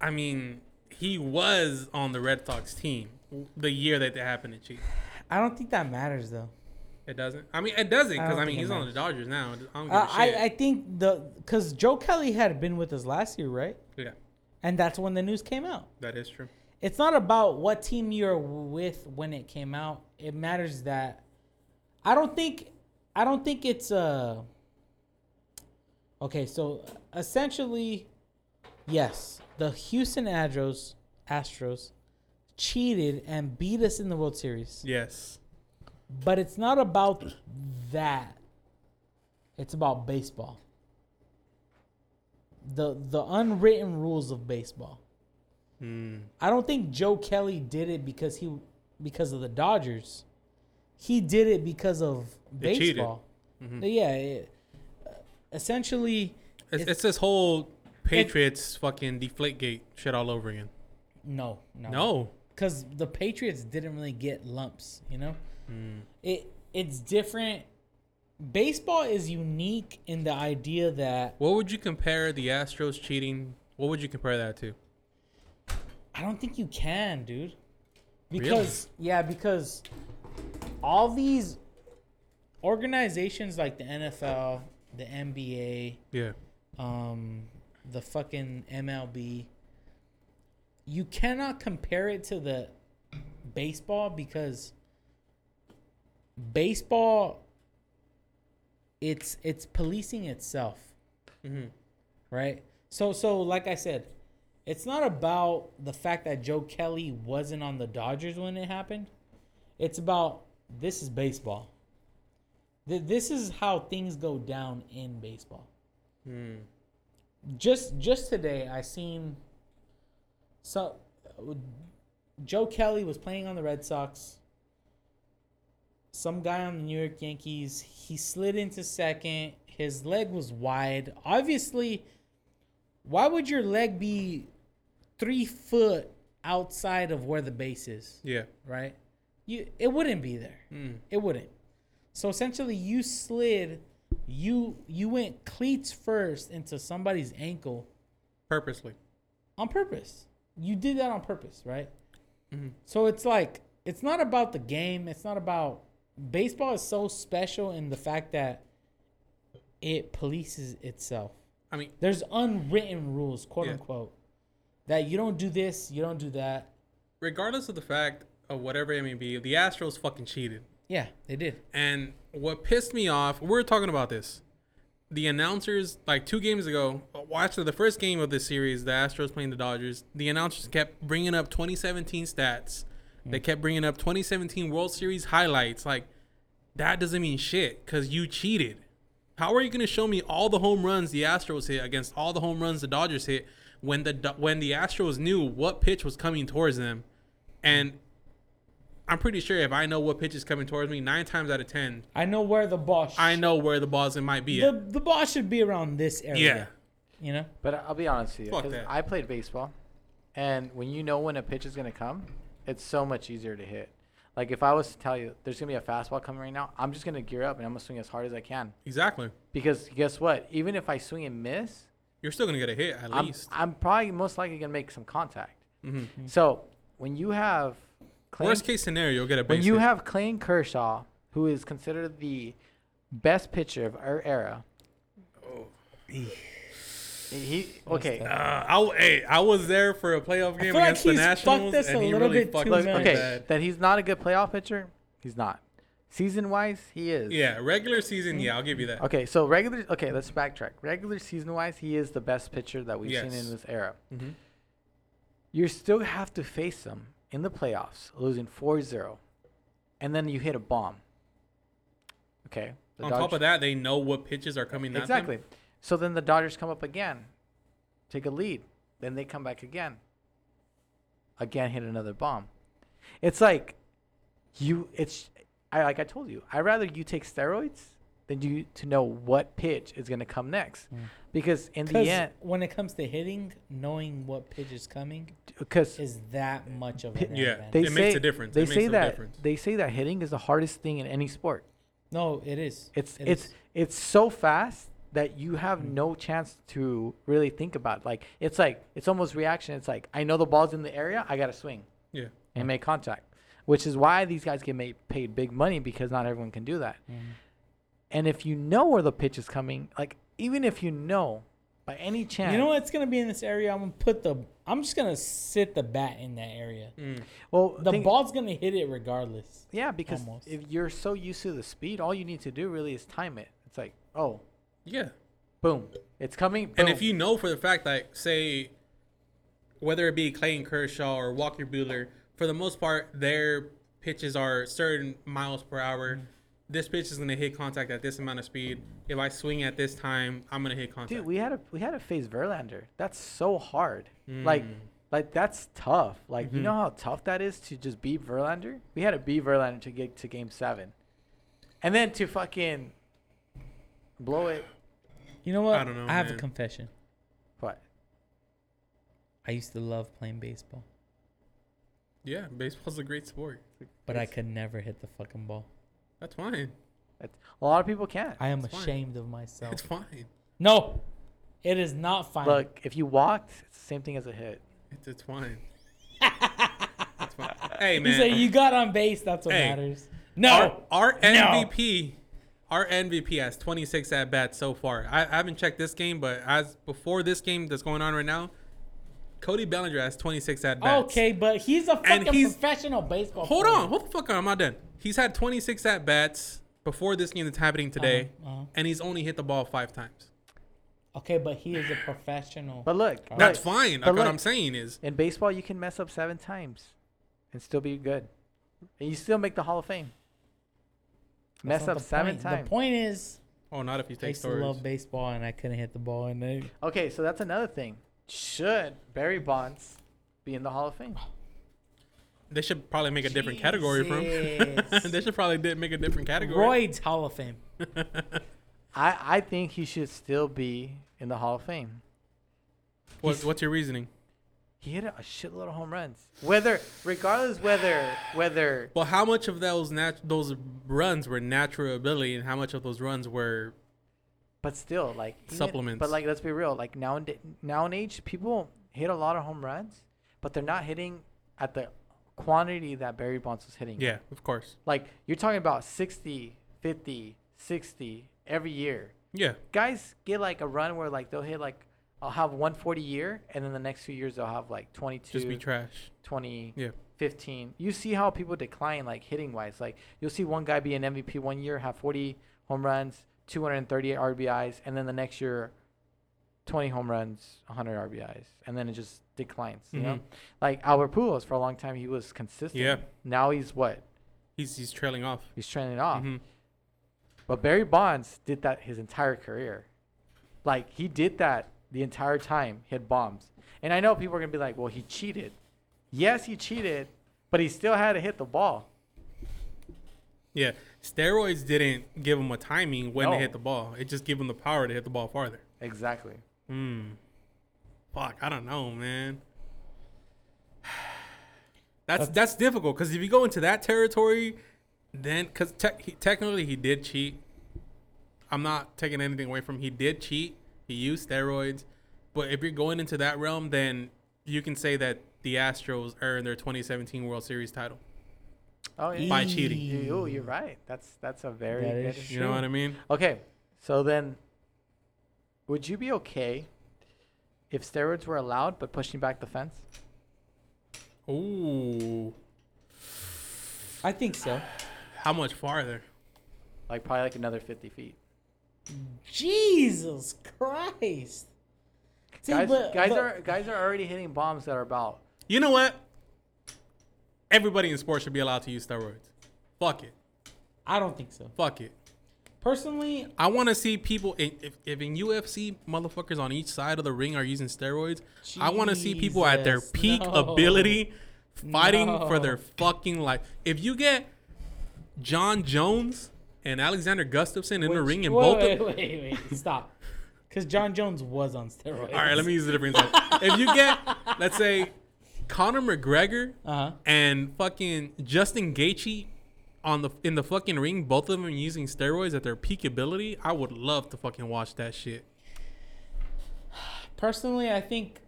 [SPEAKER 1] I mean, he was on the Red Sox team the year that they happened to cheat.
[SPEAKER 2] I don't think that matters though.
[SPEAKER 1] It doesn't. I mean, it doesn't because
[SPEAKER 2] don't
[SPEAKER 1] I, mean he's on the. Dodgers now. I don't give
[SPEAKER 2] Uh,
[SPEAKER 1] a
[SPEAKER 2] I
[SPEAKER 1] shit.
[SPEAKER 2] I think the because Joe Kelly had been with us last year, right?
[SPEAKER 1] yeah,
[SPEAKER 2] And that's when the news came out.
[SPEAKER 1] that is true.
[SPEAKER 2] It's not about what team you're with when it came out. It matters that I don't think I don't think it's uh Okay, so essentially yes, the Houston Astros Astros cheated and beat us in the World Series.
[SPEAKER 1] Yes.
[SPEAKER 2] But it's not about that. It's about baseball. The the unwritten rules of baseball.
[SPEAKER 1] Mm.
[SPEAKER 2] I don't think Joe Kelly did it because he because of the Dodgers. He did it because of baseball.
[SPEAKER 1] Mhm.
[SPEAKER 2] Yeah, it, essentially
[SPEAKER 1] It's,
[SPEAKER 2] It's-
[SPEAKER 1] it's this whole Patriots fucking deflate gate shit all over again.
[SPEAKER 2] no, no.
[SPEAKER 1] No.
[SPEAKER 2] Cuz the Patriots didn't really get lumps, you know?
[SPEAKER 1] Mm.
[SPEAKER 2] It it's different. Baseball is unique in the idea that
[SPEAKER 1] What would you compare the Astros cheating? What would you compare that to?
[SPEAKER 2] I don't think you can, dude. Because yeah, because all these organizations like the NFL, the NBA,
[SPEAKER 1] Yeah.
[SPEAKER 2] um, the fucking MLB, you cannot compare it to the baseball because baseball it's it's policing itself
[SPEAKER 1] hmm
[SPEAKER 2] right? So so like I said, it's not about the fact that Joe Kelly wasn't on the Dodgers when it happened. It's about this is baseball. Th- This is how things go down in baseball.
[SPEAKER 1] Mm.
[SPEAKER 2] Just just today I seen so Joe Kelly was playing on the Red Sox. Some guy on the New York Yankees, he slid into second. His leg was wide. Obviously, why would your leg be three foot outside of where the base is?
[SPEAKER 1] Yeah.
[SPEAKER 2] Right? You it wouldn't be there.
[SPEAKER 1] Mm.
[SPEAKER 2] It wouldn't. So essentially, you slid. You you went cleats first into somebody's ankle
[SPEAKER 1] Purposely.
[SPEAKER 2] on purpose. You did that on purpose, right?
[SPEAKER 1] Mhm.
[SPEAKER 2] So it's like it's not about the game. It's not about baseball. Is so special in the fact that it polices itself.
[SPEAKER 1] I mean,
[SPEAKER 2] There's unwritten rules, quote
[SPEAKER 1] Yeah.
[SPEAKER 2] unquote, that you don't do this, you don't do that.
[SPEAKER 1] regardless of the fact of whatever it may be, the Astros fucking cheated.
[SPEAKER 2] Yeah, they did.
[SPEAKER 1] And what pissed me off, we were talking about this. The announcers, like two games ago, actually the first game of this series, the Astros playing the Dodgers, the announcers kept bringing up 2017 stats. They kept bringing up 2017 World Series highlights. Like, that doesn't mean shit because you cheated. How are you going to show me all the home runs the Astros hit against all the home runs the Dodgers hit when the when the Astros knew what pitch was coming towards them? And I'm pretty sure if I know what pitch is coming towards me, nine times out of ten,
[SPEAKER 2] I know where the ball. Sh-
[SPEAKER 1] I know where the balls might be.
[SPEAKER 2] the
[SPEAKER 1] At.
[SPEAKER 2] the ball should be around this area.
[SPEAKER 1] Yeah.
[SPEAKER 2] You know.
[SPEAKER 3] But I'll be honest with you,
[SPEAKER 1] Fuck
[SPEAKER 3] 'cause
[SPEAKER 1] that.
[SPEAKER 3] I played baseball, and when you know when a pitch is gonna come, it's so much easier to hit. Like if I was to tell you there's gonna be a fastball coming right now, I'm just gonna gear up and I'm gonna swing as hard as I can.
[SPEAKER 1] Exactly.
[SPEAKER 3] Because guess what? Even if I swing and miss,
[SPEAKER 1] You're still gonna get a hit at
[SPEAKER 3] I'm,
[SPEAKER 1] least.
[SPEAKER 3] I'm probably most likely gonna make some contact.
[SPEAKER 1] hmm
[SPEAKER 3] So when you have Clayton,
[SPEAKER 1] Worst case scenario, you'll get a base
[SPEAKER 3] when you
[SPEAKER 1] hit.
[SPEAKER 3] have Clayton Kershaw, who is considered the best pitcher of our era.
[SPEAKER 1] Oh.
[SPEAKER 3] He okay.
[SPEAKER 1] Uh, I, w- hey, I was there for a playoff game
[SPEAKER 2] feel like
[SPEAKER 1] against the
[SPEAKER 2] he's fucked
[SPEAKER 1] Nationals,
[SPEAKER 2] us
[SPEAKER 1] and
[SPEAKER 2] a
[SPEAKER 1] he
[SPEAKER 2] little
[SPEAKER 1] really
[SPEAKER 2] bit
[SPEAKER 1] fucked
[SPEAKER 2] too
[SPEAKER 1] us
[SPEAKER 2] much.
[SPEAKER 3] Okay,
[SPEAKER 1] bad.
[SPEAKER 3] that he's not a good playoff pitcher. He's not. Season wise, he is.
[SPEAKER 1] Yeah, regular season, yeah, I'll give you that.
[SPEAKER 3] Okay, so regular. Okay, let's backtrack. Regular season wise, he is the best pitcher that we've seen in this era.
[SPEAKER 1] hmm
[SPEAKER 3] You still have to face him in the playoffs, losing 4-0, and then you hit a bomb. Okay.
[SPEAKER 1] On top of that, they know what pitches are coming
[SPEAKER 3] exactly. So then the Dodgers come up again, take a lead, then they come back again. Again, hit another bomb. It's like you. It's I like I told you. I rather you take steroids than you to know what pitch is going to come next,
[SPEAKER 2] Mm.
[SPEAKER 3] because in the end,
[SPEAKER 2] when it comes to hitting, knowing what pitch is coming
[SPEAKER 3] because
[SPEAKER 2] is that much of
[SPEAKER 3] Pi-
[SPEAKER 2] an
[SPEAKER 1] Yeah.
[SPEAKER 3] they
[SPEAKER 1] It
[SPEAKER 3] say
[SPEAKER 1] makes a difference.
[SPEAKER 3] They
[SPEAKER 1] It
[SPEAKER 3] say that
[SPEAKER 1] difference.
[SPEAKER 3] they say that hitting is the hardest thing in any sport.
[SPEAKER 2] no, it is.
[SPEAKER 3] It's
[SPEAKER 2] It
[SPEAKER 3] it's
[SPEAKER 2] is.
[SPEAKER 3] it's so fast that you have
[SPEAKER 2] Mm.
[SPEAKER 3] no chance to really think about. It. Like it's like it's almost reaction. It's like I know the ball's in the area, I got to swing
[SPEAKER 1] Yeah.
[SPEAKER 3] and make contact, which is why these guys get made paid big money because not everyone can do that.
[SPEAKER 2] Mhm.
[SPEAKER 3] And if you know where the pitch is coming, like even if you know by any chance,
[SPEAKER 2] You know what's gonna be in this area? I'm gonna put the. I'm just gonna sit the bat in that area.
[SPEAKER 1] Mm.
[SPEAKER 3] well,
[SPEAKER 2] The
[SPEAKER 3] think-
[SPEAKER 2] ball's gonna hit it regardless.
[SPEAKER 3] yeah, because
[SPEAKER 2] almost.
[SPEAKER 3] if you're so used to the speed, all you need to do really is time it. It's like oh,
[SPEAKER 1] Yeah.
[SPEAKER 3] boom, it's coming.
[SPEAKER 1] And if you know for the fact that, say, whether it be Clayton Kershaw or Walker Buehler, for the most part, their pitches are certain miles per hour.
[SPEAKER 3] Mm-hmm.
[SPEAKER 1] This pitch is going to hit contact at this amount of speed. If I swing at this time, I'm going to hit contact.
[SPEAKER 3] Dude, we had a we had to face Verlander. That's so hard. Like
[SPEAKER 1] Mm.
[SPEAKER 3] like that's tough. Like you
[SPEAKER 1] Mhm.
[SPEAKER 3] know how tough that is to just beat Verlander? We had to beat Verlander to get to game 7. And then to fucking blow it
[SPEAKER 2] You know what?
[SPEAKER 1] I don't know,
[SPEAKER 2] I have a confession.
[SPEAKER 3] what?
[SPEAKER 2] I used to love playing baseball,
[SPEAKER 1] yeah, baseball's a great sport.
[SPEAKER 2] but I could never hit the fucking ball.
[SPEAKER 1] That's fine.
[SPEAKER 3] It's, a lot of people can't.
[SPEAKER 2] I am
[SPEAKER 1] It's fine.
[SPEAKER 2] ashamed of myself.
[SPEAKER 1] It's fine.
[SPEAKER 2] No, it is not fine.
[SPEAKER 3] Look, if you walked, it's the same thing as a hit.
[SPEAKER 1] It's, it's fine. it's fine. Hey,
[SPEAKER 2] you say you got on base. That's what
[SPEAKER 1] Hey.
[SPEAKER 2] matters. No,
[SPEAKER 1] Our, our
[SPEAKER 2] No.
[SPEAKER 1] MVP, our MVP has 26 at bats so far. I, I haven't checked this game, but as before this game that's going on right now, Cody Bellinger has 26 at bats.
[SPEAKER 2] okay, but he's a fucking
[SPEAKER 1] he's-
[SPEAKER 2] professional baseball.
[SPEAKER 1] Hold
[SPEAKER 2] player.
[SPEAKER 1] on, hold the fuck on. I'm not done. He's had 26 at bats before this game that's happening today,
[SPEAKER 2] Uh-huh, uh-huh.
[SPEAKER 1] and he's only hit the ball five times.
[SPEAKER 2] Okay, but he is a professional.
[SPEAKER 3] But look,
[SPEAKER 1] That's fine.
[SPEAKER 3] but
[SPEAKER 1] Like, what
[SPEAKER 3] look,
[SPEAKER 1] I'm saying is,
[SPEAKER 3] In baseball, you can mess up 7 times and still be good. And you still make the Hall of Fame.
[SPEAKER 2] That's
[SPEAKER 3] Mess up 7
[SPEAKER 2] point.
[SPEAKER 3] times.
[SPEAKER 2] The point is,
[SPEAKER 1] oh, not if you
[SPEAKER 2] I
[SPEAKER 1] take
[SPEAKER 2] used to
[SPEAKER 1] stories.
[SPEAKER 2] love baseball and I couldn't hit the ball. in there.
[SPEAKER 3] Okay, so that's another thing. Should Barry Bonds be in the Hall of Fame?
[SPEAKER 1] They should probably make a different category for him. They should probably did make a different category.
[SPEAKER 2] Roy's Hall of Fame.
[SPEAKER 3] I, I think he should still be in the Hall of Fame.
[SPEAKER 1] What,
[SPEAKER 3] He's-
[SPEAKER 1] what's your reasoning?
[SPEAKER 3] He hit a, a shitload of home runs. Whether, regardless whether, whether,
[SPEAKER 1] Well, how much of those nat- those runs were natural ability, and how much of those runs were
[SPEAKER 3] but still, like even-
[SPEAKER 1] Supplements.
[SPEAKER 3] But like, let's be real. Like now in now in age, people hit a lot of home runs, but they're not hitting at the quantity that Barry Bonds was hitting.
[SPEAKER 1] yeah, of course,
[SPEAKER 3] Like you're talking about 60, 50, 60 every year.
[SPEAKER 1] yeah,
[SPEAKER 3] Guys get like a run where like they'll hit like I'll have 140 a year, and then the next few years they'll have like 22,
[SPEAKER 1] just be trash.
[SPEAKER 3] 20,
[SPEAKER 1] Yeah,
[SPEAKER 3] 15. You see how people decline like hitting wise. Like you'll see one guy be an MVP one year, have 40 home runs, 238 RBIs, and then the next year 20 home runs, 100 RBIs, and then it just declines, you know?
[SPEAKER 1] Mhm.
[SPEAKER 3] Like Albert Pujols for a long time he was consistent.
[SPEAKER 1] Yeah.
[SPEAKER 3] Now he's what?
[SPEAKER 1] he's he's trailing off.
[SPEAKER 3] He's trailing off.
[SPEAKER 1] Mhm.
[SPEAKER 3] But Barry Bonds did that his entire career. Like he did that the entire time. He had bombs. And I know people are gonna be like, "Well, he cheated." Yes, he cheated, but he still had to hit the ball.
[SPEAKER 1] Yeah, steroids didn't give him a timing when to hit the ball. It just gave him the power to hit the ball farther.
[SPEAKER 3] Exactly.
[SPEAKER 1] Hmm. Fuck, I don't know, man. That's that's difficult because if you go into that territory, then because te- he, technically he did cheat. I'm not taking anything away from. He did cheat. He used steroids, but if you're going into that realm, then you can say that the Astros earned their 2017 World Series title.
[SPEAKER 3] Oh yeah.
[SPEAKER 1] By cheating.
[SPEAKER 3] You, oh, you're right. That's that's a very
[SPEAKER 2] That
[SPEAKER 3] good.
[SPEAKER 1] You know what I mean?
[SPEAKER 3] Okay, so then, would you be okay if steroids were allowed but pushing back the fence?
[SPEAKER 1] Ooh.
[SPEAKER 2] I think so.
[SPEAKER 1] How much farther?
[SPEAKER 3] Like probably like another 50 feet.
[SPEAKER 2] Jesus Christ. See,
[SPEAKER 3] guys,
[SPEAKER 2] but-
[SPEAKER 3] guys
[SPEAKER 2] but-
[SPEAKER 3] are guys are already hitting bombs that are about.
[SPEAKER 1] You know what? Everybody in sports should be allowed to use steroids. Fuck it.
[SPEAKER 2] I don't think so.
[SPEAKER 1] Fuck it.
[SPEAKER 2] Personally,
[SPEAKER 1] I want to see people in, if, if in UFC motherfuckers on each side of the ring are using steroids. I want to see people at their peak
[SPEAKER 2] no.
[SPEAKER 1] ability fighting for their fucking life. If you get Jon Jones and Alexander Gustafsson in the ring and
[SPEAKER 2] wait,
[SPEAKER 1] both
[SPEAKER 2] wait,
[SPEAKER 1] of
[SPEAKER 2] wait, wait, stop. Because Jon Jones was on steroids.
[SPEAKER 1] All right, let me use a different example. if you get let's say Conor McGregor
[SPEAKER 2] Uh huh.
[SPEAKER 1] and fucking Justin Gaethje on the in the fucking ring, both of them using steroids at their peak ability, I would love to fucking watch that shit.
[SPEAKER 2] Personally, I think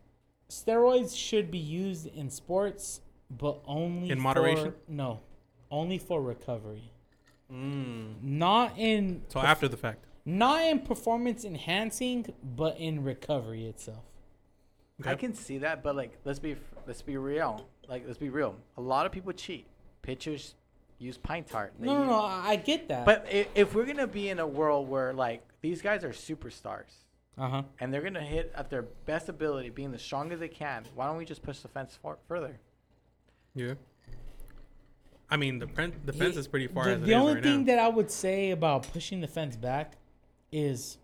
[SPEAKER 2] steroids should be used in sports, but only
[SPEAKER 1] In
[SPEAKER 2] for-
[SPEAKER 1] moderation?
[SPEAKER 2] no, only for recovery.
[SPEAKER 1] Mm.
[SPEAKER 2] Not in
[SPEAKER 1] So after the fact.
[SPEAKER 2] not in performance enhancing, but in recovery itself.
[SPEAKER 1] Okay.
[SPEAKER 3] I can see that, but like let's be let's be real. Like let's be real. A lot of people cheat. Pitchers use pine tart.
[SPEAKER 2] No, no,
[SPEAKER 3] use-
[SPEAKER 2] no. I I get that.
[SPEAKER 3] But if, if we're gonna be in a world where like these guys are superstars
[SPEAKER 2] uh huh.
[SPEAKER 3] and they're gonna hit at their best ability, being the strongest they can, why don't we just push the fence far, further?
[SPEAKER 1] Yeah. I mean, the, pen, the fence is pretty far
[SPEAKER 2] The,
[SPEAKER 1] as it
[SPEAKER 2] the
[SPEAKER 1] is
[SPEAKER 2] only
[SPEAKER 1] right
[SPEAKER 2] thing
[SPEAKER 1] now.
[SPEAKER 2] that I would say about pushing the fence back is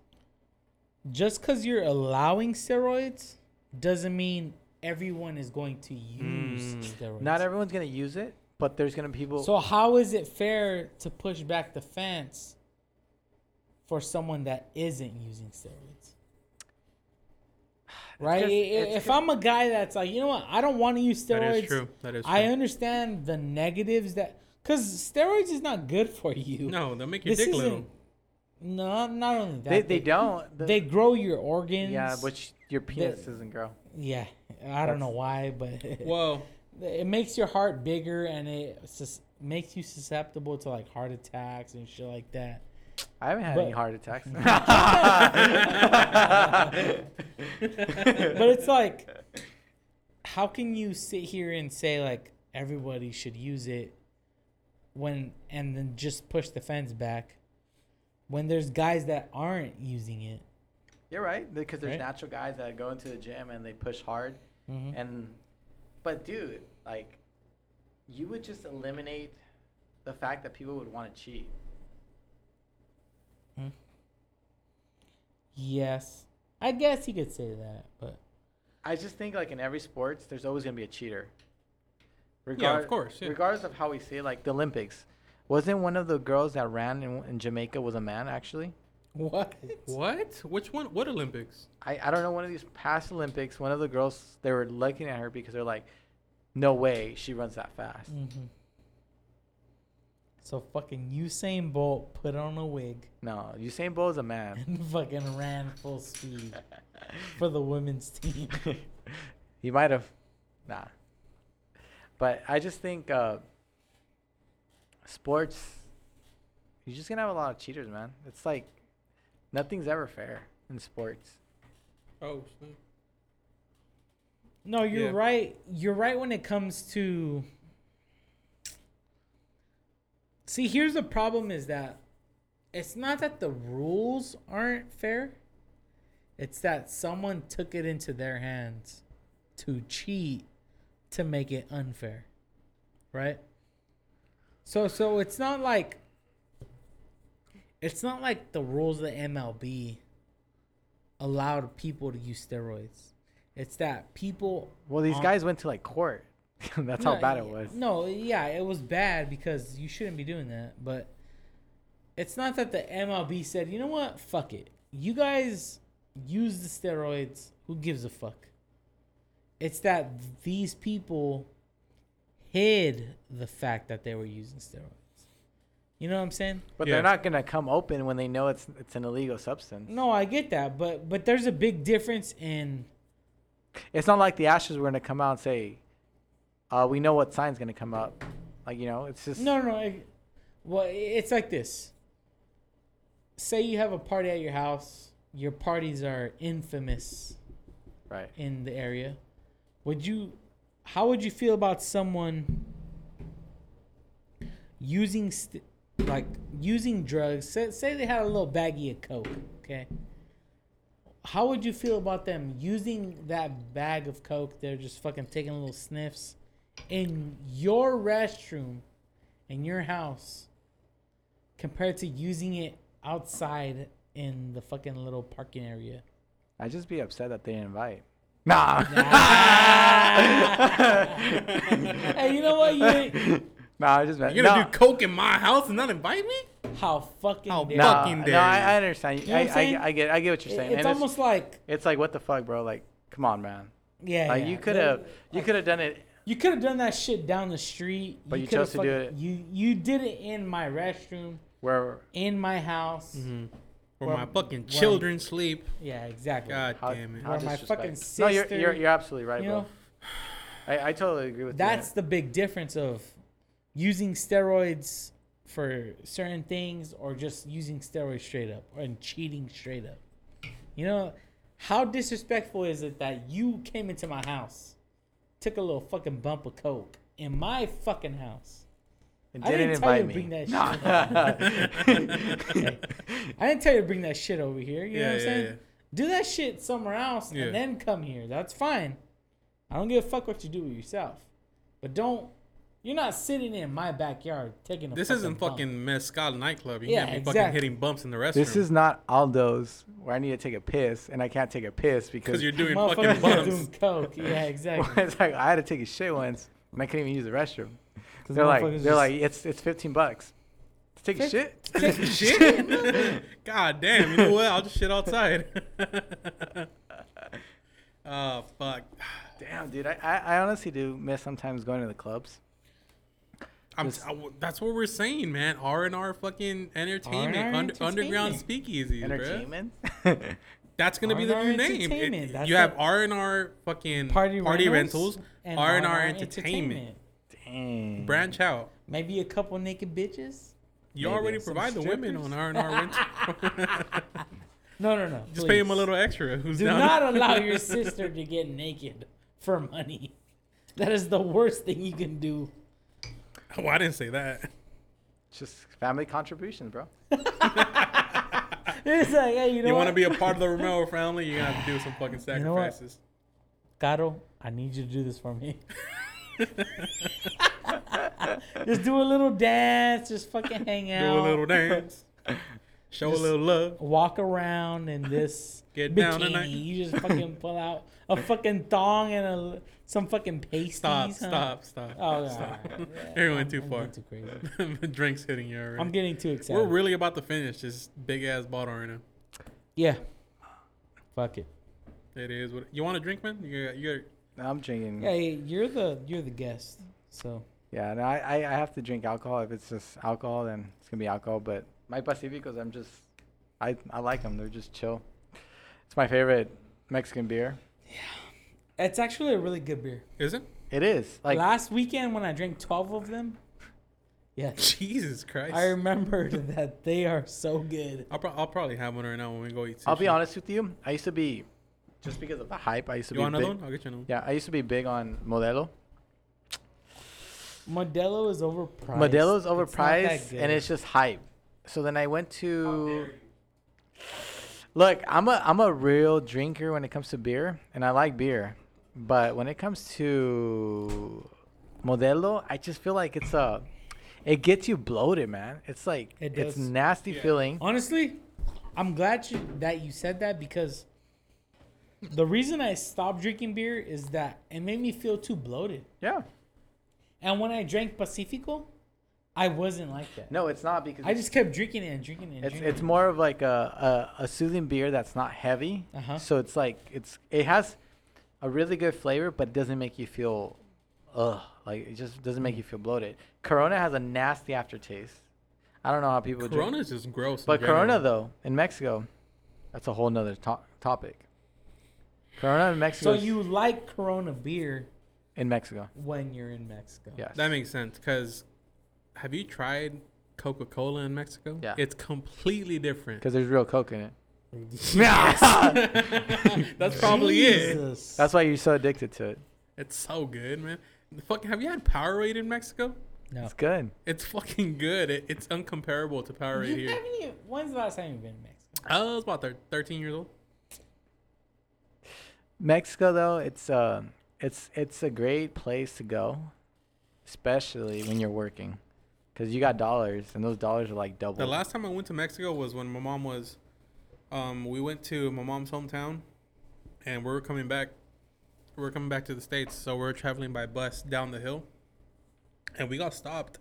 [SPEAKER 2] just because you're allowing steroids doesn't mean everyone is going to use
[SPEAKER 1] Mm.
[SPEAKER 2] steroids.
[SPEAKER 3] Not everyone's gonna use it, but there's gonna be people.
[SPEAKER 2] So how is it fair to push back the fence for someone that isn't using steroids? Right. I-
[SPEAKER 3] it's
[SPEAKER 2] I'm a guy that's like, you know what, I don't want to use steroids.
[SPEAKER 1] that is true. That is true.
[SPEAKER 2] I understand the negatives that because steroids is not good for you.
[SPEAKER 1] no, they'll make your
[SPEAKER 2] this
[SPEAKER 1] dick
[SPEAKER 2] isn't.
[SPEAKER 1] little.
[SPEAKER 2] No, not only that.
[SPEAKER 3] they, they don't. The-
[SPEAKER 2] They grow your organs.
[SPEAKER 3] yeah, which your penis doesn't grow.
[SPEAKER 2] Yeah, I don't know why, but
[SPEAKER 1] Well,
[SPEAKER 2] it makes your heart bigger and it sus- makes you susceptible to like heart attacks and shit like that.
[SPEAKER 3] I haven't had
[SPEAKER 2] But-
[SPEAKER 3] any heart attacks.
[SPEAKER 2] but it's like, how can you sit here and say like everybody should use it when and then just push the fence back when there's guys that aren't using it?
[SPEAKER 3] You're right because there's
[SPEAKER 2] Right.
[SPEAKER 3] natural guys that go into the gym and they push hard,
[SPEAKER 2] Mhm.
[SPEAKER 3] and but dude, like, you would just eliminate the fact that people would want to cheat. Hmm?
[SPEAKER 2] Yes, I guess you could say that, but
[SPEAKER 3] I just think like in every sports, there's always gonna be a cheater.
[SPEAKER 1] Yeah, of course, yeah.
[SPEAKER 3] Regardless of how we see it, like the Olympics, wasn't one of the girls that ran in, in Jamaica was a man actually?
[SPEAKER 2] what?
[SPEAKER 1] what? Which one? What Olympics?
[SPEAKER 3] I, I don't know one of these past Olympics, one of the girls they were looking at her because they're like, no way she runs that fast.
[SPEAKER 2] hmm So fucking Usain Bolt put on a wig
[SPEAKER 3] No, Usain Bolt is a man.
[SPEAKER 2] and fucking ran full speed for the women's team.
[SPEAKER 3] he might have, nah. But I just think uh, sports, you're just gonna have a lot of cheaters, man. It's like nothing's ever fair in sports.
[SPEAKER 1] Oh, snap.
[SPEAKER 2] No, you're
[SPEAKER 1] Yeah.
[SPEAKER 2] right. You're right when it comes to. See, here's the problem: is that it's not that the rules aren't fair. It's that someone took it into their hands to cheat to make it unfair, right? So, so it's not like it's not like the rules of the MLB allowed people to use steroids. It's that people
[SPEAKER 3] Well, these
[SPEAKER 2] on-
[SPEAKER 3] guys went to like court. That's how bad it was.
[SPEAKER 2] No, yeah, it was bad because you shouldn't be doing that. But it's not that the MLB said, you know what, fuck it. You guys use the steroids. Who gives a fuck? It's that these people hid the fact that they were using steroids. You know what I'm saying?
[SPEAKER 3] But
[SPEAKER 1] Yeah.
[SPEAKER 3] they're not gonna come open when they know it's it's an illegal substance.
[SPEAKER 2] No, I get that, but but there's a big difference in
[SPEAKER 3] It's not like the Astros were gonna come out and say, uh, "We know what sign's gonna come up." Like you know, it's just
[SPEAKER 2] No, no, no. it- Well, it's like this. Say you have a party at your house. Your parties are infamous
[SPEAKER 3] right.
[SPEAKER 2] in the area. Would you? How would you feel about someone using st- like using drugs? Say, say they had a little baggie of coke. Okay. How would you feel about them using that bag of coke? They're just fucking taking little sniffs in your restroom in your house compared to using it outside in the fucking little parking area.
[SPEAKER 3] I'd just be upset that they didn't invite. Nah.
[SPEAKER 2] hey, you know what? You ain't-
[SPEAKER 3] nah, I just meant.
[SPEAKER 1] You're gonna
[SPEAKER 3] no.
[SPEAKER 1] do coke in my house and not invite me?
[SPEAKER 2] how fucking
[SPEAKER 1] How
[SPEAKER 2] dare
[SPEAKER 3] No,
[SPEAKER 2] you.
[SPEAKER 1] fucking
[SPEAKER 3] no,
[SPEAKER 1] dare
[SPEAKER 3] I,
[SPEAKER 1] you.
[SPEAKER 3] I understand.
[SPEAKER 2] You know
[SPEAKER 3] I,
[SPEAKER 2] what I'm saying?
[SPEAKER 3] I, I get, I get what you're saying.
[SPEAKER 2] it's
[SPEAKER 3] and
[SPEAKER 2] almost like
[SPEAKER 3] it's like what the fuck, bro? Like, come on, man.
[SPEAKER 2] yeah,
[SPEAKER 3] Like
[SPEAKER 2] yeah.
[SPEAKER 3] you could have, you
[SPEAKER 2] like,
[SPEAKER 3] could have done it.
[SPEAKER 2] you could have done that shit down the street.
[SPEAKER 3] But you
[SPEAKER 2] coulda
[SPEAKER 3] chose to do
[SPEAKER 2] fucking-
[SPEAKER 3] it-
[SPEAKER 2] You you did it in my restroom,
[SPEAKER 3] Where
[SPEAKER 2] in my house.
[SPEAKER 1] Mm-hmm. Where
[SPEAKER 2] Well,
[SPEAKER 1] my fucking
[SPEAKER 2] well-
[SPEAKER 1] children sleep.
[SPEAKER 2] Yeah, exactly.
[SPEAKER 1] God
[SPEAKER 3] how,
[SPEAKER 1] damn it.
[SPEAKER 3] how
[SPEAKER 2] Where my
[SPEAKER 3] disrespect.
[SPEAKER 2] fucking
[SPEAKER 3] No, you're, you're, you're absolutely right,
[SPEAKER 2] you
[SPEAKER 3] bro. I, I totally agree with that.
[SPEAKER 2] that's
[SPEAKER 3] you.
[SPEAKER 2] the big difference of using steroids for certain things or just using steroids straight up and cheating straight up. You know, how disrespectful is it that you came into my house, took a little fucking bump of coke in my fucking house?
[SPEAKER 3] And
[SPEAKER 2] I
[SPEAKER 3] didn't
[SPEAKER 2] didn't tell you
[SPEAKER 3] invite
[SPEAKER 2] to
[SPEAKER 3] me.
[SPEAKER 2] bring that
[SPEAKER 3] Nah.
[SPEAKER 2] Hey, I didn't tell you to bring that shit over here. You know what I'm
[SPEAKER 1] Yeah,
[SPEAKER 2] saying?
[SPEAKER 1] yeah,
[SPEAKER 2] Do that shit somewhere else
[SPEAKER 1] Yeah.
[SPEAKER 2] and then come here. That's fine. I don't give a fuck what you do with yourself. But don't. You're not sitting in my backyard taking a.
[SPEAKER 1] This
[SPEAKER 2] fucking
[SPEAKER 1] isn't
[SPEAKER 2] bump.
[SPEAKER 1] fucking Mescal nightclub. You
[SPEAKER 2] Yeah,
[SPEAKER 1] can't be fucking
[SPEAKER 2] exactly.
[SPEAKER 1] hitting bumps in the restroom.
[SPEAKER 3] this is not Aldo's where I need to take a piss and I can't take a piss because
[SPEAKER 1] because you're doing fucking bumps.
[SPEAKER 2] doing coke. Yeah, exactly.
[SPEAKER 3] it's like I had to take a shit once and I couldn't even use the restroom.
[SPEAKER 2] 'Cause
[SPEAKER 3] They're like, they're
[SPEAKER 2] just-
[SPEAKER 3] like, it's it's 15 bucks to take a shit.
[SPEAKER 1] Take a shit. God damn. You know what? I'll just shit outside. oh fuck.
[SPEAKER 3] Damn, dude, I, I, I honestly do miss sometimes going to the clubs.
[SPEAKER 1] I'm,
[SPEAKER 3] Just-
[SPEAKER 1] I uh, w- that's what we're saying, man. R and R fucking entertainment,
[SPEAKER 2] R&R
[SPEAKER 1] under, underground
[SPEAKER 2] entertainment.
[SPEAKER 1] speakeasies, bro.
[SPEAKER 3] Entertainment.
[SPEAKER 1] That's gonna be the
[SPEAKER 2] R&R
[SPEAKER 1] new name. It-
[SPEAKER 2] entertainment. That's
[SPEAKER 1] you have R and R fucking
[SPEAKER 2] Party,
[SPEAKER 1] party,
[SPEAKER 2] rentals
[SPEAKER 1] rentals,
[SPEAKER 2] and
[SPEAKER 1] R and R
[SPEAKER 2] R&R
[SPEAKER 1] entertainment.
[SPEAKER 3] Dang.
[SPEAKER 1] Branch out.
[SPEAKER 2] Maybe a couple naked bitches.
[SPEAKER 1] You
[SPEAKER 3] Maybe.
[SPEAKER 1] already provide the women on R and R rental.
[SPEAKER 2] No, no, no.
[SPEAKER 1] Just pay him a little extra. Who's
[SPEAKER 2] Do
[SPEAKER 1] down?
[SPEAKER 2] not allow your sister to get naked for money. That is the worst thing you can do.
[SPEAKER 1] Oh, I didn't say that.
[SPEAKER 3] Just family contributions, bro.
[SPEAKER 2] It's like, hey, you know
[SPEAKER 1] you
[SPEAKER 2] want
[SPEAKER 1] want to be a part of the Romero family? You're gonna have to do some fucking
[SPEAKER 2] You know
[SPEAKER 1] sacrifices.
[SPEAKER 2] Caro, I need you to do this for me. just do a little dance, just fucking hang out.
[SPEAKER 1] do
[SPEAKER 2] out.
[SPEAKER 1] a little dance. Show
[SPEAKER 2] Just-
[SPEAKER 1] a little love.
[SPEAKER 2] Walk around in this
[SPEAKER 1] Get
[SPEAKER 2] bikini.
[SPEAKER 1] down.
[SPEAKER 2] You just fucking pull out a fucking thong and a, some fucking pasties.
[SPEAKER 1] Stop,
[SPEAKER 2] huh?
[SPEAKER 1] stop, stop.
[SPEAKER 2] Oh,
[SPEAKER 1] stop.
[SPEAKER 2] yeah, yeah,
[SPEAKER 1] You're
[SPEAKER 2] I'm-
[SPEAKER 1] going too
[SPEAKER 2] I'm
[SPEAKER 1] far.
[SPEAKER 2] getting too crazy.
[SPEAKER 1] drink's hitting you already.
[SPEAKER 2] I'm getting too excited.
[SPEAKER 1] We're really about to finish this big ass bottle right now.
[SPEAKER 2] yeah. Fuck it.
[SPEAKER 1] It is what you want a drink, man. You got, you got,
[SPEAKER 3] I'm drinking.
[SPEAKER 2] Yeah, you're the you're the guest. So
[SPEAKER 3] Yeah, no, I, I, I have to drink alcohol. If it's just alcohol, then it's gonna be alcohol. But my Pacificos, I'm just, I, I like them. They're just chill. It's my favorite Mexican beer. Yeah.
[SPEAKER 2] It's actually a really good beer.
[SPEAKER 1] is it?
[SPEAKER 3] It is like
[SPEAKER 2] Last weekend when I drank twelve of them, yeah,
[SPEAKER 1] Jesus Christ.
[SPEAKER 2] I remembered that they are so good.
[SPEAKER 1] I'll, pro- I'll probably have one right now when we go eat. Sushi.
[SPEAKER 3] I'll be honest with you. I used to be, just because of the hype. I used to
[SPEAKER 1] You
[SPEAKER 3] be
[SPEAKER 1] want
[SPEAKER 3] big,
[SPEAKER 1] another one? I'll get you another. one.
[SPEAKER 3] Yeah, I used to be big on Modelo.
[SPEAKER 2] Modelo is overpriced. Modelo is
[SPEAKER 3] overpriced
[SPEAKER 2] good.
[SPEAKER 3] and it's just hype. So then I went to Look, I'm a I'm a real drinker when it comes to beer and I like beer. But when it comes to Modelo, I just feel like it's a it gets you bloated, man. It's like
[SPEAKER 2] It
[SPEAKER 3] it's
[SPEAKER 2] does.
[SPEAKER 3] nasty
[SPEAKER 1] Yeah.
[SPEAKER 3] feeling.
[SPEAKER 2] honestly, I'm glad you, that you said that because the reason I stopped drinking beer is that it made me feel too bloated.
[SPEAKER 3] Yeah.
[SPEAKER 2] And when I drank Pacifico, I wasn't like that.
[SPEAKER 3] No, it's not because
[SPEAKER 2] I just kept drinking it and drinking it. And
[SPEAKER 3] it's
[SPEAKER 2] drinking
[SPEAKER 3] it's more of like a, a, a soothing beer that's not heavy.
[SPEAKER 2] Uh-huh.
[SPEAKER 3] So it's like it's it has a really good flavor, but it doesn't make you feel ugh like it just doesn't make you feel bloated. Corona has a nasty aftertaste. I don't know how people drink.
[SPEAKER 1] Corona's just gross.
[SPEAKER 3] But Corona though in Mexico, that's a whole nother to- topic. Corona in Mexico.
[SPEAKER 2] So you like Corona beer
[SPEAKER 3] in Mexico?
[SPEAKER 2] when you're in Mexico?
[SPEAKER 3] Yes.
[SPEAKER 1] That makes sense because have you tried Coca Cola in Mexico?
[SPEAKER 3] Yeah.
[SPEAKER 1] It's completely different.
[SPEAKER 3] Because there's real coke in it.
[SPEAKER 1] Yes. That's probably it.
[SPEAKER 3] That's why you're so addicted to it.
[SPEAKER 1] It's so good, man. The fuck, have you had Powerade in Mexico?
[SPEAKER 2] no.
[SPEAKER 3] It's good.
[SPEAKER 1] It's fucking good. It, it's uncomparable to Powerade
[SPEAKER 2] You
[SPEAKER 1] here.
[SPEAKER 2] haven't even- when's the last time you've been in Mexico?
[SPEAKER 1] I was about thir- 13 years old.
[SPEAKER 3] Mexico though, it's uh, it's it's a great place to go, especially when you're working, because you got dollars and those dollars are like double.
[SPEAKER 1] The last time I went to Mexico was when my mom was. Um, we went to my mom's hometown, and we were coming back. We are coming back to the states, so we are traveling by bus down the hill, and we got stopped,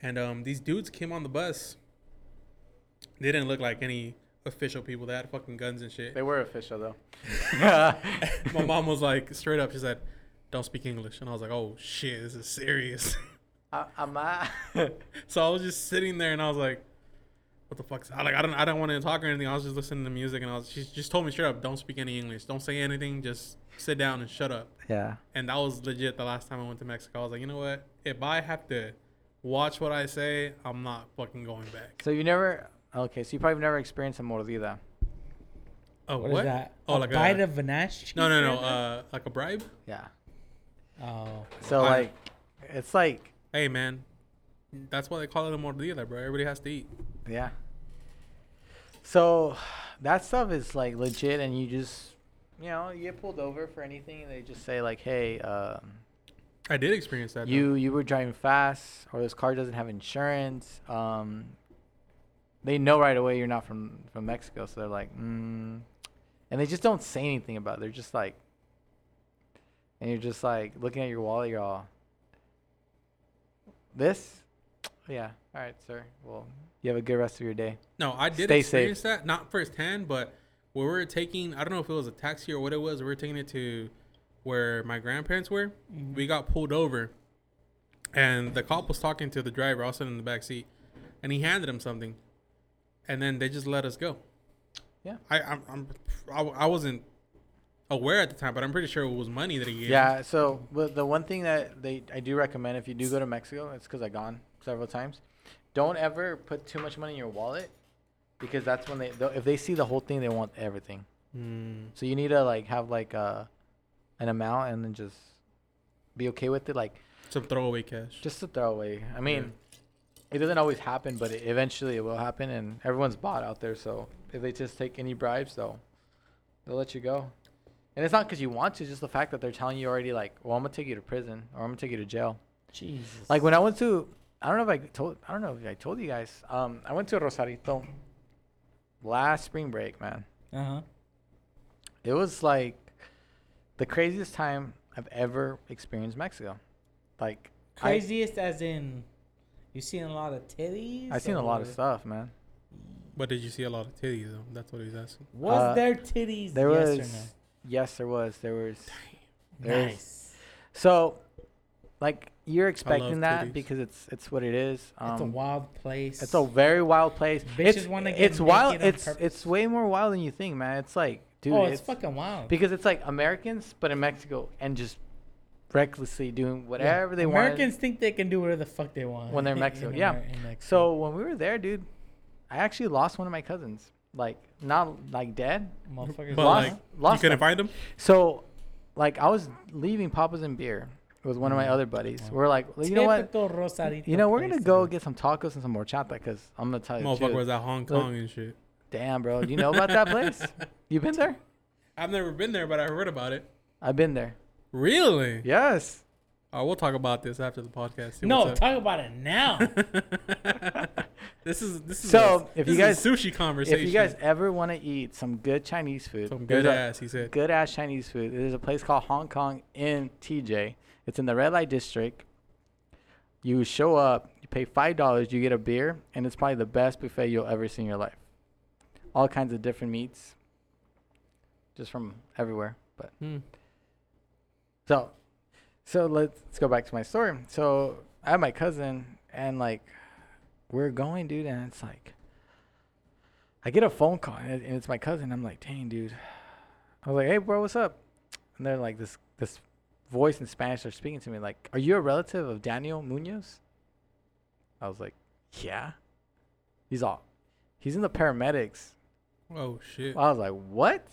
[SPEAKER 1] and um, these dudes came on the bus. They didn't look like any official people. They had fucking guns and shit.
[SPEAKER 3] they were official though.
[SPEAKER 1] my mom was like straight up. She said, "Don't speak English," and I was like, "Oh shit, this is serious."
[SPEAKER 3] I, I'm not.
[SPEAKER 1] So I was just sitting there and I was like, "What the fuck's I like? I don't I don't want to talk or anything. I was just listening to music and I was she just told me straight up, don't speak any English, don't say anything, just sit down and shut up."
[SPEAKER 3] yeah.
[SPEAKER 1] And that was legit the last time I went to Mexico. I was like, you know what? If I have to watch what I say, I'm not fucking going back.
[SPEAKER 3] So you never. Okay, so you probably never experienced a mordida.
[SPEAKER 1] Oh
[SPEAKER 2] what
[SPEAKER 1] what?
[SPEAKER 2] is that?
[SPEAKER 1] Oh,
[SPEAKER 2] a
[SPEAKER 1] like
[SPEAKER 2] bite
[SPEAKER 1] a
[SPEAKER 2] of Vanache
[SPEAKER 1] no no no uh like a bribe.
[SPEAKER 3] Yeah.
[SPEAKER 2] Oh.
[SPEAKER 3] So
[SPEAKER 1] I-
[SPEAKER 3] like, it's like
[SPEAKER 1] Hey man, that's why they call it a mordida, bro. Everybody has to eat.
[SPEAKER 3] yeah. So that stuff is like legit, and you just, you know, you get pulled over for anything, and they just say like, hey, um,
[SPEAKER 1] I did experience that. though.
[SPEAKER 3] you you were driving fast or this car doesn't have insurance um they know right away you're not from from mexico so they're like mm. and they just don't say anything about it they're just like and you're just like looking at your wallet you're all this yeah all right sir well you have a good rest of your day
[SPEAKER 1] No, I did
[SPEAKER 3] Stay safe.
[SPEAKER 1] experience that, not firsthand, but we were taking, I don't know if it was a taxi or what it was, we were taking it to where my grandparents were.
[SPEAKER 3] Mm-hmm.
[SPEAKER 1] We got pulled over, and the cop was talking to the driver, I was sitting in the back seat, and he handed him something, and then they just let us go.
[SPEAKER 3] Yeah.
[SPEAKER 1] I, I'm, I'm I, I wasn't aware at the time, but I'm pretty sure it was money that he gave.
[SPEAKER 3] Yeah. So, but the one thing that they I do recommend if you do go to Mexico, it's because I've gone several times. Don't ever put too much money in your wallet, because that's when they if they see the whole thing, they want everything.
[SPEAKER 1] Mm.
[SPEAKER 3] So you need to like have like uh an amount and then just be okay with it, like
[SPEAKER 1] Some throwaway cash.
[SPEAKER 3] just to throw away. I mean, it doesn't always happen, but it, eventually it will happen, and everyone's bought out there. So if they just take any bribes, they'll they'll let you go. And it's not because you want to, it's just the fact that they're telling you already, like, well, I'm gonna take you to prison or I'm gonna take you to jail.
[SPEAKER 2] Jesus.
[SPEAKER 3] Like when I went to, I don't know if I told, I don't know if I told you guys. Um, I went to Rosarito last spring break, man.
[SPEAKER 2] Uh huh.
[SPEAKER 3] It was like the craziest time I've ever experienced Mexico. Like I,
[SPEAKER 2] Craziest as in, you seen a lot of titties.
[SPEAKER 3] I've seen a lot of stuff, man.
[SPEAKER 1] But did you see a lot of titties though? That's what he's asking.
[SPEAKER 2] Was
[SPEAKER 3] Uh,
[SPEAKER 2] there titties?
[SPEAKER 3] There
[SPEAKER 2] yes
[SPEAKER 3] was,
[SPEAKER 2] or
[SPEAKER 3] yes, there was, there was.
[SPEAKER 2] no?
[SPEAKER 3] there's-
[SPEAKER 2] Nice.
[SPEAKER 3] So, like you're expecting that
[SPEAKER 1] titties.
[SPEAKER 3] because it's it's what it is. Um,
[SPEAKER 2] it's a wild place.
[SPEAKER 3] It's a very wild place.
[SPEAKER 2] Bitches
[SPEAKER 3] it's
[SPEAKER 2] wanna get
[SPEAKER 3] it's wild. It's
[SPEAKER 2] purpose.
[SPEAKER 3] it's way more wild than you think, man. It's like, dude,
[SPEAKER 2] oh, it's,
[SPEAKER 3] it's,
[SPEAKER 2] fucking wild.
[SPEAKER 3] because it's like Americans, but in Mexico, and just recklessly doing
[SPEAKER 2] Yeah.
[SPEAKER 3] whatever they want.
[SPEAKER 2] Americans think they can do whatever the fuck they want
[SPEAKER 3] When they're in Mexico, yeah.
[SPEAKER 2] In Mexico.
[SPEAKER 3] So when we were there, dude, I actually lost one of my cousins. Like not like dead.
[SPEAKER 2] motherfuckers.
[SPEAKER 1] But
[SPEAKER 3] Lost-
[SPEAKER 1] like,
[SPEAKER 3] lost
[SPEAKER 1] you couldn't
[SPEAKER 3] them.
[SPEAKER 1] find him.
[SPEAKER 3] So, like I was leaving Papa's and beer with one of my
[SPEAKER 2] Mm.
[SPEAKER 3] other buddies.
[SPEAKER 2] Wow.
[SPEAKER 3] We're like, well, you know what?
[SPEAKER 2] Typical Rosarito
[SPEAKER 3] You know, we're gonna
[SPEAKER 2] place,
[SPEAKER 3] go
[SPEAKER 2] man.
[SPEAKER 3] get some tacos and some horchata because I'm gonna tell you. the
[SPEAKER 1] Motherfucker
[SPEAKER 3] truth.
[SPEAKER 1] was at Hong Kong and shit.
[SPEAKER 3] Damn, bro. You know about that place? You been there?
[SPEAKER 1] I've never been there, but I heard about it.
[SPEAKER 3] I've been there.
[SPEAKER 1] Really?
[SPEAKER 3] Yes.
[SPEAKER 1] Oh, we'll talk about this after the podcast. see
[SPEAKER 2] No,
[SPEAKER 1] what's
[SPEAKER 2] talk about it now.
[SPEAKER 1] this is this is
[SPEAKER 3] So,
[SPEAKER 1] a,
[SPEAKER 3] if
[SPEAKER 1] this
[SPEAKER 3] you guys-
[SPEAKER 1] sushi conversation.
[SPEAKER 3] If you guys ever want to eat some good Chinese food,
[SPEAKER 1] some
[SPEAKER 3] there's
[SPEAKER 1] good
[SPEAKER 3] a-
[SPEAKER 1] ass, he said.
[SPEAKER 3] good ass Chinese food. There's a place called Hong Kong in TJ. It's in the red light district. You show up, you pay five dollars, you get a beer, and it's probably the best buffet you'll ever see in your life. All kinds of different meats, just from everywhere. But
[SPEAKER 1] Hmm.
[SPEAKER 3] so, so let's, let's go back to my story. So I have my cousin, and like, we're going, dude, and it's like, I get a phone call, and it's my cousin. I'm like, dang, dude. I was like, hey, bro, what's up? And they're like, this this voice in Spanish. They're speaking to me like, are you a relative of Daniel Munoz? I was like, yeah. He's all, he's in the paramedics.
[SPEAKER 1] Oh shit.
[SPEAKER 3] I was like, what?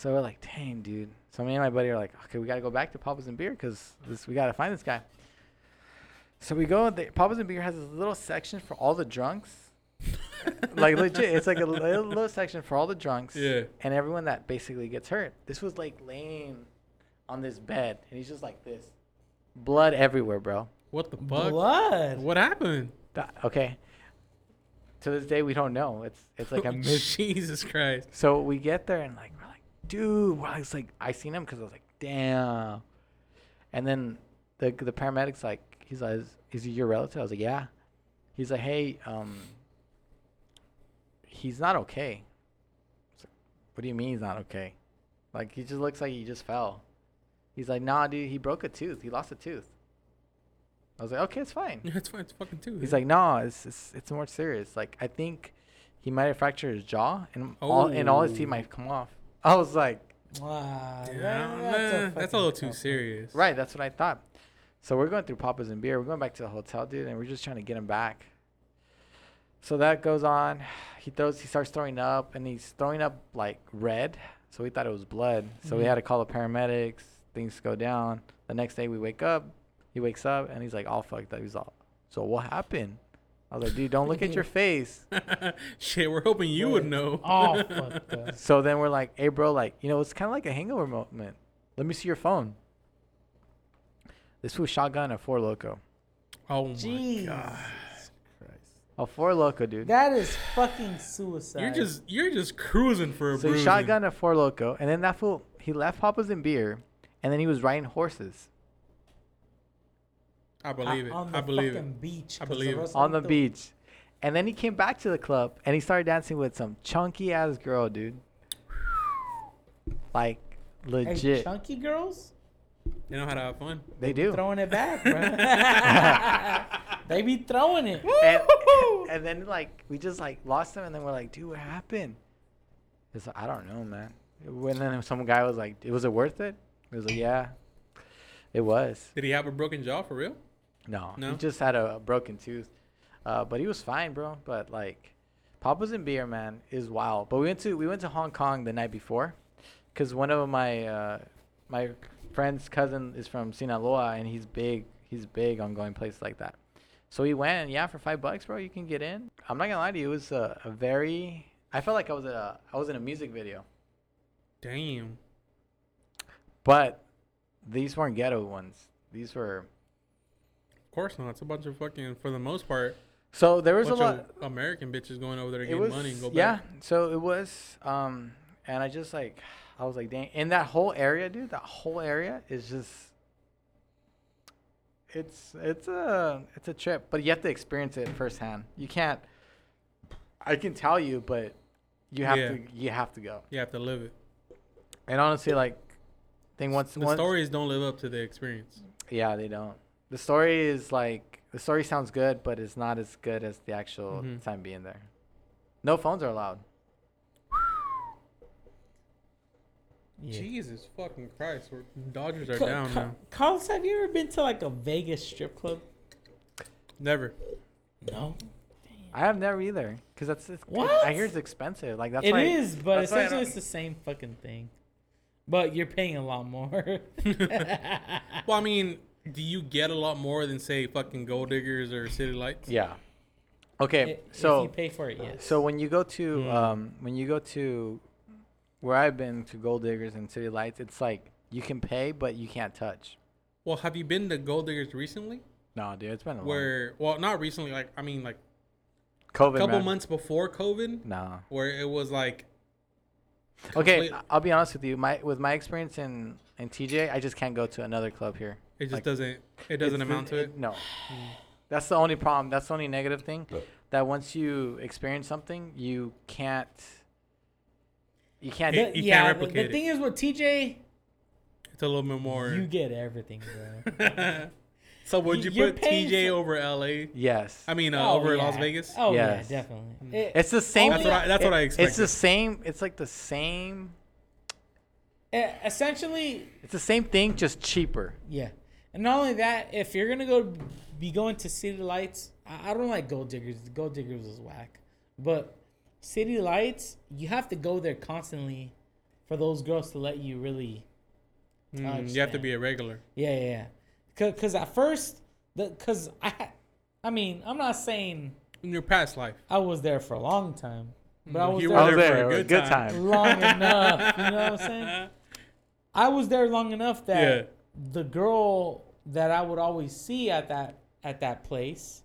[SPEAKER 3] So we're like, dang, dude. So me and my buddy are like, okay, we gotta go back to Papa's and Beer because this we gotta find this guy. So we go. The, Papa's and Beer has this little section for all the drunks. like legit, it's like a little, little section for all the drunks
[SPEAKER 1] Yeah.
[SPEAKER 3] and everyone that basically gets hurt. This was like laying on this bed, and he's just like this, blood everywhere, bro.
[SPEAKER 1] What the fuck?
[SPEAKER 2] Blood.
[SPEAKER 1] What happened?
[SPEAKER 3] That- okay. To this day, we don't know. It's it's like a mystery.
[SPEAKER 1] Jesus Christ.
[SPEAKER 3] So we get there and like, dude, like, it's like I seen him because I was like, damn. And then the the paramedics like, he's like, is, is he your relative? I was like, yeah. He's like, hey, um, he's not okay. I was like, what do you mean he's not okay? Like he just looks like he just fell. He's like, nah, dude, he broke a tooth. He lost a tooth. I was like, okay, it's fine.
[SPEAKER 1] Yeah, it's fine. It's fucking two.
[SPEAKER 3] He's like, nah, it's, it's it's more serious. Like I think he might have fractured his jaw and all and all his teeth
[SPEAKER 1] Oh.
[SPEAKER 3] might come off. I was like,
[SPEAKER 2] Wow,
[SPEAKER 1] Damn,
[SPEAKER 2] that-
[SPEAKER 1] man, that's a little too serious.
[SPEAKER 3] right, that's what I thought. So we're going through Papa's and beer. We're going back to the hotel, dude, and we're just trying to get him back. So that goes on. He throws. He starts throwing up, and he's throwing up like red. So we thought it was blood. So we
[SPEAKER 2] Mhm.
[SPEAKER 3] had to call the paramedics. Things go down. The next day we wake up. He wakes up and he's like all fucked up. He's all. So what happened? I was like, dude, don't look at your face.
[SPEAKER 1] Shit, we're hoping you would know.
[SPEAKER 2] Oh, fucked up.
[SPEAKER 3] So then we're like, hey, bro, like, you know, it's kind of like a hangover moment. Let me see your phone. This was shotgun at Four Loko.
[SPEAKER 1] oh my
[SPEAKER 2] Jeez.
[SPEAKER 1] god.
[SPEAKER 3] A Four Loko, dude.
[SPEAKER 2] That is fucking suicide.
[SPEAKER 1] You're just you're just cruising for a
[SPEAKER 3] so he
[SPEAKER 1] bruising.
[SPEAKER 3] shotgun at Four Loko, and then that fool he left Papa's and beer, and then he was riding horses
[SPEAKER 1] I believe it.
[SPEAKER 2] On the
[SPEAKER 1] I believe it.
[SPEAKER 2] fucking beach.
[SPEAKER 1] I
[SPEAKER 2] 'cause
[SPEAKER 1] believe it.
[SPEAKER 3] on the
[SPEAKER 2] the-
[SPEAKER 3] beach, and then he came back to the club and he started dancing with some chunky ass girl, dude. Like
[SPEAKER 2] Hey,
[SPEAKER 3] legit,
[SPEAKER 2] chunky girls
[SPEAKER 1] They know how to have fun.
[SPEAKER 3] they do.
[SPEAKER 2] throwing it back, bro. they be throwing it.
[SPEAKER 3] and, and then like we just like lost them and then we're like, dude, what happened? It's like, I don't know, man. When then some guy was like, was it worth it? He was like, yeah, it was.
[SPEAKER 1] Did he have a broken jaw for real?
[SPEAKER 3] No,
[SPEAKER 1] No?
[SPEAKER 3] he just had a, a broken tooth, uh, but he was fine, bro. But like, Papa's and beer, man, is wild. But we went to we went to Hong Kong the night before, cause one of my uh, my friend's cousin is from Sinaloa, and he's big. He's big on going places like that. So we went, and yeah, for five bucks, bro, you can get in. I'm not gonna lie to you, it was a, a very. I felt like I was a I was in a music video,
[SPEAKER 1] Damn.
[SPEAKER 3] but these weren't ghetto ones. These were.
[SPEAKER 1] Of course not. It's a bunch of fucking, for the most part,
[SPEAKER 3] So there was a
[SPEAKER 1] bunch
[SPEAKER 3] lot.
[SPEAKER 1] of American bitches going over there to get
[SPEAKER 3] was
[SPEAKER 1] money and go
[SPEAKER 3] yeah
[SPEAKER 1] back.
[SPEAKER 3] Yeah, so it was um and i just like i was like dang in that whole area dude that whole area is just it's it's a it's a trip but you have to experience it firsthand you can't i can tell you but you have
[SPEAKER 1] Yeah.
[SPEAKER 3] to you have to go
[SPEAKER 1] You have to live it.
[SPEAKER 3] and honestly like thing once
[SPEAKER 1] The
[SPEAKER 3] once
[SPEAKER 1] stories don't live up to the experience.
[SPEAKER 3] yeah they don't the story is like the story sounds good but it's not as good as the actual
[SPEAKER 1] Mhm.
[SPEAKER 3] time being there no phones are allowed
[SPEAKER 2] Yeah.
[SPEAKER 1] Jesus fucking Christ. We're, Dodgers are
[SPEAKER 2] Ca-
[SPEAKER 1] down
[SPEAKER 2] Ca-
[SPEAKER 1] now.
[SPEAKER 2] Carlos, have you ever been to like a Vegas strip club?
[SPEAKER 1] Never.
[SPEAKER 2] No.
[SPEAKER 3] I have never either, cause that's it's,
[SPEAKER 2] What?
[SPEAKER 3] I hear it's expensive. Like that's
[SPEAKER 2] It
[SPEAKER 3] why
[SPEAKER 2] is, but
[SPEAKER 3] that's
[SPEAKER 2] essentially it's the same fucking thing. But you're paying a lot more.
[SPEAKER 1] Well, I mean, do you get a lot more than say fucking Gold Diggers or City Lights?
[SPEAKER 3] Yeah. Okay,
[SPEAKER 2] if
[SPEAKER 3] so
[SPEAKER 2] you pay for it, yes.
[SPEAKER 3] so when you go to
[SPEAKER 1] Mm.
[SPEAKER 3] um when you go to where I've been to Gold Diggers and City Lights, it's like you can pay but you can't touch.
[SPEAKER 1] Well, have you been to Gold Diggers recently?
[SPEAKER 3] No, dude, it's been a long
[SPEAKER 1] Where, well, not recently. Like, I mean, like
[SPEAKER 3] COVID.
[SPEAKER 1] a couple
[SPEAKER 3] man.
[SPEAKER 1] months before COVID,
[SPEAKER 3] No.
[SPEAKER 1] where it was like,
[SPEAKER 3] Okay,
[SPEAKER 1] complete-
[SPEAKER 3] I'll be honest with you. My with my experience in in TJ, I just can't go to another club here.
[SPEAKER 1] It just
[SPEAKER 3] Like,
[SPEAKER 1] doesn't, it doesn't amount to it.
[SPEAKER 3] No. That's the only problem. That's the only negative thing. That once you experience something, you can't. You can't.
[SPEAKER 2] The-
[SPEAKER 1] you
[SPEAKER 2] yeah,
[SPEAKER 1] can't
[SPEAKER 2] the-
[SPEAKER 1] replicate
[SPEAKER 2] the
[SPEAKER 1] it.
[SPEAKER 2] thing is with TJ,
[SPEAKER 1] It's a little bit more.
[SPEAKER 2] you get everything, bro.
[SPEAKER 1] so would
[SPEAKER 2] You-
[SPEAKER 1] you put TJ
[SPEAKER 2] for-
[SPEAKER 1] over LA?
[SPEAKER 3] yes.
[SPEAKER 1] I mean, uh,
[SPEAKER 2] Oh,
[SPEAKER 1] over
[SPEAKER 2] yeah.
[SPEAKER 1] Las Vegas.
[SPEAKER 2] Oh
[SPEAKER 3] Yes.
[SPEAKER 2] yeah, definitely.
[SPEAKER 1] Mm.
[SPEAKER 2] It-
[SPEAKER 3] It's the same.
[SPEAKER 1] That's what I- that's what I
[SPEAKER 3] It's the same. It's like the same.
[SPEAKER 2] eh, essentially,
[SPEAKER 3] It's the same thing, just cheaper.
[SPEAKER 2] yeah. And not only that, if you're gonna go be going to City Lights, I, I don't like Gold Diggers. Gold Diggers is whack. But City Lights, you have to go there constantly for those girls to let you really
[SPEAKER 1] Mm, you have to be a regular.
[SPEAKER 2] Yeah, yeah, yeah. Cause at first, the cause I, I mean, I'm not saying
[SPEAKER 1] In your past life.
[SPEAKER 2] I was there for a long time, but I
[SPEAKER 1] Mm,
[SPEAKER 2] was
[SPEAKER 1] you
[SPEAKER 2] there,
[SPEAKER 1] were
[SPEAKER 3] was
[SPEAKER 1] there for a
[SPEAKER 3] a
[SPEAKER 1] good
[SPEAKER 3] Good,
[SPEAKER 1] time.
[SPEAKER 3] time.
[SPEAKER 2] long enough. You know what I'm saying? I was there long enough that
[SPEAKER 1] Yeah.
[SPEAKER 2] The girl that I would always see at that at that place,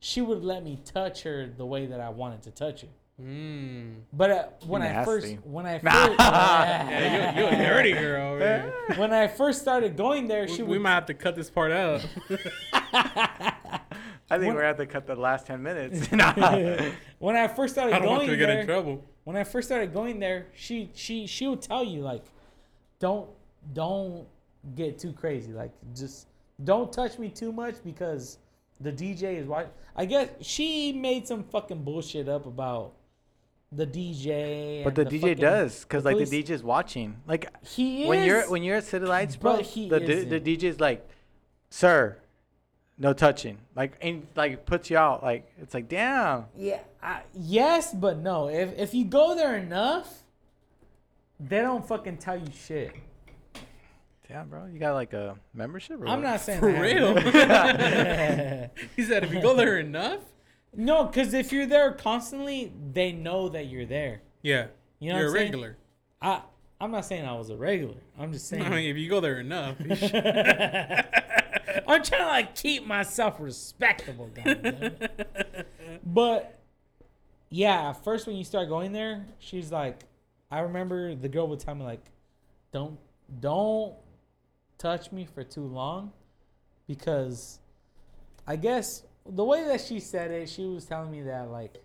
[SPEAKER 2] she would let me touch her the way that I wanted to touch her.
[SPEAKER 1] Mm.
[SPEAKER 2] But uh, when I first when I first
[SPEAKER 1] Yeah, you, you a dirty girl. over
[SPEAKER 2] when I first started going there,
[SPEAKER 1] We,
[SPEAKER 2] she
[SPEAKER 1] we
[SPEAKER 2] would
[SPEAKER 1] might have to cut this part out.
[SPEAKER 3] I think
[SPEAKER 2] When-
[SPEAKER 3] we're gonna have to cut the last ten minutes.
[SPEAKER 2] when I first started
[SPEAKER 1] I don't
[SPEAKER 2] going
[SPEAKER 1] you to get in
[SPEAKER 2] there,
[SPEAKER 1] trouble.
[SPEAKER 2] when I first started going there, she she she would tell you like, don't don't get too crazy. Like just don't touch me too much because the DJ is watching. I guess she made some fucking bullshit up about the DJ.
[SPEAKER 3] but
[SPEAKER 2] and
[SPEAKER 3] the, DJ
[SPEAKER 2] fucking-
[SPEAKER 3] does, because like the
[SPEAKER 2] DJ
[SPEAKER 3] is watching. Like
[SPEAKER 2] He is.
[SPEAKER 3] when you're when you're at City Lights, bro,
[SPEAKER 2] but he
[SPEAKER 3] the d- the
[SPEAKER 2] isn't.
[SPEAKER 3] Like, "Sir, no touching." Like and like puts you out. Like it's like, damn.
[SPEAKER 2] yeah, I, yes, but no. If if you go there enough, they don't fucking tell you shit.
[SPEAKER 3] Damn, bro, you got like a membership? Or
[SPEAKER 2] I'm
[SPEAKER 3] what?
[SPEAKER 2] not saying
[SPEAKER 1] For
[SPEAKER 2] I have-
[SPEAKER 1] real? he said if you go there enough,
[SPEAKER 2] No, because if you're there constantly, they know that you're there.
[SPEAKER 1] yeah,
[SPEAKER 2] You know
[SPEAKER 1] you're a
[SPEAKER 2] what I'm saying?
[SPEAKER 1] regular.
[SPEAKER 2] I I'm not saying I was a regular. I'm just saying.
[SPEAKER 1] I mean, if you go there enough,
[SPEAKER 2] I'm trying to like keep myself respectable, goddammit. But yeah, first when you start going there, she's like, I remember the girl would tell me like, don't don't touch me for too long, because I guess the way that she said it, she was telling me that like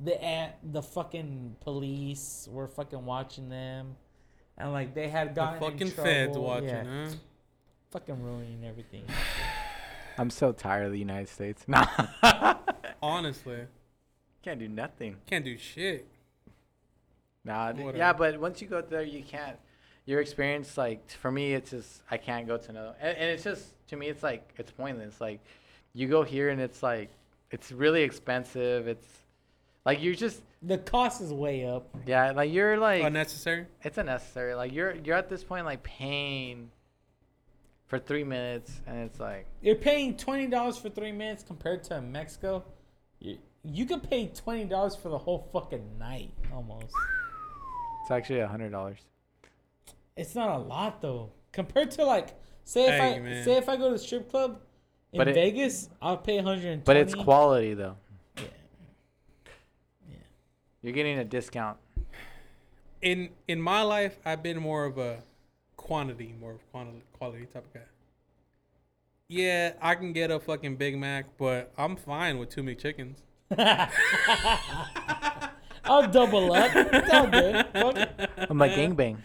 [SPEAKER 2] the a- the fucking police were fucking watching them, and like they had
[SPEAKER 1] the
[SPEAKER 2] gotten in
[SPEAKER 1] fucking feds
[SPEAKER 2] trouble.
[SPEAKER 1] watching,
[SPEAKER 2] Yeah,
[SPEAKER 1] huh?
[SPEAKER 2] fucking ruining everything.
[SPEAKER 3] I'm so tired of the United States. Nah,
[SPEAKER 1] Honestly,
[SPEAKER 3] can't do nothing.
[SPEAKER 1] can't do shit.
[SPEAKER 3] Nah, d- yeah, but once you go there, you can't. Your experience, like for me, it's just I can't go to another, and, and it's just to me, it's like it's pointless. Like you go here and it's like it's really expensive. It's like you're just
[SPEAKER 2] The cost is way up.
[SPEAKER 3] yeah, like you're like
[SPEAKER 1] Unnecessary.
[SPEAKER 3] it's unnecessary. Like you're you're at this point like paying for three minutes, and it's like
[SPEAKER 2] You're paying twenty dollars for three minutes compared to Mexico. You you could pay twenty dollars for the whole fucking night almost.
[SPEAKER 3] it's actually a hundred dollars.
[SPEAKER 2] It's not a lot though. Compared to like say if
[SPEAKER 1] Hey,
[SPEAKER 2] I
[SPEAKER 1] man.
[SPEAKER 2] say if I go to the strip club in
[SPEAKER 3] But it-
[SPEAKER 2] Vegas, I'll pay one hundred and
[SPEAKER 3] But it's quality though.
[SPEAKER 2] Yeah. Yeah.
[SPEAKER 3] You're getting a discount.
[SPEAKER 1] In in my life, I've been more of a quantity, more of quantity quality type of guy. Yeah, I can get a fucking Big Mac, but I'm fine with two McChickens.
[SPEAKER 2] I'll double up. It's all good. Fuck.
[SPEAKER 3] I'm like gangbang.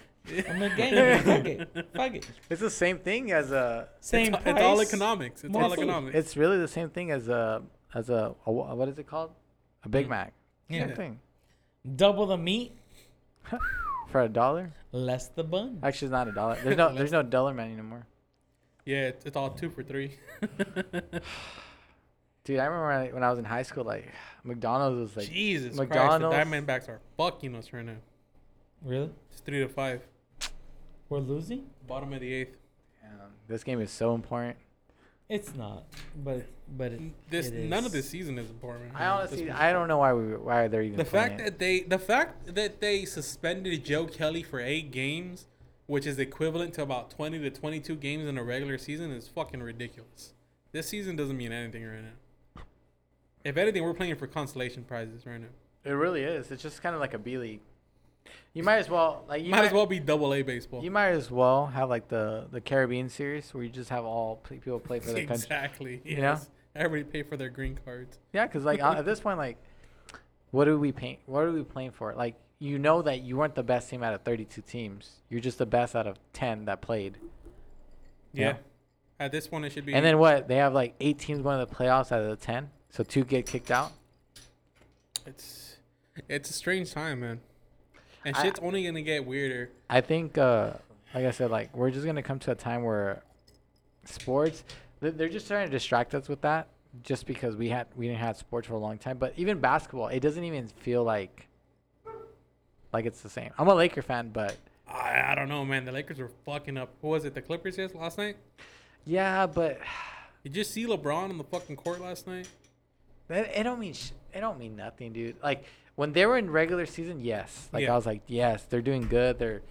[SPEAKER 2] I'm a gang. Fuck it. Fuck it.
[SPEAKER 3] It's the same thing as a.
[SPEAKER 2] Same
[SPEAKER 1] it's,
[SPEAKER 2] price.
[SPEAKER 1] it's all economics. It's
[SPEAKER 2] more
[SPEAKER 1] all
[SPEAKER 2] food.
[SPEAKER 1] economics.
[SPEAKER 3] It's really the same thing as a as a, a what is it called? A Big
[SPEAKER 1] Mm.
[SPEAKER 3] Mac.
[SPEAKER 2] Yeah.
[SPEAKER 3] Same thing
[SPEAKER 2] Double the meat,
[SPEAKER 3] for a dollar.
[SPEAKER 2] less the bun.
[SPEAKER 3] Actually, it's not a dollar. There's no there's no dollar menu anymore.
[SPEAKER 1] yeah, it's, it's all two for three.
[SPEAKER 3] Dude, I remember when I, when I was in high school, like McDonald's was like
[SPEAKER 1] Jesus Christ,
[SPEAKER 3] McDonald's-
[SPEAKER 1] the Diamondbacks are fucking us right now.
[SPEAKER 2] Really?
[SPEAKER 1] It's three to five,
[SPEAKER 2] We're losing?
[SPEAKER 1] bottom of the eighth.
[SPEAKER 3] Damn, this game is so important.
[SPEAKER 2] It's not, but but it,
[SPEAKER 1] This
[SPEAKER 2] it
[SPEAKER 1] none of this season is important.
[SPEAKER 3] I honestly. I don't know why we why they're even
[SPEAKER 1] the fact
[SPEAKER 3] it.
[SPEAKER 1] that they the fact that they suspended Joe Kelly for eight games, which is equivalent to about twenty to twenty two games in a regular season, is fucking ridiculous. This season doesn't mean anything right now. If anything, we're playing for consolation prizes right now.
[SPEAKER 3] it really is. It's just kind of like a B league. You might as well like you
[SPEAKER 1] might, as well be double A baseball.
[SPEAKER 3] You might as well have like the the Caribbean series where you just have all pl- people play for their country.
[SPEAKER 1] exactly.
[SPEAKER 3] You
[SPEAKER 1] Yes.
[SPEAKER 3] know?
[SPEAKER 1] Everybody pay for their green cards.
[SPEAKER 3] Yeah, because like uh, at this point, like, what are we paying? What are we playing for? Like, you know that you weren't the best team out of 32 teams. You're just the best out of 10 that played.
[SPEAKER 1] Yeah.
[SPEAKER 3] Yeah.
[SPEAKER 1] At this point, it should be.
[SPEAKER 3] And then what? They have like eight teams going to the playoffs out of the 10, so two get kicked out.
[SPEAKER 1] it's it's a strange time, man. And
[SPEAKER 3] I-
[SPEAKER 1] shit's only gonna get weirder.
[SPEAKER 3] I think, uh, like I said, like we're just gonna come to a time where sports. they- They're just trying to distract us with that, just because we had we didn't have sports for a long time. But even basketball, it doesn't even feel like like it's the same. I'm a Laker fan, but
[SPEAKER 1] I, I don't know, man. The Lakers were fucking up. Who was it? The Clippers yes last night.
[SPEAKER 3] yeah, but
[SPEAKER 1] Did you see LeBron on the fucking court last night?
[SPEAKER 3] it, it don't mean sh- it don't mean nothing, dude. Like when they were in regular season, yes, like
[SPEAKER 1] Yeah.
[SPEAKER 3] I was like, yes, they're doing good. They're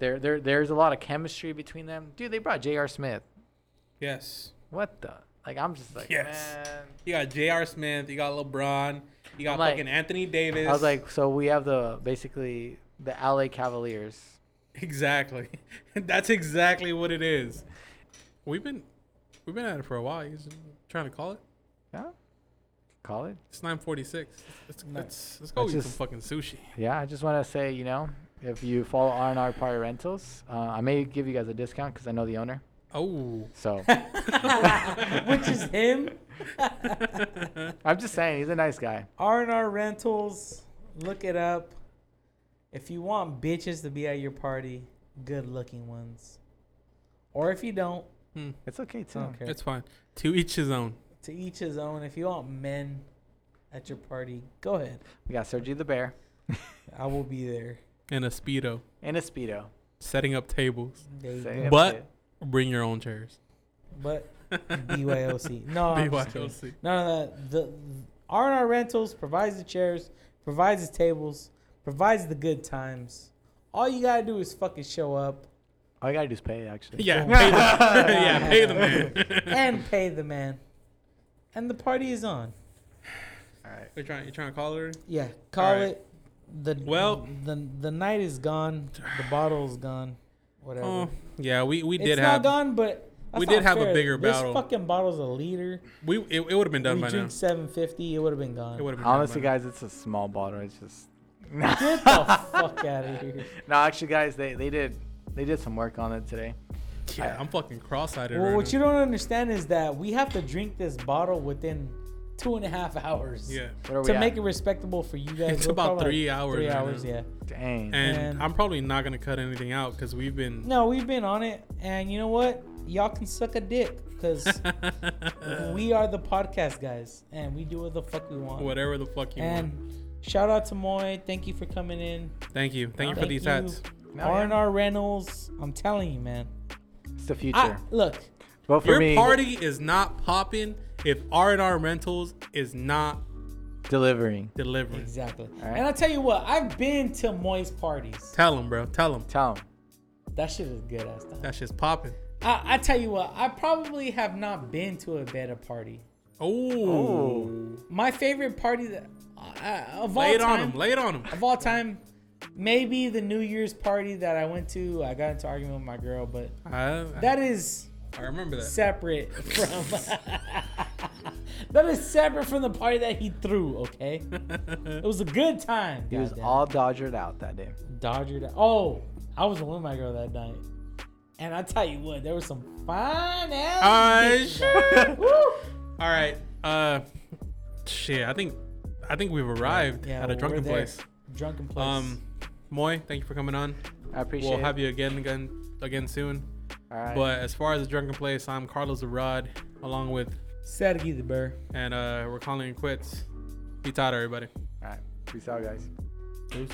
[SPEAKER 3] there there there's a lot of chemistry between them, dude. They brought J.R. Smith.
[SPEAKER 1] Yes.
[SPEAKER 3] What the? Like I'm just like,
[SPEAKER 1] Yes.
[SPEAKER 3] man.
[SPEAKER 1] You got J.R. Smith. You got LeBron. You got
[SPEAKER 3] like-
[SPEAKER 1] fucking Anthony Davis.
[SPEAKER 3] I was like, so we have the basically the LA Cavaliers.
[SPEAKER 1] exactly. That's exactly what it is. We've been we've been at it for a while. You just trying to call it.
[SPEAKER 3] Yeah, call it.
[SPEAKER 1] It's nine forty six. Let's,
[SPEAKER 2] Nice.
[SPEAKER 1] let's let's go
[SPEAKER 3] Let's
[SPEAKER 1] eat
[SPEAKER 3] just-
[SPEAKER 1] some fucking sushi.
[SPEAKER 3] Yeah, I just want to say, you know, if you follow R and R Party Rentals, uh, I may give you guys a discount because I know the owner.
[SPEAKER 1] Oh.
[SPEAKER 3] So
[SPEAKER 2] Which is him.
[SPEAKER 3] I'm just saying, he's a nice guy.
[SPEAKER 2] R&R Rentals. Look it up. If you want bitches to be at your party, good looking ones. Or if you don't,
[SPEAKER 1] Hmm,
[SPEAKER 3] It's okay too.
[SPEAKER 2] okay.
[SPEAKER 1] It's fine. To each his own.
[SPEAKER 2] To each his own. If you want men at your party, go ahead.
[SPEAKER 3] We got Sergi the Bear
[SPEAKER 2] I will be there.
[SPEAKER 1] And a speedo.
[SPEAKER 3] in a speedo.
[SPEAKER 1] Setting up tables.
[SPEAKER 2] There you
[SPEAKER 3] Say
[SPEAKER 2] go.
[SPEAKER 3] it.
[SPEAKER 1] But bring your own chairs.
[SPEAKER 2] But BYOC. No, I'm.
[SPEAKER 1] BYOC.
[SPEAKER 2] None of that. The R&R Rentals provides the chairs, provides the tables, provides the good times. All you gotta do is fucking show up
[SPEAKER 3] All you gotta do is pay, actually.
[SPEAKER 1] Yeah, pay the, yeah, pay the man.
[SPEAKER 2] and pay the man, and the party is on.
[SPEAKER 3] All right.
[SPEAKER 1] you trying you trying to call her?
[SPEAKER 2] Yeah, call
[SPEAKER 1] Alright.
[SPEAKER 2] it. The
[SPEAKER 1] Well-
[SPEAKER 2] the the night is gone. The bottle's gone. Whatever.
[SPEAKER 1] Oh, yeah, we we did
[SPEAKER 2] it's
[SPEAKER 1] did
[SPEAKER 2] not
[SPEAKER 1] have
[SPEAKER 2] gone, but that's
[SPEAKER 1] we did have a
[SPEAKER 2] fair.
[SPEAKER 1] bigger
[SPEAKER 2] this
[SPEAKER 1] battle.
[SPEAKER 2] fucking bottle's a liter.
[SPEAKER 1] we it, it would have been done
[SPEAKER 2] we
[SPEAKER 1] by
[SPEAKER 2] drink
[SPEAKER 1] now.
[SPEAKER 2] seven fifty. It would have been gone.
[SPEAKER 1] It would have been
[SPEAKER 3] Honestly,
[SPEAKER 1] done
[SPEAKER 3] guys, it's a small bottle. It's just.
[SPEAKER 2] Get the fuck out of here.
[SPEAKER 3] No, actually, guys, they, they did they did some work on it today.
[SPEAKER 1] By now. Yeah, I'm fucking cross-eyed
[SPEAKER 2] Well,
[SPEAKER 1] right
[SPEAKER 2] what
[SPEAKER 1] now.
[SPEAKER 2] you don't understand is that we have to drink this bottle within two and a half hours.
[SPEAKER 1] yeah,
[SPEAKER 3] What are we
[SPEAKER 2] To
[SPEAKER 3] at?
[SPEAKER 2] make it respectable for you guys,
[SPEAKER 1] It's
[SPEAKER 2] we're
[SPEAKER 1] about three
[SPEAKER 2] like
[SPEAKER 1] hours
[SPEAKER 2] Three
[SPEAKER 1] right
[SPEAKER 2] hours,
[SPEAKER 1] now.
[SPEAKER 2] yeah.
[SPEAKER 3] Dang.
[SPEAKER 1] and,
[SPEAKER 2] And-
[SPEAKER 1] I'm probably not gonna cut anything out because we've been.
[SPEAKER 2] No, we've been on it, and you know what? Y'all can suck a dick because we are the podcast guys, and we do what the fuck we want.
[SPEAKER 1] Whatever the fuck you want.
[SPEAKER 2] and shout out to Moy. Thank you for coming in.
[SPEAKER 1] Thank you, thank you for
[SPEAKER 2] Thank
[SPEAKER 1] these
[SPEAKER 2] you.
[SPEAKER 1] hats.
[SPEAKER 3] No,
[SPEAKER 2] R and R Rentals. I'm telling you, man.
[SPEAKER 3] It's the future.
[SPEAKER 2] I, look,
[SPEAKER 3] Vote for
[SPEAKER 1] Your
[SPEAKER 3] me.
[SPEAKER 1] party is not popping if R and R Rentals is not
[SPEAKER 3] delivering.
[SPEAKER 1] delivering.
[SPEAKER 2] exactly.
[SPEAKER 3] All right.
[SPEAKER 2] And I tell you what, I've been to Moy's parties.
[SPEAKER 1] Tell them, bro. Tell them
[SPEAKER 3] Tell them.
[SPEAKER 2] That shit is good ass time.
[SPEAKER 1] that shit's popping.
[SPEAKER 2] I, I tell you what, I probably have not been to a better party.
[SPEAKER 1] Oh,
[SPEAKER 2] My favorite party that uh, of all
[SPEAKER 1] lay it on
[SPEAKER 2] him.
[SPEAKER 1] them. Lay it on him.
[SPEAKER 2] of all time, maybe the New Year's party that I went to. I got into argument with my girl, but
[SPEAKER 1] I,
[SPEAKER 2] that is
[SPEAKER 1] I remember that.
[SPEAKER 2] separate from. that is separate from the party that he threw. Okay, it was a good time.
[SPEAKER 3] He was
[SPEAKER 2] goddamn.
[SPEAKER 3] all dodgered out that day.
[SPEAKER 2] Dodgered. That. Oh, I was with my girl that night, and I tell you what, there was some fine ass. Bitches
[SPEAKER 1] shit.
[SPEAKER 2] out. Woo!
[SPEAKER 1] All right. Uh, shit. I think I think we've arrived
[SPEAKER 2] Yeah,
[SPEAKER 1] at a
[SPEAKER 2] we're
[SPEAKER 1] drunken place.
[SPEAKER 2] Drunken place.
[SPEAKER 1] Um, Moy, thank you for coming on.
[SPEAKER 3] I appreciate it.
[SPEAKER 1] We'll
[SPEAKER 3] it.
[SPEAKER 1] have you again, again, again soon.
[SPEAKER 3] All right.
[SPEAKER 1] But as far as the drunken place, I'm Carlos Arad, along with,
[SPEAKER 2] Sergi the Bear.
[SPEAKER 1] and uh, we're calling it quits. Peace out, everybody.
[SPEAKER 3] All right. Peace out, guys.
[SPEAKER 1] Peace.